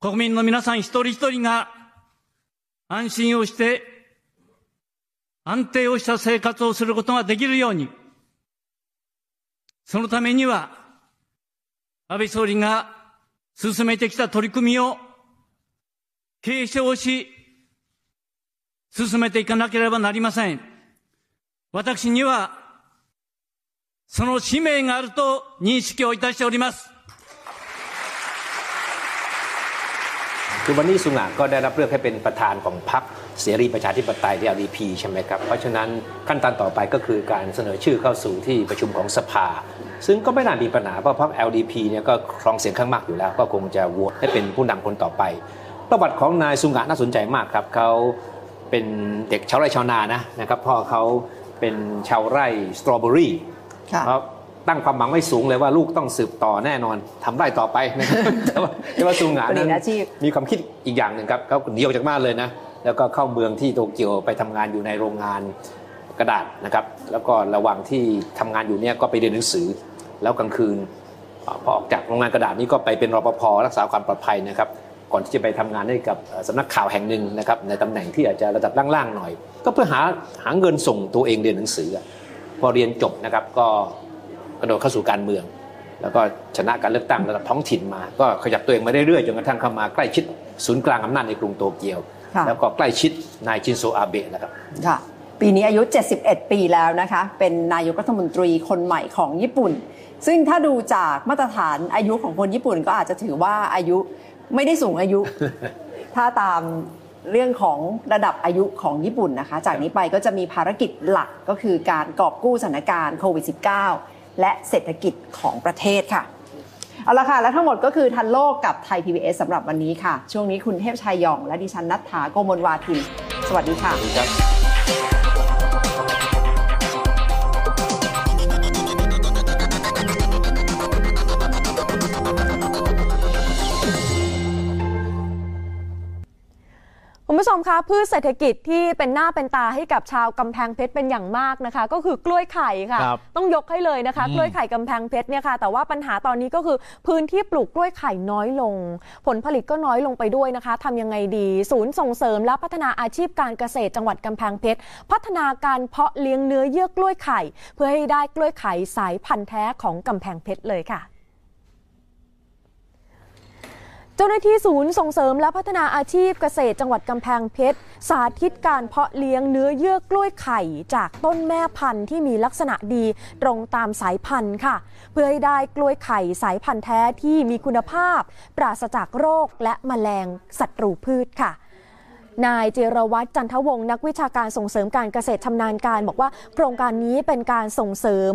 国民の皆さん一人一人が安心をして、安定をした生活をすることができるように、そのためには、安倍総理が進めてきた取り組みを継承し、進めていかなければなりません。私には、その使命があると認識をいたしております。 คือวันนี้สุงะก็ได้รับเลือกให้เป็นประธานของพรรคเสรีประชาธิปไตยหรือ LDP ใช่ไหมครับ เพราะฉะนั้นขั้นตอนต่อไปก็คือการเสนอชื่อเข้าสู่ที่ประชุมของสภา ซึ่งก็ไม่น่ามีปัญหาเพราะพรรค LDP เนี่ยก็ครองเสียงข้างมากอยู่แล้ว ก็คงจะโหวตให้เป็นผู้นำคนต่อไป ประวัติของนายสุงะน่าสนใจมากครับเขาเป็นเด็กชาวไร่ชาวนานะนะครับพ่อเขาเป็นชาวไร่สตรอเบอรี่เขา ตั้งความหวังไว้สูงเลยว่าลูกต้องสืบต่อแน่นอนทำได้ต่อไปนะครับแต่ว่าแต่ว่าซูงาปรินั้นญญาชีพมีความคิดอีกอย่างหนึ่งครับเขาหนีออกจากบ้านเลยนะแล้วก็เข้าเมืองที่โตเกียวไปทำงานอยู่ในโรงงานกระดาษนะครับ แล้วก็ระหว่างที่ทำงานอยู่เนี่ยก็ไปเรียนหนังสือ แล้วกลางคืนอ่าพอออกจากโรงงานกระดาษนี้ก็ไปเป็นรปภรักษาความปลอดภัยนะครับ ก่อนที่จะไปทำงานให้กับเอ่อสำนักข่าวแห่งหนึ่งนะครับในตำแหน่งที่อาจจะระดับล่างๆหน่อย ก็เพื่อหาหาเงินส่งตัวเองเรียนหนังสือ พอเรียนจบนะครับก็ กระโดดเข้าสู่การเมือง แล้วก็ชนะการเลือกตั้งระดับท้องถิ่นมา ก็ขยับตัวเองมาเรื่อยๆจนกระทั่งเข้ามาใกล้ชิดศูนย์กลางอำนาจในกรุงโตเกียวค่ะแล้วก็ใกล้ชิดนายชินโซอาเบะนะครับค่ะปีนี้อายุ 71 ปีแล้วนะคะ เป็นนายกรัฐมนตรีคนใหม่ของญี่ปุ่น ซึ่งถ้าดูจากมาตรฐานอายุของคนญี่ปุ่นก็อาจจะถือว่าอายุไม่ได้สูงอายุ ถ้าตามเรื่องของระดับอายุของญี่ปุ่นนะคะ จากนี้ไปก็จะมีภารกิจหลักก็คือการกอบกู้สถานการณ์โควิด -19 และเศรษฐกิจของประเทศค่ะ เอาละค่ะ และทั้งหมดก็คือทันโลกกับไทย PBS สำหรับวันนี้ค่ะ ช่วงนี้คุณเทพชัยยอง และดิฉันนัทธาโกมลวาทิน สวัสดีค่ะ คุณผู้ชมคะพืชเศรษฐกิจที่เป็นหน้าเป็นตาให้กับชาวกำแพงเพชรเป็นอย่างมากนะคะ ก็คือกล้วยไข่ค่ะ ครับต้องยกให้เลยนะคะอืมกล้วยไข่กำแพงเพชรเนี่ยค่ะแต่ว่าปัญหาตอนนี้ก็คือพื้นที่ปลูกกล้วยไข่น้อยลง ผลผลิตก็น้อยลงไปด้วยนะคะทำยังไงดี ศูนย์ส่งเสริมและพัฒนาอาชีพการเกษตรจังหวัดกำแพงเพชรพัฒนาการเพาะเลี้ยงเนื้อเยื่อกล้วยไข่ เพื่อให้ได้กล้วยไข่สายพันธุ์แท้ของกำแพงเพชรเลยค่ะ เจ้าหน้าที่ศูนย์ส่งเสริมและพัฒนาอาชีพเกษตรจังหวัดกำแพงเพชร สาธิตการเพาะเลี้ยงเนื้อเยื่อกล้วยไข่ จากต้นแม่พันธุ์ที่มีลักษณะดีตรงตามสายพันธุ์ค่ะ เพื่อให้ได้กล้วยไข่สายพันธุ์แท้ที่มีคุณภาพ ปราศจากโรคและแมลงศัตรูพืชค่ะ นายเจรวัตรจันทวงศ์นักวิชาการส่งเสริมการเกษตรชำนาญการ บอกว่าโครงการนี้เป็นการส่งเสริม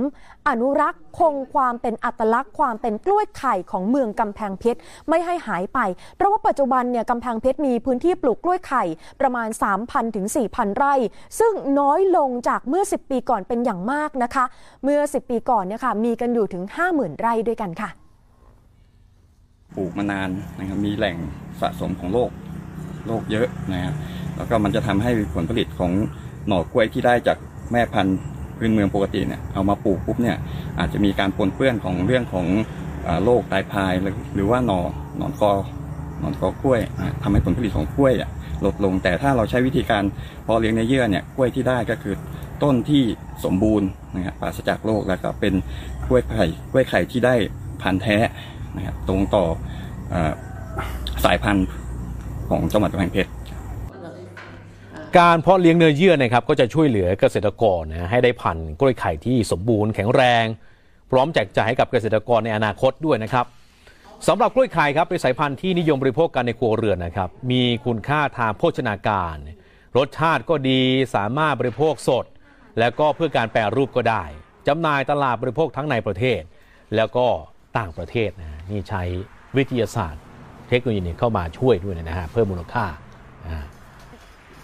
อนุรักษ์คงความเป็นอัตลักษณ์ความเป็นกล้วยไข่ของเมืองกำแพงเพชรไม่ให้หายไป เพราะว่าปัจจุบันเนี่ยกำแพงเพชรมีพื้นที่ปลูกกล้วยไข่ประมาณ 3,000ถึง4,000 ไร่ ซึ่งน้อยลงจากเมื่อ 10 ปีก่อนเป็นอย่างมากนะคะ เมื่อ 10 ปีก่อนเนี่ยค่ะมีกันอยู่ถึง 50,000 ไร่ด้วยกันค่ะปลูกมานานนะครับมีแหล่งสะสมของโลก โลกเยอะนะครับแล้วก็มันจะทำให้ผลผลิตของหน่อกล้วยที่ได้จากแม่พันธุ์พื้นเมืองปกติเนี่ยเอามาปลูกปุ๊บเนี่ยอาจจะมีการปนเปื้อนของเรื่องของอโรคตายพายหรือว่าหน่อหนอนกอหนอนกอกล้วยนะทำให้ผลผลิตของกล้วยลดลง แต่ถ้าเราใช้วิธีการพาะเลี้ยงในเยื่อเนี่ยกล้วยที่ได้ก็คือต้นที่สมบูรณ์นะครับปราศจากโรคแล้วก็เป็นกล้วยไข่กล้วยไข่ที่ได้พันธุ์แท้นะครับตรงต่ออสายพันธุ์ ของจังหวัดกำแพงเพชรการเพาะเลี้ยงเนื้อเยื่อนะครับก็จะช่วยเหลือเกษตรกรนะให้ได้พันธุ์กล้วยไข่ที่สมบูรณ์แข็งแรง พร้อมแจกจ่ายให้กับเกษตรกรในอนาคตด้วยนะครับสำหรับกล้วยไข่ครับเป็นสายพันธุ์ที่นิยมบริโภคกันในครัวเรือนนะครับ มีคุณค่าทางโภชนาการ รสชาติก็ดีสามารถบริโภคสด แล้วก็เพื่อการแปรรูปก็ได้จำหน่ายตลาดบริโภคทั้งในประเทศ แล้วก็ต่างประเทศนะนี่ใช้วิทยาศาสตร์ เทคโนโลยีเข้ามาช่วยด้วยนะฮะเพิ่มมูลค่าอ่า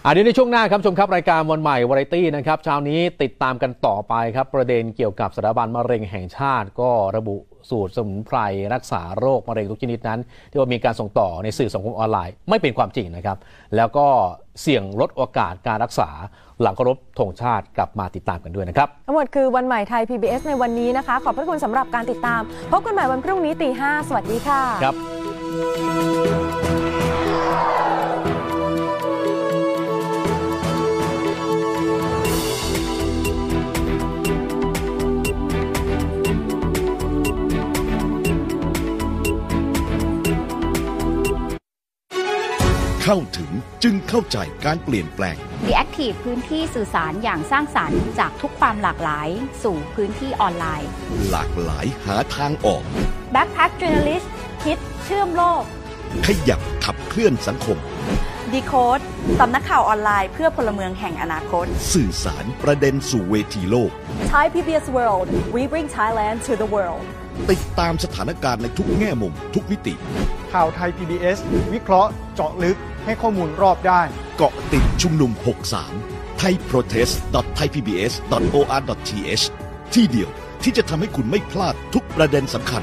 อะเดี๋ยวในช่วงหน้าครับชมครับรายการวันใหม่วาไรตี้นะครับเช้านี้ติดตามกันต่อไปครับประเด็นเกี่ยวกับสถาบันมะเร็งแห่งชาติ ก็ระบุสูตรสมุนไพรรักษาโรคมะเร็งทุกชนิดนั้น ที่ว่ามีการส่งต่อในสื่อสังคมออนไลน์ไม่เป็นความจริงนะครับ แล้วก็เสี่ยงลดโอกาสการรักษา หลังเคารพธงชาติกลับมาติดตามกันด้วยนะครับ ทั้งหมดคือวันใหม่ไทย PBS ในวันนี้นะคะ ขอบพระคุณสำหรับการติดตาม พบกันใหม่วันพรุ่งนี้ตีห้าสวัสดีค่ะครับ เข้าถึงจึงเข้าใจการเปลี่ยนแปลง The Active พื้นที่สื่อสารอย่างสร้างสรรค์จากทุกความหลากหลายสู่พื้นที่ออนไลน์ หลากหลายหาทางออก Backpack Journalist คิดเชื่อมโลก ขยับขับเคลื่อนสังคม Decode สำนักข่าวออนไลน์เพื่อพลเมืองแห่งอนาคต สื่อสารประเด็นสู่เวทีโลก Thai PBS World we bring Thailand to the world ติดตามสถานการณ์ในทุกแง่มุมทุกมิติ ข่าวไทย PBS วิเคราะห์เจาะลึกให้ข้อมูลรอบด้าน เกาะติดชุมนุม 63 thaiprotest.thaipbs.or.th ที่เดียวที่จะทำให้คุณไม่พลาดทุกประเด็นสำคัญ